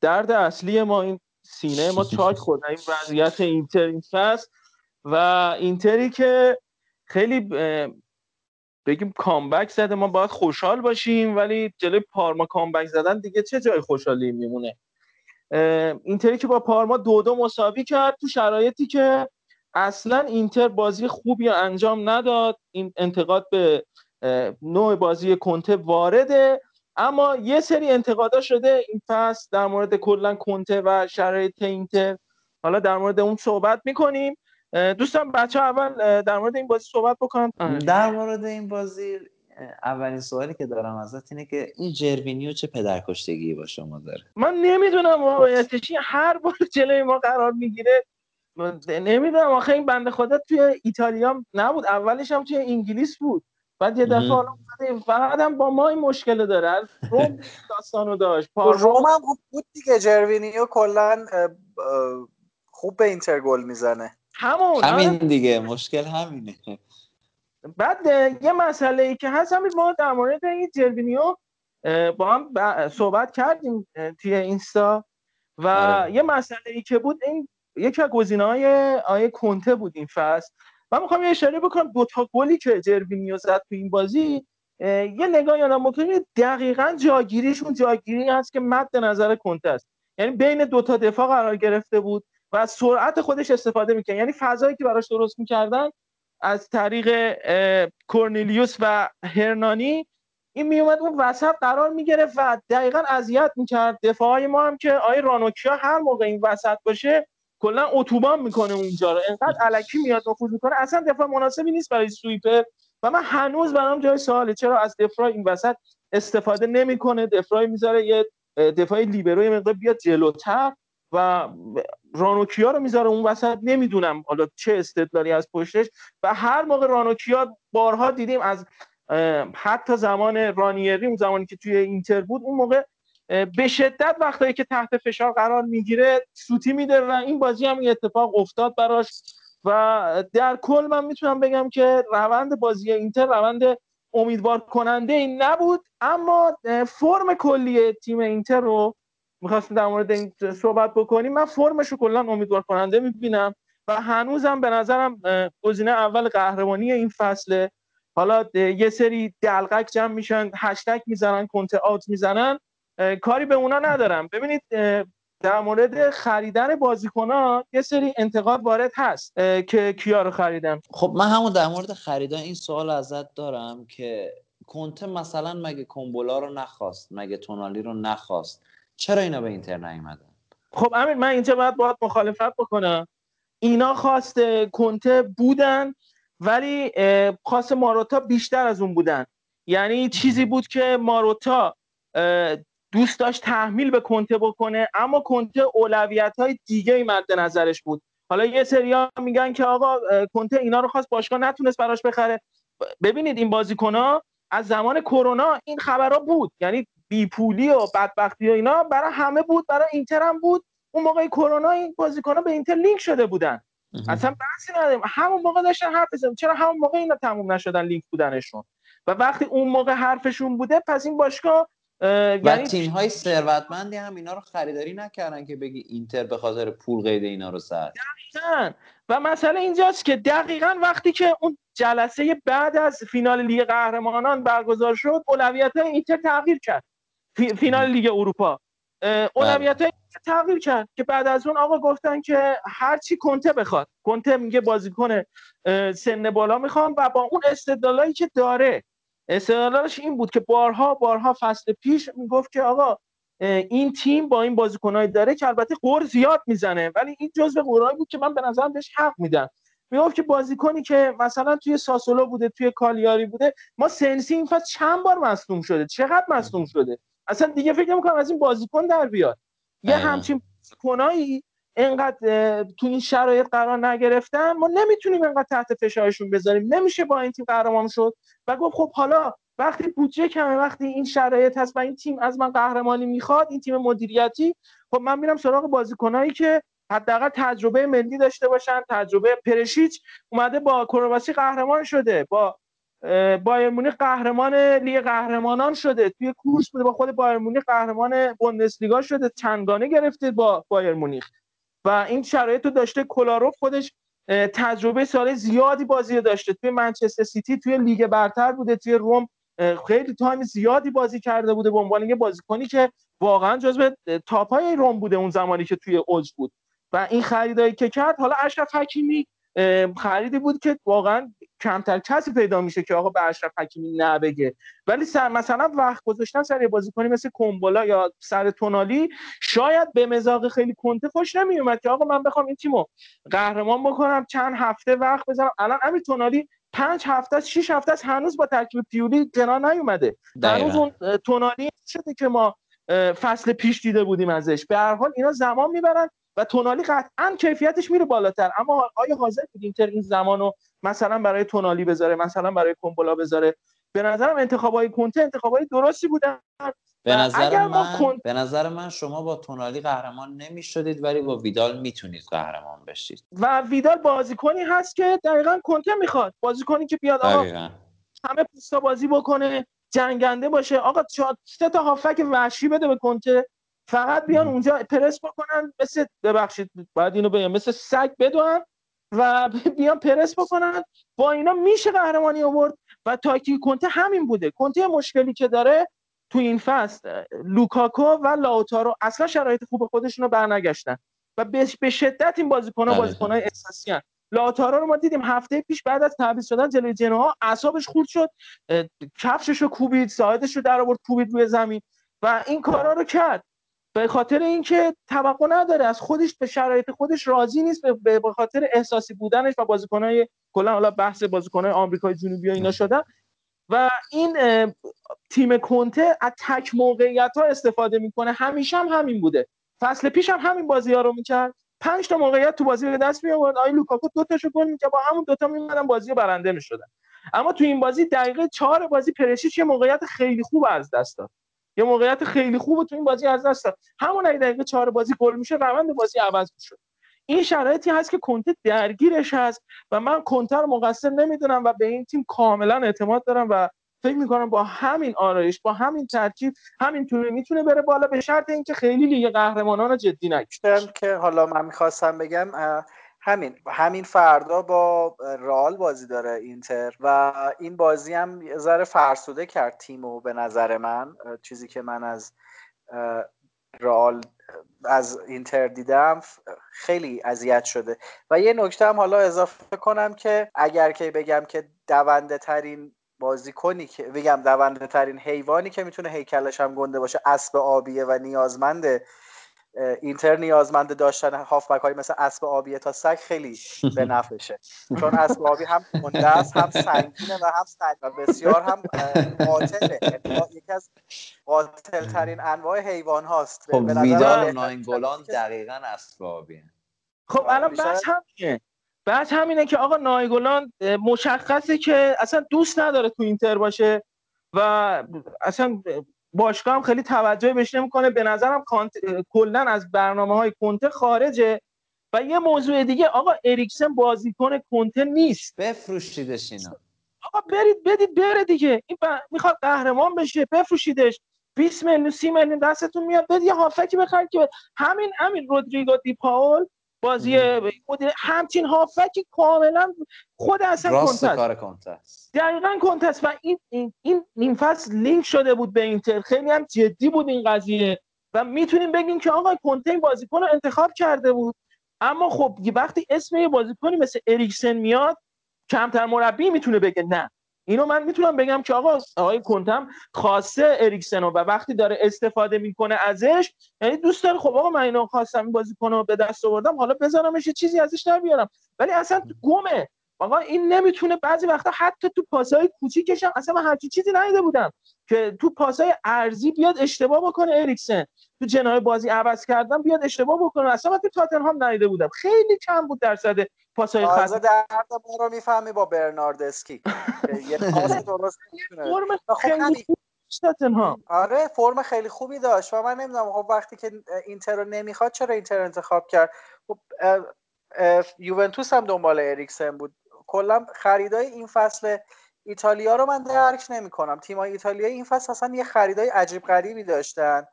درد اصلی ما این سینه ما چاک خورد. این وضعیت اینتر این فصل. و اینتری که خیلی بگیم کامبک زده. ما باید خوشحال باشیم ولی جلوی پارما کامبک زدن دیگه چه جای خوشحالی میمونه؟ اینتری که با پارما دو دو مساوی کرد تو شرایطی که اصلا اینتر بازی خوبی انجام نداد. این انتقاد به نوع بازی کنته وارده. اما یه سری انتقادا شده این فصل در مورد کلا کنته و شرایط اینتر. حالا در مورد اون صحبت می‌کنیم. دوستان بچه اول در مورد این بازی صحبت بکنن در مورد این بازی اولین سوالی که دارم ازت اینه که این جروینیو چه پدرکشتگی با شما داره؟ من نمی‌دونم واقعیتش این هر بار جلوی ما قرار می‌گیره نمی‌دونم. آخه این بنده خدا توی ایتالیا نبود. اولش هم توی انگلیس بود. بعد یه دفعه. حالا فقط هم با ما این مشکل داره. روم داستانو داشت. روم هم خوب بود دیگه. جروینیو کلا خوب به اینتر گل می‌زنه. همون همین آره. دیگه. مشکل همینه. بعد یه مسئله ای که هست همین ما در مورد این جروینیو با هم ب- صحبت کردیم توی اینستا. و آره. یه مسئله ای که بود این یکی از گزینه های آقای کنته بود این فصل. من می‌خوام یه اشاره بکنم. دو تا گلی که جروینیو زد تو این بازی یه نگاه یادم بکنید دقیقا جاگیریشون جاگیری هست که مد نظر کنته است. یعنی بین دو تا دفاع قرار گرفته بود و سرعت خودش استفاده می‌کنه یعنی فضایی که براش درست می‌کردن از طریق کورنیلیوس و هرنانی این میومد اون وسط قرار می‌گرفت و دقیقا اذیت می‌کرد. دفاعای ما هم که آی رانوکیا هر موقع این وسط باشه کلا اتوبان می‌کنه اونجا رو. انقدر علکی میاد نفوذ می‌کنه. اصلا دفاع مناسبی نیست برای سویپر و من هنوز برام جای سواله. چرا؟ از دفاع این وسط استفاده نمی‌کنه. دفاع می‌ذاره یه دفاع لیبرو یه مقدار بیاد جلوتر و رانوکیا رو می‌ذاره اون وسط. نمی‌دونم حالا چه استدلالی از پشتش. و هر موقع رانوکیا بارها دیدیم از حتی زمان رانیری اون زمانی که توی اینتر بود اون موقع به شدت وقتایی که تحت فشار قرار می‌گیره سوتی میده و این بازی هم این اتفاق افتاد براش. و در کل من می‌تونم بگم که روند بازی اینتر روند امیدوار کننده این نبود اما فرم کلی تیم اینتر رو می‌خواستیم در مورد این صحبت بکنیم. من فرمش رو کلا امیدوار کننده می‌بینم و هنوزم به نظرم گزینه اول قهرمانی این فصله. حالا یه سری دلقک جمع میشن هشتگ می‌زنن کنت آوت می‌زنن. کاری به اونا ندارم. ببینید در مورد خریدن بازیکنان یه سری انتقاد وارد هست که کیا رو خریدن. خب من همون در مورد خریدن این سوال ازت دارم که کنته مثلا مگه کومبولا رو نخواست مگه تونالی رو نخواست؟ چرا اینا به اینتر نیومدن؟ خب امیر من اینجا باید باید مخالفت بکنم. اینا خواست کنته بودن ولی خواست ماروتا بیشتر از اون بودن. یعنی چیزی بود که ماروتا دوست داشت تحمیل به کنته بکنه اما کنته اولویت های دیگه ای مد نظرش بود. حالا یه سریا میگن که آقا کنته اینا رو خواست باشگاه نتونست براش بخره. ببینید این بازیکن از زمان کرونا این خبرها بود. یعنی بیپولی و بدبختی و اینا برای همه بود برای اینتر هم بود. اون موقع کرونا این بازیکن‌ها به اینتر لینک شده بودن. اصلا بحثی نداریم. همون موقع داشتن حرف بزنیم چرا همون موقع اینا تموم نشدن لینک بودنشون؟ و وقتی اون موقع حرفشون بوده پس این باشگاه اه، و یعنی تیم های ثروتمندی هم اینا رو خریداری نکردن که بگی اینتر به خاطر پول قید اینا رو زد دقیقاً. و مسئله اینجاست که دقیقا وقتی که اون جلسه بعد از فینال لیگ قهرمانان برگزار شد اولویت های اینتر تغییر کرد. فی- فینال لیگ اروپا. اه، اولویت های اینتر تغییر کرد که بعد از اون آقا گفتن که هرچی کنته بخواد. کنته میگه بازیکن سن بالا می‌خوام و با اون استدلالایی که داره استدلالش این بود که بارها بارها فصل پیش می‌گفت که آقا این تیم با این بازیکنایی داره که البته قور زیاد می‌زنه ولی این جزء قورایی بود که من به نظرم بهش حق میدم می‌گفت که بازیکنی که مثلا توی ساسولو بوده توی کالیاری بوده ما سنسی این فصل چند بار مصدوم شده؟ چقدر مصدوم شده؟ اصلا دیگه فکر نمی‌کنم از این بازیکن در بیاد. یه. همچین بازیکنایی اینقدر اه، تو این شرایط قرار نگرفتن ما نمی‌تونیم اینقدر تحت فشارشون بذاریم. نمیشه با این تیم قهرمان شد. و گفت خب حالا وقتی بودجه کمه وقتی این شرایط هست و این تیم از من قهرمانی می‌خواد این تیم مدیریتی خب من میرم سراغ بازیکنایی که حداقل تجربه ملی داشته باشن تجربه پرشیچ اومده با کرواسی قهرمان شده با بایر مونیخ قهرمان لیگ قهرمانان شده توی کورس بوده با خود بایر مونیخ قهرمان بوندسلیگا شده چندگانه گرفته با بایر مونیخ. و این شرایط رو داشته کولاروف خودش تجربه سال زیادی بازی رو داشته. توی منچستر سیتی توی لیگ برتر بوده توی روم خیلی time زیادی بازی کرده بوده به عنوان یه بازیکنی که واقعا جزو top های روم بوده اون زمانی که توی اوج بود. و این خریدایی که کرد حالا اشرف حکیمی خریدی بود که واقعا کمتر کسی پیدا میشه که آقا به اشرف حکیمی نه بگه. ولی سر مثلا وقت گذاشتن سر یه بازیکنی مثل کومبولا یا سر تونالی شاید به مزاق خیلی کنته خوش نمیومد که آقا من بخوام این تیمو قهرمان بکنم چند هفته وقت بذارم. الان امیر تونالی پنج هفته است شش هفته است هنوز با ترکیب پیولی کنار نیومده. هنوز. اون تونالی شده که ما فصل پیش دیده بودیم ازش. به هر حال اینا زمان می‌برن و تونالی قطعا کیفیتش میره بالاتر. اما آیا حاضر بود اینتر این زمانو مثلا برای تونالی بذاره مثلا برای کومبولا بذاره. به نظرم انتخابای کنته انتخابای درستی بودن. به نظر من کن- به نظر من شما با تونالی قهرمان نمی‌شدید ولی با ویدال می‌تونید قهرمان بشید. و ویدال بازیکنی هست که دقیقا کنته می‌خواد. بازیکنی که بیاد آقا دقیقا. همه پوستا بازی بکنه جنگنده باشه. آقا سه تا هافک وحشی بده به کنته. فقط بیان اونجا پرس بکنن مثل ببخشید باید اینو بگم مثل سگ بدون و بیان پرس بکنن. با اینا میشه قهرمانی آورد. و تاکتیک کنته همین بوده. کنته مشکلی که داره تو این فصل لوکاکو و لاوتارو اصلا شرایط خوب خودشون رو برنگشتن. و به شدت این بازیکن‌ها دقیقاً. بازیکن‌های احساسی هستن. لاتارا رو ما دیدیم هفته پیش بعد از تعویض شدن جلوی جنوا اعصابش خورد شد. کفشش رو کوبید ساعدش رو در آورد کوبید روی زمین. و این کارا رو کرد. به خاطر اینکه توقع نداره از خودش به شرایط خودش راضی نیست به- خاطر احساسی بودنش و بازیکنای کلا حالا بحث بازیکنای آمریکای جنوبی و اینا شدن. و این تیم کنته از تک موقعیت ها استفاده می‌کنه. همیشه هم همین بوده. فصل پیش هم همین بازی ها رو می‌کرد. پنج تا موقعیت تو بازی به دست می آورد آقای لوکاکو دو تاشو گل می‌کرد. با همون دوتا میمدن بازی برنده می‌شدن. اما تو این بازی دقیقه چهار بازی پرشیچ یه موقعیت خیلی خوب از دست داد. یه موقعیت خیلی خوب تو این بازی از دست داد. همون اگه دقیقه چهار بازی گل میشه روند بازی عوض می‌شد. این شرایطی هست که کنته درگیرش هست و من کنته مقصر نمی‌دونم و به این تیم کاملا اعتماد دارم و فکر می‌کنم با همین آرایش با همین ترکیب همین طوری می‌تونه بره بالا به شرط اینکه خیلی لیگ قهرمانان رو جدی نگیره که حالا من می‌خواستم بگم همین همین فردا با رئال بازی داره اینتر و این بازی هم یه ذره فرسوده کرد تیمو به نظر من. چیزی که من از اه، رئال از اینتر دیدم خیلی اذیت شده. و یه نکته هم حالا اضافه کنم که اگر که بگم که دونده ترین بازیکنی که بگم دونده ترین حیوانی که می‌تونه هیکلش هم گنده باشه اسب آبیه و نیازمنده اینتر نیازمند داشتن هافبک های مثل اسب آبیه تا سگ خیلی به نفعشه چون اسب آبی هم گنده است هم سنگینه و هم سنگ و بسیار هم قاتله. یعنی یکی از قاتل ترین انواع حیوان هاست. خب ویدال ناینگولان که- دقیقا اسبابیه خب الان بیشتر بحث همینه. بحث همینه که آقا نایگولان مشخصه که اصلا دوست نداره تو اینتر باشه و اصلا باشگاه هم خیلی توجه بهش نمی‌کنه. به نظرم کانت... کلا از برنامه های کنته خارجه. و یه موضوع دیگه آقا اریکسن بازیکن کنته نیست. بفروشیدش اینا. آقا برید بدید بره دیگه. این ب... می‌خواد قهرمان بشه بفروشیدش. 20 میلیون 30 میلیون دستتون میاد. بدید یه هافکی بخرید که همین همین رودریگو دی پاول بازی مدیر همچین هافکی کاملا خود اصلا راست. کار کنته است دقیقا کنتست و این این این نیم فصل لینک شده بود به اینتر. خیلی هم جدی بود این قضیه و می‌تونیم بگیم که آقا کنته این بازیکن رو انتخاب کرده بود. اما خب وقتی اسم یه بازیکنی مثل اریکسن میاد کمتر مربی می‌تونه بگه نه. اینو من می‌تونم بگم که آقا آقای کنتم خواسته اریکسن رو و وقتی داره استفاده می‌کنه ازش یعنی دوست داره خب آقا من اینو خواستم این بازیکن رو به دست آوردم حالا بذارمش یه چیزی ازش نبیارم ولی اصلا گمه. آقا این نمی‌تونه بعضی وقتا حتی تو پاسهای کوچیکش هم اصلا من همچین چیزی ندیده بودم که تو پاسهای ارزی بیاد اشتباه بکنه اریکسن. تو جنای بازی عوض کردن بیاد اشتباه بکنه. اصلا من تو تاتنهام ندیده بودم. خیلی کم بود درصد پاسهای تازه خط درد ما رو می‌فهمی با برناردسکی یه پاس درست خب خیلی تاتنهام. آره فرم خیلی خوبی داشت. و من نمی‌دونم خب وقتی که اینتر رو نمی‌خواد چرا اینتر انتخاب کرد؟ خب یوونتوس هم دنبال اریکسن بود. کلا خریدای این فصل ایتالیا رو من درک نمی کنم تیمای ایتالیایی این فصل اصلا یه خریدای عجیب غریبی داشتن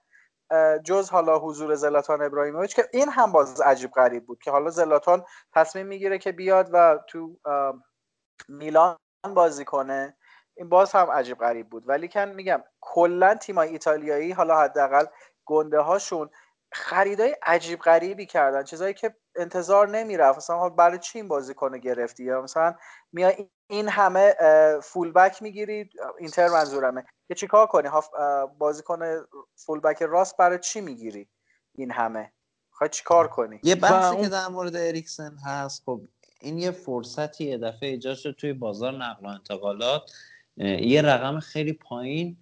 جز حالا حضور زلاتان ابراهیموویچ که این هم باز عجیب غریب بود که حالا زلاتان تصمیم می‌گیره که بیاد و تو میلان بازی کنه. این باز هم عجیب غریب بود. ولی کن میگم کلا تیمای ایتالیایی حالا حداقل گنده هاشون خریدای عجیب غریبی کردن. چیزایی که انتظار نمی‌رفت. مثلا برای چی این بازیکن گرفتی؟ یا مثلا میای این همه فول بک می‌گیری اینتر منظورمه. که چیکار کنی؟ بازیکن فول بک راست برای چی می‌گیری این همه؟ خواهی چیکار کنی؟ یه بحثی اون- که در مورد اریکسن هست خب این یه فرصتی یه دفعه ایجاد شد توی بازار نقل و انتقالات. یه رقم خیلی پایین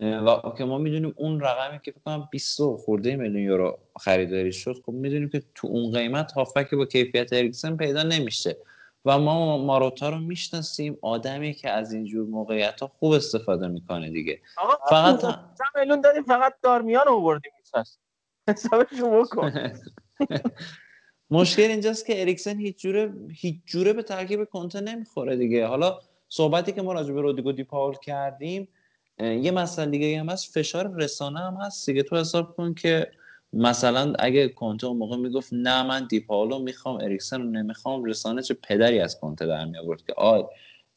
و که ما می‌دونیم اون رقمی که فکر کنم 20 و خورده میلیون یورو خریداری شد خب می‌دونیم که تو اون قیمت هافبک با کیفیت اریکسن پیدا نمیشه. و ما ماروتا رو می‌شناسیم آدمی که از اینجور موقعیت ها خوب استفاده می‌کنه دیگه. آقا فقط 15 میلیون دادیم فقط دارمیان آوردیم حسابشو بکن مشکل اینجاست که اریکسن هیچ جوره هیچ جوره به ترکیب کنته نمی‌خوره دیگه. حالا صحبتی که ما راجع به رودیگو دی پاول کردیم یه مسئله دیگه هم هست. فشار رسانه هم هست دیگه. تو حساب کن که مثلا اگه کنته اون موقع می‌گفت نه من دی پاولو می‌خوام اریکسن رو نمی‌خوام رسانه چه پدری از کنته در می آورد که آی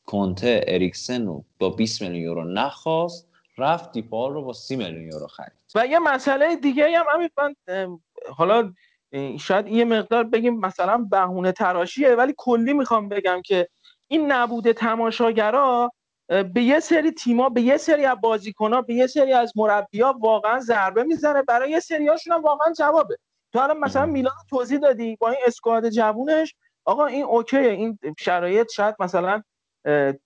کنته اریکسن رو با 20 میلیون یورو نخواست رفت دی پاول رو با 30 میلیون یورو خرید. و یه مسئله دیگه هم همین من حالا شاید یه مقدار بگیم مثلا بهونه تراشیه ولی کلی می‌خوام بگم که این نبود تماشاگرا به یه سری تیما به یه سری از بازیکن‌ها به یه سری از مربی‌ها واقعا ضربه می‌زنه. برای یه سریاشون هم واقعا جوابه. تو الان مثلا میلان توضیح دادی با این اسکواد جوونش. آقا این اوکیه. این شرایط شاید مثلا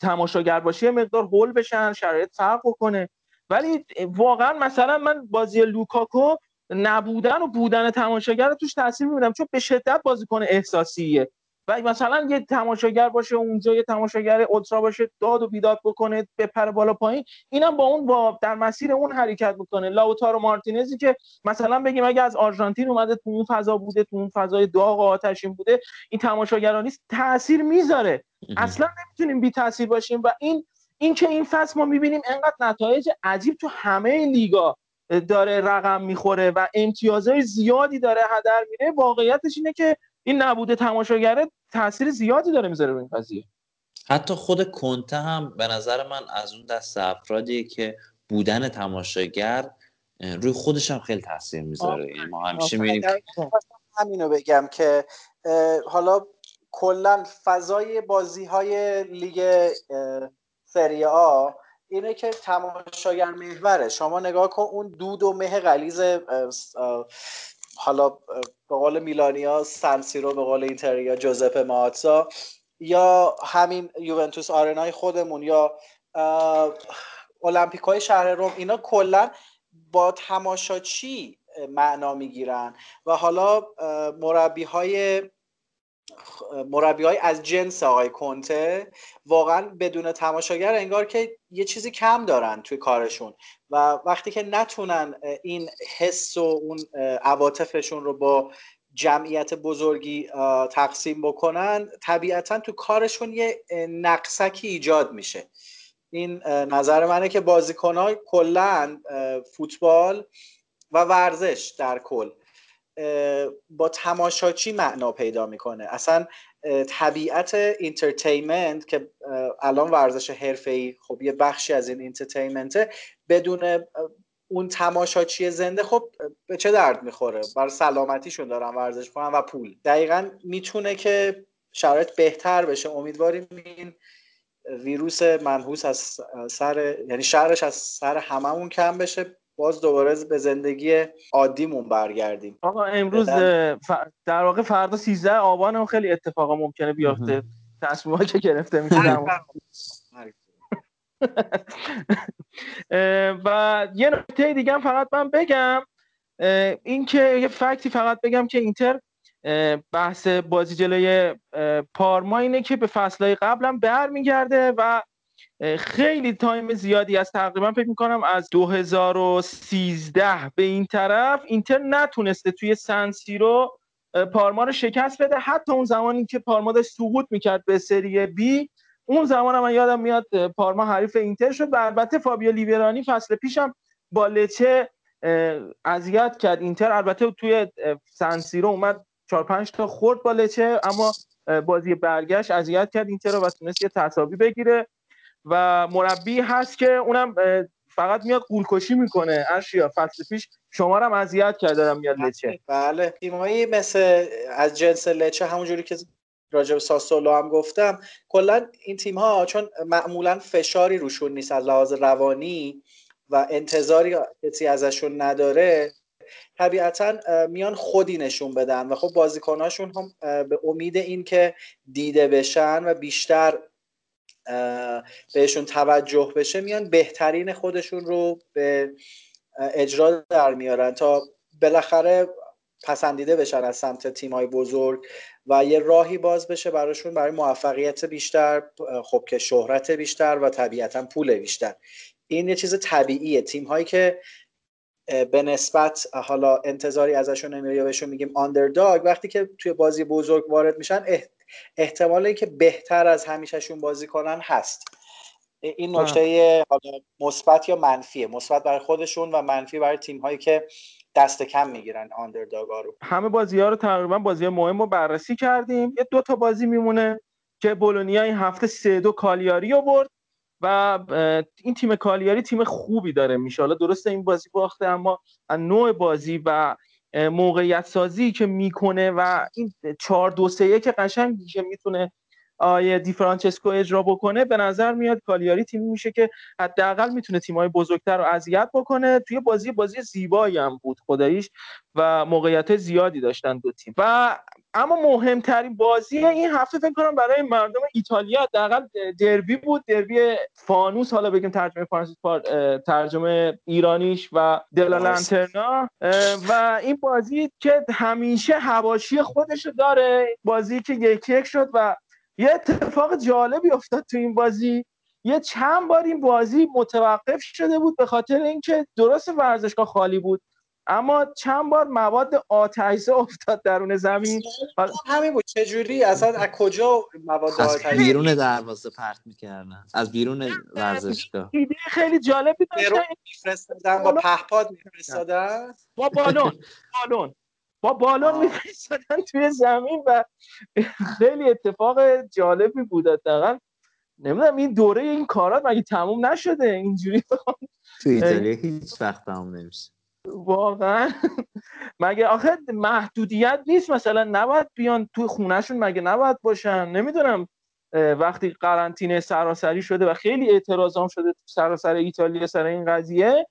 تماشاگر باشه مقدار هول بشن شرایط فرق بکنه. ولی واقعا مثلا من بازی لوکاکو نبودن و بودن تماشاگر رو توش تاثیر می‌بینم. چون به شدت بازیکن احساسیه. و مثلا یه تماشاگر باشه اونجا یه تماشاگر اولترا باشه داد و بیداد بکنه بپره بالا پایین. اینم با اون با در مسیر اون حرکت می‌کنه. لاوتارو مارتینزی که مثلا بگیم اگه از آرژانتین اومده تو اون فضا بوده تو اون فضای داغ و آتشین بوده این تماشاگران نیست تاثیر می‌ذاره. اصلا نمی‌تونیم بی تاثیر باشیم و این این که این فصل ما می‌بینیم انقدر نتایج عجیب تو همه لیگا داره رقم می‌خوره و امتیازهای زیادی داره هدر میره واقعیتش اینه که این نبوده تماشاگره تاثیر زیادی داره می‌ذاره روی این قضیه. حتی خود کنته هم به نظر من از اون دست افرادیه که بودن تماشاگر روی خودش هم خیلی تاثیر می‌ذاره. ما همیشه می‌بینیم همینو بگم که حالا کلا فضای بازی های لیگ سری آ اینه که تماشاگر محوره. شما نگاه کن اون دود و مه غلیز حالا به قول میلانیا سنسیرو به قول اینتریا جوزپه ماتزا یا همین یوونتوس آرنای خودمون یا المپیکای شهر روم اینا کلا با تماشاچی معنا می‌گیرن. و حالا مربی های مربی های از جنس آقای کنته واقعا بدون تماشاگر انگار که یه چیزی کم دارن توی کارشون و وقتی که نتونن این حس و اون عواطفشون رو با جمعیت بزرگی تقسیم بکنن طبیعتا تو کارشون یه نقصکی ایجاد میشه. این نظر منه که بازیکنها کلا فوتبال و ورزش در کل. با تماشاچی معنا پیدا می‌کنه. اصلا طبیعت entertainment که الان ورزش حرفه‌ای خب یه بخشی از این entertainment ه بدون اون تماشاچی زنده خب به چه درد می‌خوره؟ برا سلامتیشون دارن ورزش کنن و پول. دقیقا می‌تونه که شرایط بهتر بشه. امیدواریم این ویروس منحوس از سر یعنی شرش از سر هممون کم بشه. باز دوباره به زندگی عادیمون برگردیم. آقا امروز در واقع فردا 13 آبان هم خیلی اتفاقا ممکنه بیفته. تصمیمایی که گرفته میشه و یه نکته دیگه هم فقط من بگم. این که یه fact ی فقط بگم که اینتر بحث بازی جلوی پارما اینه که به فصلهای قبلم برمیگرده و خیلی time زیادی از تقریبا فکر می‌کنم از 2013 به این طرف اینتر نتونسته توی سنسیرو اه، پارما رو شکست بده. حتی اون زمانی که پارما داشت سقوط می‌کرد به سری بی اون زمان من یادم میاد پارما حریف اینتر شد و البته فابیو لیورانی فصل پیشم با لچه اذیت کرد. اینتر البته توی سنسیرو اومد 4 5 تا خورد با لچه اما بازی برگشت اذیت کرد اینتر رو و تونست یه تساوی بگیره. و مربی هست که اونم فقط میاد قولکشی می‌کنه. اشیا فصل پیش شما رو هم اذیت کرد دارم میاد لچه. بله. تیمایی مثل از جنس لچه همونجوری که راجب ساسولو هم گفتم کلا این تیم ها چون معمولا فشاری روشون نیست از لحاظ روانی و انتظاری کسی ازشون نداره طبیعتا میان خودی نشون بدن. و خب بازیکناشون هم به امید این که دیده بشن و بیشتر بهشون توجه بشه میان بهترین خودشون رو به اجرا در میارن تا بالاخره پسندیده بشن از سمت تیمای بزرگ و یه راهی باز بشه براشون برای موفقیت بیشتر خب که شهرت بیشتر و طبیعتا پول بیشتر. این یه چیز طبیعیه. تیم هایی که به نسبت حالا انتظاری ازشون نمیره یا بهشون میگیم آندرداگ وقتی که توی بازی بزرگ وارد میشن احتمال اینکه بهتر از همیشهشون بازی کنن هست. این نکته مثبت یا منفیه؟ مثبت برای خودشون و منفی برای تیم هایی که دست کم می‌گیرن آندرداگا رو. همه بازی ها رو تقریبا بازی مهم رو بررسی کردیم. یه دو تا بازی میمونه که بولونیا این هفته سه دو کالیاری رو برد و این تیم کالیاری تیم خوبی داره میشه. حالا درسته این بازی باخته اما نوع بازی و موقعیت سازی که می‌کنه و این 4 2 3 1 قشنگی که می‌تونه آیه دی فرانچسکو اجرا بکنه به نظر میاد کالیاری تیمی میشه که حداقل می‌تونه تیم‌های بزرگتر رو اذیت بکنه. توی بازی بازی زیبایی هم بود خداییش و موقعیت زیادی داشتن دو تیم. و اما مهمترین بازی این هفته فکر کنم برای مردم ایتالیا حداقل دربی بود. دربی فانوس حالا بگیم ترجمه فرانسیس ترجمه ایرانیش و دلا لانترنا. و این بازی که همیشه حواشی خودش داره بازی که یک یک شد و یه اتفاق جالبی افتاد تو این بازی. یه چند بار این بازی متوقف شده بود به خاطر اینکه درست ورزشگاه خالی بود. اما چند بار مواد آتشزا افتاد درون زمین. همین بود. چجوری؟ اصلا از کجا مواد از آتش بیرون دروازه پرت می‌کردن. از بیرون ورزشگاه. ایده خیلی جالبی درون داشتن میفرستادن با پهپاد میفرستادن؟ با بالون. بالون. با بالون. میفرستادن توی زمین و خیلی اتفاق جالبی بود حداقل. نمی‌دونم این دوره این کارات مگه تموم نشده؟ اینجوری تو ایتالیا هیچ وقت تمام نمیشه. واقعا. مگه آخه محدودیت نیست مثلا نباید بیان توی خونهشون مگه نباید باشن؟ نمی‌دونم وقتی قرنطینه سراسری شده و خیلی اعتراضام شده تو سراسر ایتالیا سر این قضیه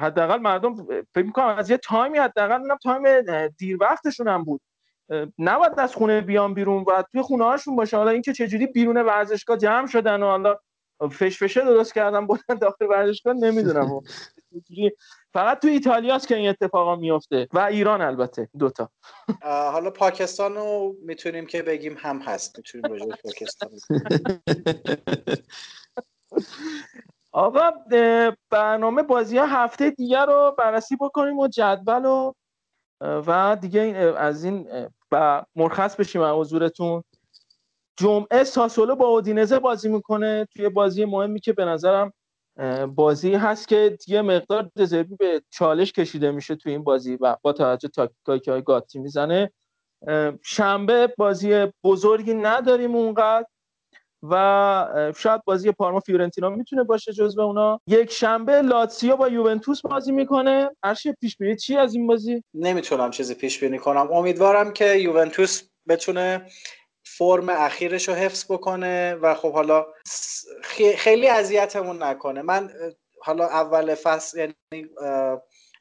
حداقل مردم فکر می‌کنم از یه تایمی حداقل اونم تایم دیر وقتشون هم بود. نباید از خونه بیان بیرون و توی خونه هاشون باشه. حالا اینکه چجوری بیرون ورزشگاه جمع شدن و حالا فشفشه درست کردن بودن داخل ورزشگاه نمی‌دونم. فقط تو ایتالیاست که این اتفاقا میفته و ایران البته دوتا حالا پاکستان رو می‌تونیم که بگیم هم هست می‌تونیم راجع پاکستان آقا برنامه بازی ها هفته دیگر رو بررسی بکنیم و جدول و و دیگه از این و مرخص بشیم از حضورتون. جمعه ساسولو با اودینزه بازی می‌کنه. توی بازی مهمی که به نظرم بازی هست که یه مقدار دزربی به چالش کشیده میشه توی این بازی و با توجه تاکتیکایی که های گاتی می‌زنه. شنبه بازی بزرگی نداریم اونقدر و شاید بازی پارما فیورنتینا می‌تونه باشه جزو اونا. یک شنبه لاتسیو با یوونتوس بازی می‌کنه. هرچی پیش بینی چی از این بازی؟ نمی‌تونم چیزی پیش بینی کنم. امیدوارم که یوونتوس بتونه فرم اخیرش رو حفظ بکنه و خب حالا خیلی اذیتمون نکنه. من حالا اول فصل یعنی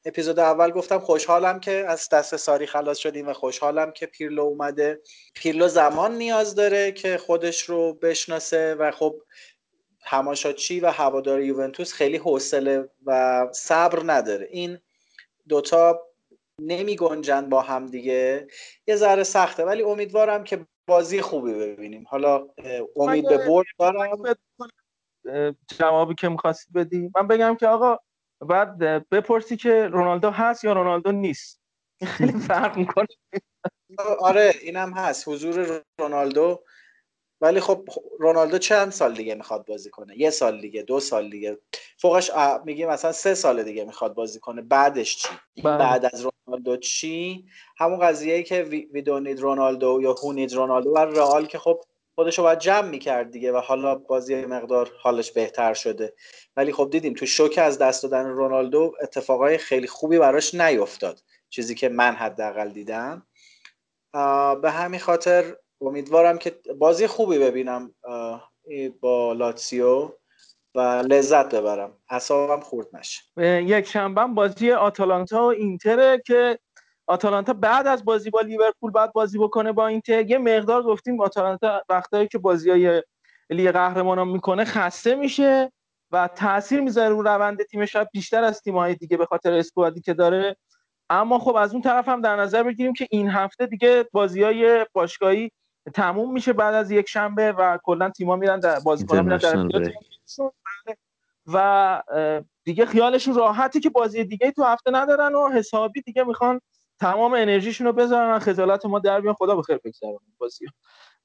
اپیزود اول گفتم خوشحالم که از دست ساری خلاص شدیم و خوشحالم که پیرلو اومده. پیرلو زمان نیاز داره که خودش رو بشناسه و خب تماشاچی و هوادار یوونتوس خیلی حوصله و صبر نداره. این دوتا نمی گنجن با هم دیگه. یه ذره سخته ولی امیدوارم که بازی خوبی ببینیم. حالا امید به برد دارم. جوابی که می‌خواستی بدی. من بگم که آقا بعد بپرسی که رونالدو هست یا رونالدو نیست. خیلی فرق می‌کنه. آره اینم هست. حضور رونالدو ولی خب رونالدو چند سال دیگه می‌خواد بازی کنه؟ یه سال دیگه دو سال دیگه. فوقش میگیم مثلا سه سال دیگه می‌خواد بازی کنه. بعدش چی؟ بله. بعد از رونالدو چی؟ همون قضیه که وی, وی don't need رونالدو یا هو need رونالدو و رئال که خب خودش رو باید جمع می‌کرد دیگه و حالا بازی مقدار حالش بهتر شده. ولی خب دیدیم تو شوک از دست دادن رونالدو اتفاقای خیلی خوبی براش نیفتاد. چیزی که من حداقل دیدم. به همین خاطر امیدوارم که بازی خوبی ببینم با لاتسیو و لذت ببرم. اعصابم خورد نشه. یک شنبه بازی آتالانتا و اینتره که آتالانتا بعد از بازی با لیورپول بعد بازی بکنه با اینتر. یه مقدار گفتیم آتالانتا وقتایی که بازی های لیگ قهرمانان می‌کنه خسته میشه و تاثیر می‌ذاره رو روند تیمش شاید بیشتر از تیم‌های دیگه به خاطر اسکوادی که داره. اما خب از اون طرف هم در نظر بگیریم که این هفته دیگه بازی های باشگاهی تموم میشه بعد از یک شنبه و کلا تیم‌ها میرن در بازیکن‌ها میرن در. تیم‌هاشون. و دیگه خیالشون راحتی که بازی دیگه تو هفته ندارن و حسابی دیگه می‌خوان تمام انرژیشون رو بذارن خجالت ما در بیان خدا بخیر بگذرن بازی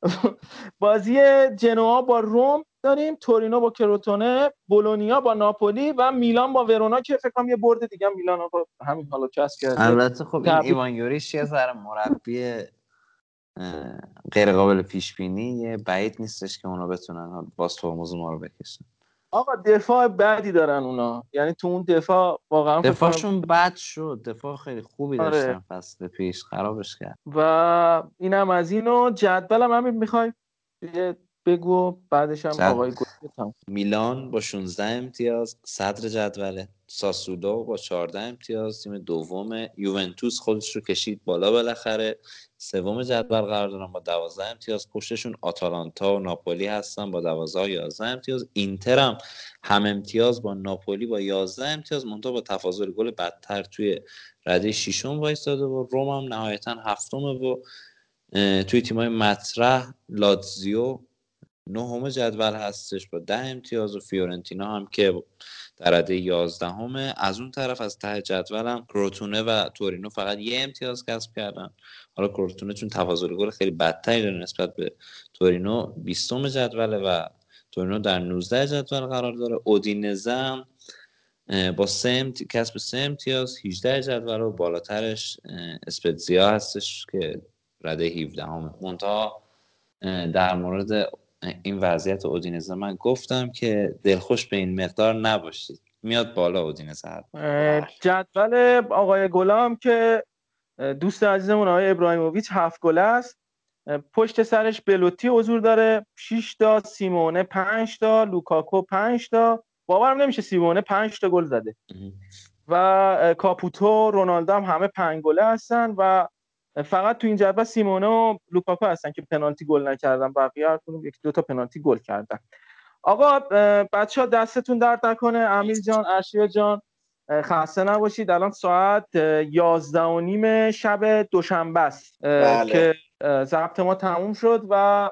بازی جنوا با روم داریم تورینو با کروتونه بولونیا با ناپولی و میلان با ورونا که فکر کنم یه برد دیگه میلان رو همین حالا کسب کرده البته خب این. ایوان یوریش یه ذره مربی غیر قابل پیش بینی بعید نیستش که اونا بتونن باز ترمز ما رو بکشن آقا دفاع بعدی دارن اونا یعنی تو اون دفاع واقعا دفاعشون بد شد دفاع خیلی خوبی آره. داشتن فصل پیش خرابش کرد و اینم از اینو جدولم همین می‌خوای بگو بعدش هم جد- آقای گل. میلان با 16 امتیاز صدر جدوله ساسولو با 14 امتیاز تیم دوم یوونتوس خودش رو کشید بالا بالاخره. سوم جدول قرار دارن با 12 امتیاز. پشتشون آتالانتا و ناپولی هستن با 12 و 11 امتیاز. اینتر هم هم امتیاز با ناپولی با 11 امتیاز. منتها با تفاضل گل بدتر توی رده ششم وایستاده و روم هم نهایتا هفتمه و توی تیمای مطرح لاتزیو نهم جدول هستش با ده امتیاز و فیورنتینا هم که در رده یازدهمه از اون طرف از ته جدول کروتونه و تورینو فقط یه امتیاز کسب کردن. حالا کروتونه چون تفاضل گل خیلی بدتری داره نسبت به تورینو بیستم جدوله و تورینو در 19 جدول قرار داره. اودینزه با سه امتی... کسب سه امتیاز 18 جدول و بالاترش اسپتزیا هستش که رده 17 همه منتها در مورد این وضعیت اودینزه. من گفتم که دلخوش به این مقدار نباشید. میاد بالا اودینزه جدول آقای گلام که دوست عزیزمون آقای ابراهیموویچ هفت گل است. پشت سرش بلوتی حضور داره. 6 تا سیمونه 5 تا لوکاکو 5 تا. باورم نمیشه سیمونه 5 تا گل زده. و کاپوتو رونالدو هم همه پنج گله هستن و فقط تو این جدول سیمونه و لوکاکو هستن که پنالتی گل نکردن بقیه هر کدوم یک دو تا پنالتی گل کردن. آقا بچه ها دستتون درد نکنه. امیر جان ارشیا جان خسته نباشید. الان ساعت یازده و نیم شب دوشنبه است بله. که ضبط ما تموم شد و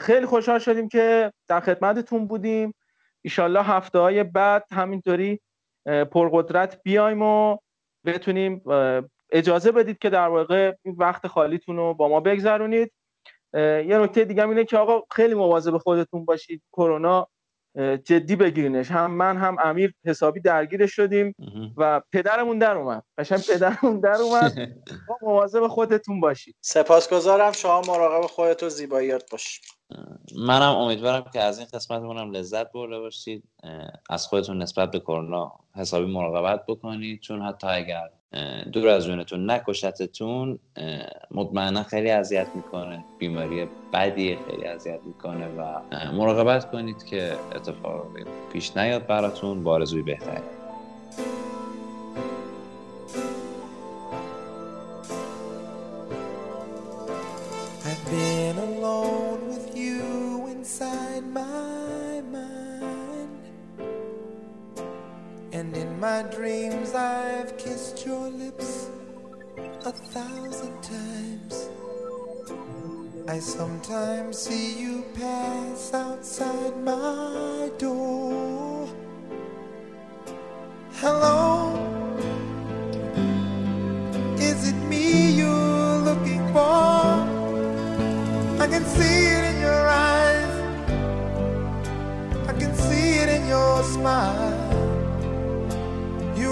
خیلی خوشحال شدیم که در خدمتتون بودیم. ایشالله هفته های بعد همینطوری پرقدرت بیایم و بتونیم اجازه بدید که در واقع این وقت خالیتون رو با ما بگذرونید. یه نکته دیگه اینه که آقا خیلی مواظب خودتون باشید. کرونا جدی بگیرینش. هم من هم امیر حسابی درگیرش شدیم و پدرمون در اومد. قشنگ پدرمون در اومد. مواظب خودتون باشید. سپاسگزارم. شما مراقب خودت و زیباییات باش منم امیدوارم که از این قسمتمون هم لذت برده باشید. از خودتون نسبت به کرونا حسابی مراقبت بکنید. چون حتی اگر دور از جونتون نکشتتون مطمئنا خیلی اذیت می‌کنه. بیماری بدی خیلی اذیت می‌کنه و مراقبت کنید که اتفاقی پیش نیاد براتون. با آرزوی بهتری my dreams, I've kissed your lips a thousand times. I sometimes see you pass outside my door. Hello, is it me you're looking for? I can see it in your eyes. I can see it in your smile.